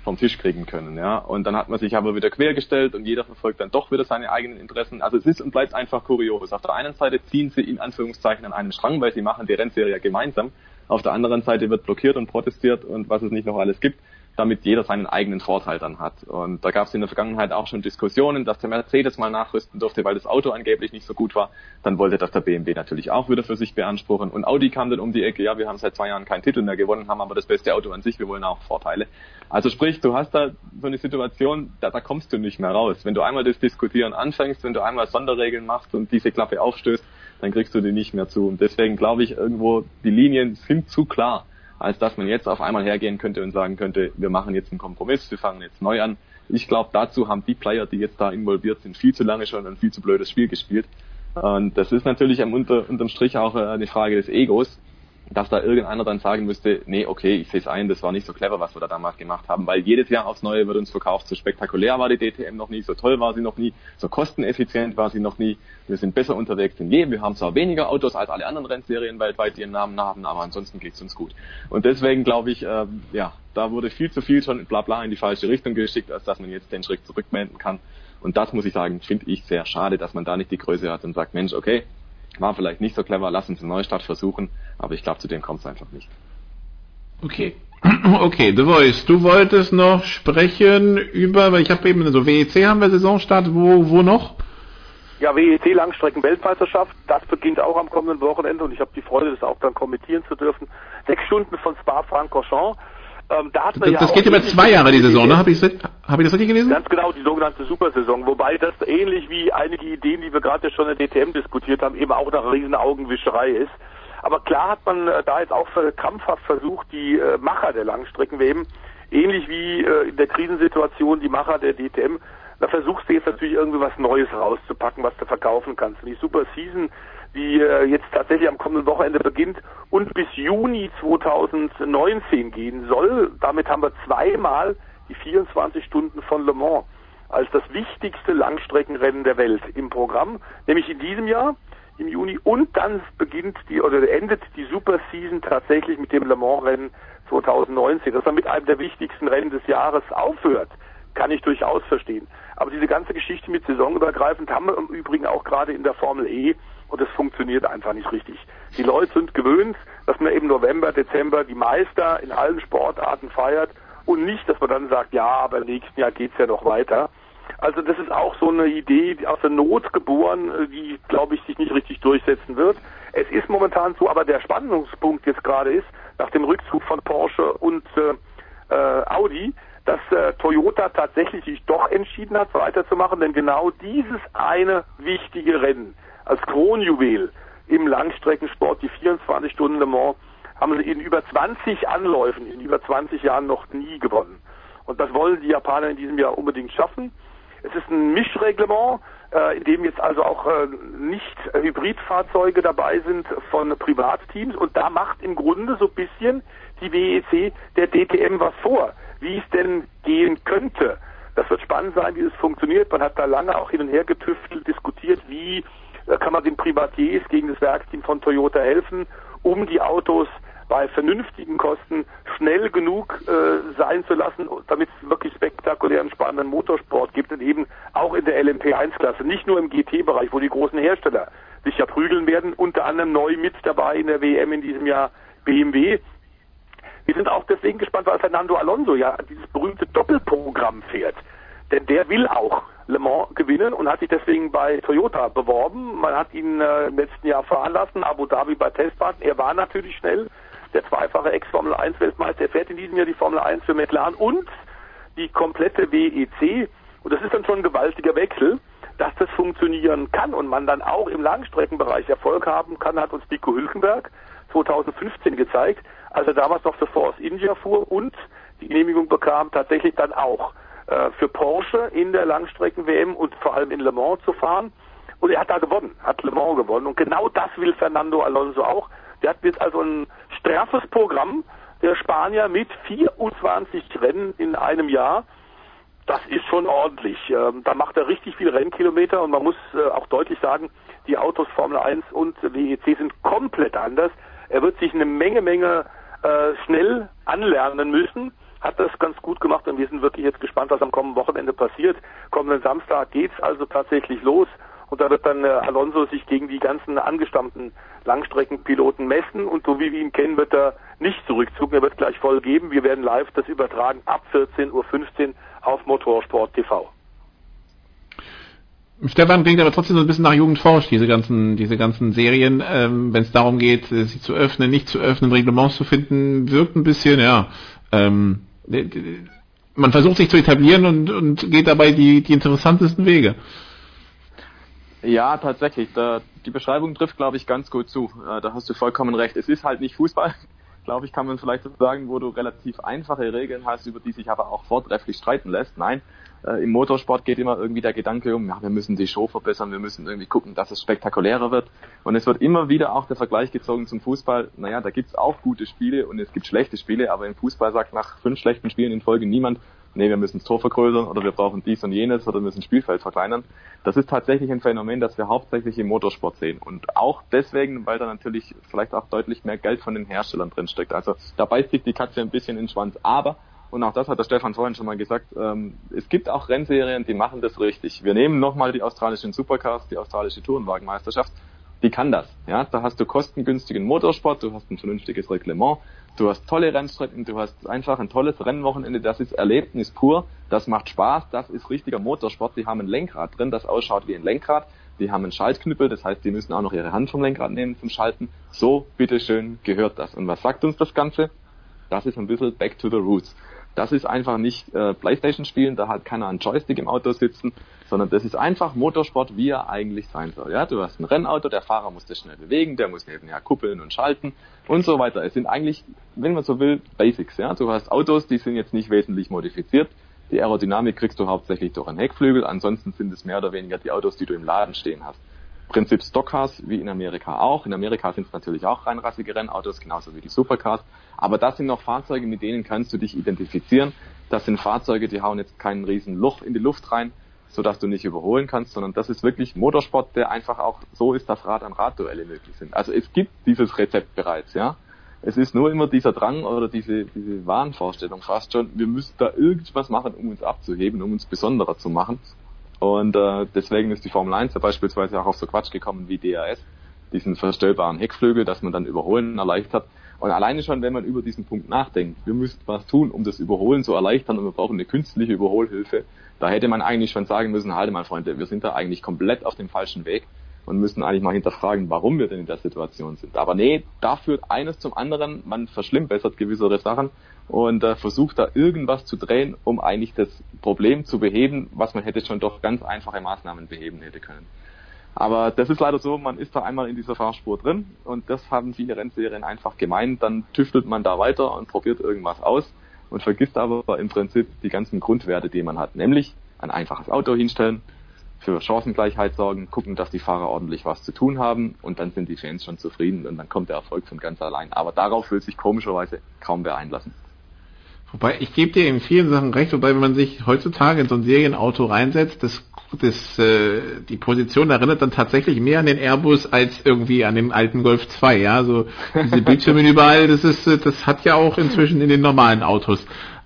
vom Tisch kriegen können. Ja? Und dann hat man sich aber wieder quergestellt und jeder verfolgt dann doch wieder seine eigenen Interessen. Also es ist und bleibt einfach kurios. Auf der einen Seite ziehen sie in Anführungszeichen an einem Strang, weil sie machen die Rennserie gemeinsam. Auf der anderen Seite wird blockiert und protestiert und was es nicht noch alles gibt damit jeder seinen eigenen Vorteil dann hat. Und da gab es in der Vergangenheit auch schon Diskussionen, dass der Mercedes mal nachrüsten durfte, weil das Auto angeblich nicht so gut war. Dann wollte das der BMW natürlich auch wieder für sich beanspruchen. Und Audi kam dann um die Ecke, ja, wir haben seit zwei Jahren keinen Titel mehr gewonnen, haben aber das beste Auto an sich, wir wollen auch Vorteile. Also sprich, du hast da so eine Situation, da, da kommst du nicht mehr raus. Wenn du einmal das Diskutieren anfängst, wenn du einmal Sonderregeln machst und diese Klappe aufstößt, dann kriegst du die nicht mehr zu. Und deswegen glaube ich irgendwo, die Linien sind zu klar als dass man jetzt auf einmal hergehen könnte und sagen könnte, wir machen jetzt einen Kompromiss, wir fangen jetzt neu an. Ich glaube, dazu haben die Player, die jetzt da involviert sind, viel zu lange schon ein viel zu blödes Spiel gespielt. Und das ist natürlich am unter, unterm Strich auch äh, eine Frage des Egos dass da irgendeiner dann sagen müsste, nee, okay, ich sehe es ein, das war nicht so clever, was wir da damals gemacht haben, weil jedes Jahr aufs Neue wird uns verkauft, so spektakulär war die DTM noch nie, so toll war sie noch nie, so kosteneffizient war sie noch nie, wir sind besser unterwegs denn je, wir haben zwar weniger Autos als alle anderen Rennserien weltweit, die ihren Namen haben, aber ansonsten geht's uns gut. Und deswegen glaube ich, äh, ja, da wurde viel zu viel schon bla bla in die falsche Richtung geschickt, als dass man jetzt den Schritt zurückmelden kann. Und das muss ich sagen, finde ich sehr schade, dass man da nicht die Größe hat und sagt, Mensch, okay, war vielleicht nicht so clever, lass uns einen Neustart versuchen, aber ich glaube, zu dem kommt es einfach nicht. Okay. Okay, The Voice, du wolltest noch sprechen über, weil ich habe eben, so WEC haben wir Saisonstart, wo, wo noch? Ja, WEC Langstrecken-Weltmeisterschaft, das beginnt auch am kommenden Wochenende und ich habe die Freude, das auch dann kommentieren zu dürfen. Sechs Stunden von Spa-Francorchamps. Ähm, da hat man das, ja das geht über zwei Jahre die Saison, ne? Habe ich, hab ich das richtig gelesen? Ganz genau, die sogenannte Supersaison. Wobei das ähnlich wie einige Ideen, die wir gerade schon in der DTM diskutiert haben, eben auch nach riesen Augenwischerei ist. Aber klar hat man äh, da jetzt auch krampfhaft versucht, die äh, Macher der Langstreckenweben, ähnlich wie äh, in der Krisensituation die Macher der DTM, da versuchst du jetzt natürlich irgendwie was Neues rauszupacken, was du verkaufen kannst. Und die Super Season die äh, jetzt tatsächlich am kommenden Wochenende beginnt und bis Juni 2019 gehen soll. Damit haben wir zweimal die 24 Stunden von Le Mans. als das wichtigste Langstreckenrennen der Welt im Programm, nämlich in diesem Jahr im Juni und dann beginnt die oder endet die Super Season tatsächlich mit dem Le Mans Rennen 2019, dass er mit einem der wichtigsten Rennen des Jahres aufhört, kann ich durchaus verstehen. Aber diese ganze Geschichte mit saisonübergreifend haben wir im Übrigen auch gerade in der Formel E und es funktioniert einfach nicht richtig. Die Leute sind gewöhnt, dass man im November, Dezember die Meister in allen Sportarten feiert und nicht, dass man dann sagt, ja, aber im nächsten Jahr geht's ja noch weiter. Also das ist auch so eine Idee aus der Not geboren, die, glaube ich, sich nicht richtig durchsetzen wird. Es ist momentan so, aber der Spannungspunkt jetzt gerade ist, nach dem Rückzug von Porsche und äh, äh, Audi, dass äh, Toyota tatsächlich sich doch entschieden hat, weiterzumachen, denn genau dieses eine wichtige Rennen als Kronjuwel im Langstreckensport, die 24 Stunden Le Mans, haben sie in über 20 Anläufen, in über 20 Jahren noch nie gewonnen. Und das wollen die Japaner in diesem Jahr unbedingt schaffen. Es ist ein Mischreglement, äh, in dem jetzt also auch äh, nicht Hybridfahrzeuge dabei sind von Privatteams. Und da macht im Grunde so ein bisschen die WEC der DTM was vor, wie es denn gehen könnte. Das wird spannend sein, wie es funktioniert. Man hat da lange auch hin und her getüftelt, diskutiert, wie kann man den Privatiers gegen das Werksteam von Toyota helfen, um die Autos bei vernünftigen Kosten schnell genug äh, sein zu lassen, damit es wirklich spektakulären, spannenden Motorsport gibt und eben auch in der LMP1-Klasse, nicht nur im GT-Bereich, wo die großen Hersteller sich ja prügeln werden, unter anderem neu mit dabei in der WM in diesem Jahr BMW. Wir sind auch deswegen gespannt, weil Fernando Alonso ja dieses berühmte Doppelprogramm fährt. Denn der will auch Le Mans gewinnen und hat sich deswegen bei Toyota beworben. Man hat ihn äh, im letzten Jahr fahren lassen, Abu Dhabi bei Testfahrten. Er war natürlich schnell, der zweifache Ex-Formel 1 Weltmeister, er fährt in diesem Jahr die Formel 1 für McLaren und die komplette WEC. Und das ist dann schon ein gewaltiger Wechsel, dass das funktionieren kann und man dann auch im Langstreckenbereich Erfolg haben kann, hat uns Nico Hülkenberg 2015 gezeigt, als er damals noch für Force India fuhr und die Genehmigung bekam, tatsächlich dann auch äh, für Porsche in der Langstrecken-WM und vor allem in Le Mans zu fahren. Und er hat da gewonnen, hat Le Mans gewonnen. Und genau das will Fernando Alonso auch. Der hat jetzt also ein straffes Programm, der Spanier mit 24 Rennen in einem Jahr. Das ist schon ordentlich. Ähm, da macht er richtig viel Rennkilometer und man muss äh, auch deutlich sagen, die Autos Formel 1 und WEC sind komplett anders. Er wird sich eine Menge, Menge äh, schnell anlernen müssen, hat das ganz gut gemacht und wir sind wirklich jetzt gespannt, was am kommenden Wochenende passiert. Kommenden Samstag geht's also tatsächlich los und da wird dann äh, Alonso sich gegen die ganzen angestammten Langstreckenpiloten messen und so wie wir ihn kennen, wird er nicht zurückzucken, er wird gleich voll geben. Wir werden live das übertragen ab 14.15 Uhr auf Motorsport TV. Stefan klingt aber trotzdem so ein bisschen nach Jugendforsch, diese ganzen, diese ganzen Serien, ähm, wenn es darum geht, äh, sie zu öffnen, nicht zu öffnen, Reglements zu finden, wirkt ein bisschen, ja, ähm, man versucht sich zu etablieren und, und geht dabei die, die interessantesten Wege. Ja, tatsächlich. Da, die Beschreibung trifft, glaube ich, ganz gut zu. Äh, da hast du vollkommen recht. Es ist halt nicht Fußball, glaube ich, kann man vielleicht sagen, wo du relativ einfache Regeln hast, über die sich aber auch vortrefflich streiten lässt. Nein, äh, im Motorsport geht immer irgendwie der Gedanke um, ja, wir müssen die Show verbessern, wir müssen irgendwie gucken, dass es spektakulärer wird. Und es wird immer wieder auch der Vergleich gezogen zum Fußball. Naja, da gibt's auch gute Spiele und es gibt schlechte Spiele, aber im Fußball sagt nach fünf schlechten Spielen in Folge niemand, nee, wir müssen das Tor vergrößern oder wir brauchen dies und jenes oder wir müssen das Spielfeld verkleinern. Das ist tatsächlich ein Phänomen, das wir hauptsächlich im Motorsport sehen. Und auch deswegen, weil da natürlich vielleicht auch deutlich mehr Geld von den Herstellern drinsteckt. Also da beißt sich die Katze ein bisschen in den Schwanz. Aber und auch das hat der Stefan vorhin schon mal gesagt, ähm, es gibt auch Rennserien, die machen das richtig. Wir nehmen nochmal die australischen Supercars, die australische Tourenwagenmeisterschaft, die kann das. Ja, da hast du kostengünstigen Motorsport, du hast ein vernünftiges Reglement, du hast tolle Rennstrecken, du hast einfach ein tolles Rennwochenende, das ist Erlebnis pur, das macht Spaß, das ist richtiger Motorsport, die haben ein Lenkrad drin, das ausschaut wie ein Lenkrad, die haben einen Schaltknüppel, das heißt, die müssen auch noch ihre Hand vom Lenkrad nehmen zum Schalten. So, bitteschön, gehört das. Und was sagt uns das Ganze? Das ist ein bisschen back to the roots. Das ist einfach nicht äh, Playstation spielen, da hat keiner einen Joystick im Auto sitzen, sondern das ist einfach Motorsport, wie er eigentlich sein soll. Ja, du hast ein Rennauto, der Fahrer muss das schnell bewegen, der muss nebenher kuppeln und schalten und so weiter. Es sind eigentlich, wenn man so will, Basics. Ja, du hast Autos, die sind jetzt nicht wesentlich modifiziert. Die Aerodynamik kriegst du hauptsächlich durch einen Heckflügel, ansonsten sind es mehr oder weniger die Autos, die du im Laden stehen hast. Prinzip Stockcars, wie in Amerika auch. In Amerika sind es natürlich auch reinrassige Rennautos, genauso wie die Supercars. Aber das sind noch Fahrzeuge, mit denen kannst du dich identifizieren. Das sind Fahrzeuge, die hauen jetzt keinen riesen Loch in die Luft rein. sodass du nicht überholen kannst, sondern das ist wirklich Motorsport, der einfach auch so ist, dass Rad an Rad Duelle möglich sind. Also es gibt dieses Rezept bereits, ja. Es ist nur immer dieser Drang oder diese, diese Wahnvorstellung fast schon, wir müssen da irgendwas machen, um uns abzuheben, um uns besonderer zu machen. Und äh, deswegen ist die Formel 1 ja beispielsweise auch auf so Quatsch gekommen wie DRS, diesen verstellbaren Heckflügel, dass man dann Überholen erleichtert. Und alleine schon, wenn man über diesen Punkt nachdenkt, wir müssten was tun, um das Überholen zu erleichtern und wir brauchen eine künstliche Überholhilfe, da hätte man eigentlich schon sagen müssen, halte mal Freunde, wir sind da eigentlich komplett auf dem falschen Weg und müssen eigentlich mal hinterfragen, warum wir denn in der Situation sind. Aber nee, da führt eines zum anderen, man verschlimmbessert gewissere Sachen und äh, versucht da irgendwas zu drehen, um eigentlich das Problem zu beheben, was man hätte schon durch ganz einfache Maßnahmen beheben hätte können. Aber das ist leider so, man ist da einmal in dieser Fahrspur drin und das haben viele Rennserien einfach gemeint, dann tüftelt man da weiter und probiert irgendwas aus und vergisst aber im Prinzip die ganzen Grundwerte, die man hat, nämlich ein einfaches Auto hinstellen, für Chancengleichheit sorgen, gucken, dass die Fahrer ordentlich was zu tun haben und dann sind die Fans schon zufrieden und dann kommt der Erfolg von ganz allein. Aber darauf will sich komischerweise kaum wer einlassen. Wobei, ich gebe dir in vielen Sachen recht, wobei wenn man sich heutzutage in so ein Serienauto reinsetzt, das, das, äh, die Position erinnert dann tatsächlich mehr an den Airbus als irgendwie an den alten Golf 2, ja, so diese Bildschirme überall, das ist, äh, das hat ja auch inzwischen in den normalen Autos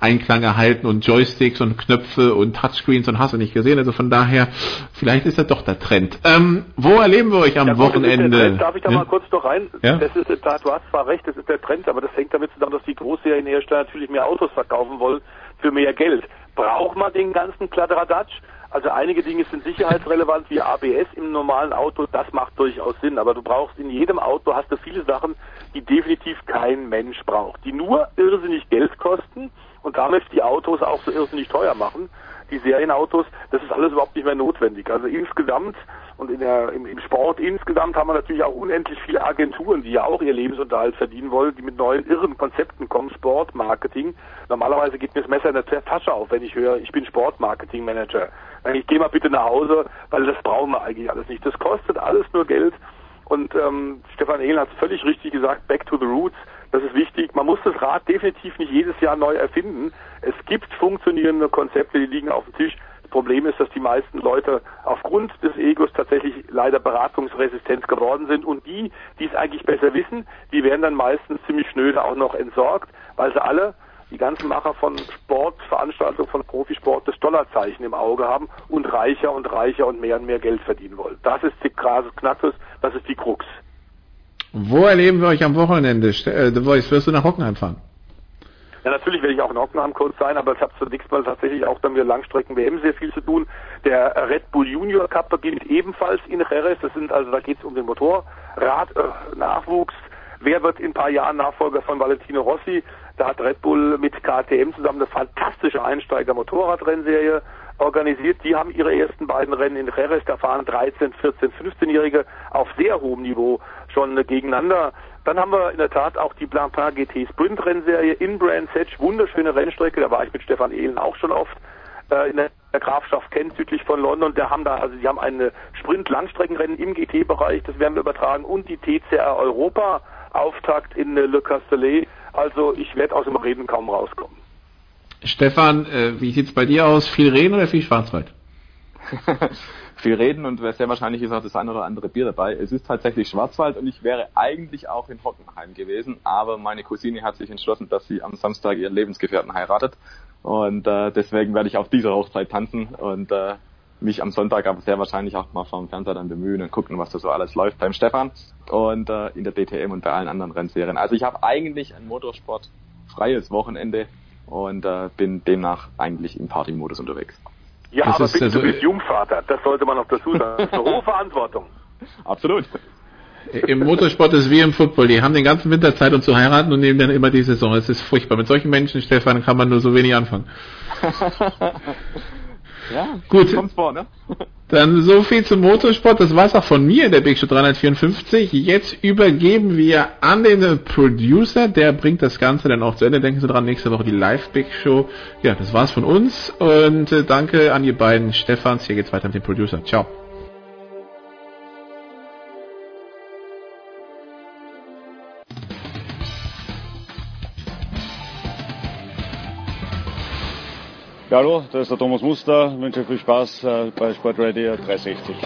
Einklang erhalten und Joysticks und Knöpfe und Touchscreens und hast du nicht gesehen. Also von daher, vielleicht ist das doch der Trend. Ähm, wo erleben wir euch am ja, Wochenende? Darf ich da ja? mal kurz noch rein? Ja? Das ist, da, du hast zwar recht, das ist der Trend, aber das hängt damit zusammen, dass die Großserienhersteller natürlich mehr Autos verkaufen wollen für mehr Geld. Braucht man den ganzen Kladderadatsch? Also einige Dinge sind sicherheitsrelevant wie ABS im normalen Auto, das macht durchaus Sinn, aber du brauchst in jedem Auto hast du viele Sachen, die definitiv kein Mensch braucht, die nur irrsinnig Geld kosten und damit die Autos auch so irrsinnig teuer machen, die Serienautos, das ist alles überhaupt nicht mehr notwendig. Also insgesamt und in der, im, im Sport insgesamt haben wir natürlich auch unendlich viele Agenturen, die ja auch ihr Lebensunterhalt verdienen wollen, die mit neuen irren Konzepten kommen, Sportmarketing. Normalerweise geht mir das Messer in der Tasche auf, wenn ich höre, ich bin Sportmarketing-Manager. Ich gehe mal bitte nach Hause, weil das brauchen wir eigentlich alles nicht. Das kostet alles nur Geld. Und ähm, Stefan Ehlen hat es völlig richtig gesagt, back to the roots. Das ist wichtig. Man muss das Rad definitiv nicht jedes Jahr neu erfinden. Es gibt funktionierende Konzepte, die liegen auf dem Tisch. Das Problem ist, dass die meisten Leute aufgrund des Egos tatsächlich leider beratungsresistent geworden sind und die, die es eigentlich besser wissen, die werden dann meistens ziemlich schnöde auch noch entsorgt, weil sie alle die ganzen Macher von Sportveranstaltungen, von Profisport das Dollarzeichen im Auge haben und reicher und reicher und mehr und mehr Geld verdienen wollen. Das ist die Knacktus, das ist die Krux. Wo erleben wir euch am Wochenende? Äh, The Voice, wirst du nach Hockenheim fahren? Ja, natürlich werde ich auch in Hockenheim kurz sein, aber ich habe zunächst mal tatsächlich auch dann wieder Langstrecken-WM sehr viel zu tun. Der Red Bull Junior Cup beginnt ebenfalls in Jerez. Das sind also, da geht es um den Motorrad-Nachwuchs. Äh, Wer wird in ein paar Jahren Nachfolger von Valentino Rossi? Da hat Red Bull mit KTM zusammen eine fantastische Einsteiger-Motorradrennserie organisiert. Die haben ihre ersten beiden Rennen in Jerez, da fahren 13, 14, 15-Jährige auf sehr hohem Niveau schon gegeneinander. Dann haben wir in der Tat auch die Blancpain GT Sprint Rennserie in Brands Hatch, wunderschöne Rennstrecke, da war ich mit Stefan Ehlen auch schon oft äh, in der Grafschaft Kent südlich von London. Der haben da, also die haben eine Sprint Langstreckenrennen im GT-Bereich, das werden wir übertragen und die TCR Europa Auftakt in Le Castellet. Also ich werde aus dem Reden kaum rauskommen. Stefan, äh, wie sieht's bei dir aus? Viel Reden oder viel Schwarzwald? viel reden und sehr wahrscheinlich ist auch das eine oder andere Bier dabei. Es ist tatsächlich Schwarzwald und ich wäre eigentlich auch in Hockenheim gewesen, aber meine Cousine hat sich entschlossen, dass sie am Samstag ihren Lebensgefährten heiratet und äh, deswegen werde ich auf dieser Hochzeit tanzen und äh, mich am Sonntag aber sehr wahrscheinlich auch mal vom Fernseher dann bemühen und gucken, was da so alles läuft beim Stefan und äh, in der DTM und bei allen anderen Rennserien. Also ich habe eigentlich ein Motorsport freies Wochenende und äh, bin demnach eigentlich im Partymodus unterwegs. Ja, das aber bitte, also, du bist Jungvater, das sollte man noch dazu sagen. Das ist eine hohe Verantwortung. Absolut. Im Motorsport ist wie im Football. Die haben den ganzen Winter Zeit, um zu heiraten und nehmen dann immer die Saison. Es ist furchtbar. Mit solchen Menschen, Stefan, kann man nur so wenig anfangen. Ja, gut. Vor, ne? Dann so viel zum Motorsport. Das war's auch von mir in der Big Show 354. Jetzt übergeben wir an den Producer. Der bringt das Ganze dann auch zu Ende. Denken Sie dran, nächste Woche die Live Big Show. Ja, das war's von uns. Und äh, danke an ihr beiden Stefans. Hier geht's weiter mit dem Producer. Ciao. Hallo, das ist der Thomas Muster. Ich wünsche viel Spaß äh, bei Sportradio 360.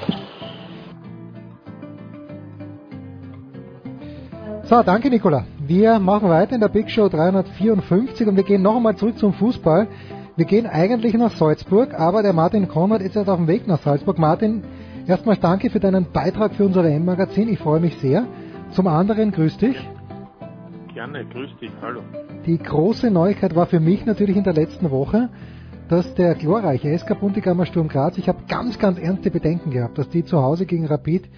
So, danke Nicola. Wir machen weiter in der Big Show 354 und wir gehen noch einmal zurück zum Fußball. Wir gehen eigentlich nach Salzburg, aber der Martin Konrad ist jetzt auf dem Weg nach Salzburg. Martin, erstmal danke für deinen Beitrag für unser WM-Magazin. Ich freue mich sehr. Zum anderen, grüß dich. Gerne, grüß dich, hallo. Die große Neuigkeit war für mich natürlich in der letzten Woche, dass der glorreiche SK Buntigammer Sturm Graz, ich habe ganz, ganz ernste Bedenken gehabt, dass die zu Hause gegen Rapid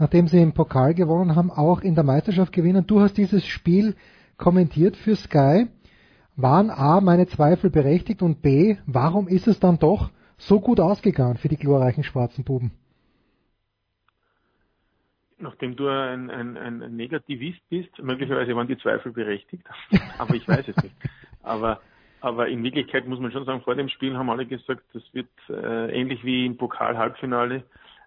nachdem sie im Pokal gewonnen haben, auch in der Meisterschaft gewinnen. Du hast dieses Spiel kommentiert für Sky. Waren A, meine Zweifel berechtigt und B, warum ist es dann doch so gut ausgegangen für die glorreichen schwarzen Buben? Nachdem du ein, ein, ein Negativist bist, möglicherweise waren die Zweifel berechtigt, aber ich weiß es nicht. Aber, aber in Wirklichkeit muss man schon sagen, vor dem Spiel haben alle gesagt, das wird äh, ähnlich wie im Pokal-Halbfinale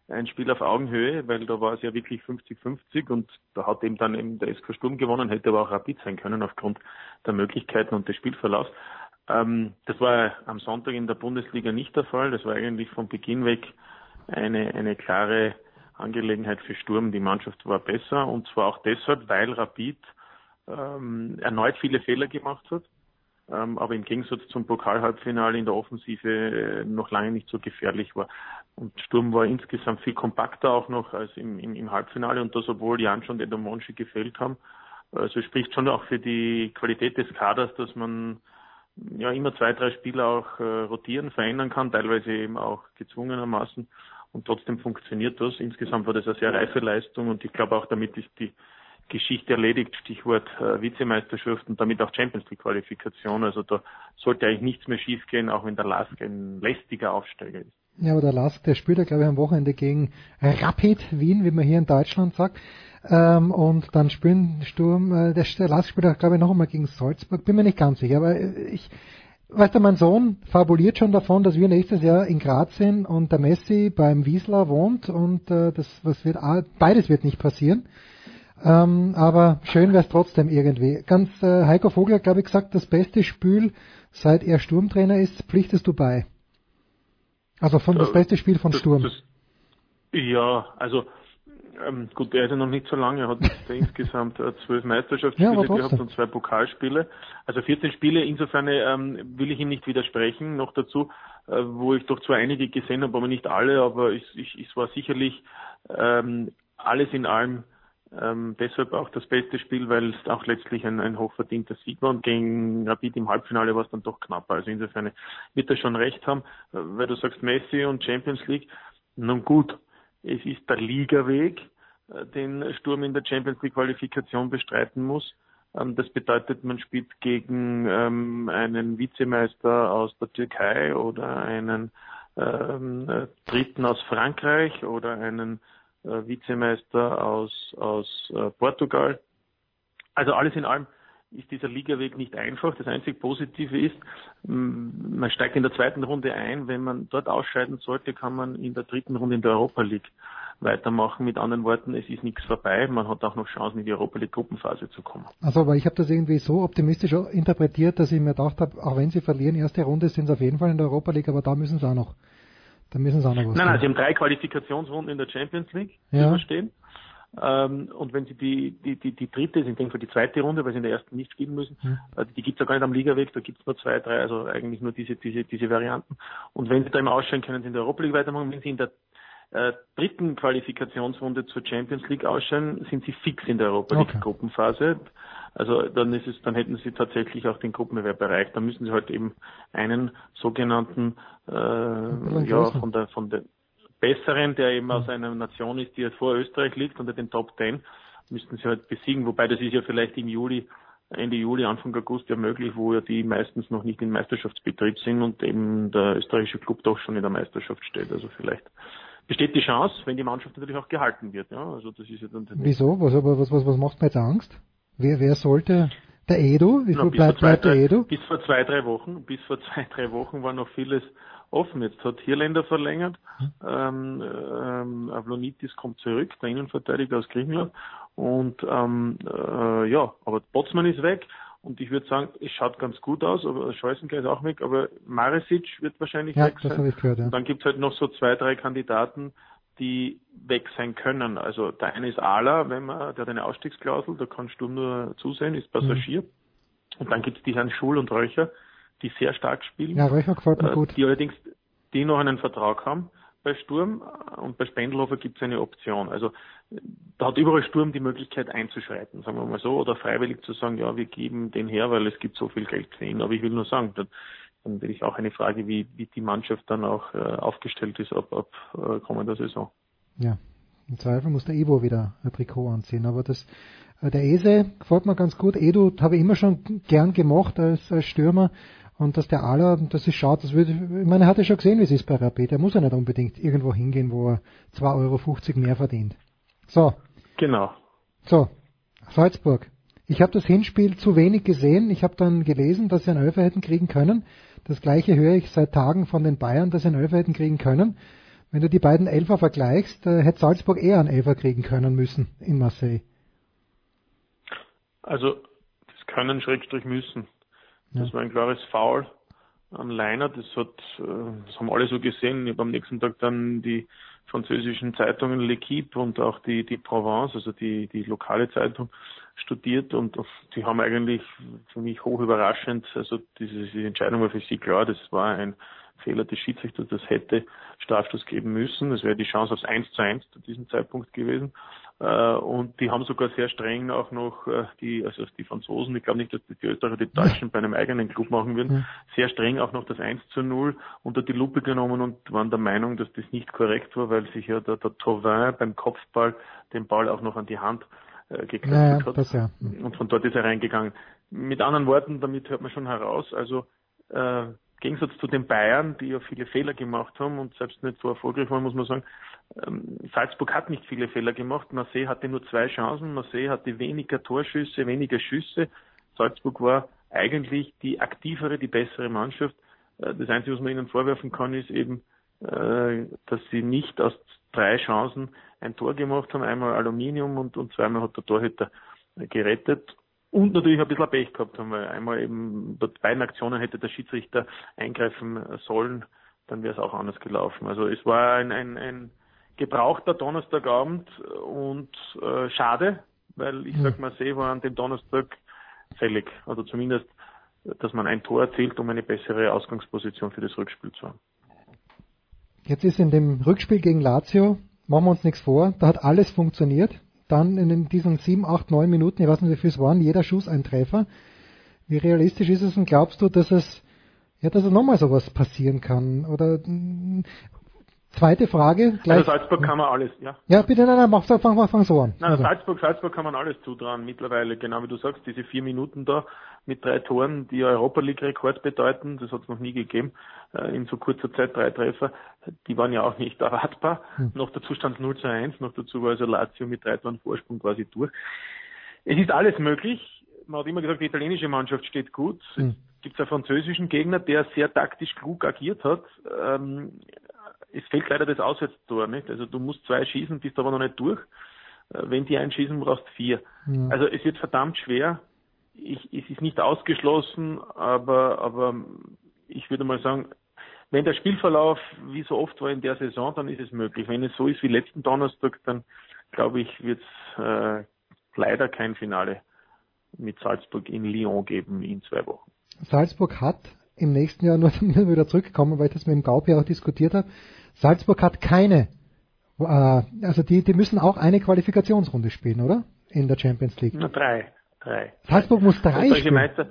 ein Spiel auf Augenhöhe, weil da war es ja wirklich 50-50 und da hat eben dann eben der SK Sturm gewonnen, hätte aber auch Rapid sein können aufgrund der Möglichkeiten und des Spielverlaufs. Ähm, das war am Sonntag in der Bundesliga nicht der Fall. Das war eigentlich von Beginn weg eine, eine klare Angelegenheit für Sturm. Die Mannschaft war besser und zwar auch deshalb, weil Rapid ähm, erneut viele Fehler gemacht hat aber im Gegensatz zum Pokalhalbfinale in der Offensive äh, noch lange nicht so gefährlich war. Und Sturm war insgesamt viel kompakter auch noch als im, im, im Halbfinale und das, obwohl Jan schon der Monchi gefällt haben. Also spricht schon auch für die Qualität des Kaders, dass man ja immer zwei, drei Spieler auch äh, rotieren, verändern kann, teilweise eben auch gezwungenermaßen. Und trotzdem funktioniert das. Insgesamt war das eine sehr reife Leistung und ich glaube auch damit ist die Geschichte erledigt, Stichwort äh, Vizemeisterschaft und damit auch Champions League Qualifikation. Also da sollte eigentlich nichts mehr schiefgehen, auch wenn der Lask ein lästiger Aufsteiger ist. Ja, aber der Lask, der spielt ja glaube ich am Wochenende gegen Rapid Wien, wie man hier in Deutschland sagt. Ähm, und dann spielen Sturm, äh, der, der Lask spielt glaube ich noch einmal gegen Salzburg, bin mir nicht ganz sicher, aber ich, weißt du, mein Sohn fabuliert schon davon, dass wir nächstes Jahr in Graz sind und der Messi beim Wiesler wohnt und äh, das was wird beides wird nicht passieren. Ähm, aber schön wäre es trotzdem irgendwie. Ganz äh, Heiko Vogel hat, glaube ich, gesagt, das beste Spiel, seit er Sturmtrainer ist, pflichtest du bei. Also von das äh, beste Spiel von das, Sturm. Das, ja, also ähm, gut, er ist ja noch nicht so lange, er hat insgesamt äh, zwölf Meisterschaftsspiele ja, gehabt und zwei Pokalspiele. Also 14 Spiele, insofern ähm, will ich ihm nicht widersprechen. Noch dazu, äh, wo ich doch zwar einige gesehen habe, aber nicht alle, aber ich, ich, es war sicherlich ähm, alles in allem ähm, deshalb auch das beste Spiel, weil es auch letztlich ein, ein hochverdienter Sieg war und gegen Rapid im Halbfinale war es dann doch knapper. Also insofern wird er schon recht haben, äh, weil du sagst Messi und Champions League. Nun gut, es ist der Ligaweg, äh, den Sturm in der Champions League Qualifikation bestreiten muss. Ähm, das bedeutet, man spielt gegen ähm, einen Vizemeister aus der Türkei oder einen ähm, äh, Dritten aus Frankreich oder einen äh, Vizemeister aus, aus äh, Portugal. Also alles in allem ist dieser Ligaweg nicht einfach. Das einzig Positive ist, man steigt in der zweiten Runde ein. Wenn man dort ausscheiden sollte, kann man in der dritten Runde in der Europa League weitermachen. Mit anderen Worten, es ist nichts vorbei. Man hat auch noch Chancen, in die Europa League Gruppenphase zu kommen. Also, aber ich habe das irgendwie so optimistisch interpretiert, dass ich mir gedacht habe, auch wenn sie verlieren, erste Runde sind sie auf jeden Fall in der Europa League, aber da müssen sie auch noch da müssen sie auch noch was Nein, nein, sie haben drei Qualifikationsrunden in der Champions League ja. überstehen. Ähm, und wenn sie die, die, die, die dritte, ich denke für die zweite Runde, weil sie in der ersten nicht spielen müssen, hm. äh, die gibt's ja gar nicht am Ligaweg, da gibt's nur zwei, drei, also eigentlich nur diese, diese, diese Varianten. Und wenn sie da im Ausscheiden können, sie in der Europa League weitermachen, wenn sie in der äh, dritten Qualifikationsrunde zur Champions League ausscheiden, sind sie fix in der Europa League okay. Also dann ist es, dann hätten sie tatsächlich auch den Gruppenbewerb erreicht. Dann müssen sie halt eben einen sogenannten äh, ja von der von der besseren, der eben aus einer Nation ist, die jetzt vor Österreich liegt, unter den Top Ten, müssten sie halt besiegen. Wobei das ist ja vielleicht im Juli, Ende Juli, Anfang August ja möglich, wo ja die meistens noch nicht in Meisterschaftsbetrieb sind und eben der österreichische Club doch schon in der Meisterschaft steht. Also vielleicht besteht die Chance, wenn die Mannschaft natürlich auch gehalten wird. Ja, also das ist ja dann Wieso? Was, was, was, was macht mir jetzt Angst? Wer, wer sollte der Edo? Wie viel bleibt, zwei, bleibt der Edo? Bis vor zwei, drei Wochen, bis vor zwei, drei Wochen war noch vieles offen. Jetzt hat Hirländer verlängert, hm. ähm, ähm, Avlonitis kommt zurück, der Innenverteidiger aus Griechenland. Und ähm, äh, ja, aber Botsmann ist weg Und ich würde sagen, es schaut ganz gut aus, aber Scheußenker ist auch weg, aber Maresic wird wahrscheinlich Ja, weg das sein. habe ich gehört, ja. Und dann gibt es halt noch so zwei, drei Kandidaten, die weg sein können. Also der eine ist Ala, wenn man, der hat eine Ausstiegsklausel, da kann Sturm nur zusehen, ist Passagier. Mhm. Und dann gibt es die Herren Schul und Röcher, die sehr stark spielen. Ja, Röcher gefällt mir Äh, gut. Die allerdings, die noch einen Vertrag haben bei Sturm und bei Spendelhofer gibt es eine Option. Also da hat überall Sturm die Möglichkeit einzuschreiten, sagen wir mal so, oder freiwillig zu sagen, ja, wir geben den her, weil es gibt so viel Geld für ihn. Aber ich will nur sagen, dann, dann will ich auch eine Frage, wie, wie die Mannschaft dann auch äh, aufgestellt ist ab, ab äh, kommender Saison. Ja, im Zweifel muss der Evo wieder ein Trikot anziehen. Aber das, äh, der Ese gefällt mir ganz gut. Edu habe ich immer schon gern gemacht als, als Stürmer. Und dass der Aller, das ist schade, das würde, ich meine, er hat ja schon gesehen, wie es ist bei Rapid. Er muss ja nicht unbedingt irgendwo hingehen, wo er 2,50 Euro mehr verdient. So, Genau. so, Salzburg. Ich habe das Hinspiel zu wenig gesehen. Ich habe dann gelesen, dass sie einen Elfer hätten kriegen können. Das gleiche höre ich seit Tagen von den Bayern, dass sie einen Elfer hätten kriegen können. Wenn du die beiden Elfer vergleichst, äh, hätte Salzburg eher einen Elfer kriegen können müssen in Marseille. Also das können Schrägstrich müssen. Das Ja. war ein klares Foul an Leiner. Das hat, äh, das haben alle so gesehen. Ich habe am nächsten Tag dann die französischen Zeitungen L'Equipe und auch die, die Provence, also die, die lokale Zeitung, studiert und die haben eigentlich für mich hoch überraschend, also diese, diese Entscheidung war für sie klar, das war ein Fehler des Schiedsrichters, das hätte Strafstoß geben müssen. Das wäre die Chance aufs 1 zu 1 zu diesem Zeitpunkt gewesen. Äh, Und die haben sogar sehr streng auch noch äh, die, also die Franzosen, ich glaube nicht, dass die, die Österreicher die Deutschen bei einem eigenen Club machen würden, sehr streng auch noch das 1 zu 0 unter die Lupe genommen und waren der Meinung, dass das nicht korrekt war, weil sich ja der, der Tauvin beim Kopfball den Ball auch noch an die Hand äh, geköpft Ja, ja, hat. ja. Und von dort ist er reingegangen. Mit anderen Worten, damit hört man schon heraus, also äh, im Gegensatz zu den Bayern, die ja viele Fehler gemacht haben und selbst nicht so erfolgreich waren, muss man sagen, ähm, Salzburg hat nicht viele Fehler gemacht. Marseille hatte nur zwei Chancen. Marseille hatte weniger Torschüsse, weniger Schüsse. Salzburg war eigentlich die aktivere, die bessere Mannschaft. Äh, Das Einzige, was man ihnen vorwerfen kann, ist eben, dass sie nicht aus drei Chancen ein Tor gemacht haben. Einmal Aluminium und, und zweimal hat der Torhüter äh, gerettet. Und natürlich ein bisschen Pech gehabt haben, weil einmal eben bei beiden Aktionen hätte der Schiedsrichter eingreifen sollen, dann wäre es auch anders gelaufen. Also es war ein, ein, ein gebrauchter Donnerstagabend und äh, schade, weil ich sag Marseille war an dem Donnerstag fällig. Also zumindest, dass man ein Tor erzielt, um eine bessere Ausgangsposition für das Rückspiel zu haben. Jetzt ist in dem Rückspiel gegen Lazio, machen wir uns nichts vor, da hat alles funktioniert. Dann in diesen sieben, acht, neun Minuten, ich weiß nicht wie viel es waren, jeder Schuss ein Treffer. Wie realistisch ist es und glaubst du, dass es, ja, dass es nochmal sowas passieren kann? Oder zweite Frage, gleich. Also Salzburg kann man alles, ja. ja, bitte, nein, nein, mach, fang, fang, fang so an. Nein, Also, Salzburg, Salzburg kann man alles zutrauen mittlerweile, genau wie du sagst, diese vier Minuten da mit drei Toren, die Europa League Rekord bedeuten, das hat es noch nie gegeben, äh, in so kurzer Zeit drei Treffer, die waren ja auch nicht erwartbar. Hm. Noch dazu stand 0 zu 1, noch dazu war also Lazio mit drei Toren Vorsprung quasi durch. Es ist alles möglich. Man hat immer gesagt, die italienische Mannschaft steht gut. Hm. Es gibt einen französischen Gegner, der sehr taktisch klug agiert hat. Ähm, es fehlt leider das Auswärtstor, nicht? Also du musst zwei schießen, bist aber noch nicht durch. Äh, Wenn die einschießen, brauchst vier. Ja. Also es wird verdammt schwer. Ich, es ist nicht ausgeschlossen, aber, aber ich würde mal sagen, wenn der Spielverlauf wie so oft war in der Saison, dann ist es möglich. Wenn es so ist wie letzten Donnerstag, dann glaube ich, wird es äh, leider kein Finale mit Salzburg in Lyon geben in zwei Wochen. Salzburg hat im nächsten Jahr, nur wieder zurückkommen, weil ich das mit dem Gaupi auch diskutiert habe, Salzburg hat keine, äh, also die, die müssen auch eine Qualifikationsrunde spielen, oder? In der Champions League. Na, drei. Drei. Salzburg muss drei spielen. Meister,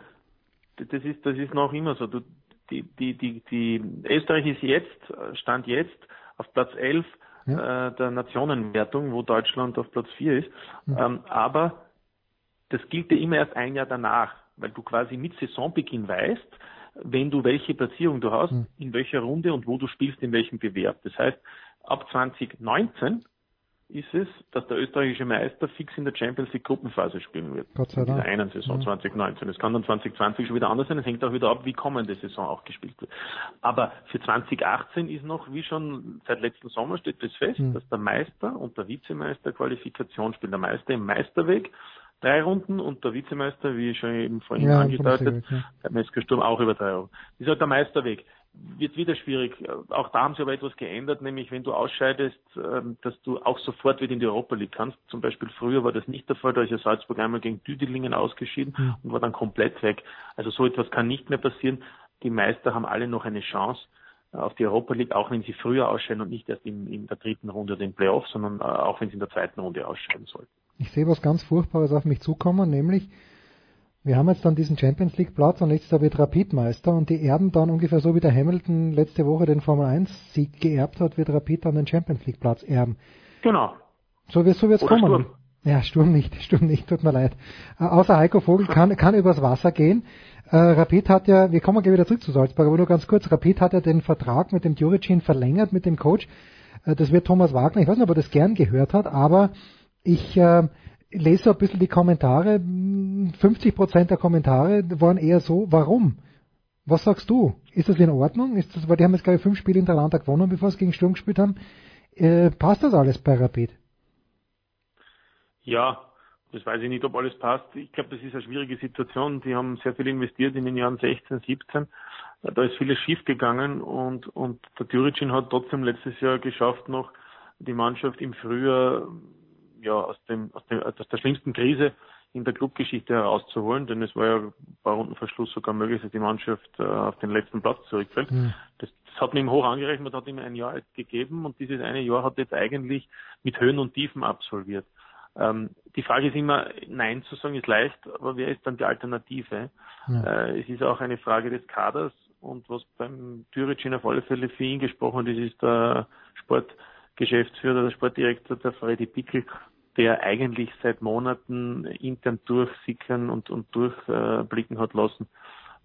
das ist, das ist noch immer so. Du, die, die, die, die, Österreich ist jetzt, stand jetzt auf Platz 11 äh, der Nationenwertung, wo Deutschland auf Platz 4 ist. Ähm, aber das gilt ja immer erst ein Jahr danach, weil du quasi mit Saisonbeginn weißt, wenn du welche Platzierung du hast, in welcher Runde und wo du spielst, in welchem Bewerb. Das heißt, ab 2019 ist es, dass der österreichische Meister fix in der Champions League Gruppenphase spielen wird. Gott sei In dieser Dank. einen Saison 2019. Es kann dann 2020 schon wieder anders sein. Es hängt auch wieder ab, wie kommende Saison auch gespielt wird. Aber für 2018 ist noch, wie schon seit letzten Sommer steht das fest, Hm. dass der Meister und der Vizemeister Qualifikation spielen. Der Meister im Meisterweg, drei Runden und der Vizemeister, wie schon eben vorhin Ja, angedeutet, ja. der Metzger Sturm auch über drei Runden. Das ist halt der Meisterweg. Wird wieder schwierig. Auch da haben sie aber etwas geändert, nämlich wenn du ausscheidest, ähm, dass du auch sofort wieder in die Europa League kannst. Zum Beispiel früher war das nicht der Fall, da ist ja Salzburg einmal gegen Düdelingen ausgeschieden Mhm. und war dann komplett weg. Also so etwas kann nicht mehr passieren. Die Meister haben alle noch eine Chance äh, auf die Europa League, auch wenn sie früher ausscheiden und nicht erst in, in der dritten Runde oder im Playoff, sondern äh, auch wenn sie in der zweiten Runde ausscheiden sollten. Ich sehe was ganz Furchtbares auf mich zukommen, nämlich wir haben jetzt dann diesen Champions League Platz und nächstes Jahr wird Rapid Meister und die erben dann ungefähr so wie der Hamilton letzte Woche den Formel 1 Sieg geerbt hat, wird Rapid dann den Champions League Platz erben. Genau. So wird so wird's Oder kommen. Sturm. Ja, Sturm nicht, Sturm nicht, tut mir leid. Äh, außer Heiko Vogel kann, kann übers Wasser gehen. Äh, Rapid hat ja, wir kommen gleich wieder zurück zu Salzburg, aber nur ganz kurz, Rapid hat ja den Vertrag mit dem Djuricin verlängert, mit dem Coach. Äh, das wird Thomas Wagner, ich weiß nicht, ob er das gern gehört hat, aber ich äh, lese so ein bisschen die Kommentare, 50 Prozent der Kommentare waren eher so, warum? Was sagst du? Ist das in Ordnung? Ist das, weil die haben jetzt ich fünf Spiele hintereinander gewonnen, bevor sie gegen Sturm gespielt haben. Äh, passt das alles bei Rapid? Ja, das weiß ich nicht, ob alles passt. Ich glaube, das ist eine schwierige Situation. Die haben sehr viel investiert in den Jahren 16, 17. Da ist vieles schief gegangen und, und der Djuricin hat trotzdem letztes Jahr geschafft, noch die Mannschaft im Frühjahr ja, aus, dem, aus, dem, aus der schlimmsten Krise in der Clubgeschichte herauszuholen, denn es war ja bei Rundenverschluss sogar möglich, dass die Mannschaft äh, auf den letzten Platz zurückfällt. Hm. Das, das hat man ihm hoch angerechnet, hat ihm ein Jahr gegeben und dieses eine Jahr hat jetzt eigentlich mit Höhen und Tiefen absolviert. Ähm, die Frage ist immer, Nein zu sagen ist leicht, aber wer ist dann die Alternative? Ja. Äh, es ist auch eine Frage des Kaders und was beim Türicin auf alle Fälle für ihn gesprochen ist, ist der Sportgeschäftsführer, der Sportdirektor, der Freddy Pickel, der eigentlich seit Monaten intern durchsickern und, und durchblicken hat lassen,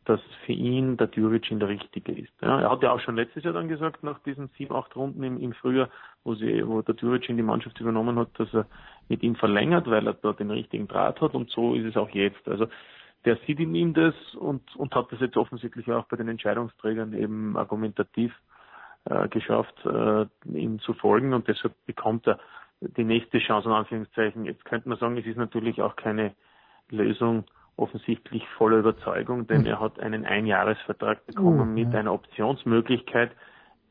dass für ihn der Djuricin der Richtige ist. Ja, er hat ja auch schon letztes Jahr dann gesagt, nach diesen sieben, acht Runden im, im Frühjahr, wo, sie, wo der Djuricin die Mannschaft übernommen hat, dass er mit ihm verlängert, weil er dort den richtigen Draht hat und so ist es auch jetzt. Also der sieht in ihm das und, und hat das jetzt offensichtlich auch bei den Entscheidungsträgern eben argumentativ äh, geschafft, äh, ihm zu folgen und deshalb bekommt er die nächste Chance, in Anführungszeichen. Jetzt könnte man sagen, es ist natürlich auch keine Lösung offensichtlich voller Überzeugung, denn er hat einen Einjahresvertrag bekommen Oh, mit einer Optionsmöglichkeit,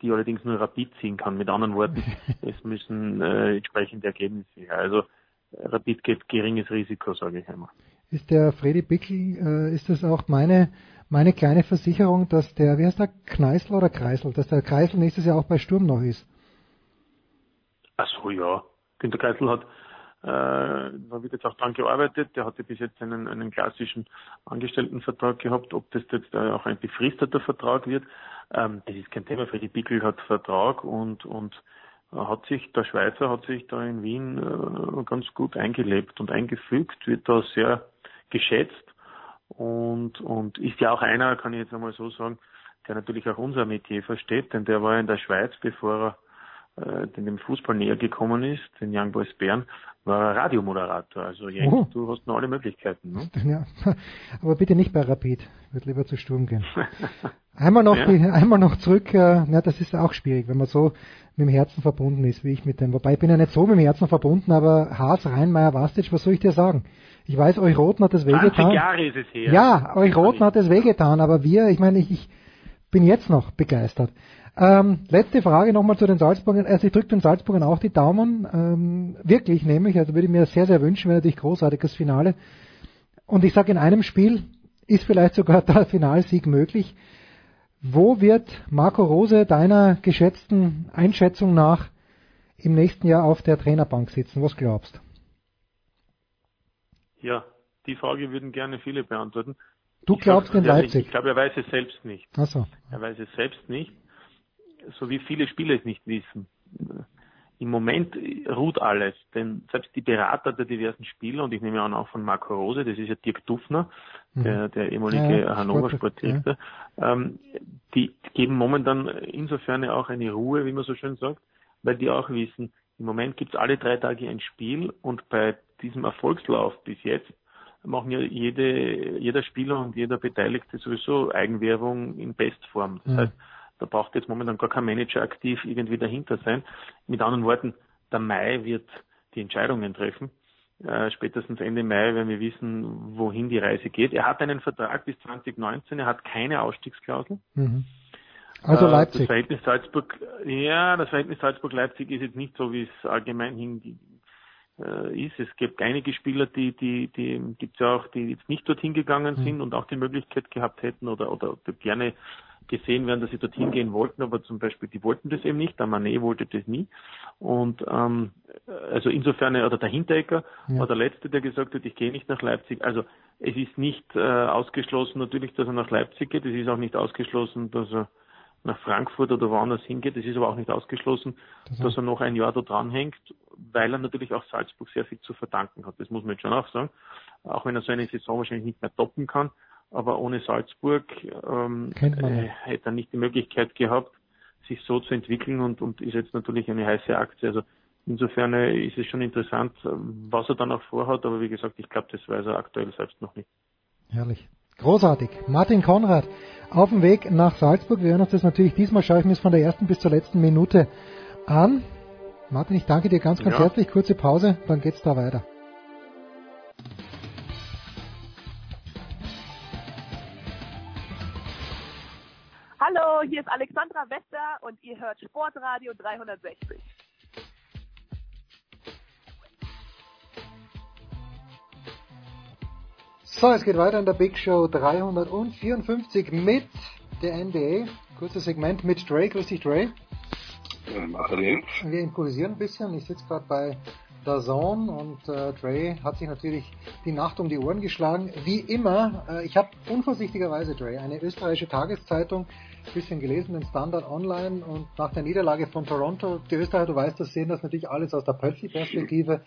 die allerdings nur Rapid ziehen kann. Mit anderen Worten, es müssen äh, entsprechende Ergebnisse her. Also Rapid geht geringes Risiko, sage ich einmal. Ist der Freddy Bickel, äh, ist das auch meine, meine kleine Versicherung, dass der, wie heißt der, Kneißl oder Kreisel, dass der Kreisel nächstes Jahr auch bei Sturm noch ist? Ach so, ja. Günter Kreisel hat, äh, wird jetzt auch dran gearbeitet. Der hatte bis jetzt einen, einen klassischen Angestelltenvertrag gehabt. Ob das jetzt äh, auch ein befristeter Vertrag wird, ähm, das ist kein Thema. Freddy Bickel hat Vertrag und, und hat sich, der Schweizer hat sich da in Wien äh, ganz gut eingelebt und eingefügt, wird da sehr geschätzt und, und ist ja auch einer, kann ich jetzt einmal so sagen, der natürlich auch unser Metier versteht, denn der war in der Schweiz, bevor er äh, dem Fußball näher gekommen ist, den Young Boys Bern, war er Radiomoderator. Also Jens, Oh. du hast noch alle Möglichkeiten. Ne? Ja, aber bitte nicht bei Rapid. Ich würde lieber zu Sturm gehen. Einmal noch, Ja. die, einmal noch zurück, äh, na, das ist auch schwierig, wenn man so mit dem Herzen verbunden ist, wie ich mit dem. Wobei ich bin ja nicht so mit dem Herzen verbunden, aber Haas, Rheinmeier, Vastic, was soll ich dir sagen? Ich weiß, euch Roten hat das 20 wehgetan. Jahre ist es her. Ja, euch Roten hat es wehgetan, aber wir, ich meine, ich, ich bin jetzt noch begeistert. Ähm, letzte Frage nochmal zu den Salzburgern. Also ich drücke den Salzburgern auch die Daumen. Ähm, wirklich nämlich, also würde ich mir sehr, sehr wünschen, wäre natürlich großartiges Finale. Und ich sage, in einem Spiel ist vielleicht sogar der Finalsieg möglich. Wo wird Marco Rose deiner geschätzten Einschätzung nach im nächsten Jahr auf der Trainerbank sitzen? Was glaubst? Ja, die Frage würden gerne viele beantworten. Du Ich glaubst in Leipzig? Ich glaube, er weiß es selbst nicht. Achso. Er weiß es selbst nicht, so wie viele Spieler es nicht wissen. Im Moment ruht alles, denn selbst die Berater der diversen Spieler, und ich nehme an auch von Marco Rose, das ist ja Dirk Dufner, der, der ehemalige Mhm. Ja, ja, Hannover Sport- Sportdirektor, ähm, die geben momentan insofern auch eine Ruhe, wie man so schön sagt, weil die auch wissen, im Moment gibt es alle drei Tage ein Spiel und bei diesem Erfolgslauf bis jetzt machen ja jede, jeder Spieler und jeder Beteiligte sowieso Eigenwerbung in Bestform. Das Mhm. heißt, da braucht jetzt momentan gar kein Manager aktiv irgendwie dahinter sein. Mit anderen Worten, der Mai wird die Entscheidungen treffen. äh, spätestens Ende Mai, wenn wir wissen, wohin die Reise geht. Er hat einen Vertrag bis 2019, er hat keine Ausstiegsklausel. Mhm. Also Äh, Leipzig. Das Verhältnis Salzburg, ja, das Verhältnis Salzburg-Leipzig ist jetzt nicht so, wie es allgemein hin ist. Es gibt einige Spieler, die, die, die gibt's ja auch, die jetzt nicht dorthin gegangen Mhm. sind und auch die Möglichkeit gehabt hätten oder, oder gerne gesehen werden, dass sie dorthin gehen wollten, aber zum Beispiel die wollten das eben nicht, der Manet wollte das nie. Und ähm, also insofern, oder der Hinteregger Ja. war der Letzte, der gesagt hat, ich gehe nicht nach Leipzig. Also es ist nicht äh, ausgeschlossen natürlich, dass er nach Leipzig geht, es ist auch nicht ausgeschlossen, dass er nach Frankfurt oder woanders hingeht. Es ist aber auch nicht ausgeschlossen, dass er noch ein Jahr da dranhängt, weil er natürlich auch Salzburg sehr viel zu verdanken hat. Das muss man jetzt schon auch sagen. Auch wenn er so eine Saison wahrscheinlich nicht mehr toppen kann. Aber ohne Salzburg ähm, äh, hätte er nicht die Möglichkeit gehabt, sich so zu entwickeln und, und ist jetzt natürlich eine heiße Aktie. Also insofern äh, ist es schon interessant, was er dann auch vorhat. Aber wie gesagt, ich glaube, das weiß er aktuell selbst noch nicht. Herrlich. Großartig. Martin Konrad auf dem Weg nach Salzburg. Wir hören uns das natürlich diesmal, schaue ich mir es von der ersten bis zur letzten Minute an. Martin, ich danke dir ganz, ganz Ja. herzlich. Kurze Pause, dann geht's da weiter. Hallo, hier ist Alexandra Wester und ihr hört Sportradio 360. So, es geht weiter in der Big Show 354 mit der NBA. Kurzes Segment mit Dre. Grüß dich, Dre. Wir improvisieren ein bisschen. Ich sitze gerade bei der Zone und äh, Dre hat sich natürlich die Nacht um die Ohren geschlagen. Wie immer, äh, ich habe unvorsichtigerweise, Dre, eine österreichische Tageszeitung, ein bisschen gelesen, den Standard Online und nach der Niederlage von Toronto, die Österreicher, du weißt das, sehen das natürlich alles aus der Pöltli-Perspektive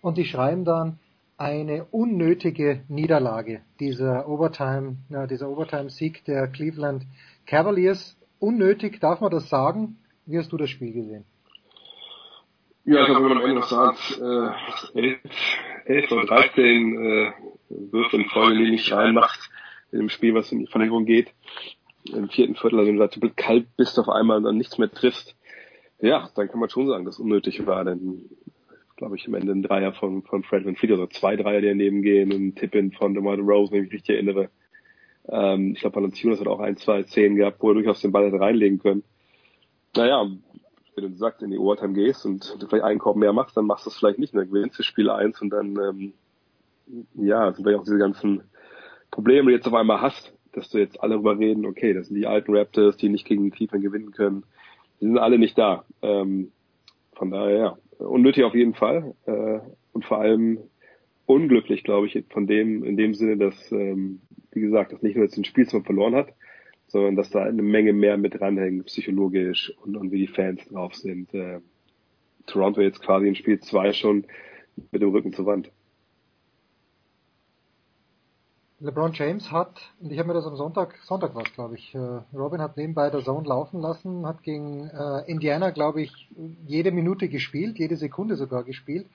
und die schreiben dann, eine unnötige Niederlage, dieser Overtime, ja, dieser Overtime-Sieg der Cleveland Cavaliers. Unnötig, darf man das sagen? Wie hast du das Spiel gesehen? Ja, ich glaube, wenn man am Ende noch sagt, äh, 11, 11 oder 13 äh, Würfe in Folge, die nicht reinmacht, in dem Spiel, was in die Verlängerung geht, im vierten Viertel, also wenn du da kalt bist auf einmal und dann nichts mehr triffst, ja, dann kann man schon sagen, dass es unnötig war, denn glaube ich, am Ende ein Dreier von, von Fred Van Fleet oder zwei Dreier, die daneben gehen und ein Tipp-In von DeMar Rose, wenn ich mich richtig erinnere. Ähm, ich glaube, Valanciunas hat auch ein, zwei Szenen gehabt, wo er durchaus den Ball hätte reinlegen können. Naja, wenn du sagst, in die Overtime gehst und du vielleicht einen Korb mehr machst, dann machst du es vielleicht nicht, dann gewinnst du Spiel eins und dann, ähm, ja, sind vielleicht auch diese ganzen Probleme, die du jetzt auf einmal hast, dass du jetzt alle darüber reden, okay, das sind die alten Raptors, die nicht gegen Cleveland gewinnen können. Die sind alle nicht da. Ähm, von daher, ja, unnötig auf jeden Fall äh, und vor allem unglücklich, glaube ich, von dem in dem Sinne, dass ähm, wie gesagt, dass nicht nur jetzt ein Spiel, das man verloren hat, sondern dass da eine Menge mehr mit dranhängt, psychologisch und, und wie die Fans drauf sind. Äh, Toronto jetzt quasi in Spiel zwei schon mit dem Rücken zur Wand. LeBron James hat, und ich habe mir das am Sonntag, Sonntag war es, glaube ich, äh, Robin hat nebenbei der Zone laufen lassen, hat gegen äh, Indiana, glaube ich, jede Minute gespielt, jede Sekunde sogar gespielt.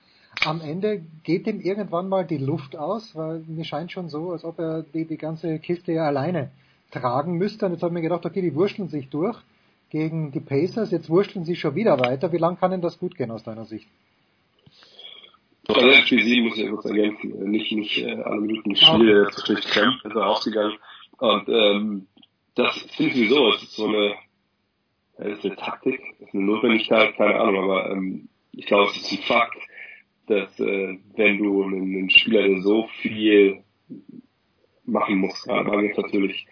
Am Ende geht ihm irgendwann mal die Luft aus, weil mir scheint schon so, als ob er die, die ganze Kiste ja alleine tragen müsste. Und jetzt habe ich mir gedacht, okay, die wurschteln sich durch gegen die Pacers, jetzt wurschteln sie schon wieder weiter. Wie lange kann denn das gut gehen aus deiner Sicht? Also Spiel 7 muss ich kurz ergänzen, nicht, nicht äh, alle Minuten Spiele okay. zwischendurch Kramp ist er rausgegangen. Und ähm, das finde ich sowieso, es ist so eine, das ist eine Taktik, das ist eine Notwendigkeit, keine Ahnung, aber ähm, ich glaube, es ist ein Fakt, dass äh, wenn du einen, einen Spieler, der so viel machen muss, gerade jetzt natürlich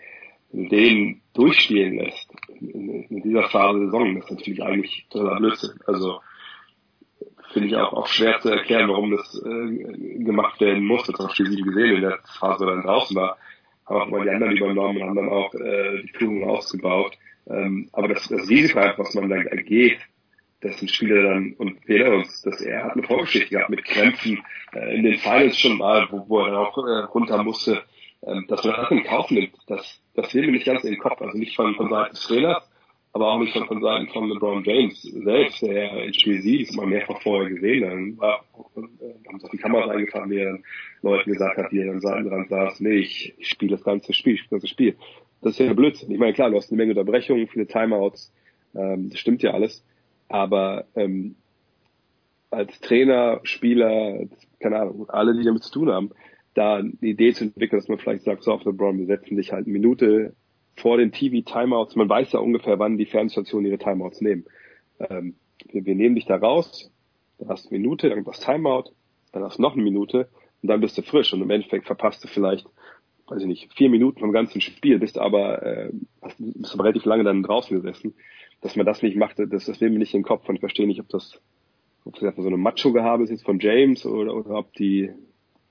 den durchspielen lässt in, in dieser Phase der Saison, das ist natürlich eigentlich totaler Blödsinn. Also finde ich auch, auch schwer zu erklären, warum das äh, gemacht werden muss. Das haben wir gesehen in der Phase, dann draußen war. Haben auch mal die anderen übernommen und haben dann auch äh, die Führung ausgebaut. Ähm, aber das, das Risiko, was man dann ergeht, dass ein Spieler dann, und wir uns, dass er hat eine Vorgeschichte gehabt mit Krämpfen äh, in den Finals schon mal, wo, wo er dann auch äh, runter musste, ähm, dass man das in Kauf nimmt. Das, das will mir nicht ganz in den Kopf. Also nicht von, von Seiten des Trainers, aber auch nicht von, von Seiten von LeBron James selbst, der in Spiel 7, das hat man mehrfach vorher gesehen, dann war, äh, haben sich die Kameras eingefahren, wie er dann Leuten gesagt hat, die an Seiten dran saß, nee, ich, ich spiele das ganze Spiel, ich spiele das ganze Spiel. Das ist ja Blödsinn. Ich meine, klar, du hast eine Menge Unterbrechungen, viele Timeouts, ähm, das stimmt ja alles, aber ähm, als Trainer, Spieler, keine Ahnung, alle, die damit zu tun haben, da eine Idee zu entwickeln, dass man vielleicht sagt, so auf LeBron, wir setzen dich halt eine Minute vor den TV-Timeouts. Man weiß ja ungefähr, wann die Fernstationen ihre Timeouts nehmen. Ähm, wir, wir, nehmen dich da raus, dann hast du eine Minute, dann das Timeout, dann hast du noch eine Minute und dann bist du frisch und im Endeffekt verpasst du vielleicht, weiß ich nicht, vier Minuten vom ganzen Spiel, bist aber, äh, hast, bist aber relativ lange dann draußen gesessen. Dass man das nicht macht, das, das will mir nicht in den Kopf und ich verstehe nicht, ob das, ob das einfach so eine Macho-Gehabe ist jetzt von James oder, oder ob die,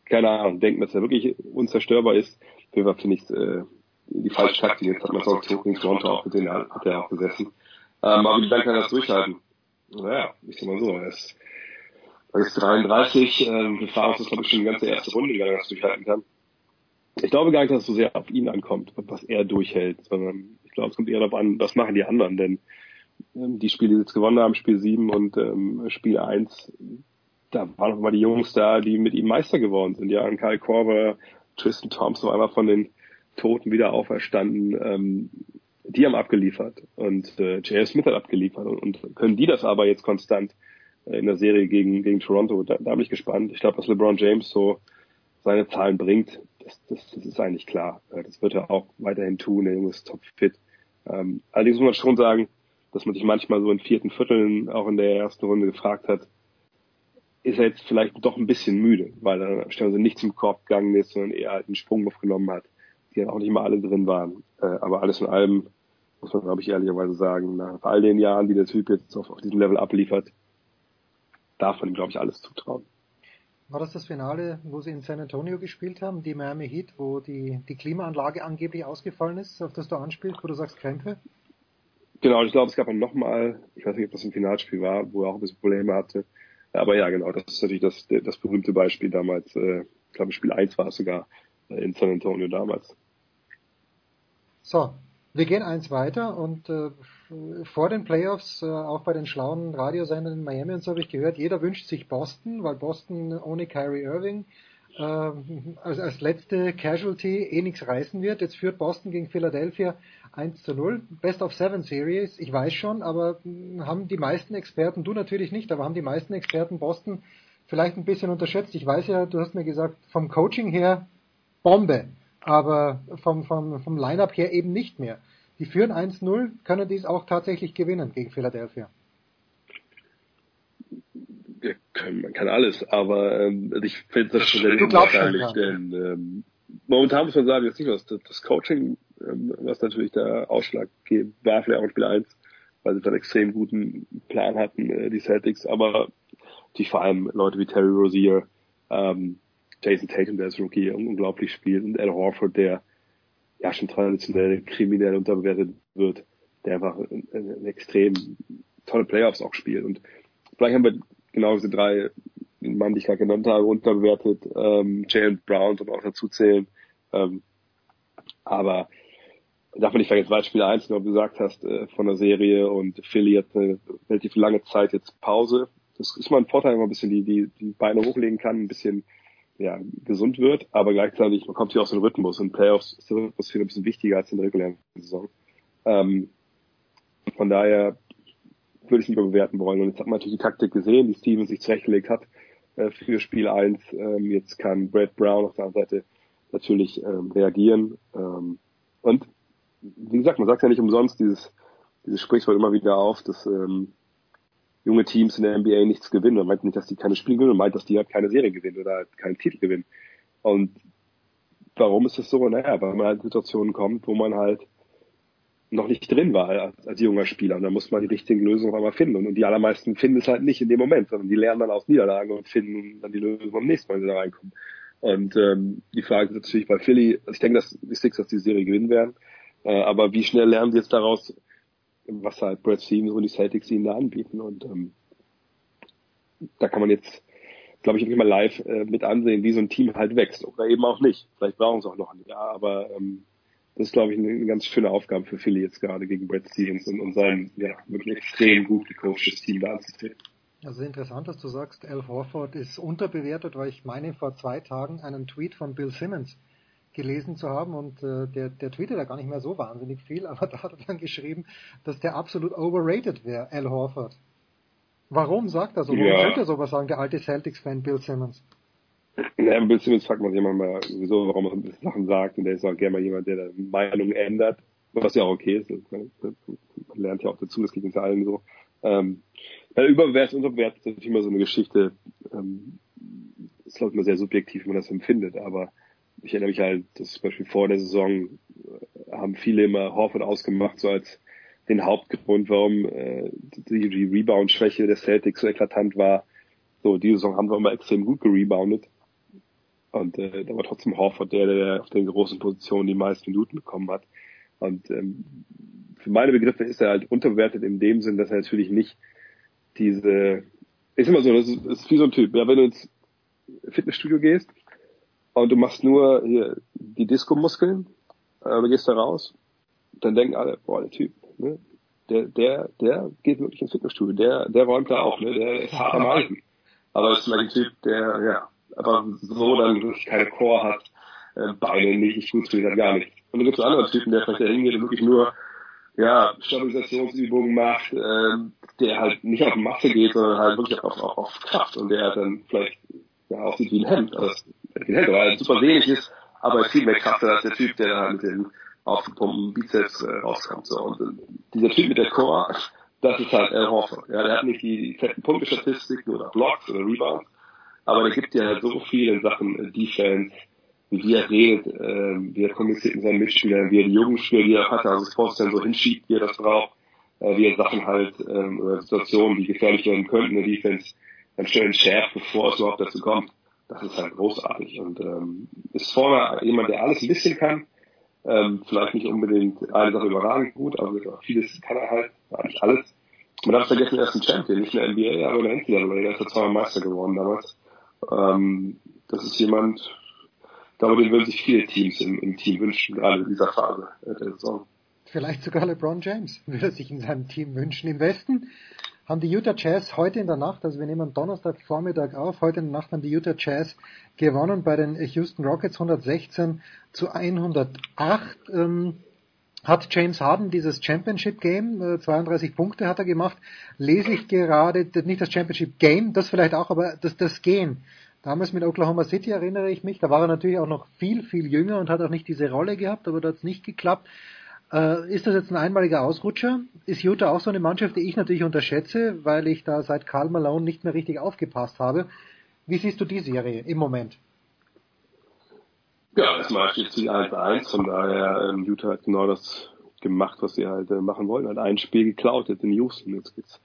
keine Ahnung, denken, dass er wirklich unzerstörbar ist. Auf jeden Fall finde ich äh, die falsche Taktik. Jetzt hat man es auch in Toronto auch gesehen, hat er auch gesessen. Ähm, aber wie lange kann er das durchhalten? Naja, ich sag mal so, er ist, er ist 33, ähm, Gefahr ist, glaube ich, schon die ganze erste Runde, wie lange er das durchhalten kann. Ich glaube gar nicht, dass es so sehr auf ihn ankommt, was er durchhält, sondern ich glaube, es kommt eher darauf an, was machen die anderen, denn ähm, die Spiele, die jetzt gewonnen haben, Spiel 7 und ähm, Spiel 1, da waren noch mal die Jungs da, die mit ihm Meister geworden sind. Ja, und Kyle Korver, Tristan Thompson, einmal von den Toten wieder auferstanden. Ähm, die haben abgeliefert und äh, J.F. Smith hat abgeliefert und, und können die das aber jetzt konstant äh, in der Serie gegen, gegen Toronto, da, da bin ich gespannt. Ich glaube, dass LeBron James so seine Zahlen bringt, das, das, das ist eigentlich klar. Äh, das wird er auch weiterhin tun, der Junge ist topfit. Ähm, allerdings muss man schon sagen, dass man sich manchmal so in vierten Vierteln auch in der ersten Runde gefragt hat, ist er jetzt vielleicht doch ein bisschen müde, weil er stellenweise nicht zum Korb gegangen ist, sondern eher halt einen Sprung aufgenommen hat, die dann auch nicht mal alle drin waren. Äh, aber alles in allem muss man, glaube ich, ehrlicherweise sagen, nach all den Jahren, die der Typ jetzt auf, auf diesem Level abliefert, darf man ihm, glaube ich, alles zutrauen. War das das Finale, wo sie in San Antonio gespielt haben, die Miami Heat, wo die, die Klimaanlage angeblich ausgefallen ist, auf das du anspielst, wo du sagst Krämpfe? Genau, ich glaube, es gab dann nochmal, ich weiß nicht, ob das ein Finalspiel war, wo er auch ein bisschen Probleme hatte. Aber ja, genau, das ist natürlich das, das berühmte Beispiel damals, äh, ich glaube, Spiel 1 war es sogar äh, in San Antonio damals. So, wir gehen eins weiter und äh, vor den Playoffs, äh, auch bei den schlauen Radiosendern in Miami und so habe ich gehört, jeder wünscht sich Boston, weil Boston ohne Kyrie Irving äh, als, als letzte Casualty eh nichts reißen wird. Jetzt führt Boston gegen Philadelphia 1 zu 0. Best of Seven Series, ich weiß schon, aber haben die meisten Experten, du natürlich nicht, aber haben die meisten Experten Boston vielleicht ein bisschen unterschätzt. Ich weiß ja, du hast mir gesagt, vom Coaching her Bombe aber vom, vom, vom Line-Up her eben nicht mehr. Die führen 1-0, können dies auch tatsächlich gewinnen gegen Philadelphia. Ja, können, man kann alles, aber ähm, ich finde das schon sehr unwahrscheinlich, denn ähm, momentan muss man sagen, jetzt nicht was, das, das Coaching, ähm, was natürlich der Ausschlag war vielleicht auch in Spiel 1, weil sie einen extrem guten Plan hatten, äh, die Celtics, aber die vor allem Leute wie Terry Rozier, ähm, Jason Tatum, der als Rookie unglaublich spielt, und Al Horford, der ja schon traditionell kriminell unterbewertet wird, der einfach eine, extrem tolle Playoffs auch spielt. Und vielleicht haben wir genau diese drei Mann, die ich gerade genannt habe, unterbewertet, ähm, Jalen Brown und auch dazu zählen. Ähm, aber darf man nicht vergessen, weil Spiel 1, wie du gesagt hast, äh, von der Serie und Philly hat eine relativ lange Zeit jetzt Pause. Das ist mal ein Vorteil, wenn man ein bisschen die, die, die Beine hochlegen kann, ein bisschen ja, gesund wird, aber gleichzeitig man kommt hier aus dem Rhythmus und Playoffs ist der Rhythmus viel ein bisschen wichtiger als in der regulären Saison. Ähm, von daher würde ich nicht überbewerten wollen. Und jetzt hat man natürlich die Taktik gesehen, die Steven sich zurechtgelegt hat äh, für Spiel 1. Ähm, jetzt kann Brad Brown auf der anderen Seite natürlich ähm, reagieren. Ähm, und wie gesagt, man sagt ja nicht umsonst dieses, dieses Sprichwort immer wieder auf, dass ähm, junge Teams in der NBA nichts gewinnen. Man meint nicht, dass die keine Spiele gewinnen, man meint, dass die halt keine Serie gewinnen oder halt keinen Titel gewinnen. Und warum ist das so? Naja, weil man halt in Situationen kommt, wo man halt noch nicht drin war als, als junger Spieler. Und dann muss man die richtigen Lösungen auf einmal finden. Und, und die allermeisten finden es halt nicht in dem Moment, sondern die lernen dann aus Niederlagen und finden dann die Lösung am nächsten Mal, wenn sie da reinkommen. Und ähm, die Frage ist natürlich bei Philly, also ich denke, dass die Sixers die Serie gewinnen werden. Äh, aber wie schnell lernen sie jetzt daraus, was halt Brad Stevens und die Celtics ihnen da anbieten. Und ähm, da kann man jetzt, glaube ich, wirklich mal live äh, mit ansehen, wie so ein Team halt wächst. Oder eben auch nicht. Vielleicht brauchen sie auch noch ein Jahr, aber ähm, das ist, glaube ich, eine, eine ganz schöne Aufgabe für Philly jetzt gerade gegen Brad Stevens und, und sein ja, wirklich extrem gut gecoachtes Team da anzutreten. Also interessant, dass du sagst, Al Horford ist unterbewertet, weil ich meine vor zwei Tagen einen Tweet von Bill Simmons gelesen zu haben und äh, der, der tweetet ja gar nicht mehr so wahnsinnig viel, aber da hat er dann geschrieben, dass der absolut overrated wäre, Al Horford. Warum sagt er so? Warum Ja. könnte er sowas sagen, der alte Celtics-Fan Bill Simmons? Ja, ein bisschen fragt man sich immer mal, wieso, warum bisschen Sachen sagt. Und der ist auch gerne mal jemand, der da Meinung ändert, was ja auch okay ist. Man, man lernt ja auch dazu, das geht uns allen so. Ähm, ja, überwert und unterwert ist natürlich immer so eine Geschichte, ähm, ist glaube ich immer sehr subjektiv, wie man das empfindet, aber ich erinnere mich halt, dass zum Beispiel vor der Saison äh, haben viele immer Horford ausgemacht, so als den Hauptgrund, warum äh, die, die Rebound-Schwäche der Celtics so eklatant war. So, diese Saison haben wir immer extrem gut gereboundet. Und äh, da war trotzdem Horford der, der auf den großen Positionen die meisten Minuten bekommen hat. Und ähm, für meine Begriffe ist er halt unterbewertet in dem Sinn, dass er natürlich nicht diese ist immer so, das ist, das ist wie so ein Typ. Ja, wenn du ins Fitnessstudio gehst und du machst nur hier die Disco-Muskeln, äh, gehst da raus, dann denken alle, boah, der Typ, ne? Der, der, der geht wirklich ins Fitnessstudio, der, der räumt da auch, ne? Der ist hart am Eisen. Aber es ist ein Typ, der, ja, aber so dann wirklich keine Core hat, äh, Beine nicht, Fuß hat gar nichts. Und dann gibt es einen anderen Typen, der vielleicht da hingeht und wirklich nur ja, Stabilisationsübungen macht, ähm, der halt nicht auf Masse geht, sondern halt wirklich auf, auf, auf Kraft und der dann vielleicht ja aussieht wie ein Hemd, also wie ein Hemd, weil er super wenig ist, aber viel mehr Kraft hat als der Typ, der da mit den aufgepumpten Bizeps äh, rauskommt. So. Und äh, dieser Typ mit der Core, das ist halt Al Horford. Ja, der hat nicht die fetten Punktestatistiken oder Blocks oder Rebounds, aber der gibt ja halt so viel in Sachen äh, Defense, wie er redet, äh, wie er kommuniziert mit seinen Mitspielern, wie er die jungen Spieler, die er hat, also das Post so hinschiebt, wie er das braucht, äh, wie er Sachen halt, ähm, oder Situationen, die gefährlich werden könnten in der Defense, dann schnell entschärft, bevor es überhaupt dazu kommt. Das ist halt großartig und ähm, ist vorne jemand, der alles ein bisschen kann, ähm, vielleicht nicht unbedingt eine Sache überragend gut, aber vieles kann er halt, eigentlich alles. Man darf vergessen, er ist ein Champion, nicht in der NBA, aber in der NCAA, er ist ja zweimal Meister geworden damals. Ähm, das ist jemand, den würden sich viele Teams im, im Team wünschen, gerade in dieser Phase äh, der Saison. Vielleicht sogar LeBron James würde sich in seinem Team wünschen. Im Westen haben die Utah Jazz heute in der Nacht, also wir nehmen Donnerstag Vormittag auf, heute in der Nacht haben die Utah Jazz gewonnen bei den Houston Rockets 116 zu 108. Ähm, hat James Harden dieses Championship Game, äh, 32 Punkte hat er gemacht, lese ich gerade, nicht das Championship Game, das vielleicht auch, aber das, das Gehen. Damals mit Oklahoma City erinnere ich mich, da war er natürlich auch noch viel, viel jünger und hat auch nicht diese Rolle gehabt, aber da hat es nicht geklappt. Äh, ist das jetzt ein einmaliger Ausrutscher? Ist Utah auch so eine Mannschaft, die ich natürlich unterschätze, weil ich da seit Karl Malone nicht mehr richtig aufgepasst habe? Wie siehst du die Serie im Moment? Ja, erstmal steht sie 1-1, von daher ähm, Utah hat genau das gemacht, was sie halt äh, machen wollen. Hat ein Spiel geklaut jetzt in Houston. Jetzt geht's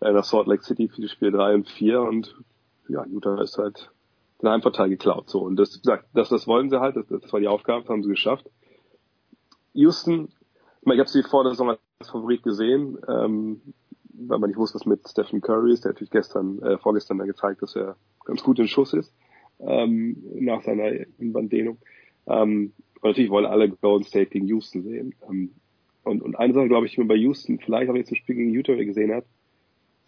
äh, nach Salt Lake City für die Spiele 3 und 4 und ja, Utah ist halt den Heimvorteil geklaut. So und das, gesagt, das, das wollen sie halt, das, das war die Aufgabe, das haben sie geschafft. Houston, ich, meine, ich habe sie vor der Saison als Favorit gesehen, ähm, weil man nicht wusste, was mit Stephen Curry ist. Der hat natürlich gestern, äh, vorgestern dann gezeigt, dass er ganz gut in Schuss ist ähm, nach seiner Inbanddehnung. Ähm, und natürlich wollen alle Golden State gegen Houston sehen. Ähm, und, und eine Sache, glaube ich, die man bei Houston, vielleicht habe ich jetzt ein Spiel gegen Utah gesehen hat,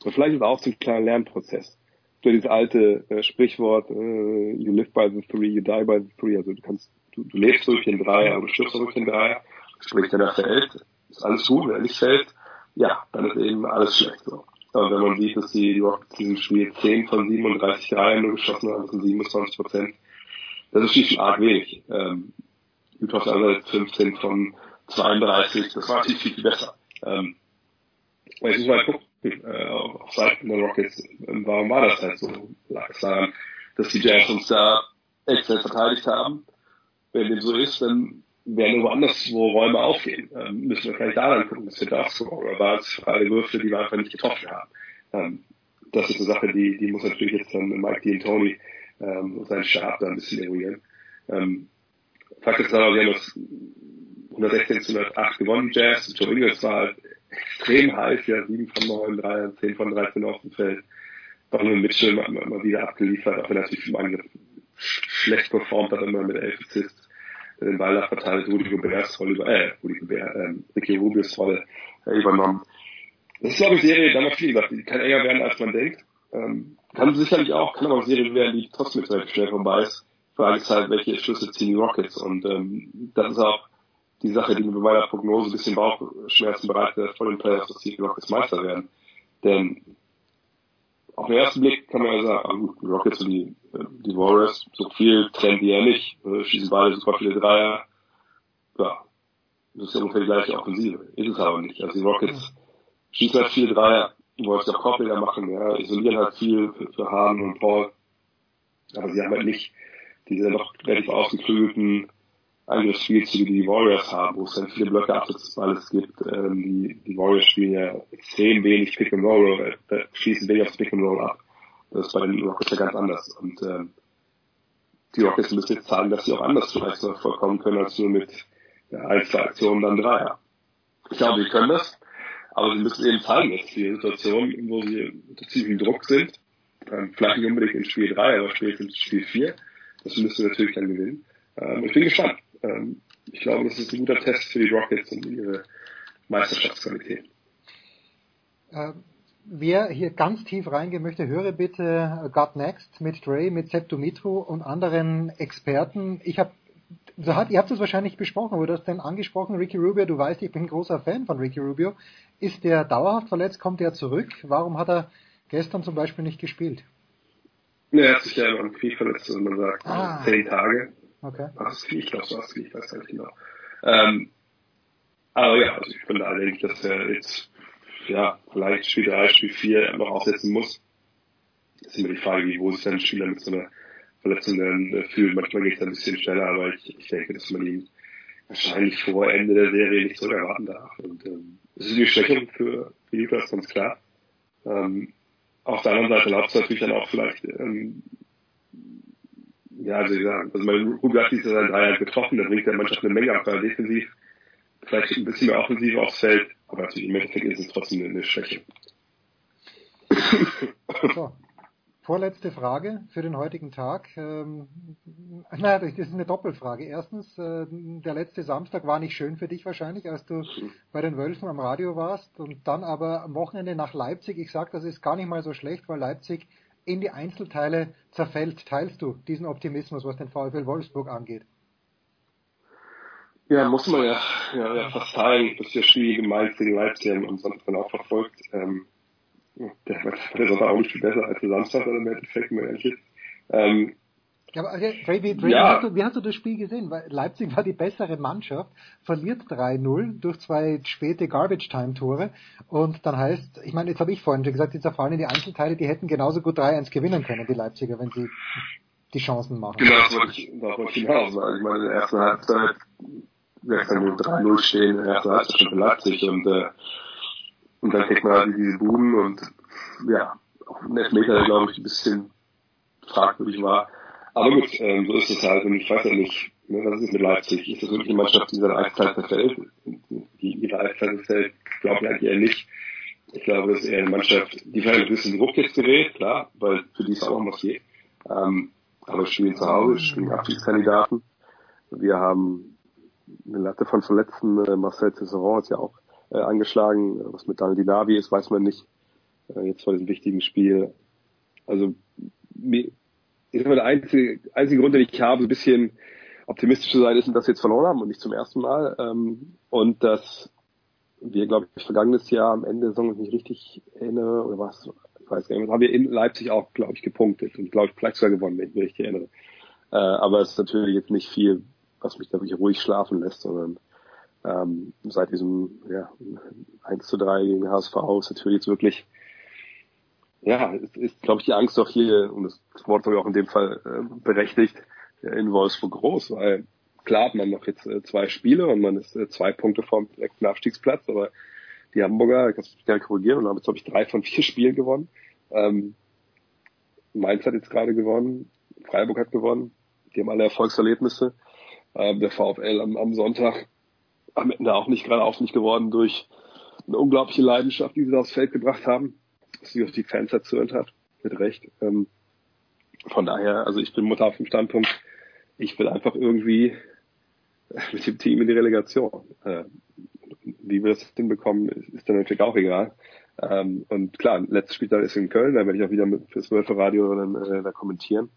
und vielleicht ist es auch so ein kleiner Lernprozess. So dieses alte äh, Sprichwort, äh, you live by the three, you die by the three. Also du kannst, du, du lebst durch den Dreier, aber du stirbst durch den Dreier. Sprich, wenn er fällt, ist alles gut. Wenn er nicht fällt, ja, dann ist eben alles schlecht. So. Wenn man sieht, dass die Rockets in diesem Spiel 10 von 37 Dreiern nur geschossen haben, das sind 27 Prozent, das ist schlicht arg wenig. Ähm, Utah ist also 15 von 32, das war natürlich viel, viel besser. Ähm, jetzt muss man gucken, äh, auf Seiten der Rockets, ähm, warum war das halt so? Lag es daran, dass die Jazz uns da exzellent verteidigt haben? Wenn dem so ist, dann werden woanders, wo Räume aufgehen, ähm, müssen wir vielleicht daran gucken, dass wir da. Oder war es alle Würfe, die wir einfach nicht getroffen haben? Ähm, das ist eine Sache, die, die muss natürlich jetzt dann Mike D'Antoni ähm, und sein Stab da ein bisschen eruieren. Ähm, Fakt ist aber, wir haben das 116 zu 108 gewonnen, Jazz. Joe Ingles war halt extrem heiß, ja, 7 von 9, 3, 10 von 13 auf dem Feld. Donovan Mitchell mal, mal wieder abgeliefert, auch wenn er natürlich im Angriff schlecht performt hat, immer mit 11 Assists den Ball da verteilt, Rudi Gobert's Rolle äh, Rudi Gobert, ähm, Ricky Rubios Rolle äh, übernommen. Das ist, glaube ich, Serie, da noch viel gesagt, die kann enger werden, als man denkt. Ähm, kann sicherlich auch, kann aber eine Serie werden, die trotzdem relativ schnell vorbei ist. Frage ist halt, welche Schlüsse ziehen die Rockets und ähm, das ist auch die Sache, die mir bei meiner Prognose ein bisschen Bauchschmerzen bereitet vor den Playoffs, dass die Rockets Meister werden. Denn auf den ersten Blick kann man ja sagen, die Rockets und die, die Warriors, so viel trennt die ja nicht, äh, schießen beide super viele Dreier. Ja, das ist ja ungefähr die gleiche Offensive. Ist es aber nicht. Also die Rockets schießen halt viele Dreier, wollen es auch Korbleger machen, ja, isolieren halt viel für, für Harden und Paul. Aber sie haben halt nicht diese noch relativ ausgeklügelten Angriffsspielzüge, die die Warriors haben, wo es dann viele Blöcke alles gibt. Ähm, die, die Warriors spielen ja extrem wenig Pick and Roll, äh, schießen wenig aufs Pick and Roll ab. Das ist bei den Rockets ja ganz anders. Und ähm, die Rockets müssen jetzt zeigen, dass sie auch anders vielleicht so vollkommen können, als nur mit ja, ein, zwei Aktionen dann Dreier. Ich glaube, sie können das, aber sie müssen eben zeigen, dass die Situation, wo sie unter ziemlichem Druck sind, ähm, vielleicht nicht unbedingt in Spiel 3, aber spätestens in Spiel 4, das müssen sie natürlich dann gewinnen. Ähm, ich bin gespannt. Ähm, ich glaube, das ist ein guter Test für die Rockets und ihre Meisterschaftsqualität. Ähm, wer hier ganz tief reingehen möchte, höre bitte God Next mit Dre, mit Sepp Dumitru und anderen Experten. Ich habe so hat, ihr habt es wahrscheinlich besprochen, aber du hast denn angesprochen, Ricky Rubio, du weißt, ich bin ein großer Fan von Ricky Rubio. Ist der dauerhaft verletzt? Kommt er zurück? Warum hat er gestern zum Beispiel nicht gespielt? Ne, er hat sich ja am Knie verletzt, also man sagt, ah. zehn Tage. Okay. Was ist ich glaube, so ich weiß gar nicht genau. Ähm, aber ja, also ich bin da allerdings, dass er jetzt, ja, vielleicht Spiel 3, Spiel 4 noch aufsetzen muss. Das ist immer die Frage, wie sich dann ein Spieler mit so einer Verletzung dann äh, fühlt. Manchmal geht es ein bisschen schneller, aber ich, ich denke, dass man ihn wahrscheinlich vor Ende der Serie nicht so erwarten darf. Und ähm, das ist eine Schwächung für, für Niklas, ganz klar. Ähm, auf der anderen Seite erlaubt es natürlich dann auch vielleicht ähm, ja, also ich sagen, also mein Rubio hat sich sein Dreier getroffen, der bringt der Mannschaft eine Menge ab, weil defensiv vielleicht ein bisschen mehr offensiv aufs Feld, aber natürlich im Endeffekt ist es trotzdem eine Schwäche. So. Vorletzte Frage für den heutigen Tag. Ähm, naja, das ist eine Doppelfrage. Erstens, äh, der letzte Samstag war nicht schön für dich wahrscheinlich, als du bei den Wölfen am Radio warst und dann aber am Wochenende nach Leipzig. Ich sage, das ist gar nicht mal so schlecht, weil Leipzig in die Einzelteile zerfällt. Teilst du diesen Optimismus, was den VfL Wolfsburg angeht? Ja, muss man ja, ja, ja fast teilen. Das ist ja schwierig gemeint gegen Leipzig und sonst dann auch verfolgt. Ähm, der, der Sonntag auch nicht viel besser als der Samstag, oder im Endeffekt, wenn man ehrlich ist. Ähm, ja, aber Ray, wie, Ray, ja. hast du, wie hast du das Spiel gesehen? Weil Leipzig war die bessere Mannschaft, verliert 3-0 durch zwei späte Garbage-Time-Tore und dann heißt, ich meine, jetzt habe ich vorhin schon gesagt, die zerfallen in die Einzelteile, die hätten genauso gut 3-1 gewinnen können, die Leipziger, wenn sie die Chancen machen. Genau, das wollte ich, das wollte ich hinaus sagen. Ich meine, in der ersten Halbzeit, wir können 3-0 stehen, in der ersten Halbzeit schon für Leipzig und, äh, und dann kriegt man halt diese Buben und, ja, auch ein Elfmeter, glaube ich ein bisschen fragwürdig war aber gut, ähm, so ist es halt. Und ich weiß ja nicht, ne, was ist mit Leipzig? Ist das wirklich eine Mannschaft, die seine Eiszeit verfällt? Die ihre Eiszeit verfällt, glaube ich eigentlich eher nicht. Ich glaube, das ist eher eine Mannschaft, die vielleicht ein bisschen Druck jetzt gerät, klar, weil für die ist auch noch was geht. Ähm, aber spielen zu Hause, spielen Abschiedskandidaten. Wir haben eine Latte von Verletzten. Äh, Marcel Cesseron ist ja auch äh, angeschlagen. Was mit Daniel Dinavi ist, weiß man nicht. Äh, jetzt vor diesem wichtigen Spiel. Also mir, ich sag mal, der einzige, einzige Grund, den ich habe, ein bisschen optimistisch zu sein, ist, dass wir jetzt verloren haben und nicht zum ersten Mal. Ähm, und dass wir, glaube ich, vergangenes Jahr am Ende der Saison nicht richtig erinnere, oder was, ich weiß gar nicht, haben wir in Leipzig auch, glaube ich, gepunktet und, glaube ich, vielleicht sogar gewonnen, wenn ich mich richtig erinnere. Äh, aber es ist natürlich jetzt nicht viel, was mich da wirklich ruhig schlafen lässt, sondern ähm, seit diesem ja, 1 zu 3 gegen HSV ist natürlich jetzt wirklich ja, es ist, glaube ich, die Angst auch hier, und das Wort auch in dem Fall äh, berechtigt, in Wolfsburg groß, weil klar hat man noch jetzt äh, zwei Spiele und man ist äh, zwei Punkte vom direkten Abstiegsplatz, aber die Hamburger, ich kann es gerne korrigieren, und haben jetzt, glaube ich, drei von vier Spielen gewonnen. Ähm, Mainz hat jetzt gerade gewonnen, Freiburg hat gewonnen, die haben alle Erfolgserlebnisse. Ähm, der VfL am, am Sonntag am Ende auch nicht gerade auf nicht geworden durch eine unglaubliche Leidenschaft, die sie aufs Feld gebracht haben sich auf die Fans erzürnt hat, mit Recht. Ähm, von daher, also ich bin Mutter auf dem Standpunkt, ich will einfach irgendwie mit dem Team in die Relegation. Äh, wie wir das hinbekommen, ist, dann natürlich auch egal. Ähm, und klar, letztes Spieltag ist in Köln, da werde ich auch wieder mit fürs Wölfe-Radio dann äh, da kommentieren.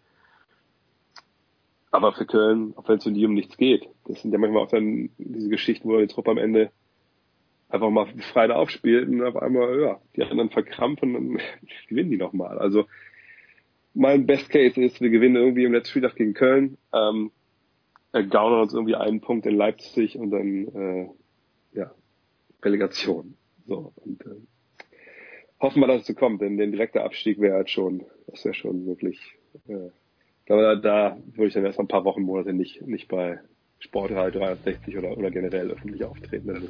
Aber für Köln, auch wenn es um die um nichts geht, das sind ja manchmal auch dann diese Geschichten, wo die Truppe am Ende einfach mal frei da aufspielt und auf einmal, ja, die anderen verkrampfen und dann gewinnen die nochmal. Also mein Best Case ist, wir gewinnen irgendwie im letzten Spieltag gegen Köln, ähm, gaunern uns irgendwie einen Punkt in Leipzig und dann äh, ja, Relegation. So, und äh, hoffen wir, dass es so kommt, denn der direkte Abstieg wäre halt schon, das wäre schon wirklich, äh, da, da würde ich dann erst mal ein paar Wochen, Monate nicht, nicht bei Sportradio 360 oder, oder generell öffentlich auftreten. Also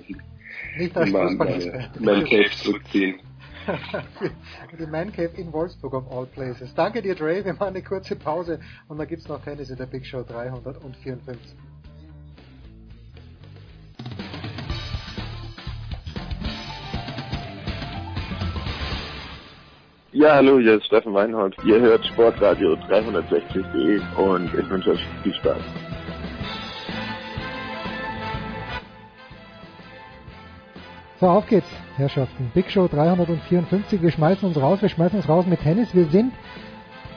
nicht als Fußball. Man Cave zurückziehen. die Man Cave in Wolfsburg of all places. Danke dir, Dre. Wir machen eine kurze Pause und dann gibt's noch Tennis in der Big Show 354. Ja, hallo, hier ist Steffen Weinhold. Ihr hört Sportradio 360.de und ich wünsche euch viel Spaß. So, auf geht's, Herrschaften. Big Show 354. Wir schmeißen uns raus. Wir schmeißen uns raus mit Tennis. Wir sind,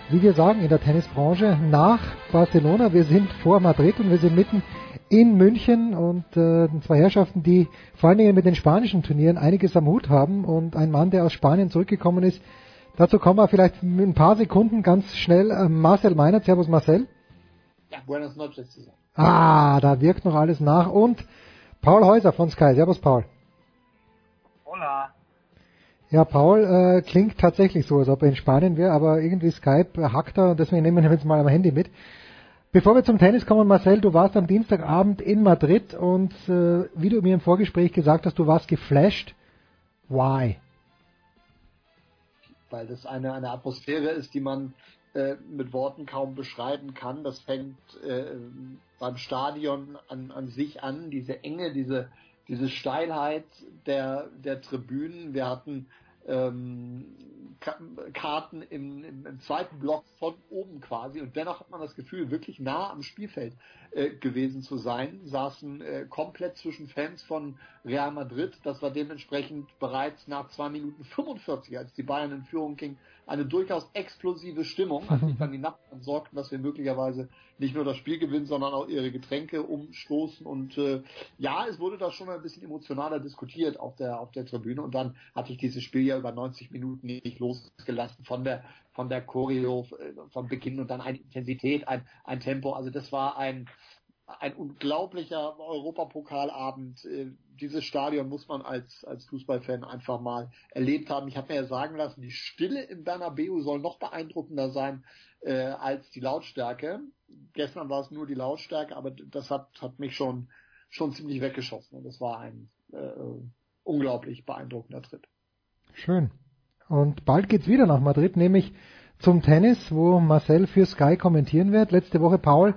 wie wir sagen, in der Tennisbranche nach Barcelona. Wir sind vor Madrid und wir sind mitten in München und äh, zwei Herrschaften, die vor allen Dingen mit den spanischen Turnieren einiges am Hut haben und ein Mann, der aus Spanien zurückgekommen ist. Dazu kommen wir vielleicht in ein paar Sekunden ganz schnell. Äh, Marcel Meinert, Servus Marcel. Ja, buenas noches. Ah, da wirkt noch alles nach. Und Paul Häuser von Sky. Servus Paul. Hola. Ja, Paul äh, klingt tatsächlich so, als ob er in Spanien wäre, aber irgendwie Skype hackt er und deswegen nehmen wir jetzt mal am Handy mit. Bevor wir zum Tennis kommen, Marcel, du warst am Dienstagabend in Madrid und äh, wie du mir im Vorgespräch gesagt hast, du warst geflasht. Why? Weil das eine, eine Atmosphäre ist, die man äh, mit Worten kaum beschreiben kann. Das fängt äh, beim Stadion an, an sich an, diese Enge, diese diese Steilheit der, der Tribünen. Wir hatten ähm, Karten im, im, im, zweiten Block von oben quasi und dennoch hat man das Gefühl, wirklich nah am Spielfeld äh, gewesen zu sein, saßen äh, komplett zwischen Fans von Real Madrid. Das war dementsprechend bereits nach zwei Minuten 45, als die Bayern in Führung ging, eine durchaus explosive Stimmung, als sich dann die Nachbarn sorgten, dass wir möglicherweise nicht nur das Spiel gewinnen, sondern auch ihre Getränke umstoßen. Und äh, ja, es wurde da schon ein bisschen emotionaler diskutiert auf der auf der Tribüne. Und dann hatte ich dieses Spiel ja über 90 Minuten nicht losgelassen von der von der Choreo äh, vom Beginn und dann eine Intensität, ein ein Tempo. Also das war ein ein unglaublicher Europapokalabend. Äh, dieses Stadion muss man als, als Fußballfan einfach mal erlebt haben. Ich habe mir ja sagen lassen, die Stille im Bernabeu soll noch beeindruckender sein äh, als die Lautstärke. Gestern war es nur die Lautstärke, aber das hat, hat mich schon, schon ziemlich weggeschossen. Und das war ein äh, unglaublich beeindruckender Tritt. Schön. Und bald geht's wieder nach Madrid, nämlich zum Tennis, wo Marcel für Sky kommentieren wird. Letzte Woche Paul,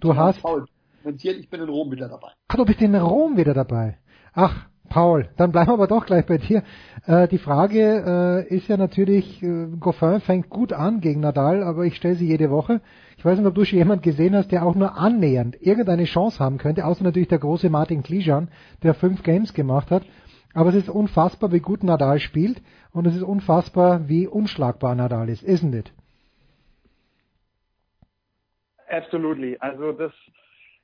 du hast Paul kommentiert. Ich bin in Rom wieder dabei. Ah, du bist in Rom wieder dabei. Ach, Paul, dann bleiben wir aber doch gleich bei dir. Äh, die Frage äh, ist ja natürlich, äh, Goffin fängt gut an gegen Nadal, aber ich stelle sie jede Woche. Ich weiß nicht, ob du schon jemand gesehen hast, der auch nur annähernd irgendeine Chance haben könnte, außer natürlich der große Martin Klijan, der fünf Games gemacht hat. Aber es ist unfassbar, wie gut Nadal spielt und es ist unfassbar, wie unschlagbar Nadal ist, isn't it? Absolutely. Also das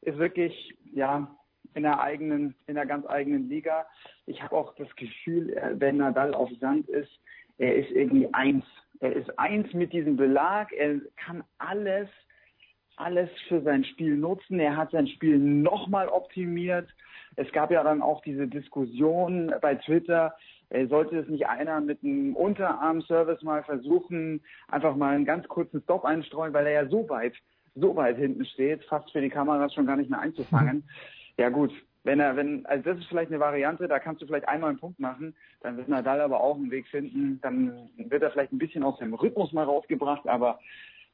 ist wirklich, ja, in der eigenen, in der ganz eigenen Liga. Ich habe auch das Gefühl, wenn Nadal auf Sand ist, er ist irgendwie eins. Er ist eins mit diesem Belag. Er kann alles, alles für sein Spiel nutzen. Er hat sein Spiel nochmal optimiert. Es gab ja dann auch diese Diskussion bei Twitter, sollte es nicht einer mit einem Unterarm-Service mal versuchen, einfach mal einen ganz kurzen Stop einstreuen, weil er ja so weit so weit hinten steht, fast für die Kameras schon gar nicht mehr einzufangen. Ja gut, wenn er, wenn, also das ist vielleicht eine Variante, da kannst du vielleicht einmal einen Punkt machen, dann wird Nadal aber auch einen Weg finden, dann wird er vielleicht ein bisschen aus dem Rhythmus mal rausgebracht, aber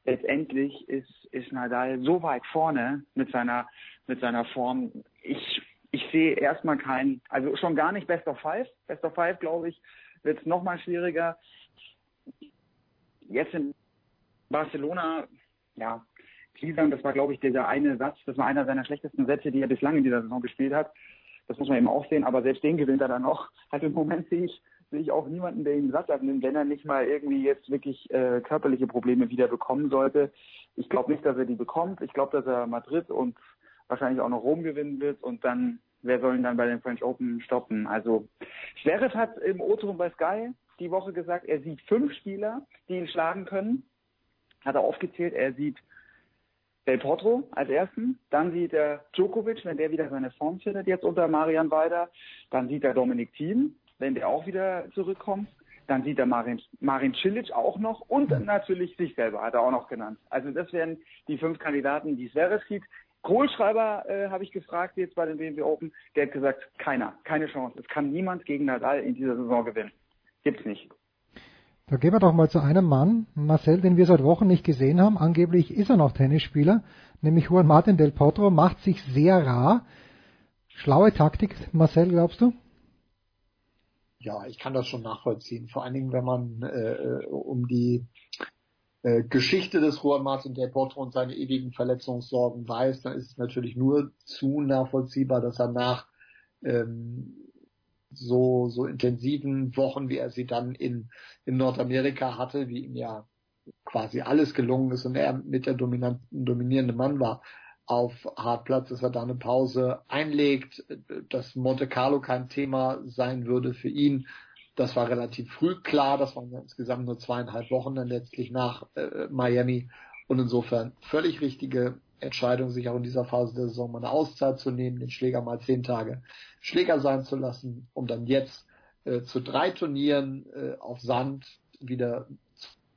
letztendlich ist, ist Nadal so weit vorne mit seiner, mit seiner Form. Ich, ich sehe erstmal keinen, also schon gar nicht Best of Five. Best of Five, glaube ich, wird es nochmal schwieriger. Jetzt in Barcelona, ja, Klisan, das war, glaube ich, dieser eine Satz, das war einer seiner schlechtesten Sätze, die er bislang in dieser Saison gespielt hat. Das muss man eben auch sehen, aber selbst den gewinnt er dann noch. Also im Moment sehe ich, sehe ich auch niemanden, der ihn Satz abnimmt, wenn er nicht mal irgendwie jetzt wirklich äh, körperliche Probleme wieder bekommen sollte. Ich glaube nicht, dass er die bekommt. Ich glaube, dass er Madrid und wahrscheinlich auch noch Rom gewinnen wird und dann wer soll ihn dann bei den French Open stoppen? Also Zverev hat im O-Ton bei Sky die Woche gesagt, er sieht fünf Spieler, die ihn schlagen können. Hat er aufgezählt, er sieht Del Potro als ersten, dann sieht er Djokovic, wenn der wieder seine Form findet jetzt unter Marian Weider, dann sieht er Dominik Thiem, wenn der auch wieder zurückkommt, dann sieht er Marin, Marin Cilic auch noch und natürlich sich selber hat er auch noch genannt. Also das wären die fünf Kandidaten, die Zverev sieht. Kohlschreiber äh, habe ich gefragt jetzt bei den BMW Open, der hat gesagt, keiner, keine Chance. Es kann niemand gegen Nadal in dieser Saison gewinnen. Gibt's nicht. Da gehen wir doch mal zu einem Mann, Marcel, den wir seit Wochen nicht gesehen haben. Angeblich ist er noch Tennisspieler, nämlich Juan Martin del Potro, macht sich sehr rar. Schlaue Taktik, Marcel, glaubst du? Ja, ich kann das schon nachvollziehen. Vor allen Dingen, wenn man äh, um die äh, Geschichte des Juan Martin del Potro und seine ewigen Verletzungssorgen weiß, dann ist es natürlich nur zu nachvollziehbar, dass er nach ähm, so, so intensiven Wochen, wie er sie dann in, in Nordamerika hatte, wie ihm ja quasi alles gelungen ist und er mit der dominierende Mann war auf Hartplatz, dass er da eine Pause einlegt, dass Monte Carlo kein Thema sein würde für ihn. Das war relativ früh klar, das waren ja insgesamt nur zweieinhalb Wochen dann letztlich nach äh, Miami und insofern völlig richtige Entscheidung, sich auch in dieser Phase der Saison mal eine Auszeit zu nehmen, den Schläger mal zehn Tage Schläger sein zu lassen, um dann jetzt äh, zu drei Turnieren äh, auf Sand wieder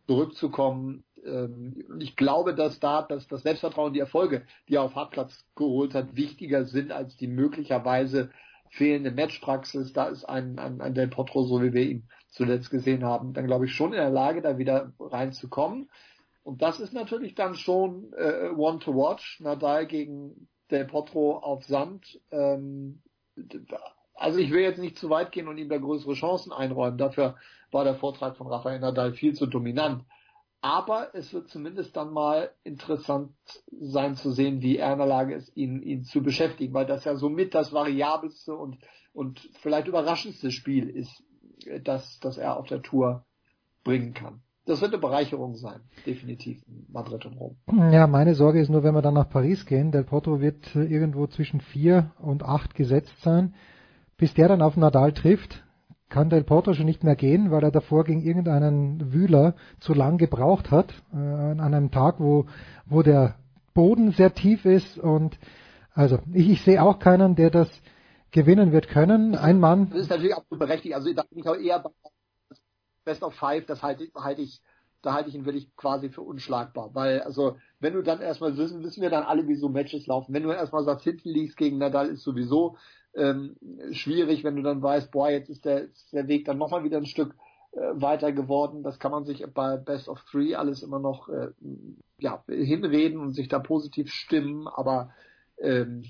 zurückzukommen. Ähm, ich glaube, dass da dass das Selbstvertrauen, die Erfolge, die er auf Hartplatz geholt hat, wichtiger sind als die möglicherweise fehlende Matchpraxis. Da ist ein, ein, ein Del Potro, so wie wir ihn zuletzt gesehen haben, dann glaube ich schon in der Lage, da wieder reinzukommen. Und das ist natürlich dann schon äh, One to Watch, Nadal gegen Del Potro auf Sand. Ähm, also ich will jetzt nicht zu weit gehen und ihm da größere Chancen einräumen. Dafür war der Vortrag von Rafael Nadal viel zu dominant. Aber es wird zumindest dann mal interessant sein zu sehen, wie er in der Lage ist, ihn, ihn zu beschäftigen, weil das ja somit das variabelste und, und vielleicht überraschendste Spiel ist, das, das er auf der Tour bringen kann das wird eine Bereicherung sein, definitiv in Madrid und Rom. Ja, meine Sorge ist nur, wenn wir dann nach Paris gehen, Del Potro wird irgendwo zwischen vier und acht gesetzt sein. Bis der dann auf Nadal trifft, kann Del Potro schon nicht mehr gehen, weil er davor gegen irgendeinen Wühler zu lang gebraucht hat, äh, an einem Tag, wo, wo der Boden sehr tief ist und also ich, ich sehe auch keinen, der das gewinnen wird können. Ein Mann. Das ist natürlich absolut berechtigt. Also da bin ich auch eher bei Best of Five, das halte, halte ich, da halte ich ihn wirklich quasi für unschlagbar. Weil, also, wenn du dann erstmal wissen, wissen wir dann alle, wie so Matches laufen. Wenn du erstmal sagst, hinten liegst gegen Nadal ist sowieso ähm, schwierig, wenn du dann weißt, boah, jetzt ist der, ist der Weg dann nochmal wieder ein Stück äh, weiter geworden. Das kann man sich bei Best of Three alles immer noch äh, ja, hinreden und sich da positiv stimmen, aber ähm,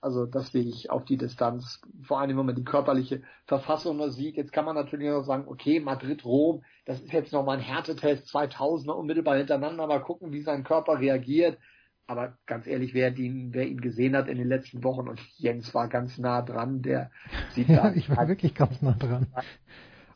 also das sehe ich auf die Distanz, vor allem wenn man die körperliche Verfassung nur sieht. Jetzt kann man natürlich noch sagen, okay, Madrid, Rom, das ist jetzt nochmal ein Härtetest, 2000er unmittelbar hintereinander, mal gucken, wie sein Körper reagiert. Aber ganz ehrlich, wer ihn, wer ihn gesehen hat in den letzten Wochen und Jens war ganz nah dran, der sieht ja, ich war wirklich ganz nah dran.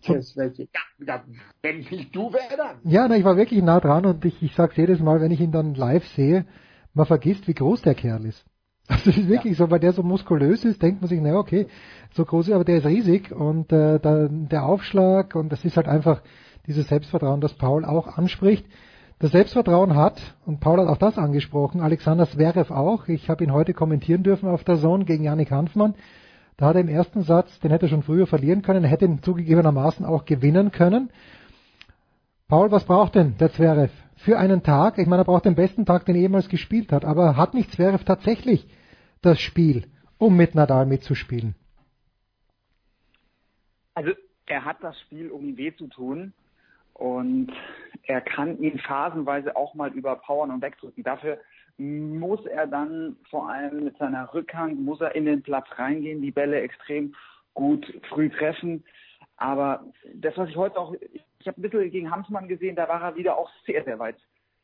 Tschüss, welche, ja, ja, wenn nicht du, dann? Ja, na, ich war wirklich nah dran und ich, ich sag's jedes Mal, wenn ich ihn dann live sehe, man vergisst, wie groß der Kerl ist. Also das ist wirklich ja. so, weil der so muskulös ist, denkt man sich, naja, okay, so groß ist, aber der ist riesig und äh, da, der Aufschlag und das ist halt einfach dieses Selbstvertrauen, das Paul auch anspricht. Das Selbstvertrauen hat, und Paul hat auch das angesprochen, Alexander Zverev auch, ich habe ihn heute kommentieren dürfen auf der Zone gegen Yannick Hanfmann, da hat er im ersten Satz, den hätte er schon früher verlieren können, hätte ihn zugegebenermaßen auch gewinnen können. Paul, was braucht denn der Zverev für einen Tag? Ich meine, er braucht den besten Tag, den er jemals gespielt hat, aber hat nicht Zverev tatsächlich das Spiel, um mit Nadal mitzuspielen? Also er hat das Spiel, um ihm weh zu tun. Und er kann ihn phasenweise auch mal überpowern und wegdrücken. Dafür muss er dann vor allem mit seiner Rückhand, muss er in den Platz reingehen, die Bälle extrem gut früh treffen. Aber das, was ich heute auch, ich habe ein bisschen gegen Hamsmann gesehen, da war er wieder auch sehr, sehr weit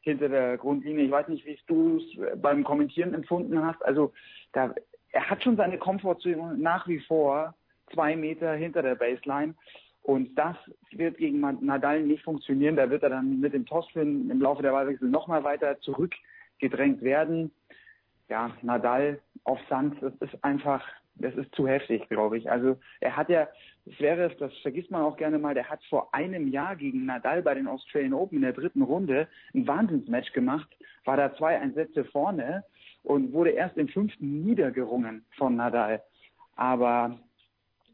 hinter der Grundlinie. Ich weiß nicht, wie du es beim Kommentieren empfunden hast. Also da, er hat schon seine Komfortzone nach wie vor zwei Meter hinter der Baseline. Und das wird gegen Nadal nicht funktionieren. Da wird er dann mit dem Topspin im Laufe der Wahlwechsel nochmal weiter zurückgedrängt werden. Ja, Nadal auf Sand, das ist einfach, das ist zu heftig, glaube ich. Also er hat ja, es, das vergisst man auch gerne mal, der hat vor einem Jahr gegen Nadal bei den Australian Open in der dritten Runde ein Wahnsinnsmatch gemacht, war da zwei Einsätze vorne und wurde erst im fünften niedergerungen von Nadal. Aber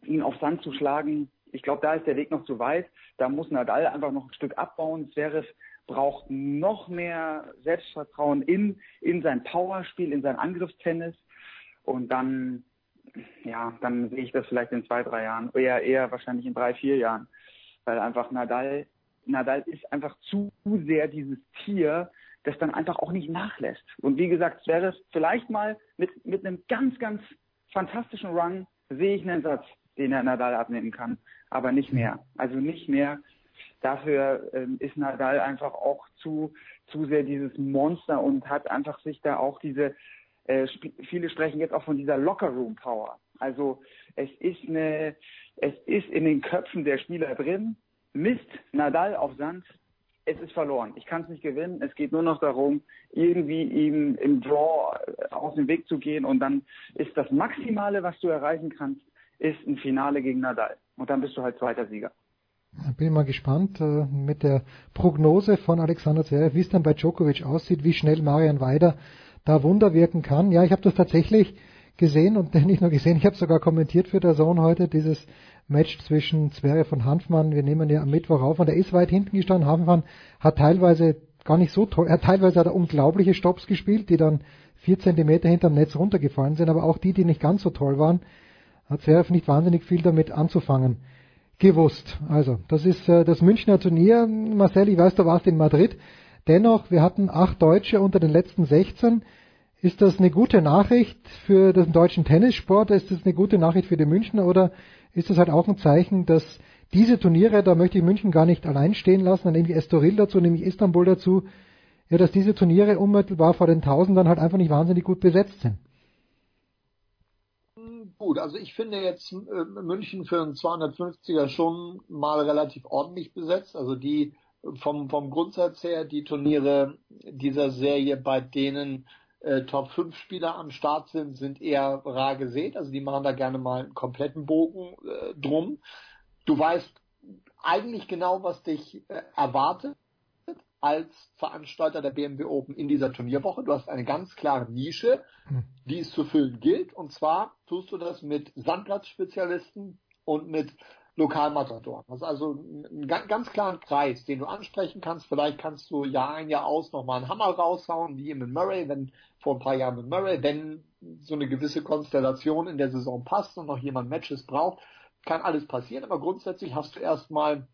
ihn auf Sand zu schlagen, ich glaube, da ist der Weg noch zu weit. Da muss Nadal einfach noch ein Stück abbauen. Zverev braucht noch mehr Selbstvertrauen in, in sein Powerspiel, in sein Angriffstennis. Und dann, ja, dann sehe ich das vielleicht in zwei, drei Jahren. Eher, eher wahrscheinlich in drei, vier Jahren. Weil einfach Nadal, Nadal ist einfach zu sehr dieses Tier, das dann einfach auch nicht nachlässt. Und wie gesagt, wäre es vielleicht mal mit, mit einem ganz, ganz fantastischen Run sehe ich einen Satz, den er Nadal abnehmen kann. Aber nicht mehr. Also nicht mehr. Dafür ähm, ist Nadal einfach auch zu, zu sehr dieses Monster und hat einfach sich da auch diese, äh, viele sprechen jetzt auch von dieser Locker-Room-Power. Also es ist eine, es ist in den Köpfen der Spieler drin. Mist, Nadal auf Sand, es ist verloren. Ich kann es nicht gewinnen. Es geht nur noch darum, irgendwie ihm im Draw äh, aus dem Weg zu gehen und dann ist das Maximale, was du erreichen kannst, ist ein Finale gegen Nadal. Und dann bist du halt zweiter Sieger. Bin mal gespannt äh, mit der Prognose von Alexander Zverev, wie es dann bei Djokovic aussieht, wie schnell Marian Weider da Wunder wirken kann. Ja, ich habe das tatsächlich gesehen und nicht nur gesehen, ich habe sogar kommentiert für der Sohn heute, dieses Match zwischen Zverev und Hanfmann. Wir nehmen ja am Mittwoch auf und er ist weit hinten gestanden. Hanfmann hat teilweise gar nicht so toll, er hat teilweise hat er unglaubliche Stops gespielt, die dann vier Zentimeter hinterm Netz runtergefallen sind, aber auch die, die nicht ganz so toll waren, hat Zverev nicht wahnsinnig viel damit anzufangen gewusst. Also, das ist äh, das Münchner Turnier. Marcel, ich weiß, du warst in Madrid. Dennoch, wir hatten acht Deutsche unter den letzten 16. Ist das eine gute Nachricht für den deutschen Tennissport? Ist das eine gute Nachricht für die Münchner oder ist das halt auch ein Zeichen, dass diese Turniere, da möchte ich München gar nicht allein stehen lassen, dann nehme ich Estoril dazu, nehme ich Istanbul dazu, ja, dass diese Turniere unmittelbar vor den Tausendern halt einfach nicht wahnsinnig gut besetzt sind. Gut, also ich finde jetzt äh, München für einen 250er schon mal relativ ordentlich besetzt. Also die vom, vom Grundsatz her, die Turniere dieser Serie, bei denen äh, Top 5 Spieler am Start sind, sind eher rar gesät. Also die machen da gerne mal einen kompletten Bogen äh, drum. Du weißt eigentlich genau, was dich äh, erwartet als Veranstalter der BMW Open in dieser Turnierwoche. Du hast eine ganz klare Nische, hm. die es zu füllen gilt. Und zwar tust du das mit Sandplatzspezialisten und mit Lokalmatadoren. Das ist also ein ganz klaren Kreis, den du ansprechen kannst. Vielleicht kannst du Jahr ein, Jahr aus nochmal einen Hammer raushauen, wie mit Murray, wenn vor ein paar Jahren mit Murray, wenn so eine gewisse Konstellation in der Saison passt und noch jemand Matches braucht, kann alles passieren. Aber grundsätzlich hast du erstmal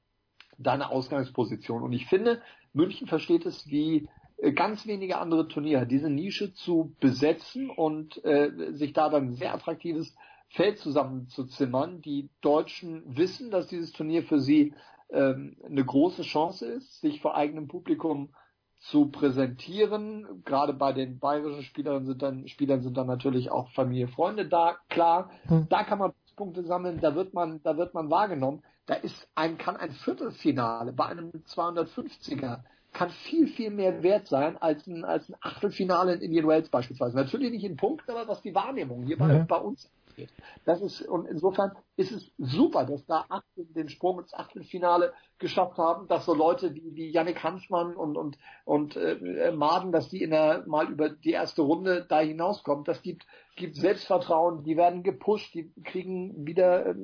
deine Ausgangsposition. Und ich finde, München versteht es wie äh, ganz wenige andere Turniere, diese Nische zu besetzen und äh, sich da dann ein sehr attraktives Feld zusammenzuzimmern. Die Deutschen wissen, dass dieses Turnier für sie ähm, eine große Chance ist, sich vor eigenem Publikum zu präsentieren. Gerade bei den bayerischen Spielern sind dann, Spielern sind dann natürlich auch Familie, Freunde da. Klar, hm. da kann man Punkte sammeln, da wird man, da wird man wahrgenommen. Da ist ein, kann ein Viertelfinale bei einem 250er kann viel, viel mehr wert sein als ein, als ein Achtelfinale in Indian Wells beispielsweise. Natürlich nicht in Punkten, aber was die Wahrnehmung hier bei, bei uns angeht. Das ist, und insofern ist es super, dass da Achtel, den Sprung ins Achtelfinale geschafft haben, dass so Leute wie, wie Yannick Hanschmann und, und, und äh, Maden, dass die in der, mal über die erste Runde da hinauskommen. Das gibt, gibt Selbstvertrauen, die werden gepusht, die kriegen wieder äh,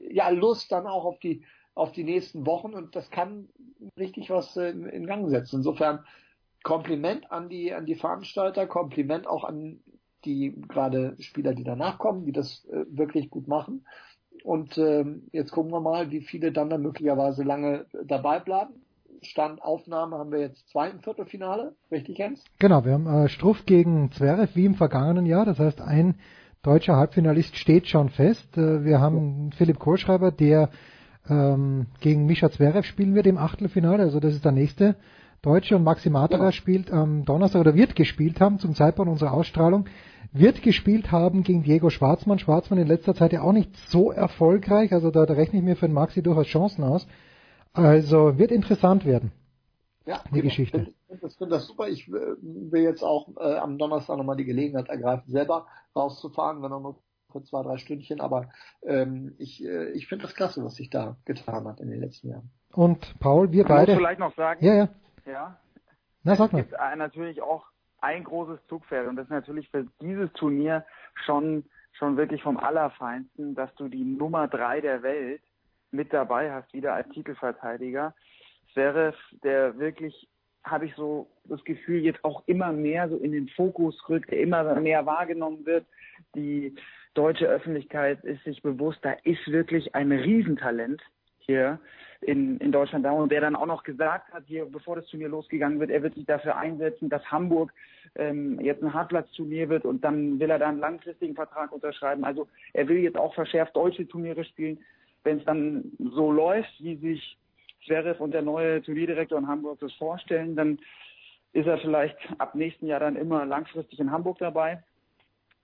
ja Lust dann auch auf die auf die nächsten Wochen und das kann richtig was äh, in Gang setzen. Insofern Kompliment an die an die Veranstalter, Kompliment auch an die gerade Spieler, die danach kommen, die das äh, wirklich gut machen. Und äh, jetzt gucken wir mal, wie viele dann, dann möglicherweise lange dabei bleiben. Stand Aufnahme haben wir jetzt zweiten Viertelfinale, richtig Jens? Genau, wir haben äh, Struff gegen Zverev wie im vergangenen Jahr. Das heißt, ein deutscher Halbfinalist steht schon fest. Äh, wir haben Philipp Kohlschreiber, der ähm, gegen Mischa Zverev spielen wird im Achtelfinale. Also das ist der nächste Deutsche. Und Maxi Matera ja. spielt am Donnerstag oder wird gespielt haben zum Zeitpunkt unserer Ausstrahlung. Wird gespielt haben gegen Diego Schwarzmann. Schwarzmann in letzter Zeit ja auch nicht so erfolgreich. Also da, da rechne ich mir für den Maxi durchaus Chancen aus. Also wird interessant werden. Ja, die Geschichte. Ich finde das, find das super. Ich äh, will jetzt auch äh, am Donnerstag nochmal die Gelegenheit ergreifen, selber rauszufahren, wenn auch nur für zwei, drei Stündchen. Aber ähm, ich, äh, ich finde das klasse, was sich da getan hat in den letzten Jahren. Und Paul, wir Man beide. muss vielleicht noch sagen, Ja, ja. Ja Na, sag es mal. gibt äh, natürlich auch ein großes Zugpferd und das ist natürlich für dieses Turnier schon schon wirklich vom Allerfeinsten, dass du die Nummer drei der Welt mit dabei hast, wieder als Titelverteidiger. Zverev, der wirklich, habe ich so das Gefühl, jetzt auch immer mehr so in den Fokus rückt, der immer mehr wahrgenommen wird. Die deutsche Öffentlichkeit ist sich bewusst, da ist wirklich ein Riesentalent hier in, in Deutschland da und der dann auch noch gesagt hat, hier, bevor das Turnier losgegangen wird, er wird sich dafür einsetzen, dass Hamburg ähm, jetzt ein Hartplatzturnier wird und dann will er da einen langfristigen Vertrag unterschreiben. Also er will jetzt auch verschärft deutsche Turniere spielen. Wenn es dann so läuft, wie sich Zverev und der neue Turnierdirektor in Hamburg das vorstellen, dann ist er vielleicht ab nächsten Jahr dann immer langfristig in Hamburg dabei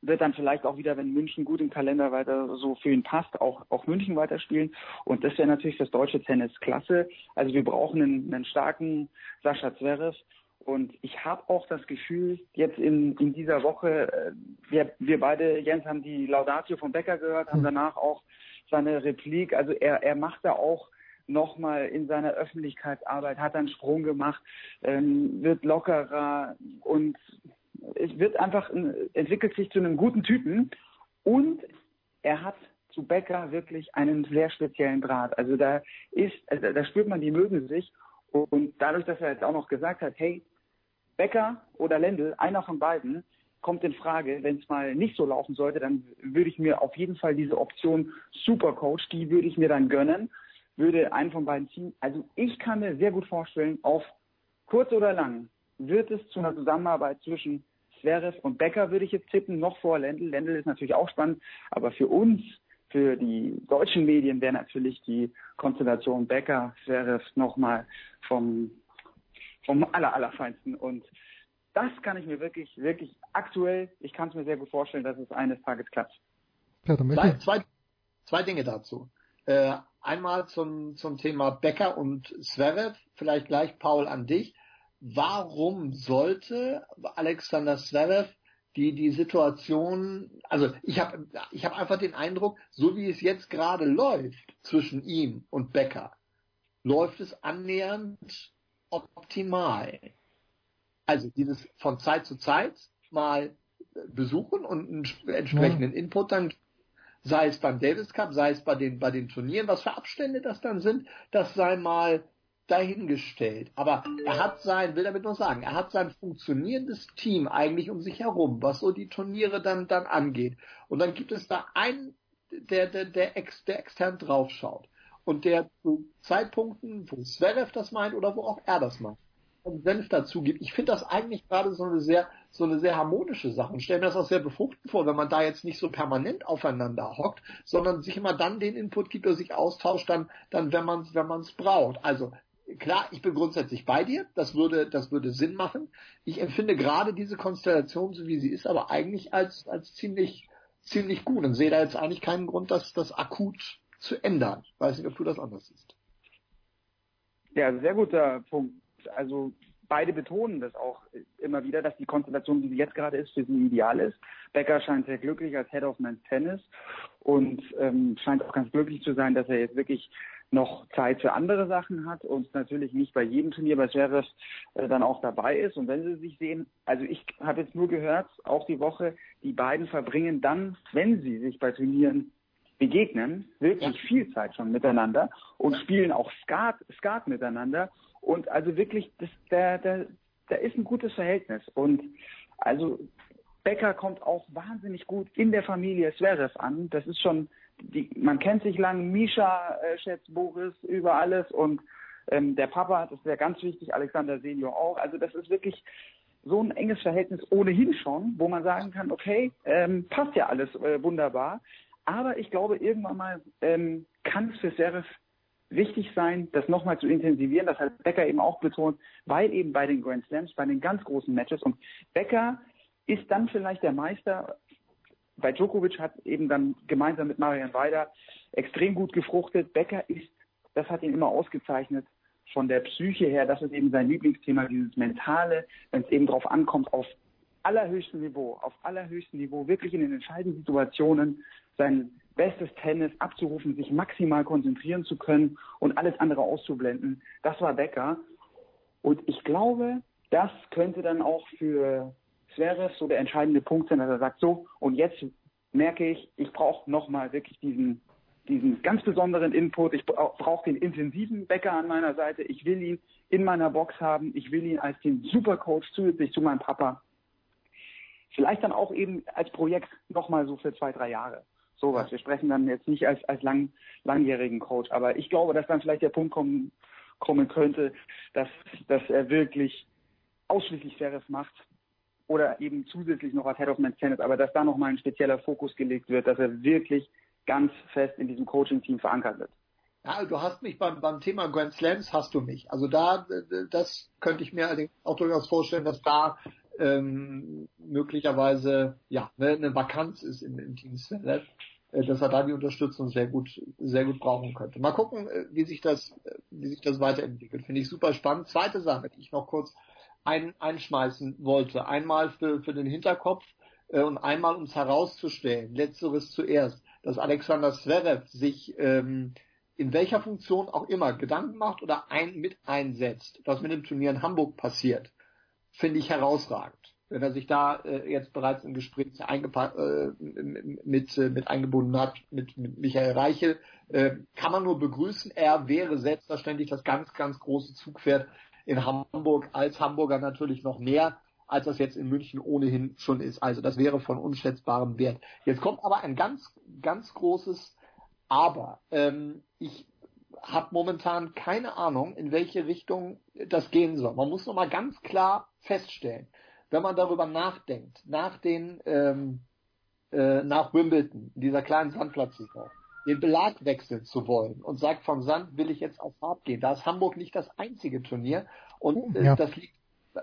wird dann vielleicht auch wieder, wenn München gut im Kalender weiter so für ihn passt, auch, auch München weiterspielen. Und das wäre natürlich fürs deutsche Tennis klasse. Also wir brauchen einen, einen starken Sascha Zverev. Und ich habe auch das Gefühl, jetzt in, in dieser Woche, äh, wir, wir beide, Jens, haben die Laudatio von Becker gehört, haben danach auch seine Replik. Also er, er macht da auch nochmal in seiner Öffentlichkeitsarbeit, hat einen Sprung gemacht, ähm, wird lockerer und es wird einfach, entwickelt sich zu einem guten Typen und er hat zu Becker wirklich einen sehr speziellen Draht. Also da ist, also da spürt man, die mögen sich und dadurch, dass er jetzt auch noch gesagt hat, hey, Becker oder Lendl, einer von beiden, kommt in Frage. Wenn es mal nicht so laufen sollte, dann würde ich mir auf jeden Fall diese Option Supercoach, die würde ich mir dann gönnen, würde einen von beiden ziehen. Also ich kann mir sehr gut vorstellen, auf kurz oder lang wird es zu einer Zusammenarbeit zwischen Zverev und Becker, würde ich jetzt tippen, noch vor Lendl. Lendl ist natürlich auch spannend, aber für uns, für die deutschen Medien wäre natürlich die Konstellation Becker, Zverev nochmal vom, vom aller, allerfeinsten. Und das kann ich mir wirklich, wirklich aktuell, ich kann es mir sehr gut vorstellen, dass es eines Tages klappt. Ja, dann Zwei, zwei, zwei Dinge dazu. Äh, einmal zum, zum Thema Becker und Zverev, vielleicht gleich Paul an dich. Warum sollte Alexander Zverev die die Situation, also ich habe ich habe einfach den Eindruck, so wie es jetzt gerade läuft zwischen ihm und Becker, läuft es annähernd optimal. Also dieses von Zeit zu Zeit mal besuchen und einen entsprechenden ja. Input dann sei es beim Davis Cup, sei es bei den bei den Turnieren, was für Abstände das dann sind, das sei mal dahingestellt. Aber er hat sein, will damit nur sagen, er hat sein funktionierendes Team eigentlich um sich herum, was so die Turniere dann, dann angeht. Und dann gibt es da einen, der, der, der, ex, der extern draufschaut. Und der zu Zeitpunkten, wo Zverev das meint oder wo auch er das meint, einen Senf dazu gibt. Ich finde das eigentlich gerade so eine sehr, so eine sehr harmonische Sache und stelle mir das auch sehr befruchtend vor, wenn man da jetzt nicht so permanent aufeinander hockt, sondern sich immer dann den Input gibt oder sich austauscht, dann, dann wenn man es wenn braucht. Also klar, ich bin grundsätzlich bei dir, das würde, das würde Sinn machen. Ich empfinde gerade diese Konstellation, so wie sie ist, aber eigentlich als, als ziemlich, ziemlich gut und sehe da jetzt eigentlich keinen Grund, das, das akut zu ändern. Weiß nicht, ob du das anders siehst. Ja, sehr guter Punkt. Also beide betonen das auch immer wieder, dass die Konstellation, wie sie jetzt gerade ist, für sie ideal ist. Becker scheint sehr glücklich als Head of Men's Tennis und ähm, scheint auch ganz glücklich zu sein, dass er jetzt wirklich noch Zeit für andere Sachen hat und natürlich nicht bei jedem Turnier bei Zverev äh, dann auch dabei ist. Und wenn sie sich sehen, also ich habe jetzt nur gehört, auch die Woche, die beiden verbringen dann, wenn sie sich bei Turnieren begegnen, wirklich ja. viel Zeit schon miteinander und spielen auch Skat, Skat miteinander. Und also wirklich, das, da, da, da ist ein gutes Verhältnis. Und also Becker kommt auch wahnsinnig gut in der Familie Zverev an. Das ist schon, die, man kennt sich lang, Misha äh, schätzt Boris über alles und ähm, der Papa, das wäre ganz wichtig, Alexander Senior auch. Also das ist wirklich so ein enges Verhältnis ohnehin schon, wo man sagen kann, okay, ähm, passt ja alles äh, wunderbar. Aber ich glaube, irgendwann mal ähm, kann es für Serif wichtig sein, das nochmal zu intensivieren. Das hat Becker eben auch betont, weil eben bei den Grand Slams, bei den ganz großen Matches und Becker ist dann vielleicht der Meister. Bei Djokovic hat eben dann gemeinsam mit Marian Weider extrem gut gefruchtet. Becker ist, das hat ihn immer ausgezeichnet, von der Psyche her, das ist eben sein Lieblingsthema, dieses Mentale, wenn es eben darauf ankommt, auf allerhöchstem Niveau, auf allerhöchstem Niveau, wirklich in den entscheidenden Situationen sein bestes Tennis abzurufen, sich maximal konzentrieren zu können und alles andere auszublenden. Das war Becker. Und ich glaube, das könnte dann auch für Zverev so der entscheidende Punkt sein, dass er sagt, so, und jetzt merke ich, ich brauche nochmal wirklich diesen, diesen ganz besonderen Input. Ich brauche den intensiven Bäcker an meiner Seite. Ich will ihn in meiner Box haben. Ich will ihn als den Supercoach zusätzlich zu meinem Papa. Vielleicht dann auch eben als Projekt nochmal so für zwei, drei Jahre. Sowas. Wir sprechen dann jetzt nicht als, als lang, langjährigen Coach. Aber ich glaube, dass dann vielleicht der Punkt kommen, kommen könnte, dass, dass er wirklich ausschließlich Faires macht oder eben zusätzlich noch als Head of Men's Tennis, aber dass da nochmal ein spezieller Fokus gelegt wird, dass er wirklich ganz fest in diesem Coaching-Team verankert wird. Ja, du hast mich beim, beim Thema Grand Slams hast du mich. Also da, das könnte ich mir auch durchaus vorstellen, dass da ähm, möglicherweise ja ne, eine Vakanz ist im, im Team Zverev, äh, dass er da die Unterstützung sehr gut sehr gut brauchen könnte. Mal gucken, äh, wie sich das äh, wie sich das weiterentwickelt. Finde ich super spannend. Zweite Sache, die ich noch kurz ein, einschmeißen wollte. Einmal für, für den Hinterkopf äh, und einmal um es herauszustellen. Letzteres zuerst, dass Alexander Zverev sich ähm, in welcher Funktion auch immer Gedanken macht oder ein, mit einsetzt, was mit dem Turnier in Hamburg passiert, finde ich herausragend. Wenn er sich da äh, jetzt bereits im Gespräch äh, mit, äh, mit eingebunden hat, mit, mit Michael Reichel, äh, kann man nur begrüßen. Er wäre selbstverständlich das ganz, ganz große Zugpferd in Hamburg als Hamburger natürlich noch mehr, als das jetzt in München ohnehin schon ist. Also das wäre von unschätzbarem Wert. Jetzt kommt aber ein ganz, ganz großes Aber. Ähm, ich habe momentan keine Ahnung, in welche Richtung das gehen soll. Man muss nochmal ganz klar feststellen, wenn man darüber nachdenkt, nach den ähm, äh, nach Wimbledon, dieser kleinen Sandplatzsaison, den Belag wechseln zu wollen und sagt, vom Sand will ich jetzt auf Fahrt gehen. Da ist Hamburg nicht das einzige Turnier und äh, ja. das liegt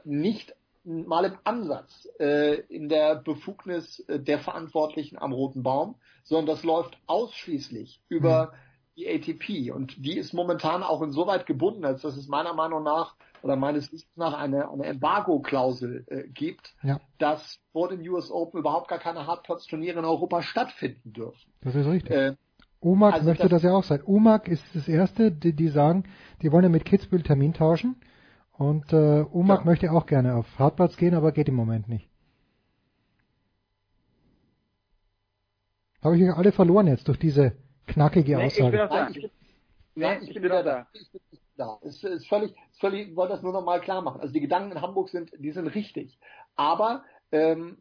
nicht mal im Ansatz äh, in der Befugnis äh, der Verantwortlichen am Roten Baum, sondern das läuft ausschließlich über mhm. die ATP und die ist momentan auch insoweit gebunden, als dass es meiner Meinung nach oder meines Wissens nach eine, eine Embargo-Klausel äh, gibt, ja. dass vor den US Open überhaupt gar keine Hardplatz-Turniere in Europa stattfinden dürfen. Das ist richtig. Äh, UMAG also möchte das, das, ja auch sein. UMAG ist das erste, die, die sagen, die wollen ja mit Kitzbühel Termin tauschen. Und äh, UMAG ja. möchte auch gerne auf Hartplatz gehen, aber geht im Moment nicht. Habe ich euch alle verloren jetzt durch diese knackige nee, Aussage? Ich bin, da. Ich bin, nee, ich bin wieder da. Ich bin da. Es ist völlig, ist völlig, ich wollte das nur noch mal klar machen. Also die Gedanken in Hamburg sind, die sind richtig. Aber ähm,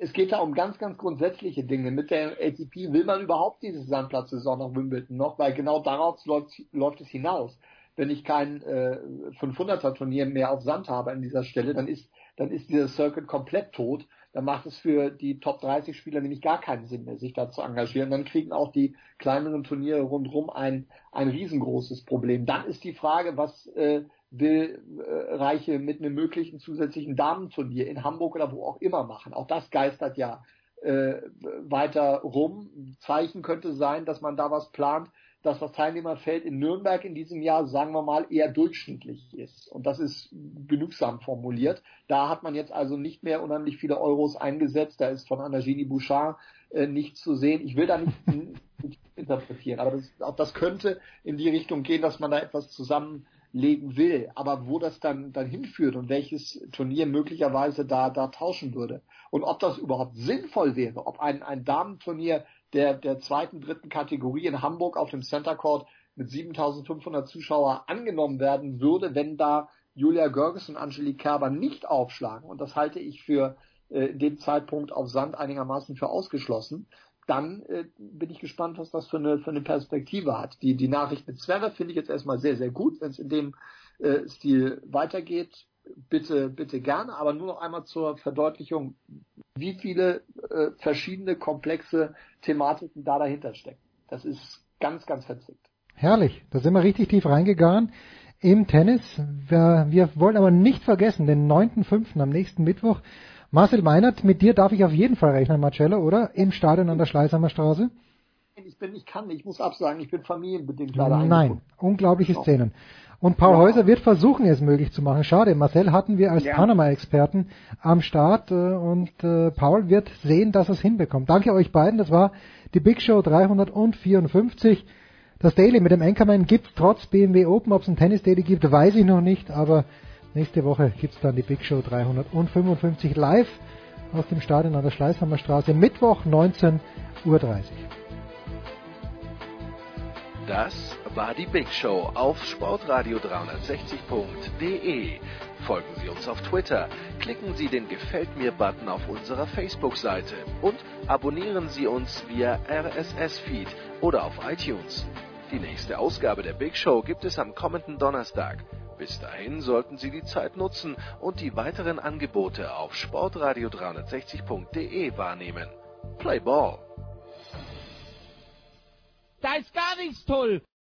es geht da um ganz, ganz grundsätzliche Dinge. Mit der ATP will man überhaupt diese Sandplatzsaison nach Wimbledon noch, weil genau darauf läuft, läuft es hinaus. Wenn ich kein äh, 500er Turnier mehr auf Sand habe an dieser Stelle, dann ist, dann ist dieser Circuit komplett tot. Dann macht es für die Top 30 Spieler nämlich gar keinen Sinn mehr, sich da zu engagieren. Dann kriegen auch die kleineren Turniere rundherum ein, ein riesengroßes Problem. Dann ist die Frage, was äh, will äh, Reiche mit einem möglichen zusätzlichen Damenturnier in Hamburg oder wo auch immer machen. Auch das geistert ja äh, weiter rum. Zeichen könnte sein, dass man da was plant, dass das Teilnehmerfeld in Nürnberg in diesem Jahr, sagen wir mal, eher durchschnittlich ist. Und das ist genügsam formuliert. Da hat man jetzt also nicht mehr unheimlich viele Euros eingesetzt. Da ist von Anagini Bouchard äh, nichts zu sehen. Ich will da nicht interpretieren, aber das, auch das könnte in die Richtung gehen, dass man da etwas zusammen legen will, aber wo das dann, dann hinführt und welches Turnier möglicherweise da, da tauschen würde und ob das überhaupt sinnvoll wäre, ob ein, ein Damenturnier der, der zweiten, dritten Kategorie in Hamburg auf dem Center Court mit 7500 Zuschauer angenommen werden würde, wenn da Julia Görges und Angelique Kerber nicht aufschlagen. Und das halte ich für äh, in dem Zeitpunkt auf Sand einigermaßen für ausgeschlossen dann äh, bin ich gespannt, was das für eine, für eine Perspektive hat. Die, die Nachricht mit Zverev finde ich jetzt erstmal sehr, sehr gut. Wenn es in dem äh, Stil weitergeht, bitte, bitte gerne. Aber nur noch einmal zur Verdeutlichung, wie viele äh, verschiedene komplexe Thematiken da dahinter stecken. Das ist ganz, ganz verzickt. Herrlich, da sind wir richtig tief reingegangen im Tennis. Wir, wir wollen aber nicht vergessen, den 9.5. am nächsten Mittwoch Marcel Meinert, mit dir darf ich auf jeden Fall rechnen, Marcello, oder? Im Stadion an der Schleißheimer Straße? Ich bin, ich kann, ich muss absagen, ich bin familienbedingt leider Nein, unglaubliche Szenen. Und Paul Häuser wird versuchen, es möglich zu machen. Schade, Marcel hatten wir als Ja. Panama-Experten am Start äh, und äh, Paul wird sehen, dass er es hinbekommt. Danke euch beiden, das war die Big Show 354. Das Daily mit dem Anchorman gibt trotz BMW Open, ob es ein Tennis Daily gibt, weiß ich noch nicht, aber nächste Woche gibt's dann die Big Show 355 live aus dem Stadion an der Schleißhammer Straße, Mittwoch 19.30 Uhr. Das war die Big Show auf sportradio360.de. Folgen Sie uns auf Twitter, klicken Sie den Gefällt mir-Button auf unserer Facebook-Seite und abonnieren Sie uns via RSS-Feed oder auf iTunes. Die nächste Ausgabe der Big Show gibt es am kommenden Donnerstag. Bis dahin sollten Sie die Zeit nutzen und die weiteren Angebote auf sportradio360.de wahrnehmen. Play Ball! Da ist gar nichts toll.